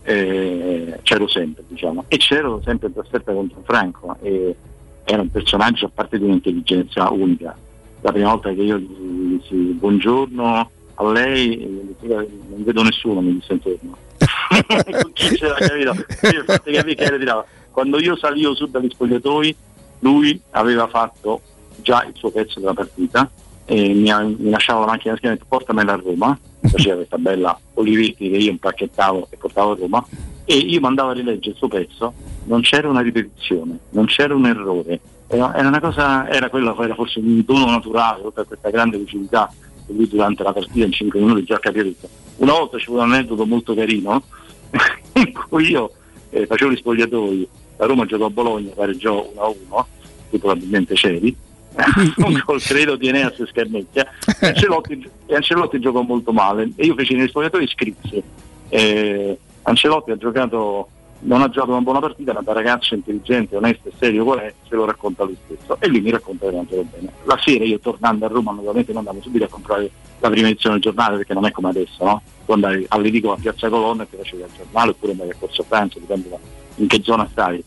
Speaker 38: Eh, c'ero sempre diciamo e c'ero sempre in trasferta contro Franco e era un personaggio a parte di un'intelligenza unica la prima volta che io gli dissi buongiorno a lei non vedo nessuno mi disse intorno [laughs] chi c'era capito io capire che era quando io salivo su dagli spogliatoi lui aveva fatto già il suo pezzo della partita e mi, mi lasciava la macchina schiena e portamela a Roma. Faceva questa bella Olivetti che io impacchettavo e portavo a Roma. E io mandavo a rileggere il suo pezzo non c'era una ripetizione non c'era un errore. Era, una cosa era quello era forse un dono naturale per questa grande lucidità lui durante la partita in 5 minuti già capito. Una volta c'è un aneddoto molto carino [laughs] in cui io eh, facevo gli spogliatoi, la Roma giocò a Bologna, pareggiò 1-1, tu probabilmente c'eri, [laughs] col credo di Eneas e Scarnecchia, e Ancelotti, e Ancelotti giocò molto male e io feci negli spogliatoi scrissi. Eh, Ancelotti ha giocato non ha giocato una buona partita, ma da ragazzo intelligente, onesto e serio qual è, se lo racconta lui stesso. E lui mi racconta veramente bene. La sera io tornando a Roma naturalmente non andavo subito a comprare la prima edizione del giornale perché non è come adesso, no? Tu andavi all'edicola a Piazza Colonna e ti facevi il giornale oppure andavi a Corso Francia, dipende da in che zona stai.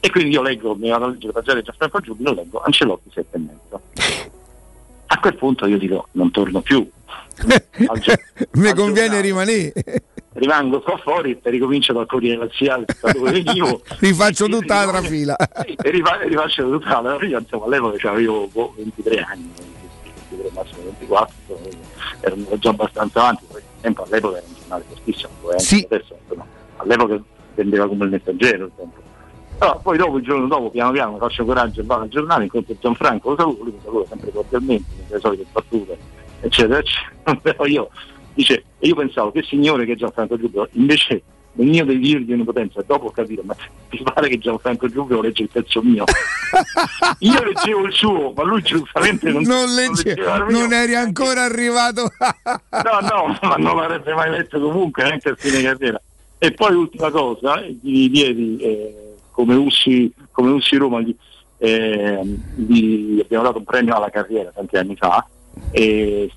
Speaker 38: E quindi io leggo, mi vado a leggere la pagina di Gianfranco Giubilo, leggo Ancelotti 7 e mezzo. A quel punto io dico non torno più. [laughs]
Speaker 3: Mi conviene rimanere
Speaker 38: rimango qua fuori e ricomincio dal Corriere Laziale da dove [laughs] venivo
Speaker 3: rifaccio tutta la trafila
Speaker 38: e rifaccio tutta la trafila insomma all'epoca avevo boh, 23 anni 23 massimo 24 ero già abbastanza avanti poi tempo all'epoca era un giornale fortissimo
Speaker 3: sì.
Speaker 38: adesso insomma, all'epoca vendeva come il messaggero il tempo però poi dopo il giorno dopo piano piano faccio coraggio e vado al giornale incontro Gianfranco lo saluto lui mi saluta sempre cordialmente le solite battute eccetera eccetera. [laughs] Però io dice, e io pensavo che signore che Gianfranco Giubilo invece nel mio delirio di onnipotenza, dopo ho capito, ma ti pare che Gianfranco Giubilo legge il pezzo mio? [laughs] Io leggevo il suo, ma lui giustamente non,
Speaker 3: non, legge,
Speaker 38: il
Speaker 3: non
Speaker 38: mio.
Speaker 3: eri ancora arrivato. [laughs]
Speaker 38: No, no, ma non l'avrebbe mai letto comunque, neanche a fine carriera. E poi l'ultima cosa, eh, di ieri, eh, come Ussi, come Ussi Roma, gli, eh, gli abbiamo dato un premio alla carriera tanti anni fa, e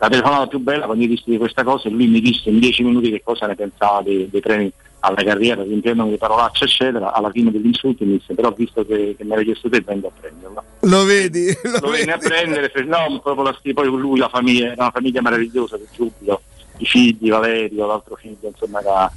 Speaker 38: la telefonata più bella quando gli dissi di questa cosa e lui mi disse in dieci minuti che cosa ne pensava dei, dei premi alla carriera, riempendo di parolacce eccetera, alla fine dell'insulto mi disse però visto che, che me l'hai chiesto te vengo a prenderlo.
Speaker 3: Lo vedi?
Speaker 38: Lo, venne a prendere, fe- no, proprio la poi con lui la famiglia, era una famiglia meravigliosa per Giubilo, i figli, Valerio, l'altro figlio, insomma era,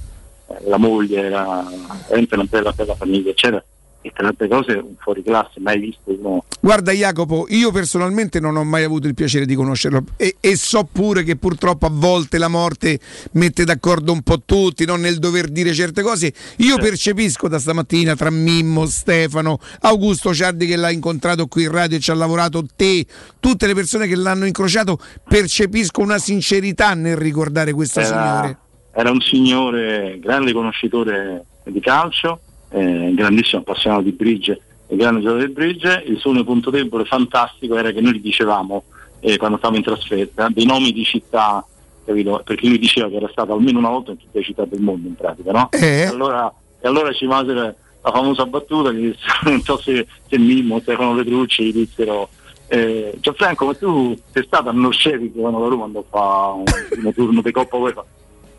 Speaker 38: eh, la moglie, era veramente una bella bella famiglia, eccetera. E tra le altre cose un fuori classe, mai visto uno
Speaker 3: Guarda Jacopo, io personalmente non ho mai avuto il piacere di conoscerlo e, e so pure che purtroppo a volte la morte mette d'accordo un po' tutti no? nel dover dire certe cose. Io percepisco da stamattina tra Mimmo, Stefano, Augusto Ciardi che l'ha incontrato qui in radio e ci ha lavorato, te, tutte le persone che l'hanno incrociato, percepisco una sincerità nel ricordare questo signore.
Speaker 38: era, era un signore, grande conoscitore di calcio, eh, grandissimo appassionato di bridge e grande giocatore di bridge. Il suo unico punto debole fantastico era che noi gli dicevamo eh, quando stavamo in trasferta dei nomi di città, capito? perché lui diceva che era stato almeno una volta in tutte le città del mondo in pratica, no? E, allora, e allora ci mise la famosa battuta, gli disse, [laughs] non so se, se Mimmo, Stefano Petrucci gli dissero eh, Gianfranco, ma tu sei stato a Norcevic quando la Roma andò a fare un primo turno di Coppa UEFA?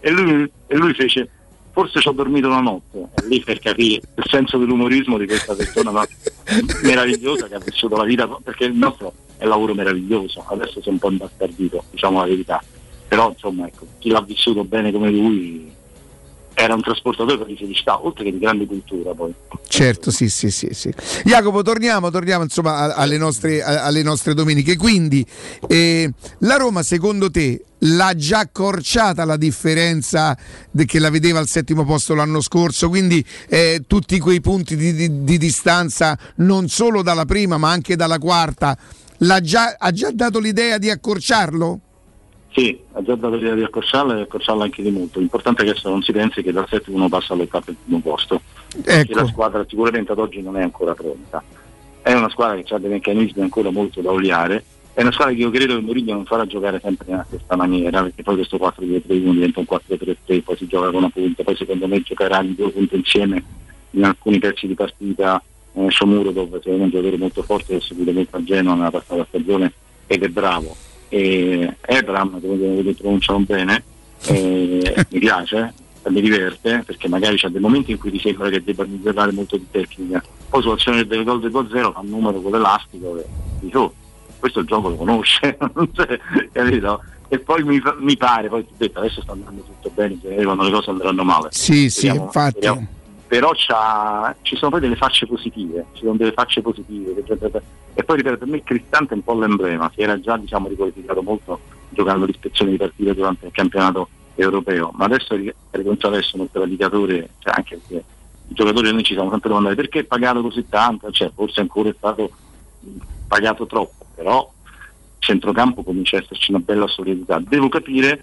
Speaker 38: E lui, e lui fece forse ci ho dormito una notte. Lì per capire il senso dell'umorismo di questa persona meravigliosa che ha vissuto la vita perché il nostro è un lavoro meraviglioso. Adesso è un po' imbastardito diciamo la verità. Però insomma ecco, chi l'ha vissuto bene come lui era un trasportatore di felicità oltre che di grande cultura poi
Speaker 3: Certo, sì, sì, sì, sì. Jacopo, torniamo, torniamo insomma alle nostre, alle nostre domeniche. Quindi, eh, la Roma, secondo te, l'ha già accorciata la differenza che la vedeva al settimo posto l'anno scorso? Quindi, eh, tutti quei punti di, di- di distanza, non solo dalla prima, ma anche dalla quarta, già, ha già dato l'idea di accorciarlo?
Speaker 38: Sì, ha già dato l'idea di accorciarla e accorciarla anche di molto. L'importante è che adesso non si pensi che dal settimo uno passa all'ottavo al primo posto. Perché la squadra sicuramente ad oggi non è ancora pronta. È una squadra che ha dei meccanismi ancora molto da oliare. È una squadra che io credo che Mourinho non farà giocare sempre nella stessa maniera, perché poi questo 4-2-3-1 diventa un 4-3-3, poi si gioca con una punta, poi secondo me giocherà i due punti insieme in alcuni pezzi di partita. Eh, Shomuro, dove è un giocatore molto forte, che ha seguito molto a Genoa nella passata stagione ed è bravo e Ebram, come vedete pronunciano bene, eh, [laughs] mi piace, mi diverte perché magari c'è dei momenti in cui ti sembra che debba migliorare molto di tecnica, poi sull'azione del gol del 2-0 fa un numero con l'elastico e dici oh, questo il gioco lo conosce, [laughs] capito? E poi mi, mi pare, poi ti ho detto adesso sta andando tutto bene, quando le cose andranno male.
Speaker 3: Sì, sì,
Speaker 38: Speriamo-
Speaker 3: infatti.
Speaker 38: speriamo. Però ci sono poi delle facce positive, ci sono delle facce positive. E poi ripeto, per me Cristante è un po' l'emblema, si era già diciamo, riqualificato molto giocando l'ispezione di partite durante il campionato europeo, ma adesso ricominciato ad essere un predicatore, cioè anche perché i giocatori noi ci siamo sempre domandati perché è pagato così tanto, cioè, forse ancora è stato pagato troppo, però centrocampo comincia a esserci una bella solidità. Devo capire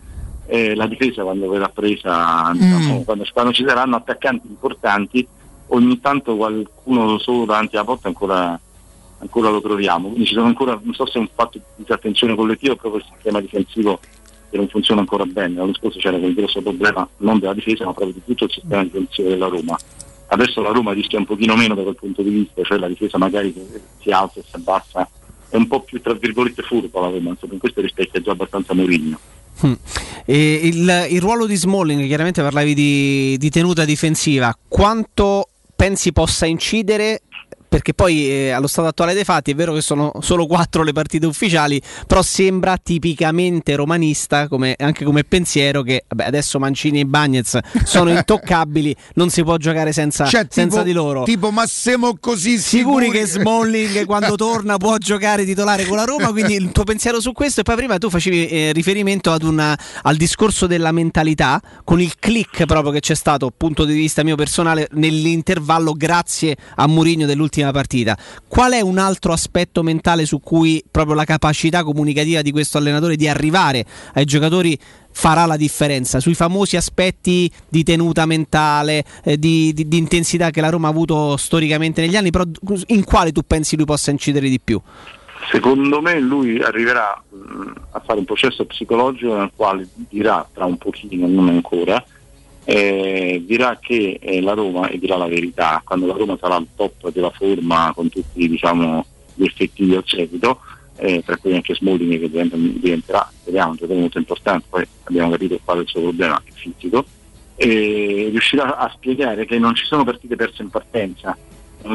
Speaker 38: eh, la difesa quando verrà presa, diciamo, quando, quando ci saranno attaccanti importanti, ogni tanto qualcuno solo davanti alla porta ancora, ancora lo troviamo. Quindi ci sono ancora, non so se è un fatto di disattenzione collettiva o proprio il sistema difensivo che non funziona ancora bene. L'anno scorso c'era quel grosso problema non della difesa ma proprio di tutto il sistema difensivo della Roma. Adesso la Roma rischia un pochino meno da quel punto di vista, cioè la difesa magari si alza e si abbassa, è un po' più tra virgolette furba la Roma, insomma in questo rispecchia già abbastanza Mourinho.
Speaker 7: Mm. Il, il ruolo di Smalling, chiaramente parlavi di, di tenuta difensiva, quanto pensi possa incidere? Perché poi eh, allo stato attuale dei fatti è vero che sono solo quattro le partite ufficiali, però sembra tipicamente romanista come, anche come pensiero che vabbè, adesso Mancini e Bagnez sono [laughs] intoccabili, non si può giocare senza,
Speaker 3: Cioè,
Speaker 7: senza
Speaker 3: tipo-
Speaker 7: di loro.
Speaker 3: Tipo, ma siamo così
Speaker 7: Sicuri
Speaker 3: sicuri
Speaker 7: che Smalling quando torna può giocare titolare con la Roma? Quindi il tuo pensiero su questo e poi prima tu facevi eh, riferimento ad una- al discorso della mentalità con il click proprio che c'è stato, punto di vista mio personale, nell'intervallo grazie a Mourinho dell'ultima partita. Qual è un altro aspetto mentale su cui proprio la capacità comunicativa di questo allenatore di arrivare ai giocatori farà la differenza? Sui famosi aspetti di tenuta mentale, eh, di, di- di intensità che la Roma ha avuto storicamente negli anni, però in quale tu pensi lui possa incidere di più?
Speaker 38: Secondo me lui arriverà mh, a fare un processo psicologico nel quale dirà tra un pochino, non ancora, eh, dirà che eh, la Roma, e dirà la verità, quando la Roma sarà al top della forma con tutti diciamo, gli effettivi al seguito, eh, tra cui anche Smalling che diventa- diventerà, speriamo, un giocatore molto importante, poi abbiamo capito qual è il suo problema, il fisico, riuscirà a spiegare che non ci sono partite perse in partenza,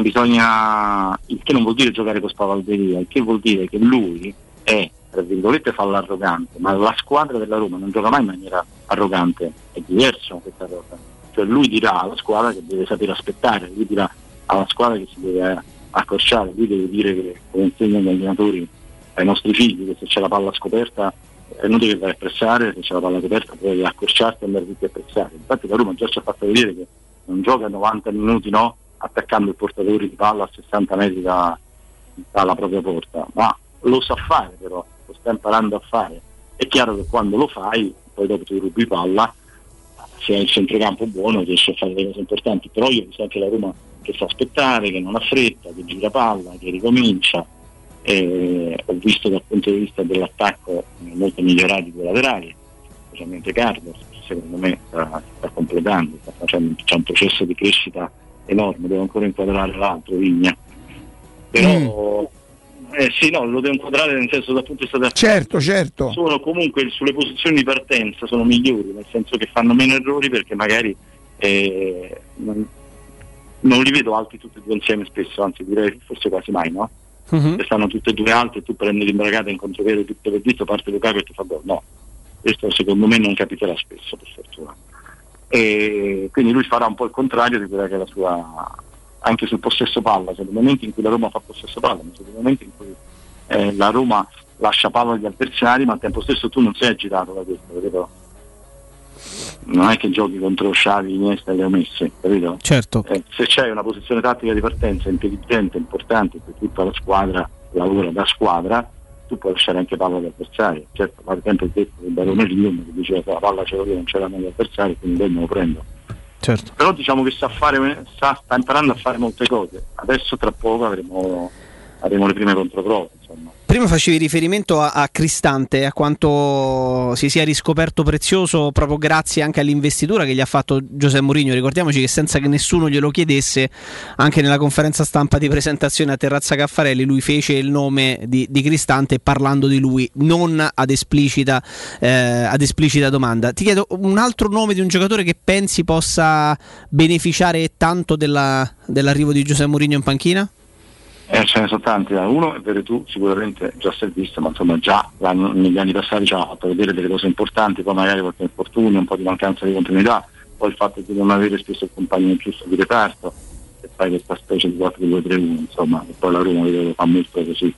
Speaker 38: bisogna, il che non vuol dire giocare con spavalderia, il che vuol dire che lui è, tra virgolette, fa l'arrogante, ma la squadra della Roma non gioca mai in maniera arrogante, è diverso questa cosa. Cioè lui dirà alla squadra che deve sapere aspettare, lui dirà alla squadra che si deve accorciare, lui deve dire che come insegnano gli allenatori ai nostri figli che se c'è la palla scoperta è inutile che a pressare, se c'è la palla coperta puoi accorciarti e andare tutti a pressare. Infatti la Roma già ci ha fatto vedere che non gioca 90 minuti no, attaccando il portatore di palla a 60 metri da- dalla propria porta, ma lo sa fare però, sta imparando a fare. È chiaro che quando lo fai, poi dopo ti rubi palla, se hai il centrocampo buono riesci a fare le cose importanti, però io ho visto anche la Roma che sa aspettare, che non ha fretta, che gira palla, che ricomincia, Eh, ho visto dal punto di vista dell'attacco eh, molto migliorati dei laterali, specialmente Carlos, secondo me sta, sta completando, sta facendo, c'è un processo di crescita enorme, devo ancora inquadrare l'altro, Vigna. Però eh, sì, no, lo devo inquadrare nel senso dal punto di vista
Speaker 3: Certo, certo.
Speaker 38: sono comunque sulle posizioni di partenza sono migliori, nel senso che fanno meno errori perché magari eh, non, non li vedo alti tutti e due insieme spesso, anzi direi forse quasi mai, no? Se stanno tutte e due alti e tu prendi l'imbragata in contropiede tutto per dito, parte Lukaku e ti fa gol. No, questo secondo me non capiterà spesso per fortuna. E quindi lui farà un po' il contrario di quella che è la sua anche sul possesso palla, c'è dei momenti in cui la Roma fa possesso palla, ma dei momenti in cui eh, la Roma lascia palla agli avversari, ma al tempo stesso tu non sei agitato da questo, capito? Non è che giochi contro Sciavi, Iniesta e le omesse, capito?
Speaker 7: Certo.
Speaker 38: Eh, se c'è una posizione tattica di partenza intelligente, importante, per tutta la squadra lavora da squadra, tu puoi lasciare anche palla agli avversari. Certo, ad esempio il detto del Barone Rium che diceva che la palla ce l'ho io, non ce l'hanno gli avversari, quindi poi me lo prendo.
Speaker 7: Certo.
Speaker 38: Però diciamo che sa fare, sa- sta imparando a fare molte cose. Adesso tra poco avremo, avremo le prime controprove, insomma.
Speaker 7: Prima facevi riferimento a, a Cristante, a quanto si sia riscoperto prezioso proprio grazie anche all'investitura che gli ha fatto Giuseppe Mourinho. Ricordiamoci che senza che nessuno glielo chiedesse, anche nella conferenza stampa di presentazione a Terrazza Caffarelli, lui fece il nome di, di Cristante parlando di lui, non ad esplicita, eh, ad esplicita domanda. Ti chiedo un altro nome di un giocatore che pensi possa beneficiare tanto della- dell'arrivo di Giuseppe Mourinho in panchina?
Speaker 38: Eh, ce ne sono tanti, eh. uno è vero tu, sicuramente già servisto, ma insomma già negli anni passati ci ha fatto vedere delle cose importanti, poi magari qualche infortunio, un po' di mancanza di continuità, poi il fatto di non avere spesso il compagno giusto di reparto, e poi questa specie di 4-2-3-1, insomma, e poi la Roma vedo fa molto così,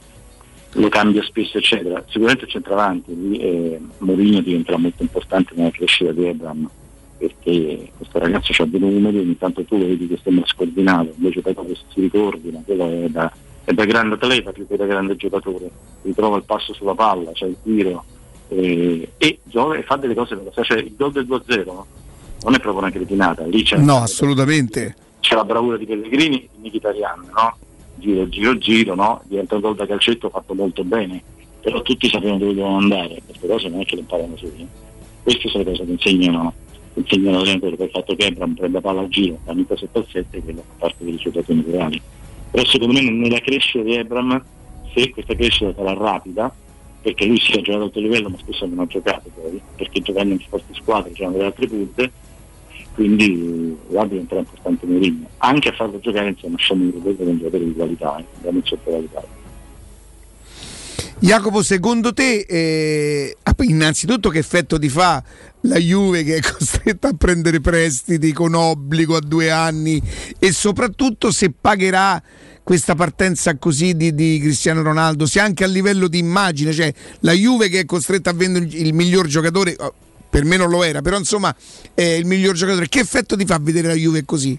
Speaker 38: lo cambia spesso eccetera. Sicuramente il centravanti, lì eh, Mourinho diventerà molto importante nella crescita di Ebram, perché questo ragazzo ha dei numeri, ogni tanto tu lo vedi che sembra scordinato, invece poi dopo si ricoordina, quello è da, è da grande atleta più che da grande giocatore, ritrova il passo sulla palla, c'è il tiro eh, e gioca e fa delle cose cioè il gol del 2-0 non è proprio una cretinata, lì c'è,
Speaker 3: No, assolutamente.
Speaker 38: c'è la bravura di Pellegrini e di Mkhitaryan, no? Giro, giro, giro, no? Diventa un gol da calcetto fatto molto bene, però tutti sapevano dove dovevano andare, queste cose non è che le imparano soli. eh. Queste sono le cose che insegnano, che insegnano l'allenatore, per il fatto che Ebram prenda palla al giro, da 7 al 7, quello fa parte delle risultati naturali. Però secondo me nella crescita di Ebram, se questa crescita sarà rapida, perché lui si è giocato a alto livello ma spesso non ha giocato poi, perché giocando in forti squadre c'erano delle altre punte, quindi là diventerà importante Mourinho, anche a farlo giocare insomma a Sciamuro, quello è un giocatore di qualità, eh, veramente sottovalutato.
Speaker 3: Jacopo, secondo te, eh, ah, innanzitutto che effetto ti fa la Juve che è [laughs] costretta a prendere prestiti con obbligo a due anni e soprattutto se pagherà questa partenza così di, di Cristiano Ronaldo, se anche a livello di immagine, cioè la Juve che è costretta a vendere il, miglior giocatore, oh, per me non lo era, però insomma è il miglior giocatore, che effetto ti fa vedere la Juve così?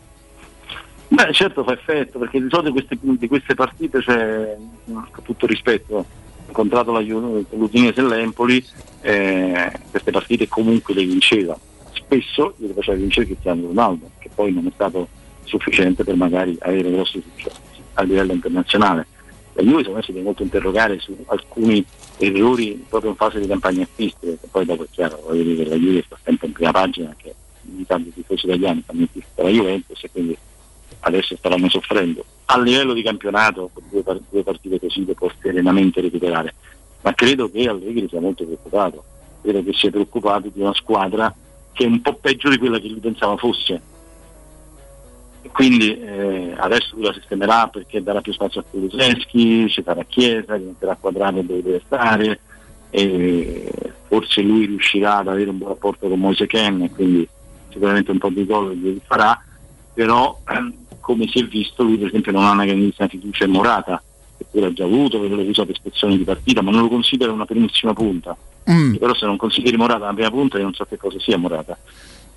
Speaker 38: Beh, certo fa effetto, perché di solito queste, di queste partite c'è, con tutto rispetto, incontrato l'Udinese e l'Empoli, eh, queste partite comunque le vinceva. Spesso le faceva vincere Cristiano Ronaldo, che poi non è stato sufficiente per magari avere grossi successi a livello internazionale. La Juve secondo me si deve molto interrogare su alcuni errori proprio in fase di campagna acquisti, perché poi dopo è chiaro, voglio dire, la Juve sta sempre in prima pagina che i tanti tifosi italiani fanno per la Juventus e quindi adesso staranno soffrendo. A livello di campionato, due, par- due partite così le può serenamente recuperare, ma credo che Allegri sia molto preoccupato, credo che sia preoccupato di una squadra che è un po' peggio di quella che lui pensava fosse. Quindi eh, adesso lui la sistemerà perché darà più spazio a Kuluseschi, ci farà Chiesa, diventerà quadrato dove deve stare e forse lui riuscirà ad avere un buon rapporto con Moise Ken quindi sicuramente un po' di gol li farà, però ehm, come si è visto lui per esempio non ha una grandissima fiducia in Morata, che pure ha già avuto, perché l'ho usato per spezzoni di partita, ma non lo considera una primissima punta.
Speaker 3: Mm.
Speaker 38: Però se non consideri Morata una prima punta io non so che cosa sia Morata.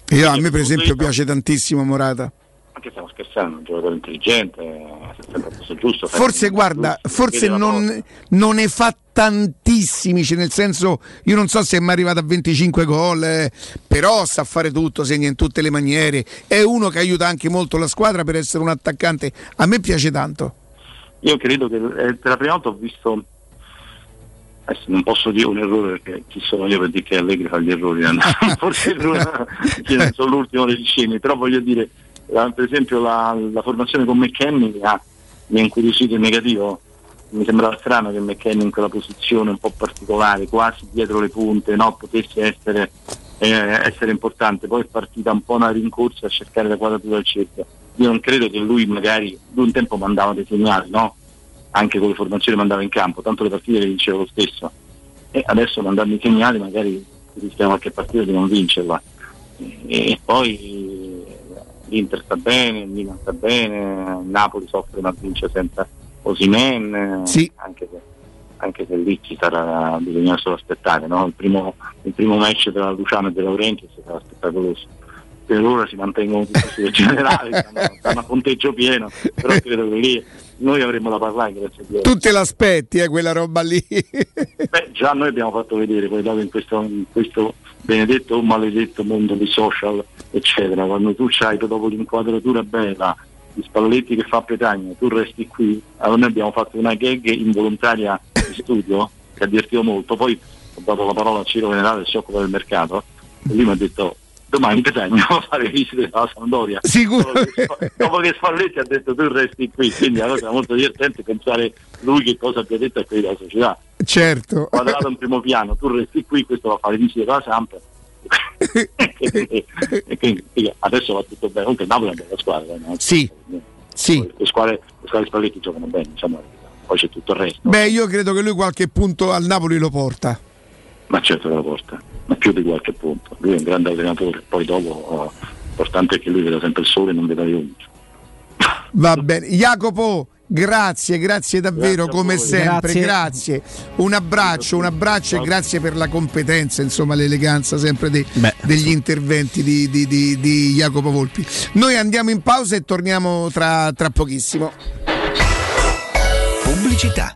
Speaker 3: Io, a me per esempio piace tantissimo Morata.
Speaker 38: Anche stiamo scherzando, un giocatore intelligente, è posto giusto.
Speaker 3: Forse guarda,
Speaker 38: giusto,
Speaker 3: forse non, non ne fa tantissimi, cioè nel senso io non so se è mai arrivato a 25 gol, eh, però sa fare tutto, segna in tutte le maniere, è uno che aiuta anche molto la squadra per essere un attaccante, a me piace tanto.
Speaker 38: Io credo che eh, per la prima volta ho visto, adesso non posso dire un errore perché chi sono io per dire che Allegri fa gli errori, eh, [laughs] forse [laughs] sono l'ultimo degli scemi, però voglio dire, per esempio la, la formazione con McKenny mi ha, mi ha incuriosito in negativo, mi sembrava strano che McKenny in quella posizione un po' particolare, quasi dietro le punte, no? potesse essere, eh, essere importante, poi è partita un po' una rincorsa a cercare la quadratura del cerchio. Io non credo che lui magari, lui un tempo mandava dei segnali, no? anche con le formazioni mandava in campo, tanto le partite le vinceva lo stesso. E adesso mandando i segnali magari rischiamo qualche partita di non vincerla. E poi l'Inter sta bene, il Milan sta bene, il Napoli soffre ma vince senza Osimen, eh, anche, se, anche se lì ci sarà, bisogna solo aspettare. No? Il, primo, il primo match tra Luciano e De Laurentiis sarà spettacoloso. Per ora si mantengono tutti [laughs] sui generali, stanno, stanno a punteggio pieno, però credo che lì noi avremo da parlare grazie a Dio.
Speaker 3: Tu te l'aspetti, eh, quella roba lì. [laughs]
Speaker 38: Beh, già noi abbiamo fatto vedere poi dopo in questo, in questo benedetto o maledetto mondo di social, eccetera, quando tu c'hai dopo l'inquadratura bella, di Spalletti che fa Petagna, tu resti qui, allora noi abbiamo fatto una gag involontaria di [laughs] studio che ha divertito molto, poi ho dato la parola a Ciro Venerale che si occupa del mercato e lui mi ha detto domani Petagna va a fare visite alla Sampdoria.
Speaker 3: Sicuro.
Speaker 38: Dopo che, Spalletti ha detto tu resti qui, quindi la cosa è molto divertente pensare lui che cosa abbia detto a quelli della società.
Speaker 3: Certo.
Speaker 38: Quadrato in primo piano, tu resti qui, questo va a fare visite alla Samp. [laughs] e quindi adesso va tutto bene. Comunque Napoli è una bella squadra. No?
Speaker 3: Sì. Sì.
Speaker 38: Le squadre, le squadre Spalletti giocano bene, diciamo, poi c'è tutto il resto.
Speaker 3: Beh, io credo che lui qualche punto al Napoli lo porta.
Speaker 38: Ma certo che lo porta, ma più di qualche punto. Lui è un grande allenatore, poi dopo oh, l'importante è che lui veda sempre il sole e non veda undici.
Speaker 3: Va bene. Jacopo, grazie, grazie davvero
Speaker 38: Grazie
Speaker 3: come sempre,
Speaker 38: Grazie.
Speaker 3: grazie. Un abbraccio, un abbraccio e grazie per la competenza, insomma l'eleganza sempre dei- degli interventi di, di- di- di Jacopo Volpi. Noi andiamo in pausa e torniamo tra, tra pochissimo.
Speaker 48: Pubblicità.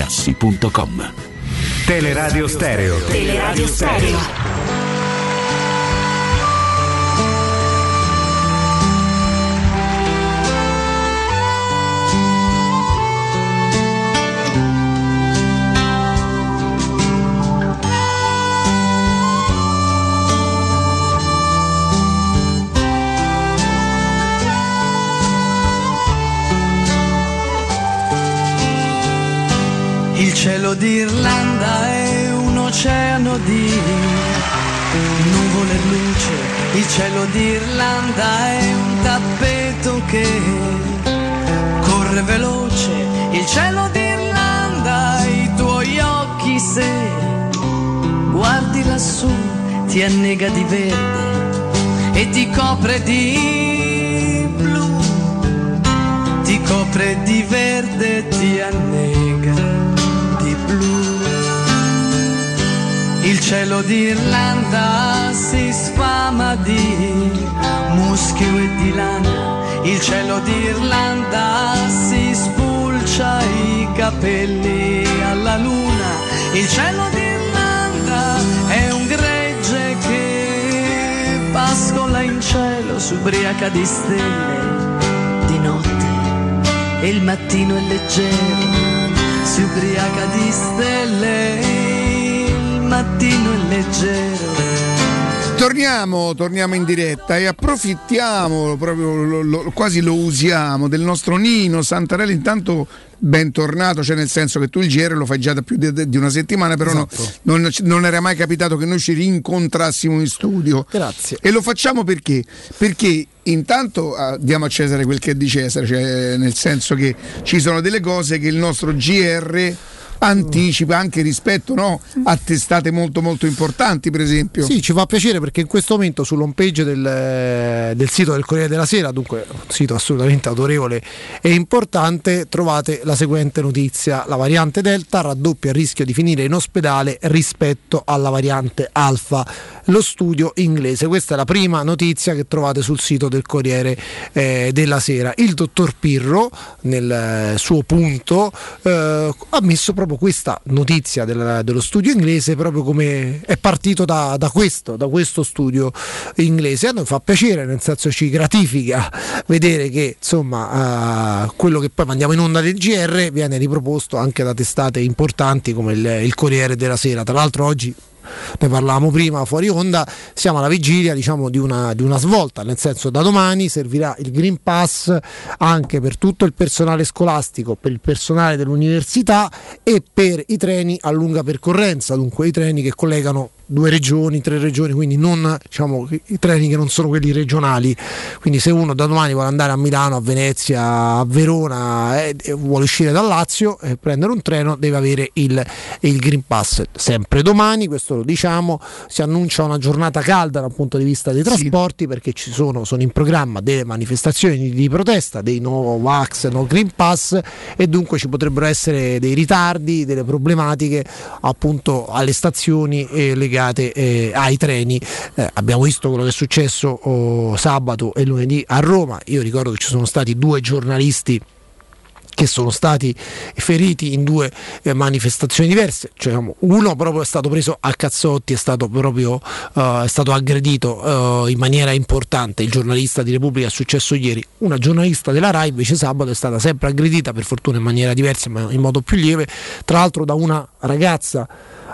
Speaker 47: Teleradio Stereo.
Speaker 52: Teleradio Stereo.
Speaker 36: Il cielo d'Irlanda è un oceano di nuvole e luce. Il cielo d'Irlanda è un tappeto che corre veloce. Il cielo d'Irlanda, i tuoi occhi se guardi lassù ti annega di verde e ti copre di blu. Ti copre di verde e ti annega cielo d'Irlanda si sfama di muschio e di lana. Il cielo d'Irlanda si spulcia i capelli alla luna. Il cielo d'Irlanda è un gregge che pascola in cielo, s'ubriaca di stelle di notte e il mattino è leggero, si ubriaca di stelle, mattino è leggero.
Speaker 3: Torniamo, torniamo in diretta e approfittiamo, proprio lo- lo- quasi lo usiamo, del nostro Nino Santarelli. Intanto bentornato, cioè nel senso che tu il GR lo fai già da più di, di una settimana, però no-
Speaker 17: Esatto.
Speaker 3: non, non era mai capitato che noi ci rincontrassimo in studio.
Speaker 17: Grazie.
Speaker 3: E lo facciamo perché? Perché intanto ah, diamo a Cesare quel che è di Cesare, cioè nel senso che ci sono delle cose che il nostro GR anticipa anche rispetto no, a testate molto molto importanti, per esempio.
Speaker 17: Sì, ci fa piacere perché in questo momento sull'home page del, del sito del Corriere della Sera, dunque un sito assolutamente autorevole e importante, trovate la seguente notizia. La variante Delta raddoppia il rischio di finire in ospedale rispetto alla variante Alfa. Lo studio inglese, questa è la prima notizia che trovate sul sito del Corriere eh, della Sera. Il dottor Pirro, nel eh, suo punto, eh, ha messo proprio questa notizia del- dello studio inglese proprio come è partito da, da questo, da questo studio inglese. A noi fa piacere, nel senso ci gratifica vedere che insomma eh, quello che poi mandiamo in onda del GR viene riproposto anche da testate importanti come il, il Corriere della Sera. Tra l'altro oggi ne parlavamo prima fuori onda, siamo alla vigilia diciamo, di, una, di una svolta, nel senso da domani servirà il Green Pass anche per tutto il personale scolastico, per il personale dell'università e per i treni a lunga percorrenza, dunque i treni che collegano due regioni, tre regioni, quindi non diciamo, i treni che non sono quelli regionali. Quindi se uno da domani vuole andare a Milano, a Venezia, a Verona eh, e vuole uscire dal Lazio e prendere un treno deve avere il, il Green Pass. Sempre domani, questo lo diciamo, si annuncia una giornata calda dal punto di vista dei trasporti perché ci sono, sono in programma delle manifestazioni di protesta, dei no Vax, no Green Pass e dunque ci potrebbero essere dei ritardi, delle problematiche appunto alle stazioni eh, legate eh, ai treni. Eh, abbiamo visto quello che è successo oh, sabato e lunedì a Roma, io ricordo che ci sono stati due giornalisti che sono stati feriti in due eh, manifestazioni diverse, cioè, uno proprio è stato preso a cazzotti, è stato proprio uh, è stato aggredito uh, in maniera importante, il giornalista di Repubblica è successo ieri, una giornalista della RAI invece sabato è stata sempre aggredita, per fortuna in maniera diversa ma in modo più lieve, tra l'altro da una ragazza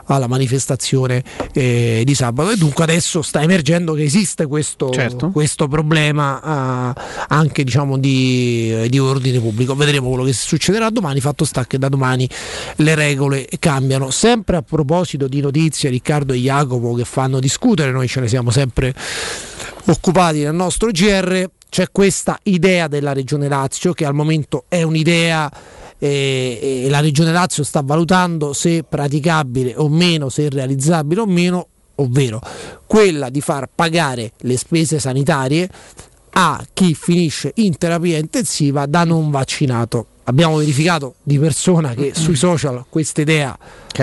Speaker 17: alla manifestazione eh, di sabato e dunque adesso sta emergendo che esiste questo,
Speaker 7: Certo.
Speaker 17: questo problema eh, anche diciamo, di, di ordine pubblico. Vedremo quello che succederà domani, fatto sta che da domani le regole cambiano. Sempre a proposito di notizie, Riccardo e Jacopo che fanno discutere, noi ce ne siamo sempre occupati nel nostro GR, c'è questa idea della Regione Lazio che al momento è un'idea e, e la Regione Lazio sta valutando se praticabile o meno, se realizzabile o meno, ovvero quella di far pagare le spese sanitarie a chi finisce in terapia intensiva da non vaccinato. Abbiamo verificato di persona che sui social questa idea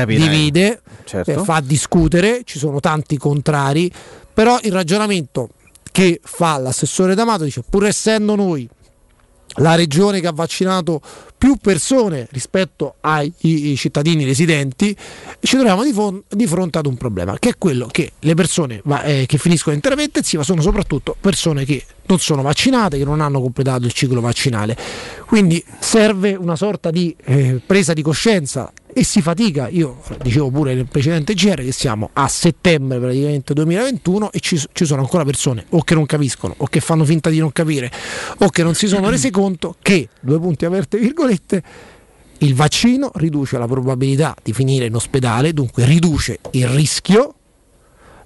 Speaker 17: divide,
Speaker 7: Certo.
Speaker 17: eh, fa discutere, ci sono tanti contrari, però il ragionamento che fa l'assessore D'Amato dice pur essendo noi la regione che ha vaccinato più persone rispetto ai i- i cittadini residenti, ci troviamo di, fon- di fronte ad un problema, che è quello che le persone va- eh, che finiscono in terapia intensiva sono soprattutto persone che non sono vaccinate, che non hanno completato il ciclo vaccinale. Quindi serve una sorta di eh, presa di coscienza e si fatica, io dicevo pure nel precedente GR che siamo a settembre praticamente 2021 e ci, ci sono ancora persone o che non capiscono o che fanno finta di non capire o che non si sono resi conto che, due punti aperte virgolette, il vaccino riduce la probabilità di finire in ospedale, dunque riduce il rischio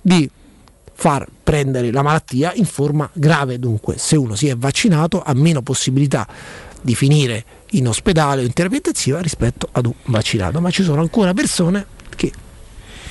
Speaker 17: di far prendere la malattia in forma grave. Dunque, se uno si è vaccinato ha meno possibilità di finire in ospedale o in terapia intensiva rispetto ad un vaccinato. Ma ci sono ancora persone che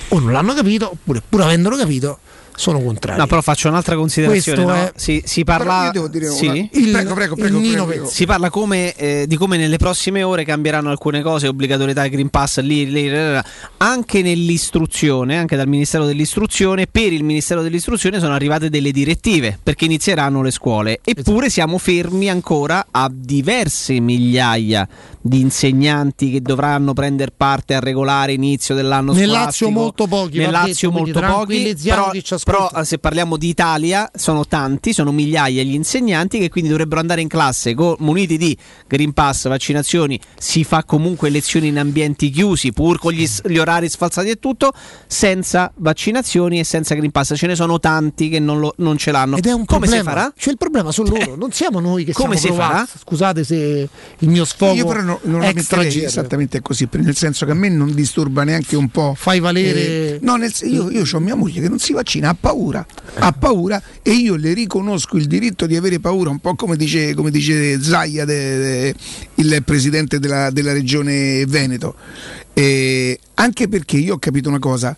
Speaker 17: o non l'hanno capito oppure pur avendolo capito sono contrari.
Speaker 7: No, però faccio un'altra considerazione.
Speaker 17: Questo
Speaker 7: no?
Speaker 17: è-
Speaker 7: Si, si
Speaker 17: Però
Speaker 7: parla.
Speaker 17: io devo dire
Speaker 7: sì?
Speaker 17: Il- Prego, prego, il prego.
Speaker 7: Si parla come, eh, di come nelle prossime ore cambieranno alcune cose, obbligatorietà Green Pass lì, lì, lì, lì. anche nell'istruzione, anche dal Ministero dell'Istruzione. Per il Ministero dell'Istruzione sono arrivate delle direttive perché inizieranno le scuole. Eppure siamo fermi ancora a diverse migliaia di insegnanti che dovranno prendere parte al regolare inizio dell'anno
Speaker 17: Nel
Speaker 7: scolastico.
Speaker 17: Lazio molto pochi,
Speaker 7: Nel Lazio
Speaker 17: detto,
Speaker 7: molto pochi. Però. Però, eh, se parliamo di Italia sono tanti, sono migliaia gli insegnanti che quindi dovrebbero andare in classe co- muniti di Green Pass, vaccinazioni, si fa comunque lezioni in ambienti chiusi, pur con gli, s- gli orari sfalsati e tutto, senza vaccinazioni e senza Green Pass. Ce ne sono tanti che non, lo- non ce l'hanno.
Speaker 17: Ed è un
Speaker 7: Come
Speaker 17: problema.
Speaker 7: si farà?
Speaker 17: Cioè, il problema sono loro, non siamo noi che
Speaker 7: Come
Speaker 17: siamo
Speaker 7: si
Speaker 17: provati.
Speaker 7: farà?
Speaker 17: Scusate se il mio sfogo
Speaker 3: Io però no- non la metterei esattamente così, nel senso che a me non disturba neanche un po'.
Speaker 17: Fai valere-
Speaker 3: Eh, no, nel io, io ho mia moglie che non si vaccina, paura, ha paura e io le riconosco il diritto di avere paura, un po' come dice, come dice Zaia, de- de- il presidente della, della regione Veneto. Eh, anche perché io ho capito una cosa.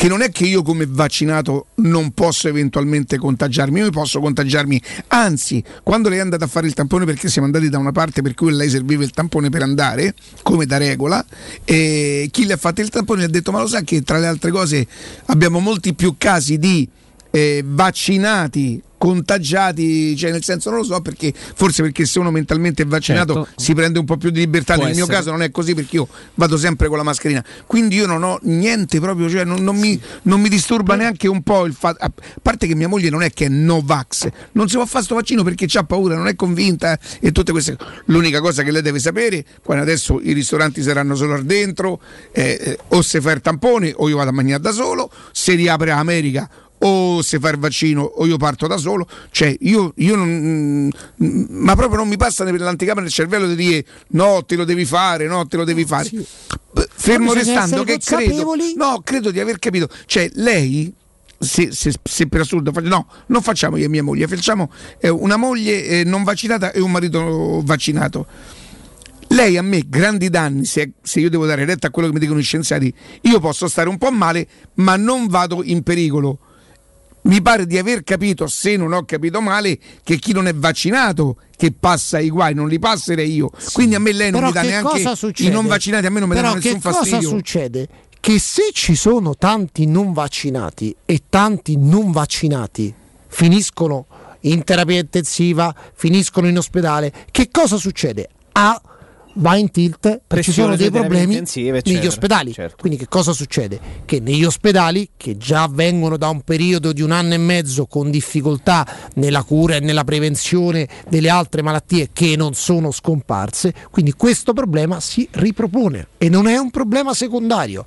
Speaker 3: Che non è che io come vaccinato non posso eventualmente contagiarmi, io posso contagiarmi, anzi, quando lei è andata a fare il tampone perché siamo andati da una parte per cui lei serviva il tampone per andare, come da regola, e chi le ha fatto il tampone ha detto ma lo sa che tra le altre cose abbiamo molti più casi di eh, vaccinati contagiati, cioè nel senso non lo so perché forse perché se uno mentalmente è vaccinato
Speaker 7: Certo.
Speaker 3: si prende un po' più di libertà,
Speaker 7: Può
Speaker 3: nel mio
Speaker 7: essere.
Speaker 3: caso non è così perché io vado sempre con la mascherina, quindi io non ho niente proprio, cioè non, non mi, non mi disturba neanche un po' il fatto, a parte che mia moglie non è che è no vax, non si può fare sto vaccino perché ha paura, non è convinta e tutte queste cose. L'unica cosa che lei deve sapere, quando adesso i ristoranti saranno solo dentro, eh, eh, o se fa il tampone o io vado a mangiare da solo, se riapre America o se fa il vaccino o io parto da solo, cioè io, io non, mm, ma proprio non mi passa nell'anticamera del cervello di dire no te lo devi fare, no te lo devi fare. B- Fermo restando che credo, no, credo di aver capito, cioè lei se, se- se per assurdo no, non facciamo io e mia moglie, facciamo eh, una moglie eh, non vaccinata e un marito vaccinato. Lei a me grandi danni, se, se io devo dare retta a quello che mi dicono i scienziati, io posso stare un po' male, ma non vado in pericolo. Mi pare di aver capito, se non ho capito male, che chi non è vaccinato che passa i guai, non li passerei io. Quindi a me lei non
Speaker 17: Però
Speaker 3: mi dà
Speaker 17: che
Speaker 3: neanche i non vaccinati, a me non mi
Speaker 17: Però
Speaker 3: danno nessun
Speaker 17: che cosa
Speaker 3: fastidio.
Speaker 17: succede? Che se ci sono tanti non vaccinati e tanti non vaccinati finiscono in terapia intensiva, finiscono in ospedale, che cosa succede? A va in tilt e ci sono dei problemi negli ospedali.
Speaker 7: Certo.
Speaker 17: Quindi che cosa succede? Che negli ospedali, che già vengono da un periodo di un anno e mezzo con difficoltà nella cura e nella prevenzione delle altre malattie che non sono scomparse, quindi questo problema si ripropone e non è un problema secondario.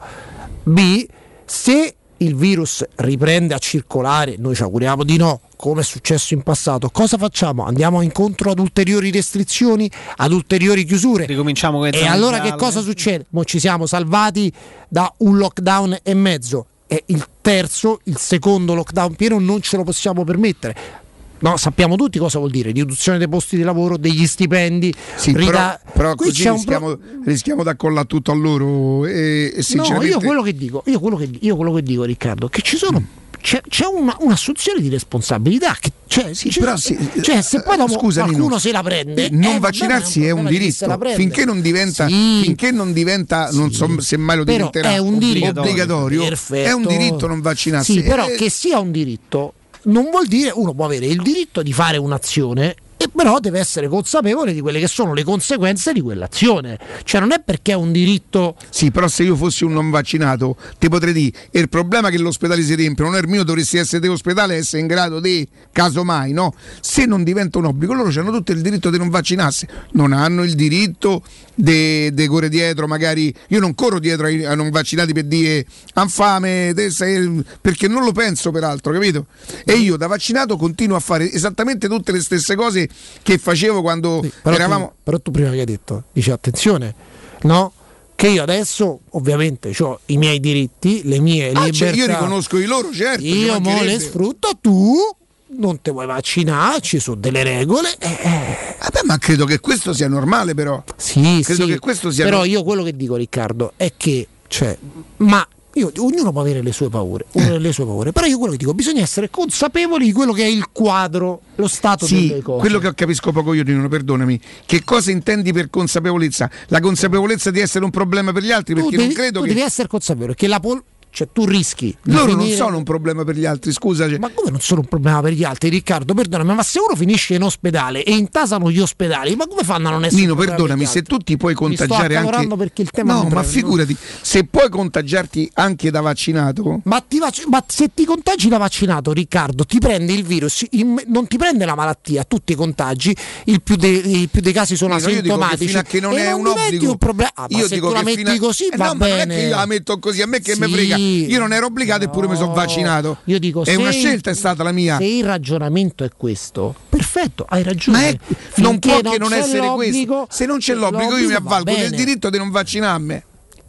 Speaker 17: B, se il virus riprende a circolare, noi ci auguriamo di no, come è successo in passato, cosa facciamo? Andiamo incontro ad ulteriori restrizioni, ad ulteriori chiusure?
Speaker 7: Ricominciamo con
Speaker 17: E allora che cosa succede? Mo ci siamo salvati da un lockdown e mezzo e il terzo, il secondo lockdown pieno non ce lo possiamo permettere. No, sappiamo tutti cosa vuol dire riduzione dei posti di lavoro, degli stipendi.
Speaker 3: Sì,
Speaker 17: rida-
Speaker 3: però, però
Speaker 17: Qui
Speaker 3: così
Speaker 17: c'è un pro-
Speaker 3: rischiamo, rischiamo di accollare tutto a loro e, e
Speaker 17: No,
Speaker 3: sinceramente
Speaker 17: io quello che dico, io quello che, io quello che dico, Riccardo, che ci sono. C'è, c'è una, un'assunzione di responsabilità. Che, cioè, ci-
Speaker 3: però sì,
Speaker 17: cioè, se poi dopo
Speaker 3: scusami,
Speaker 17: qualcuno
Speaker 3: no.
Speaker 17: se la prende,
Speaker 3: Eh,
Speaker 17: eh,
Speaker 3: non
Speaker 17: vabbè,
Speaker 3: vaccinarsi è un,
Speaker 17: se la
Speaker 3: diritto finché non diventa,
Speaker 17: Sì.
Speaker 3: finché non diventa non so se mai lo
Speaker 17: Però
Speaker 3: diventerà
Speaker 17: è un diritto
Speaker 3: obbligatorio
Speaker 17: Perfetto.
Speaker 3: è un diritto non vaccinarsi
Speaker 17: Sì, però
Speaker 3: Eh,
Speaker 17: che sia un diritto non vuol dire uno può avere il diritto di fare un'azione e però deve essere consapevole di quelle che sono le conseguenze di quell'azione. Cioè non è perché è un diritto
Speaker 3: sì però se io fossi un non vaccinato ti potrei dire il problema è che l'ospedale si riempie non è il mio dovresti essere te ospedale e essere in grado di casomai no? Se non diventa un obbligo loro hanno tutto il diritto di non vaccinarsi. Non hanno il diritto di correre dietro magari io non corro dietro ai, ai non vaccinati per dire han fame sei-" perché non lo penso peraltro capito? E io da vaccinato continuo a fare esattamente tutte le stesse cose che facevo quando
Speaker 17: Però,
Speaker 3: eravamo
Speaker 17: tu, però tu prima che hai detto, dici attenzione, no? Che io adesso ovviamente ho i miei diritti, le mie
Speaker 3: Ah,
Speaker 17: libertà.
Speaker 3: cioè, io riconosco i loro certo
Speaker 17: Io mo le sfrutto, tu non ti vuoi vaccinare, ci sono delle regole. eh,
Speaker 3: Vabbè, ma credo che questo sia normale, però.
Speaker 17: Sì,
Speaker 3: credo
Speaker 17: sì,
Speaker 3: che questo sia
Speaker 17: Però
Speaker 3: no-
Speaker 17: io quello che dico, Riccardo, è che, cioè, ma io- ognuno può avere le sue paure,
Speaker 3: Eh.
Speaker 17: le sue paure, però io quello che dico, bisogna essere consapevoli di quello che è il quadro, lo stato
Speaker 3: Sì,
Speaker 17: delle cose.
Speaker 3: quello che capisco poco io, Nino, perdonami. Che cosa intendi per consapevolezza? La consapevolezza di essere un problema per gli altri?
Speaker 17: tu
Speaker 3: Perché
Speaker 17: devi,
Speaker 3: non credo
Speaker 17: tu
Speaker 3: che.
Speaker 17: devi essere consapevole che la pol- cioè tu rischi
Speaker 3: Loro non
Speaker 17: finire-
Speaker 3: sono un problema per gli altri, scusa. cioè-
Speaker 17: Ma come non sono un problema per gli altri, Riccardo? Perdonami, ma se uno finisce in ospedale e intasano gli ospedali, ma come fanno a non essere
Speaker 3: Nino, perdonami, se tu ti puoi contagiare anche.
Speaker 17: perché il tema
Speaker 3: no, ma
Speaker 17: preme,
Speaker 3: figurati, se puoi contagiarti anche da vaccinato.
Speaker 17: Ma, ti vac- ma se ti contagi da vaccinato, Riccardo, ti prende il virus, in- non ti prende la malattia, tu ti contagi, il più, de- il più dei casi sono
Speaker 3: Nino, io dico che
Speaker 17: asintomatici.
Speaker 3: fino a che non
Speaker 17: e
Speaker 3: è
Speaker 17: non
Speaker 3: un obbligo.
Speaker 17: un problema. Ah, ma
Speaker 3: io
Speaker 17: se
Speaker 3: dico
Speaker 17: tu la
Speaker 3: che
Speaker 17: metti
Speaker 3: fino
Speaker 17: così
Speaker 3: Eh,
Speaker 17: va
Speaker 3: no, ma non è
Speaker 17: bene.
Speaker 3: che io la metto così, a me che mi
Speaker 17: Sì.
Speaker 3: frega. Io non ero obbligato, eppure mi sono vaccinato.
Speaker 17: Io dico,
Speaker 3: è una
Speaker 17: il-
Speaker 3: scelta è stata la mia.
Speaker 17: Se il ragionamento è questo, perfetto, hai ragione.
Speaker 3: Ma è- non può che non essere
Speaker 17: l'obbligo,
Speaker 3: questo. Se non c'è l'obbligo, io mi
Speaker 17: va
Speaker 3: avvalgo del diritto di non vaccinarmi.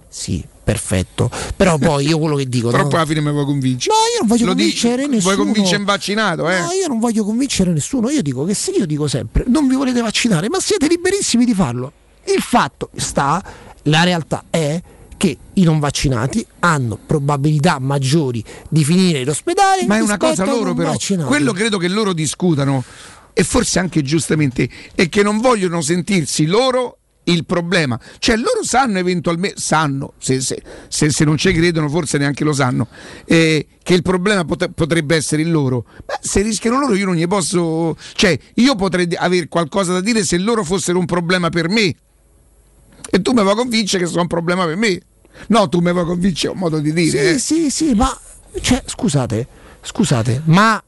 Speaker 17: Sì, perfetto. Però poi io quello che dico. [laughs]
Speaker 3: Però
Speaker 17: no?
Speaker 3: poi alla fine mi vuoi convincere.
Speaker 17: No, io non voglio
Speaker 3: Lo
Speaker 17: convincere
Speaker 3: dici-
Speaker 17: nessuno.
Speaker 3: Vuoi convincere un vaccinato, eh?
Speaker 17: No, io non voglio convincere nessuno. Io dico che se io dico sempre non vi volete vaccinare, ma siete liberissimi di farlo. Il fatto sta, la realtà è che i non vaccinati hanno probabilità maggiori di finire in ospedale.
Speaker 3: Ma è una cosa loro però.
Speaker 17: vaccinati.
Speaker 3: Quello credo che loro discutano, e forse anche giustamente, è che non vogliono sentirsi loro il problema. Cioè loro sanno eventualmente, sanno, se, se- se- se non ci credono forse neanche lo sanno, eh, che il problema pot- potrebbe essere il loro. Ma se rischiano loro io non gli posso... Cioè io potrei avere qualcosa da dire se loro fossero un problema per me. E tu mi vuoi convincere che sono un problema per me. No, tu mi vuoi convincere, è un modo di dire.
Speaker 17: Sì,
Speaker 3: eh.
Speaker 17: sì, sì, ma cioè, scusate, scusate, ma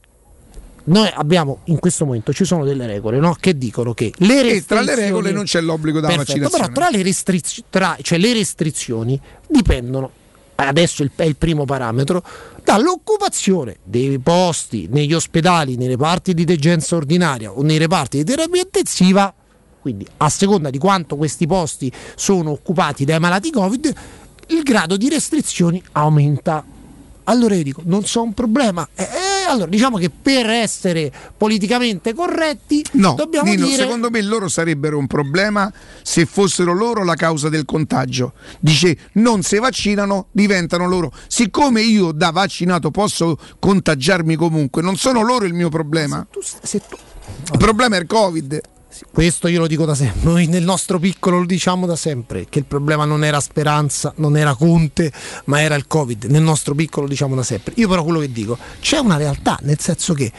Speaker 17: noi abbiamo in questo momento ci sono delle regole no? che dicono che le
Speaker 3: E
Speaker 17: restrizioni
Speaker 3: tra le regole non c'è l'obbligo da
Speaker 17: Perfetto,
Speaker 3: vaccinazione.
Speaker 17: Però tra le, restriz- tra- cioè, le restrizioni dipendono adesso il- è il primo parametro, dall'occupazione dei posti negli ospedali, nei reparti di degenza ordinaria o nei reparti di terapia intensiva, quindi a seconda di quanto questi posti sono occupati dai malati Covid, il grado di restrizioni aumenta. Allora io dico, non so un problema. Eh, eh, allora diciamo che per essere politicamente corretti
Speaker 3: No,
Speaker 17: dobbiamo
Speaker 3: Nino,
Speaker 17: dire...
Speaker 3: secondo me loro sarebbero un problema se fossero loro la causa del contagio. Dice non si vaccinano, diventano loro. Siccome io da vaccinato posso contagiarmi comunque, non sono loro il mio problema. Il problema è il Covid.
Speaker 17: Questo io lo dico da sempre, noi nel nostro piccolo lo diciamo da sempre, che il problema non era Speranza, non era Conte, ma era il Covid, nel nostro piccolo lo diciamo da sempre. Io però quello che dico, c'è una realtà, nel senso che,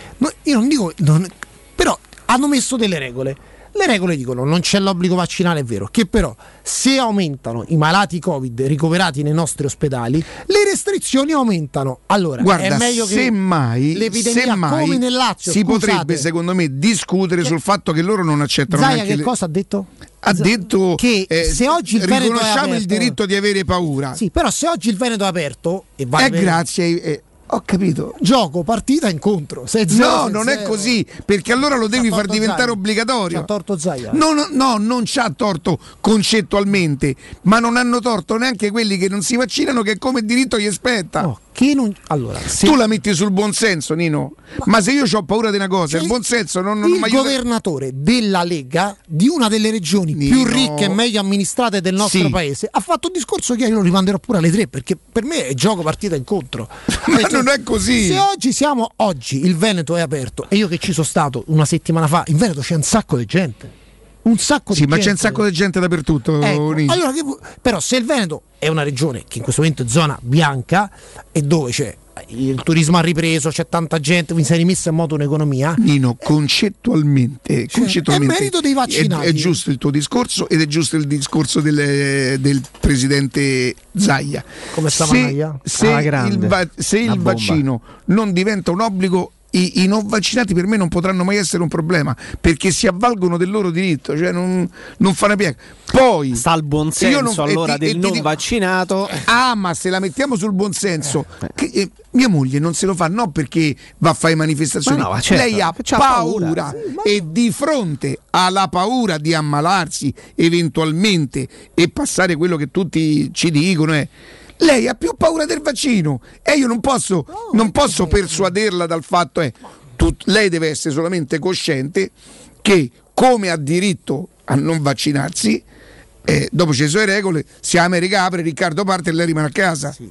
Speaker 17: io non dico, non- però hanno messo delle regole. Le regole dicono non c'è l'obbligo vaccinale, è vero, che però se aumentano i malati Covid ricoverati nei nostri ospedali, le restrizioni aumentano. Allora,
Speaker 3: Guarda,
Speaker 17: è meglio che
Speaker 3: semmai,
Speaker 17: l'epidemia
Speaker 3: semmai
Speaker 17: come nel Lazio,
Speaker 3: si
Speaker 17: scusate,
Speaker 3: potrebbe secondo me discutere sul fatto che loro non accettano
Speaker 17: Zaia che
Speaker 3: le-
Speaker 17: cosa ha detto?
Speaker 3: ha detto
Speaker 17: che
Speaker 3: eh,
Speaker 17: se oggi il Veneto è
Speaker 3: riconosciamo il diritto di avere paura.
Speaker 17: Sì, però se oggi il Veneto è aperto e va
Speaker 3: È grazie ai- eh, ho capito.
Speaker 17: Gioco, partita, incontro. Se zero,
Speaker 3: No, non è
Speaker 17: zero.
Speaker 3: così, perché allora lo devi far diventare
Speaker 17: Zaia.
Speaker 3: obbligatorio.
Speaker 17: C'ha torto Zaia.
Speaker 3: No, no, no, non c'ha torto concettualmente, ma non hanno torto neanche quelli che non si vaccinano, che come diritto gli spetta.
Speaker 17: Che non... Allora,
Speaker 3: Tu la metti sul buonsenso, Nino. Ma, se io ho paura di una cosa, il buonsenso non, non
Speaker 17: il
Speaker 3: aiuta-
Speaker 17: governatore della Lega di una delle regioni più ricche e meglio amministrate del nostro
Speaker 3: Sì.
Speaker 17: paese ha fatto un discorso che io lo rimanderò pure alle tre perché per me è gioco partita incontro [laughs]
Speaker 3: Ma non è così.
Speaker 17: se oggi siamo oggi il Veneto è aperto e io che ci sono stato una settimana fa in Veneto c'è un sacco di gente un sacco
Speaker 3: Sì,
Speaker 17: di
Speaker 3: ma
Speaker 17: gente
Speaker 3: c'è un sacco di gente dappertutto.
Speaker 17: Ecco,
Speaker 3: Nino.
Speaker 17: allora, che però se il Veneto è una regione che in questo momento è zona bianca e dove c'è il turismo ha ripreso, c'è tanta gente, mi si è rimessa in moto un'economia.
Speaker 3: Nino, concettualmente, concettualmente
Speaker 17: è merito dei vaccinati.
Speaker 3: È, è giusto il tuo discorso ed è giusto il discorso del, del presidente Zaia.
Speaker 17: Come sta
Speaker 3: se, se il, va- se il
Speaker 17: bomba.
Speaker 3: vaccino non diventa un obbligo, i, i non vaccinati per me non potranno mai essere un problema perché si avvalgono del loro diritto, cioè non, non fa una piega. Poi
Speaker 7: sta il buon
Speaker 3: io non-
Speaker 7: senso
Speaker 3: e
Speaker 7: allora
Speaker 3: ti-
Speaker 7: del
Speaker 3: e
Speaker 7: non
Speaker 3: dico-
Speaker 7: vaccinato.
Speaker 3: Ah, ma se la mettiamo sul buonsenso, che, eh, mia moglie non se lo fa, no perché va a fare manifestazioni.
Speaker 7: Ma no, certo,
Speaker 3: Lei ha paura,
Speaker 7: paura.
Speaker 3: e di fronte alla paura di ammalarsi eventualmente e passare quello che tutti ci dicono è. Lei ha più paura del vaccino e io non posso, non posso persuaderla dal fatto è tut- lei deve essere solamente cosciente che come ha diritto a non vaccinarsi eh, dopo ci sono le regole, si America apre, Riccardo parte e lei rimane a casa.
Speaker 17: Sì,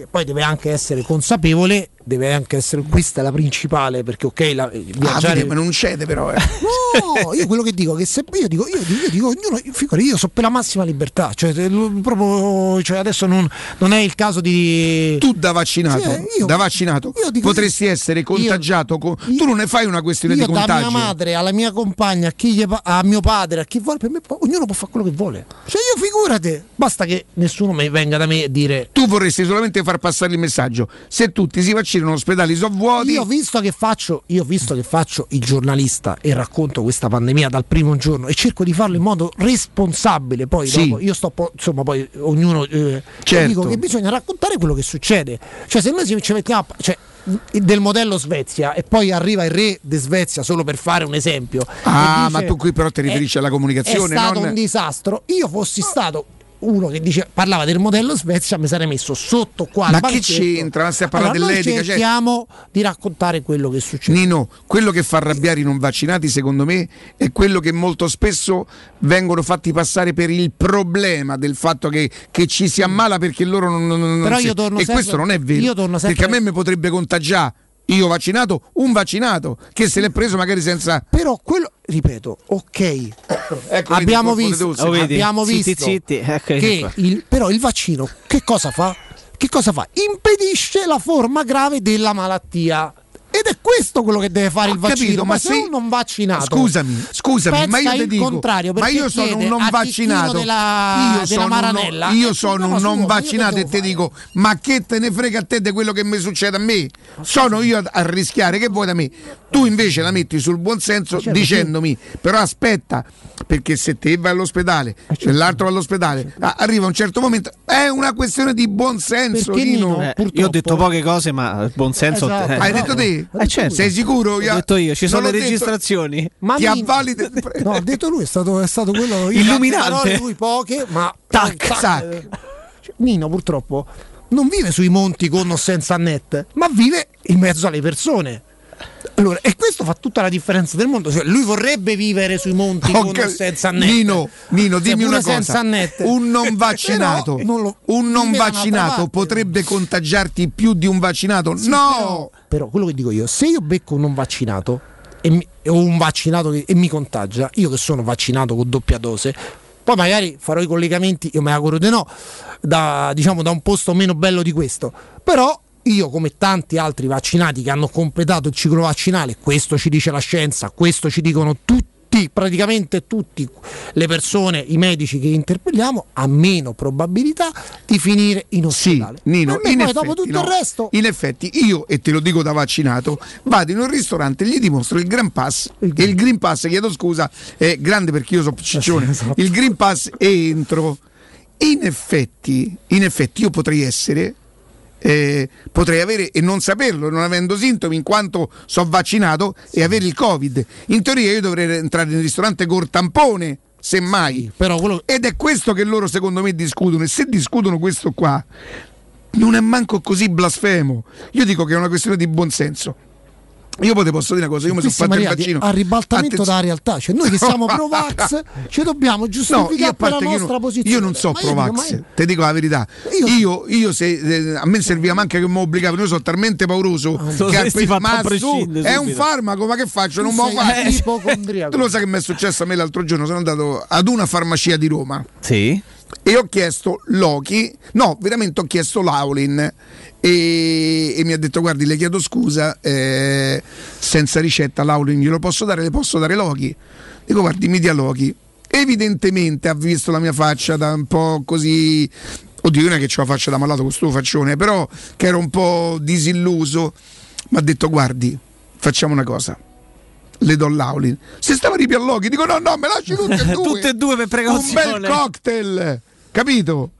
Speaker 17: e poi deve anche essere consapevole, deve anche essere questa è la principale perché ok, la, eh,
Speaker 3: Ah,
Speaker 17: viaggiare
Speaker 3: vedi, ma non cede però. eh. [laughs]
Speaker 17: No, io quello che dico che se io dico, io dico, io dico ognuno, figurati, io so per la massima libertà, cioè proprio, cioè adesso non, non è il caso di.
Speaker 3: Tu da vaccinato,
Speaker 17: Sì, eh, io-
Speaker 3: da vaccinato
Speaker 17: io
Speaker 3: potresti essere contagiato. con- tu non ne fai una questione
Speaker 17: Io
Speaker 3: di
Speaker 17: da
Speaker 3: contagio.
Speaker 17: mia madre alla mia compagna, a, chi gli pa- a mio padre, a chi vuole, per me ognuno può fare quello che vuole. Cioè io figurate, basta che nessuno mi venga da me a dire
Speaker 3: Tu vorresti solamente far passare il messaggio. Se tutti si vaccinano, gli ospedali sono vuoti.
Speaker 17: Io ho visto che faccio, io visto che faccio il giornalista e racconto questa pandemia dal primo giorno e cerco di farlo in modo responsabile. Poi
Speaker 3: Sì.
Speaker 17: dopo io sto po- insomma, poi ognuno eh,
Speaker 3: Certo.
Speaker 17: dico che bisogna raccontare quello che succede. Cioè, se noi ci ci mettiamo a- cioè, del modello Svezia e poi arriva il re di Svezia solo per fare un esempio.
Speaker 3: Ah,
Speaker 17: e
Speaker 3: ma tu qui però ti riferisci alla comunicazione,
Speaker 17: È stato
Speaker 3: non-
Speaker 17: un disastro. Io fossi stato uno che dice, parlava del modello Svezia, mi sarei messo sotto qua.
Speaker 3: Ma che c'entra? Ma stai a parlare
Speaker 17: Allora, noi
Speaker 3: dell'etica, cioè-
Speaker 17: cerchiamo di raccontare quello che succede.
Speaker 3: Nino, quello che fa arrabbiare i non vaccinati, secondo me, è quello che molto spesso vengono fatti passare per il problema del fatto che, che ci si ammala perché loro non, non- non
Speaker 17: Però
Speaker 3: si-
Speaker 17: io torno
Speaker 3: E
Speaker 17: sempre-
Speaker 3: questo non è vero.
Speaker 17: io torno sempre-
Speaker 3: Perché a me mi potrebbe contagiare. Io vaccinato, un vaccinato che se l'è preso magari senza.
Speaker 17: Però quello, ripeto, ok, [coughs]
Speaker 3: Ecco,
Speaker 17: abbiamo
Speaker 3: vedi,
Speaker 17: visto,
Speaker 3: tosse.
Speaker 17: abbiamo
Speaker 7: Zitti,
Speaker 17: visto
Speaker 7: zitti, eccoli
Speaker 17: che
Speaker 7: qua.
Speaker 17: il, però il vaccino che cosa fa? Che cosa fa? Impedisce la forma grave della malattia. Ed è questo quello che deve fare
Speaker 3: Ho
Speaker 17: il vaccino.
Speaker 3: capito,
Speaker 17: ma,
Speaker 3: ma
Speaker 17: se
Speaker 3: se-
Speaker 17: un non vaccinato,
Speaker 3: Scusami, scusami, ma io ti dico,
Speaker 17: contrario,
Speaker 3: ma io sono un non vaccinato.
Speaker 17: della,
Speaker 3: io
Speaker 17: della
Speaker 3: sono un,
Speaker 17: Maranella,
Speaker 3: no- io sono un non vaccinato e ti dico, ma che te ne frega a te di quello che mi succede a me? Sono io a, rischiare, che vuoi da me? Tu invece la metti sul buon senso
Speaker 17: certo,
Speaker 3: dicendomi, però aspetta, perché se te vai all'ospedale e l'altro va all'ospedale, a- arriva un certo momento, è una questione di buon senso.
Speaker 17: Perché,
Speaker 3: Nino.
Speaker 17: Nino,
Speaker 7: Eh, io ho detto poche cose, ma il buon senso.
Speaker 17: Esatto.
Speaker 7: eh,
Speaker 3: Hai detto te?
Speaker 7: Eh, certo.
Speaker 3: Sei sicuro?
Speaker 7: Ho detto io, ci
Speaker 3: Non
Speaker 7: sono le
Speaker 3: l'ho detto-
Speaker 7: registrazioni.
Speaker 17: Ma
Speaker 3: Ti
Speaker 17: Nino-
Speaker 3: avvali [laughs] de-
Speaker 17: No, ha detto lui, è stato, è stato quello io
Speaker 7: Illuminante.
Speaker 17: parole, lui poche, ma
Speaker 7: Tac,
Speaker 17: tac. Nino purtroppo non vive sui monti con o senza net, ma vive in mezzo alle persone. Allora, e questo fa tutta la differenza del mondo. Cioè, lui vorrebbe vivere sui monti
Speaker 3: Ho
Speaker 17: con o
Speaker 3: cap-
Speaker 17: senza net.
Speaker 3: Nino, Nino,
Speaker 17: Cioè,
Speaker 3: dimmi una cosa. Un non vaccinato,
Speaker 17: lo-
Speaker 3: un non vaccinato potrebbe contagiarti più di un vaccinato?
Speaker 17: Sì,
Speaker 3: no!
Speaker 17: Però, però quello che dico io, se io becco un non vaccinato e mi- o un vaccinato che, e mi contagia, io che sono vaccinato con doppia dose, poi magari farò i collegamenti, io mi auguro di no, da, diciamo, da un posto meno bello di questo. Però io come tanti altri vaccinati che hanno completato il ciclo vaccinale, questo ci dice la scienza, questo ci dicono tutti praticamente tutte le persone, i medici che interpelliamo, ha meno probabilità di finire in
Speaker 3: Sì,
Speaker 17: ospedale.
Speaker 3: Nino,
Speaker 17: Per me
Speaker 3: in
Speaker 17: poi
Speaker 3: effetti,
Speaker 17: dopo tutto
Speaker 3: no.
Speaker 17: il resto
Speaker 3: In effetti, io, e te lo dico da vaccinato, vado in un ristorante e gli dimostro il Green Pass. e il Green Pass, chiedo scusa, è grande perché io sono ciccione.
Speaker 17: esatto.
Speaker 3: Il Green Pass e entro. In effetti, in effetti io potrei essere. Eh, potrei avere e non saperlo, non avendo sintomi, in quanto sono vaccinato e avere il Covid. In teoria io dovrei entrare nel ristorante col tampone, semmai.
Speaker 17: però quello
Speaker 3: Ed è questo che loro secondo me discutono. E se discutono questo qua, non è manco così blasfemo. Io dico che è una questione di buonsenso. Io poi ti posso dire una cosa, io mi sono fatto il vaccino.
Speaker 17: al ribaltamento
Speaker 3: Attenzione.
Speaker 17: dalla realtà, cioè noi che siamo pro vax ci dobbiamo
Speaker 3: No,
Speaker 17: giustificare
Speaker 3: io a
Speaker 17: per la
Speaker 3: che io
Speaker 17: nostra
Speaker 3: non,
Speaker 17: posizione.
Speaker 3: io non so
Speaker 17: Ma io
Speaker 3: pro
Speaker 17: dico,
Speaker 3: vax,
Speaker 17: ma-
Speaker 3: ti dico la verità. Io, io se eh, a me serviva anche che mi obbligavano, io sono talmente pauroso
Speaker 17: Ah,
Speaker 3: che
Speaker 7: a
Speaker 3: ma su, è un farmaco, ma che faccio?
Speaker 17: Tu
Speaker 3: Non
Speaker 17: sei
Speaker 3: faccio.
Speaker 17: ipocondriaco. [laughs]
Speaker 3: Tu lo sai che mi è successo a me l'altro giorno? Sono andato ad una farmacia di Roma
Speaker 7: Sì.
Speaker 3: e ho chiesto Loki, no, veramente ho chiesto Laulin e, e mi ha detto guardi le chiedo scusa, eh, senza ricetta Laulin glielo posso dare, le posso dare Loki? Dico guardi mi dia Loki. Evidentemente ha visto la mia faccia da un po' così, oddio non è che ho la faccia da malato con sto faccione, però che ero un po' disilluso, mi ha detto guardi facciamo una cosa. Le do Laulin. Se stava Loki, dico no, no, me lasci tutte e [laughs] due.
Speaker 7: Tutte e due per
Speaker 3: Un
Speaker 7: precauzione.
Speaker 3: bel cocktail, capito?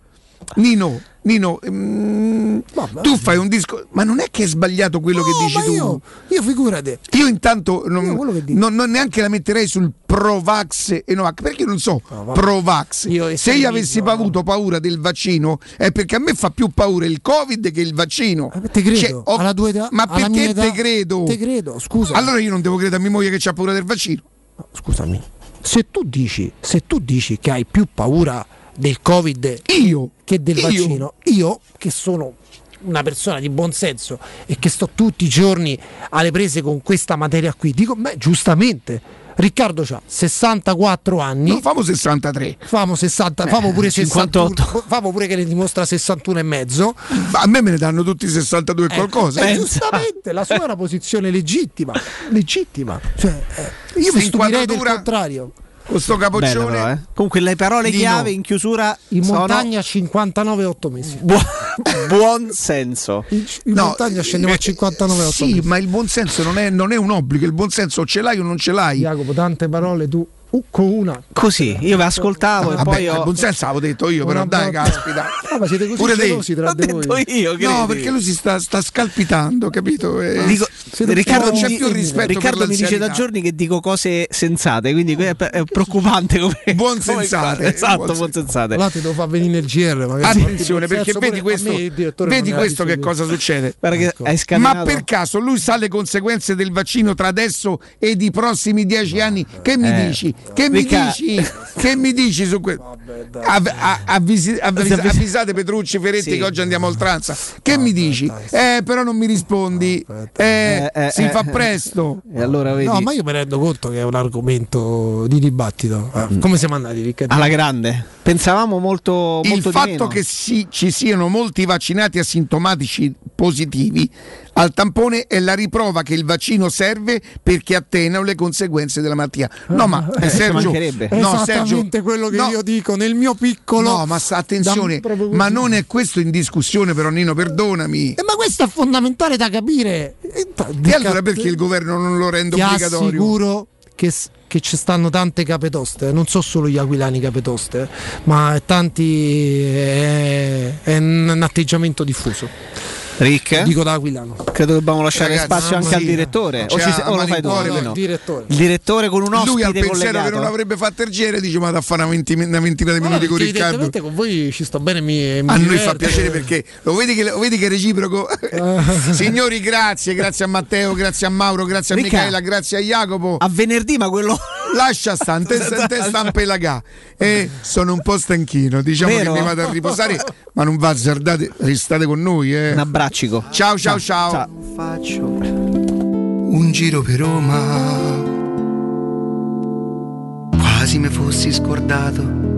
Speaker 3: Nino, Nino, mm, tu fai un disco, ma non è che è sbagliato quello
Speaker 17: No,
Speaker 3: che dici tu.
Speaker 17: io, io figurate.
Speaker 3: Io intanto non,
Speaker 17: Io
Speaker 3: non- non neanche la metterei sul Provax e Novax, perché io non so
Speaker 17: vabbè.
Speaker 3: Provax.
Speaker 17: Io
Speaker 3: Se io avessi
Speaker 17: estremizzo,
Speaker 3: avuto paura del vaccino è perché a me fa più paura il Covid che il vaccino.
Speaker 17: Te credo,
Speaker 3: Cioè, ho-
Speaker 17: alla tua età,
Speaker 3: ma perché
Speaker 17: età,
Speaker 3: te credo?
Speaker 17: Te credo, scusa.
Speaker 3: Allora io non devo credere a mia moglie che ha paura del vaccino.
Speaker 17: Scusami. Se tu dici, se tu dici che hai più paura del Covid
Speaker 3: Io
Speaker 17: che del
Speaker 3: io.
Speaker 17: vaccino, io che sono una persona di buon senso e che sto tutti i giorni alle prese con questa materia qui, dico, beh, giustamente. Riccardo ha 64 anni.
Speaker 3: No, famo 63.
Speaker 17: Famo, 60, famo pure
Speaker 7: 58.
Speaker 17: 61, [laughs] famo pure che ne dimostra 61 e mezzo.
Speaker 3: Ma a me me ne danno tutti 62 e qualcosa.
Speaker 17: E
Speaker 7: pensa.
Speaker 17: giustamente la sua è una posizione legittima, legittima. Cioè, eh, io mi stupirei del contrario.
Speaker 3: Con sto
Speaker 7: Bello
Speaker 3: capoccione.
Speaker 7: però, eh. Comunque le parole
Speaker 3: Nino.
Speaker 7: chiave in chiusura
Speaker 17: In
Speaker 7: sono
Speaker 17: montagna 59 8 mesi.
Speaker 7: buo- buon senso.
Speaker 17: In, in montagna scendiamo a 59 8
Speaker 3: Sì,
Speaker 17: mesi.
Speaker 3: ma il buonsenso non è, non è un obbligo, il buonsenso o ce l'hai o non ce l'hai.
Speaker 17: Jacopo, tante parole tu con una.
Speaker 7: Così, io vi ascoltavo e
Speaker 3: Vabbè,
Speaker 7: poi ho...
Speaker 3: buonsenso l'avevo detto io, però
Speaker 17: Una
Speaker 3: dai, caspita.
Speaker 17: Ah, ma siete così
Speaker 3: Pure
Speaker 17: gelosi tra di voi.
Speaker 7: io?
Speaker 3: No, perché lui si sta, sta scalpitando, capito? E-
Speaker 7: Dico- Riccardo, mi,
Speaker 3: c'è più rispetto
Speaker 7: Riccardo mi dice da giorni che dico cose sensate, quindi è, preoccupante come
Speaker 3: Buon
Speaker 7: come-
Speaker 3: sensate,
Speaker 7: Esatto,
Speaker 3: buon
Speaker 7: buon sensate.
Speaker 17: Allora ti devo far venire il GR. magari.
Speaker 3: Attenzione, perché
Speaker 17: senso,
Speaker 3: vedi questo, vedi
Speaker 17: non
Speaker 3: questo che cosa succede.
Speaker 17: Ecco.
Speaker 3: Ma per caso lui sa le conseguenze del vaccino tra adesso ed i prossimi dieci anni? Che mi
Speaker 7: Eh.
Speaker 3: dici? Che mi dici? Che mi dici su questo? Avvisi- avvisi- avvisate Petrucci, Ferretti
Speaker 7: Sì.
Speaker 3: che oggi andiamo a oltranza. Che mi dici? Eh, però non mi rispondi. Eh,
Speaker 7: Eh, eh,
Speaker 3: si
Speaker 7: eh,
Speaker 3: fa
Speaker 7: eh.
Speaker 3: presto.
Speaker 7: E allora vedi
Speaker 17: No, ma io mi rendo conto che è un argomento di dibattito. Ah, Come siamo andati, Riccardo?
Speaker 7: alla grande. Pensavamo molto,
Speaker 3: Il
Speaker 7: molto di
Speaker 3: fatto
Speaker 7: meno.
Speaker 3: che si- ci siano molti vaccinati asintomatici positivi al tampone è la riprova che il vaccino serve perché attenuano le conseguenze della malattia. No, ma eh, Sergio,
Speaker 7: mancherebbe.
Speaker 3: no,
Speaker 17: Esattamente
Speaker 3: Sergio,
Speaker 17: quello che
Speaker 3: no,
Speaker 17: io dico nel mio piccolo.
Speaker 3: No, ma attenzione, ma non è questo in discussione, però Nino, perdonami.
Speaker 17: Eh, ma questo è fondamentale da capire. E,
Speaker 3: E allora perché il governo non lo rende
Speaker 17: Ti
Speaker 3: obbligatorio?
Speaker 17: assicuro che, che ci stanno tante capetoste, non so solo gli aquilani capetoste, ma tanti è, è un, un atteggiamento diffuso.
Speaker 7: Rick?
Speaker 17: Dico da aquilano.
Speaker 7: Credo che dobbiamo lasciare
Speaker 3: Ragazzi,
Speaker 7: spazio anche al
Speaker 3: mia.
Speaker 7: direttore. O,
Speaker 3: Cioè,
Speaker 7: ci se- o lo fai tu? No, no.
Speaker 17: Direttore.
Speaker 7: Il direttore con un
Speaker 3: Lui
Speaker 7: ospite
Speaker 3: al pensiero
Speaker 7: collegato.
Speaker 3: che non avrebbe fatto il giro dice ma da fare una, venti- una ventina di minuti con Riccardo.
Speaker 17: con voi ci sto bene mi, mi
Speaker 3: A noi fa piacere perché lo vedi che, lo vedi che è reciproco. [laughs] Signori, grazie, grazie a Matteo, grazie a Mauro, grazie a
Speaker 7: Ricca.
Speaker 3: Michaela, grazie a Jacopo.
Speaker 7: A venerdì, ma quello.
Speaker 3: Lascia stante, [laughs] te stampe la ga. E sono un po' stanchino, diciamo
Speaker 7: Vero?
Speaker 3: che mi vado a riposare, ma non va azzardate, restate con noi. Eh.
Speaker 7: Un abbraccico.
Speaker 3: Ciao, ciao, ciao.
Speaker 53: Faccio un giro per Roma. Quasi mi fossi scordato